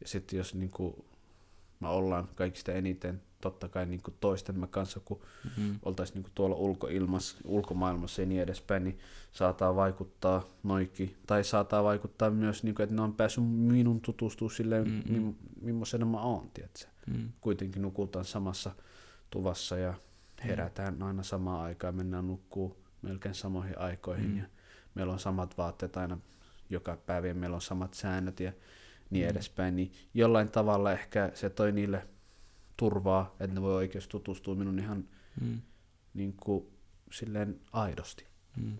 Ja sitten jos niin kuin, me ollaan kaikista eniten totta kai niin kuin toistemme kanssa, kun Mm. oltaisiin niin tuolla ulkoilmassa, ulkomaailmassa ja niin edespäin, niin saattaa vaikuttaa noikki. Tai saattaa vaikuttaa myös, niin kuin, että ne on päässyt minun tutustumaan silleen, Mm, mm, mm. mm. millaisena mä oon, tiedätkö? Mm. Kuitenkin nukutaan samassa tuvassa ja herätään aina samaan aikaan, mennään nukkuu melkein samoihin aikoihin Mm. ja meillä on samat vaatteet aina joka päivä ja meillä on samat säännöt ja niin Mm. edespäin, niin jollain tavalla ehkä se toi niille turvaa, että ne voi oikeasti tutustua minun ihan Mm. niin kuin silleen aidosti, Mm.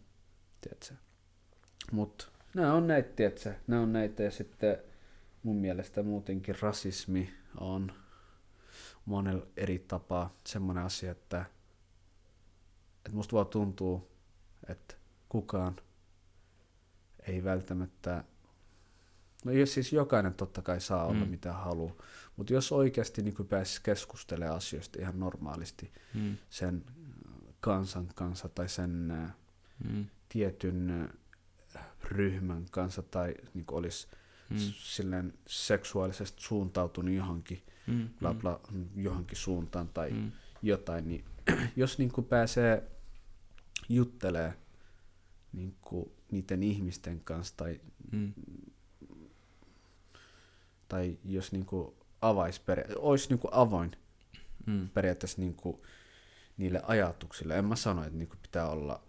tiedätkö? Mut nämä on näitä, tiedätkö? Nämä on näitä ja sitten mun mielestä muutenkin rasismi on monella eri tapaa semmoinen asia, että, että musta vaan tuntuu, että kukaan ei välttämättä, no siis jokainen totta kai saa olla mm. mitä haluaa, mutta jos oikeasti niin pääsisi keskustelemaan asioista ihan normaalisti Mm. sen kansan kanssa tai sen äh, Mm. tietyn äh, ryhmän kanssa tai niin olisi Mm. mm. silleen seksuaalisesti suuntautunut johonkin, Mm. bla bla, johonkin suuntaan tai mm. Mm. jotain, niin jos niin kuin pääsee juttelee niin kuin niiden ihmisten kanssa tai, Mm. tai jos niin kuin avais peria- olisi niin kuin avoin Mm. periaatteessa niin kuin niille ajatuksille. En mä sano, että niin kuin pitää olla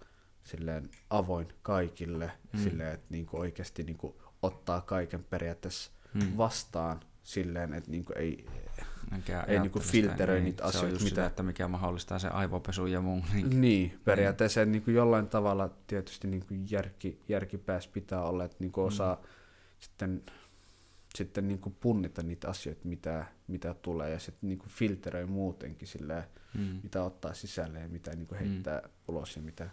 silleen avoin kaikille, Mm. silleen, että niin kuin oikeasti niin kuin ottaa kaiken periaatteessa Mm. vastaan silleen, että niin kuin ei, Enkä ei niinku ajattele sitä, filteröi niin. niitä Se asioita, just mitä- sitä, että mikä mahdollistaa sen aivopesun ja muun. Niin. Niin, periaatteessa niin kuin jollain tavalla tietysti niin kuin järki, järkipäässä pitää olla, että niin kuin osaa mm. sitten, sitten niin kuin punnita niitä asioita, mitä, mitä tulee, ja sitten niin kuin filteröi muutenkin silleen, Mm. mitä ottaa sisälle ja mitä niin kuin Mm. heittää ulos ja mitä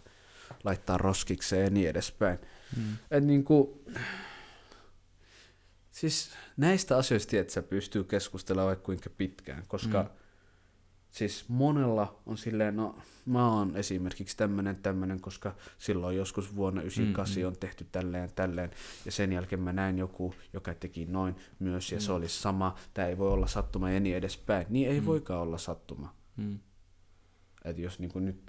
laittaa roskikseen ja niin edespäin. Mm. Et niin kuin, siis näistä asioista että sä pystyy keskustelemaan vaikka kuinka pitkään, koska Mm. Siis monella on silleen, no mä oon esimerkiksi tämmönen tämmönen, koska silloin joskus vuonna 98 Mm, mm. on tehty tälleen tälleen, ja sen jälkeen mä näin joku, joka teki noin myös, ja Mm. se oli sama, tämä ei voi olla sattuma ja niin edespäin. Niin ei Mm. voikaan olla sattuma. Mm. Että jos niin nyt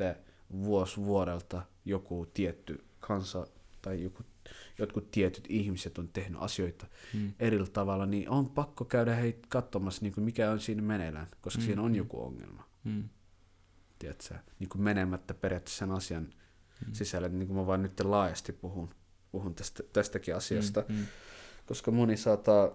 vuosi vuodelta joku tietty kansa tai joku, jotkut tietyt ihmiset on tehnyt asioita Mm. eri tavalla, niin on pakko käydä heitä katsomassa, niin kuin mikä on siinä meneillään, koska Mm, siinä on joku ongelma. Mm. Tiedätkö? Niin kuin menemättä periaatteessa sen asian Mm. sisälle, niin kuin mä vaan nyt laajasti puhun. puhun tästä, tästäkin asiasta, Mm, mm, koska moni saattaa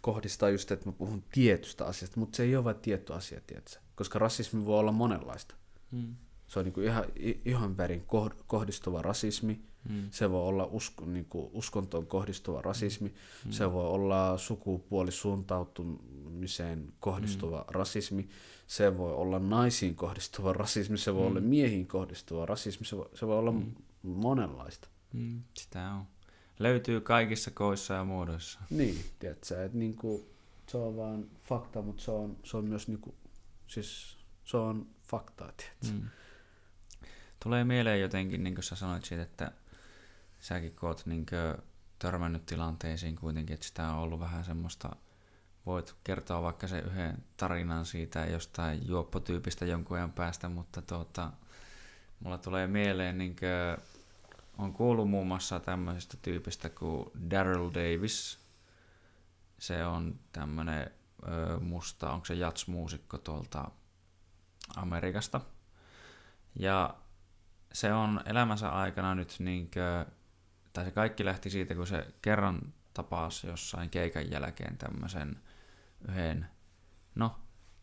kohdistaa just, että mä puhun tietystä asiasta, mutta se ei ole vain tietty asia, tiedätkö? koska rasismi voi olla monenlaista. mm, Se on niin kuin ihan, ihan värin koh- kohdistuva rasismi, mm, se voi olla usko, niin kuin uskontoon kohdistuva rasismi, mm. se voi olla sukupuolisuuntautumiseen kohdistuva mm. rasismi, se voi olla naisiin kohdistuva rasismi, se voi mm. olla miehiin kohdistuva rasismi, se voi, se voi olla mm. monenlaista. mm, sitä on. Löytyy kaikissa koissa ja muodoissa. Niin, tiedätkö, että niin kuin, se on vaan fakta, mutta se on, se on myös niin kuin, siis se on faktaa, tiedätkö. Mm. Tulee mieleen jotenkin, niin kuin sä sanoit siitä, että säkin kun oot niin kuin törmännyt tilanteisiin kuitenkin, että sitä on ollut vähän semmoista, voit kertoa vaikka se yhden tarinan siitä jostain juoppotyypistä jonkun ajan päästä, mutta tuota, mulla tulee mieleen, niin kuin, on kuullut muun muassa tämmöisestä tyypistä kuin Daryl Davis. Se on tämmöinen musta, onko se jatsmuusikko tuolta Amerikasta. Ja se on elämänsä aikana nyt niinkö, tai se kaikki lähti siitä, kun se kerran tapasi jossain keikan jälkeen tämmöisen yhden, no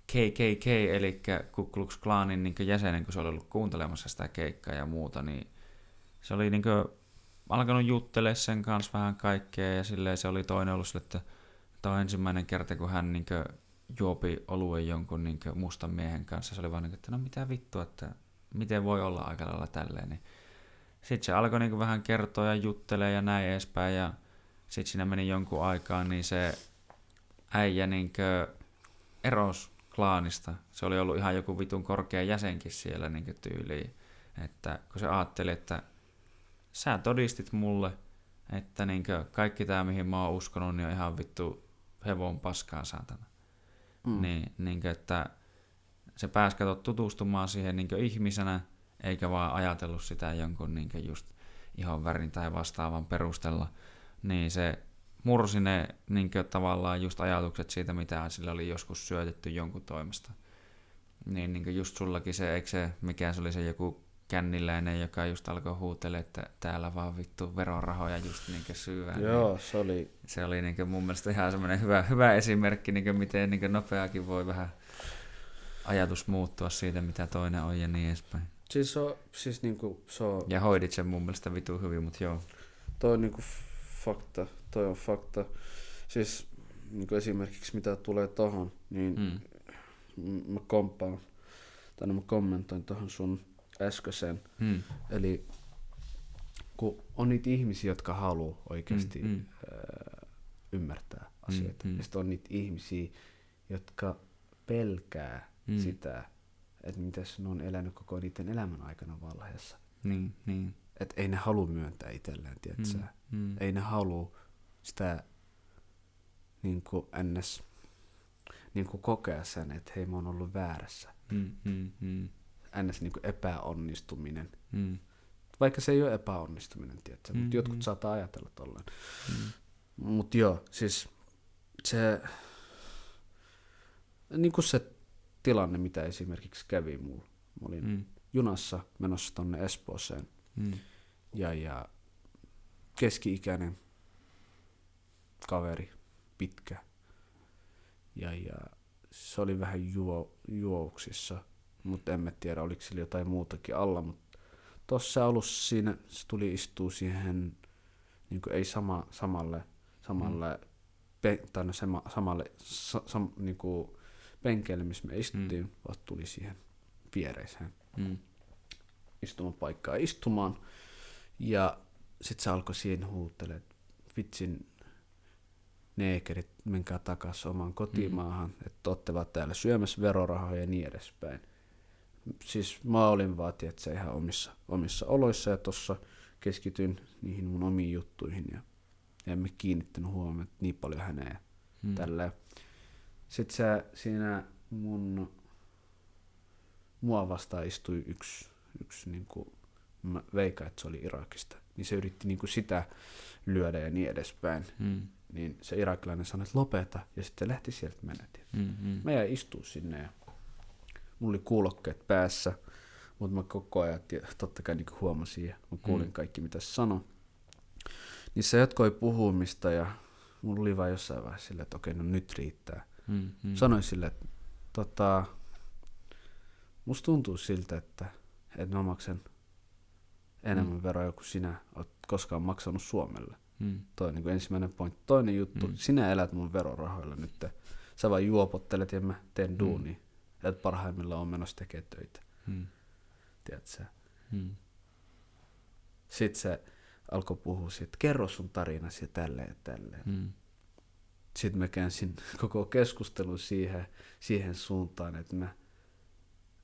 KKK, eli Ku Klux Klanin niin jäsenen, kun se oli ollut kuuntelemassa sitä keikkaa ja muuta, niin se oli niin alkanut juttelemaan sen kanssa vähän kaikkea ja silleen se oli toinen ollut sille, että tämä on ensimmäinen kerta, kun hän niin juopi oluen jonkun niin mustan miehen kanssa. Se oli vaan niin, että no mitä vittua, että miten voi olla aika lailla tälleen. Niin sitten se alkoi niin vähän kertoa ja juttelee ja näin edespäin ja sitten siinä meni jonkun aikaa, niin se äijä niin eros klaanista. Se oli ollut ihan joku vitun korkea jäsenkin siellä niin tyyliin. Että kun se ajatteli, että sä todistit mulle, että niin kaikki tämä, mihin mä oon uskonut, niin on ihan vittu hevon paskaa saatana. Mm. Niin, niin kuin, että se pääsi kato tutustumaan siihen niin ihmisenä, eikä vaan ajatellut sitä jonkun niin just ihon värin tai vastaavan perusteella. Niin se mursi ne niin tavallaan just ajatukset siitä, mitä sille oli joskus syötetty jonkun toimesta. Niin, niin just sullakin se, eikö se, mikä se oli se joku känniläinen, joka just alkoi huutella, että täällä vaan vittu verorahoja just niin syvään. Joo, se oli... Se oli niin mun mielestä ihan semmoinen hyvä, hyvä esimerkki, niin miten niin nopeakin voi vähän ajatus muuttua siitä, mitä toinen on ja niin edespäin. Siis, on, siis niinku, se on... Ja hoidit sen mun mielestä vitu hyvin, mutta joo. Toi on niinku fakta, toi on fakta. Siis niinku esimerkiksi mitä tulee tohon, niin mm. mä komppaan, tai mä kommentoin tohon sun äskeisen. Hmm. Eli kun on niitä ihmisiä, jotka haluaa oikeasti hmm. hmm. Äh, ymmärtää asioita. Hmm. Ja sitten on niitä ihmisiä, jotka pelkää hmm. sitä, että mitä ne on elänyt koko niiden elämän aikana valheessa. Niin, niin. Että ei ne halua myöntää itselleen, tiedätkö? Hmm. Hmm. Ei ne halua sitä niin kuin ns. Niin kuin kokea sen, että hei mä oon ollut väärässä. Hmm, hmm, hmm ns. Niin kuin epäonnistuminen. Mm. Vaikka se ei ole epäonnistuminen, tiedätkö? Mm, mutta jotkut mm. saattaa ajatella tolleen. Mm. Mutta joo, siis se, niin kuin se tilanne, mitä esimerkiksi kävi mulla. Mä olin mm. junassa menossa tonne Espooseen. Mm. Ja, ja keski-ikäinen kaveri, pitkä. Ja, ja se oli vähän juo, juouksissa mutta emme tiedä, oliko sillä jotain muutakin alla, mutta tuossa alussa siinä se tuli istua siihen, niin ei sama, samalle, samalle, mm. pe, tai no sama, samalle sa, sam, niin kuin penkeille, missä me istuttiin, mm. vaan tuli siihen viereiseen mm. istumapaikkaan istumaan. Ja sitten se alkoi siihen huutelemaan, että vitsin neekerit, menkää takaisin omaan kotimaahan, mm. että olette vaan täällä syömässä verorahoja ja niin edespäin siis mä olin vaan, tiedätkö, ihan omissa, omissa oloissa ja tuossa keskityin niihin mun omiin juttuihin ja en me kiinnittänyt huomioon niin paljon häneen hmm. tälleen. Sitten se, siinä mun, mua vastaan istui yksi, yksi niin kuin, mä veikkaan, että se oli Irakista, niin se yritti niin kuin sitä lyödä ja niin edespäin. Hmm. Niin se irakilainen sanoi, että lopeta, ja sitten lähti sieltä menemään. Hmm, hmm. Mä jäin istua sinne ja mulla oli kuulokkeet päässä, mutta mä koko ajan totta kai niin huomasin ja mä kuulin mm. kaikki mitä se sanoi. Niin se jatkoi puhumista ja mulla oli vaan jossain vaiheessa silleen, että okei, no nyt riittää. Mm, mm. Sanoin sille, että tota, musta tuntuu siltä, että, että mä maksan enemmän mm. veroja kuin sinä oot koskaan maksanut Suomelle. Mm. Toi on niin kuin ensimmäinen pointti. Toinen juttu, mm. sinä elät mun verorahoilla nyt. Sä vaan juopottelet ja mä teen duuni. Mm. Et parhaimmillaan on menossa tekemään töitä. Mm. Mm. Sitten se alkoi puhua siitä, kerro sun tarinasi ja tälleen ja tälleen. Mm. Sitten mä käänsin koko keskustelun siihen, siihen suuntaan, että mä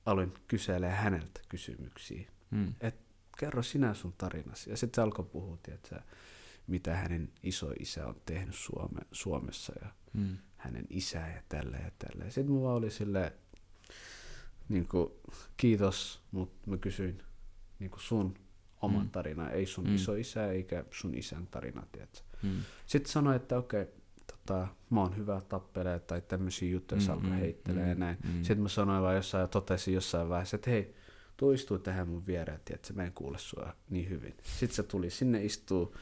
aloin kyselemään häneltä kysymyksiä. Mm. Et kerro sinä sun tarinasi. Ja sitten se alkoi puhua, tiedätkö, mitä hänen isoisä on tehnyt Suome, Suomessa ja Mm. hänen isä ja tällä ja tällä. Sitten mulla oli sille niin kuin, kiitos, mutta mä kysyin niin kuin sun oman Mm. tarina, ei sun Mm. isoisä eikä sun isän tarina, tiedätkö. Mm. Sitten sanoi, että okei, tota, mä oon hyvä tappelee tai tämmöisiä juttuja, mm, Mm, alkoi mm, heittelee mm, ja näin. mm. Sitten mä sanoin vaan jossain ja totesin jossain vaiheessa, että hei, tuu istuu tähän mun viereen, että mä en kuule sua niin hyvin. Sitten se tuli sinne istuu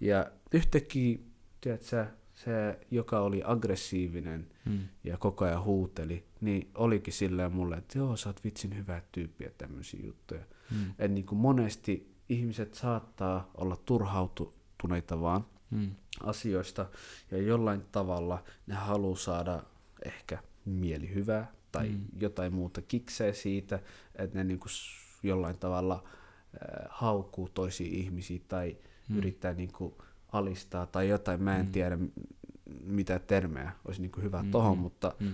ja yhtäkkiä, tiedätkö, se, joka oli aggressiivinen Mm. ja koko ajan huuteli, niin olikin silleen mulle, että joo, sä oot vitsin hyvä tyyppi ja tämmöisiä juttuja. Mm. Että niin kuin monesti ihmiset saattaa olla turhautuneita vaan Mm. asioista ja jollain tavalla ne haluaa saada ehkä mielihyvää tai Mm. jotain muuta kiksee siitä, että ne niinku jollain tavalla äh, haukkuu toisia ihmisiä tai Mm. yrittää niinku alistaa tai jotain, mä en Mm. tiedä mitä termejä olisi niinku hyvä Mm, tohon, mm. mutta Mm.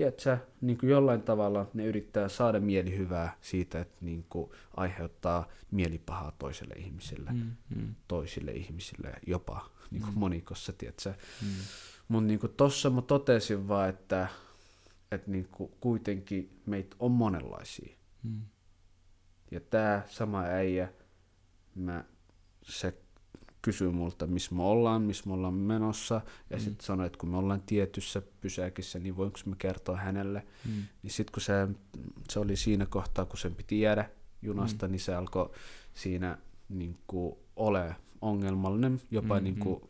Tiedätkö, niin kuin jollain tavalla ne yrittää saada mielihyvää siitä, että niin kuin aiheuttaa mielipahaa toiselle ihmiselle, mm. Mm. Toisille ihmisille, jopa niin kuin Mm. monikossa, tiedätkö. Mm. Mutta niin kuin tossa mä totesin vaan, että, että niin kuin kuitenkin meitä on monenlaisia. Mm. Ja tämä sama äijä, mä, se kysyy multa, missä me ollaan, missä me ollaan menossa, ja Mm. mm. sitten sanoi, että kun me ollaan tietyssä pysäkissä, niin voinko me kertoa hänelle. Mm. Niin sitten kun se, se oli siinä kohtaa, kun sen piti jäädä junasta, mm. niin se alkoi siinä niin kuin, ole ongelmallinen jopa Mm, mm, niin kuin,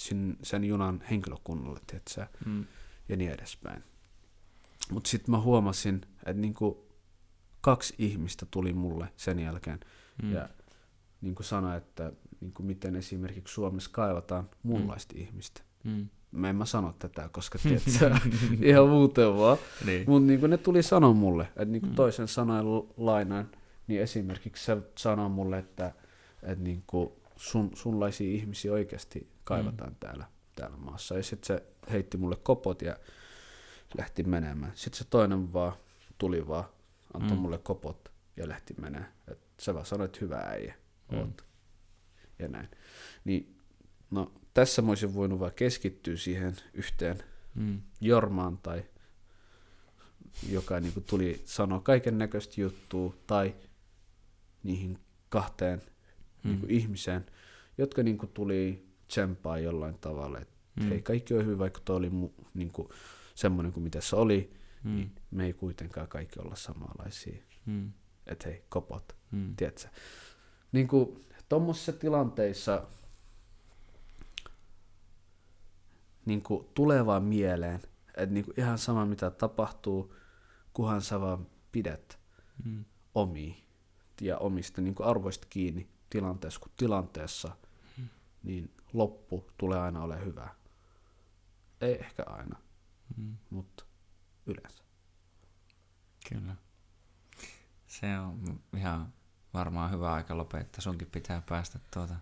sen, sen junan henkilökunnalle, tiedätkö, Mm. ja niin edespäin. Mutta sitten mä huomasin, että niin kuin, kaksi ihmistä tuli mulle sen jälkeen Mm. ja niin kuin sanoi, että niin kuin miten esimerkiksi Suomessa kaivataan muunlaista mm. ihmistä. Mm. Mä en mä sano tätä, koska tiedätkö, ihan muuten vaan. Niin. Mutta niin ne tuli sanoa mulle, että niin Mm. mm. toisen sanoen lainaan, niin esimerkiksi se sanoo mulle, että, että niin sun, sunlaisia ihmisiä oikeasti kaivataan mm. täällä, täällä maassa. Ja sitten se heitti mulle kopot ja lähti menemään. Sitten se toinen vaan tuli vaan, antoi Mm. mm. mulle kopot ja lähti menemään. Et sä vaan sanoit, hyvä äijä, Mm. Ja näin. Niin, no tässä mä olisin voinut vaan keskittyä siihen yhteen Mm. Jormaan tai joka niin kuin tuli sanoa kaiken näköistä juttua tai niihin kahteen Mm. niin kuin ihmiseen, jotka niin kuin tuli tsempaa jollain tavalla, että Mm. hei kaikki on hyvä, vaikka toi oli mu, niin kuin semmoinen kuin mitä se oli. Mm. niin me ei kuitenkaan kaikki olla samanlaisia. Mm. Että hei, kopot, Mm. tiedätkö? Niin kuin tuommoisissa tilanteissa niin kuin tulee vaan mieleen, että niin kuin ihan sama mitä tapahtuu, kunhan sä vaan pidät Mm. omia ja omista niin kuin arvoista kiinni tilanteessa kuin tilanteessa, niin loppu tulee aina ole hyvä. Ei ehkä aina, Mm. mutta yleensä. Kyllä. Se on ihan varmaan hyvä aika lopettaa. Sunkin pitää päästä tuota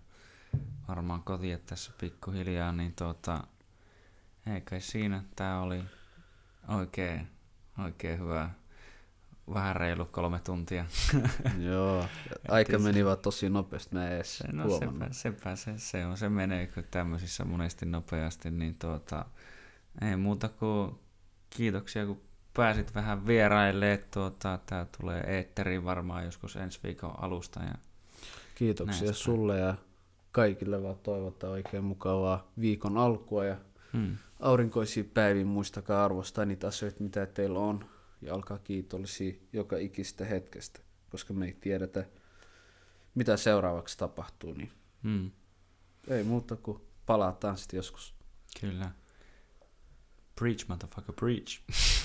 varmaan kotiin tässä pikkuhiljaa, niin tuota, ei kai siinä. Tää oli oikein, oikein hyvä. Vähän reilu kolme tuntia. Joo, aika meni vaan tosi nopeasti, mä edes no sepä, sepä se, se on, se menee kyllä tämmöisissä monesti nopeasti, niin tuota, ei muuta kuin kiitoksia, kun pääsit vähän vieraille, tuota, tää tulee eetteriin varmaan joskus ensi viikon alusta. Ja, Kiitoksia Näistä. sulle ja kaikille vaan toivotaan oikein mukavaa viikon alkua ja mm, aurinkoisia päiviä. Muistakaa arvostaa niitä asioita, mitä teillä on ja alkaa kiitollisia joka ikistä hetkestä, koska me ei tiedetä, mitä seuraavaksi tapahtuu. Niin mm, ei muuta kuin palataan sitten joskus. Kyllä. Preach, motherfucker, preach.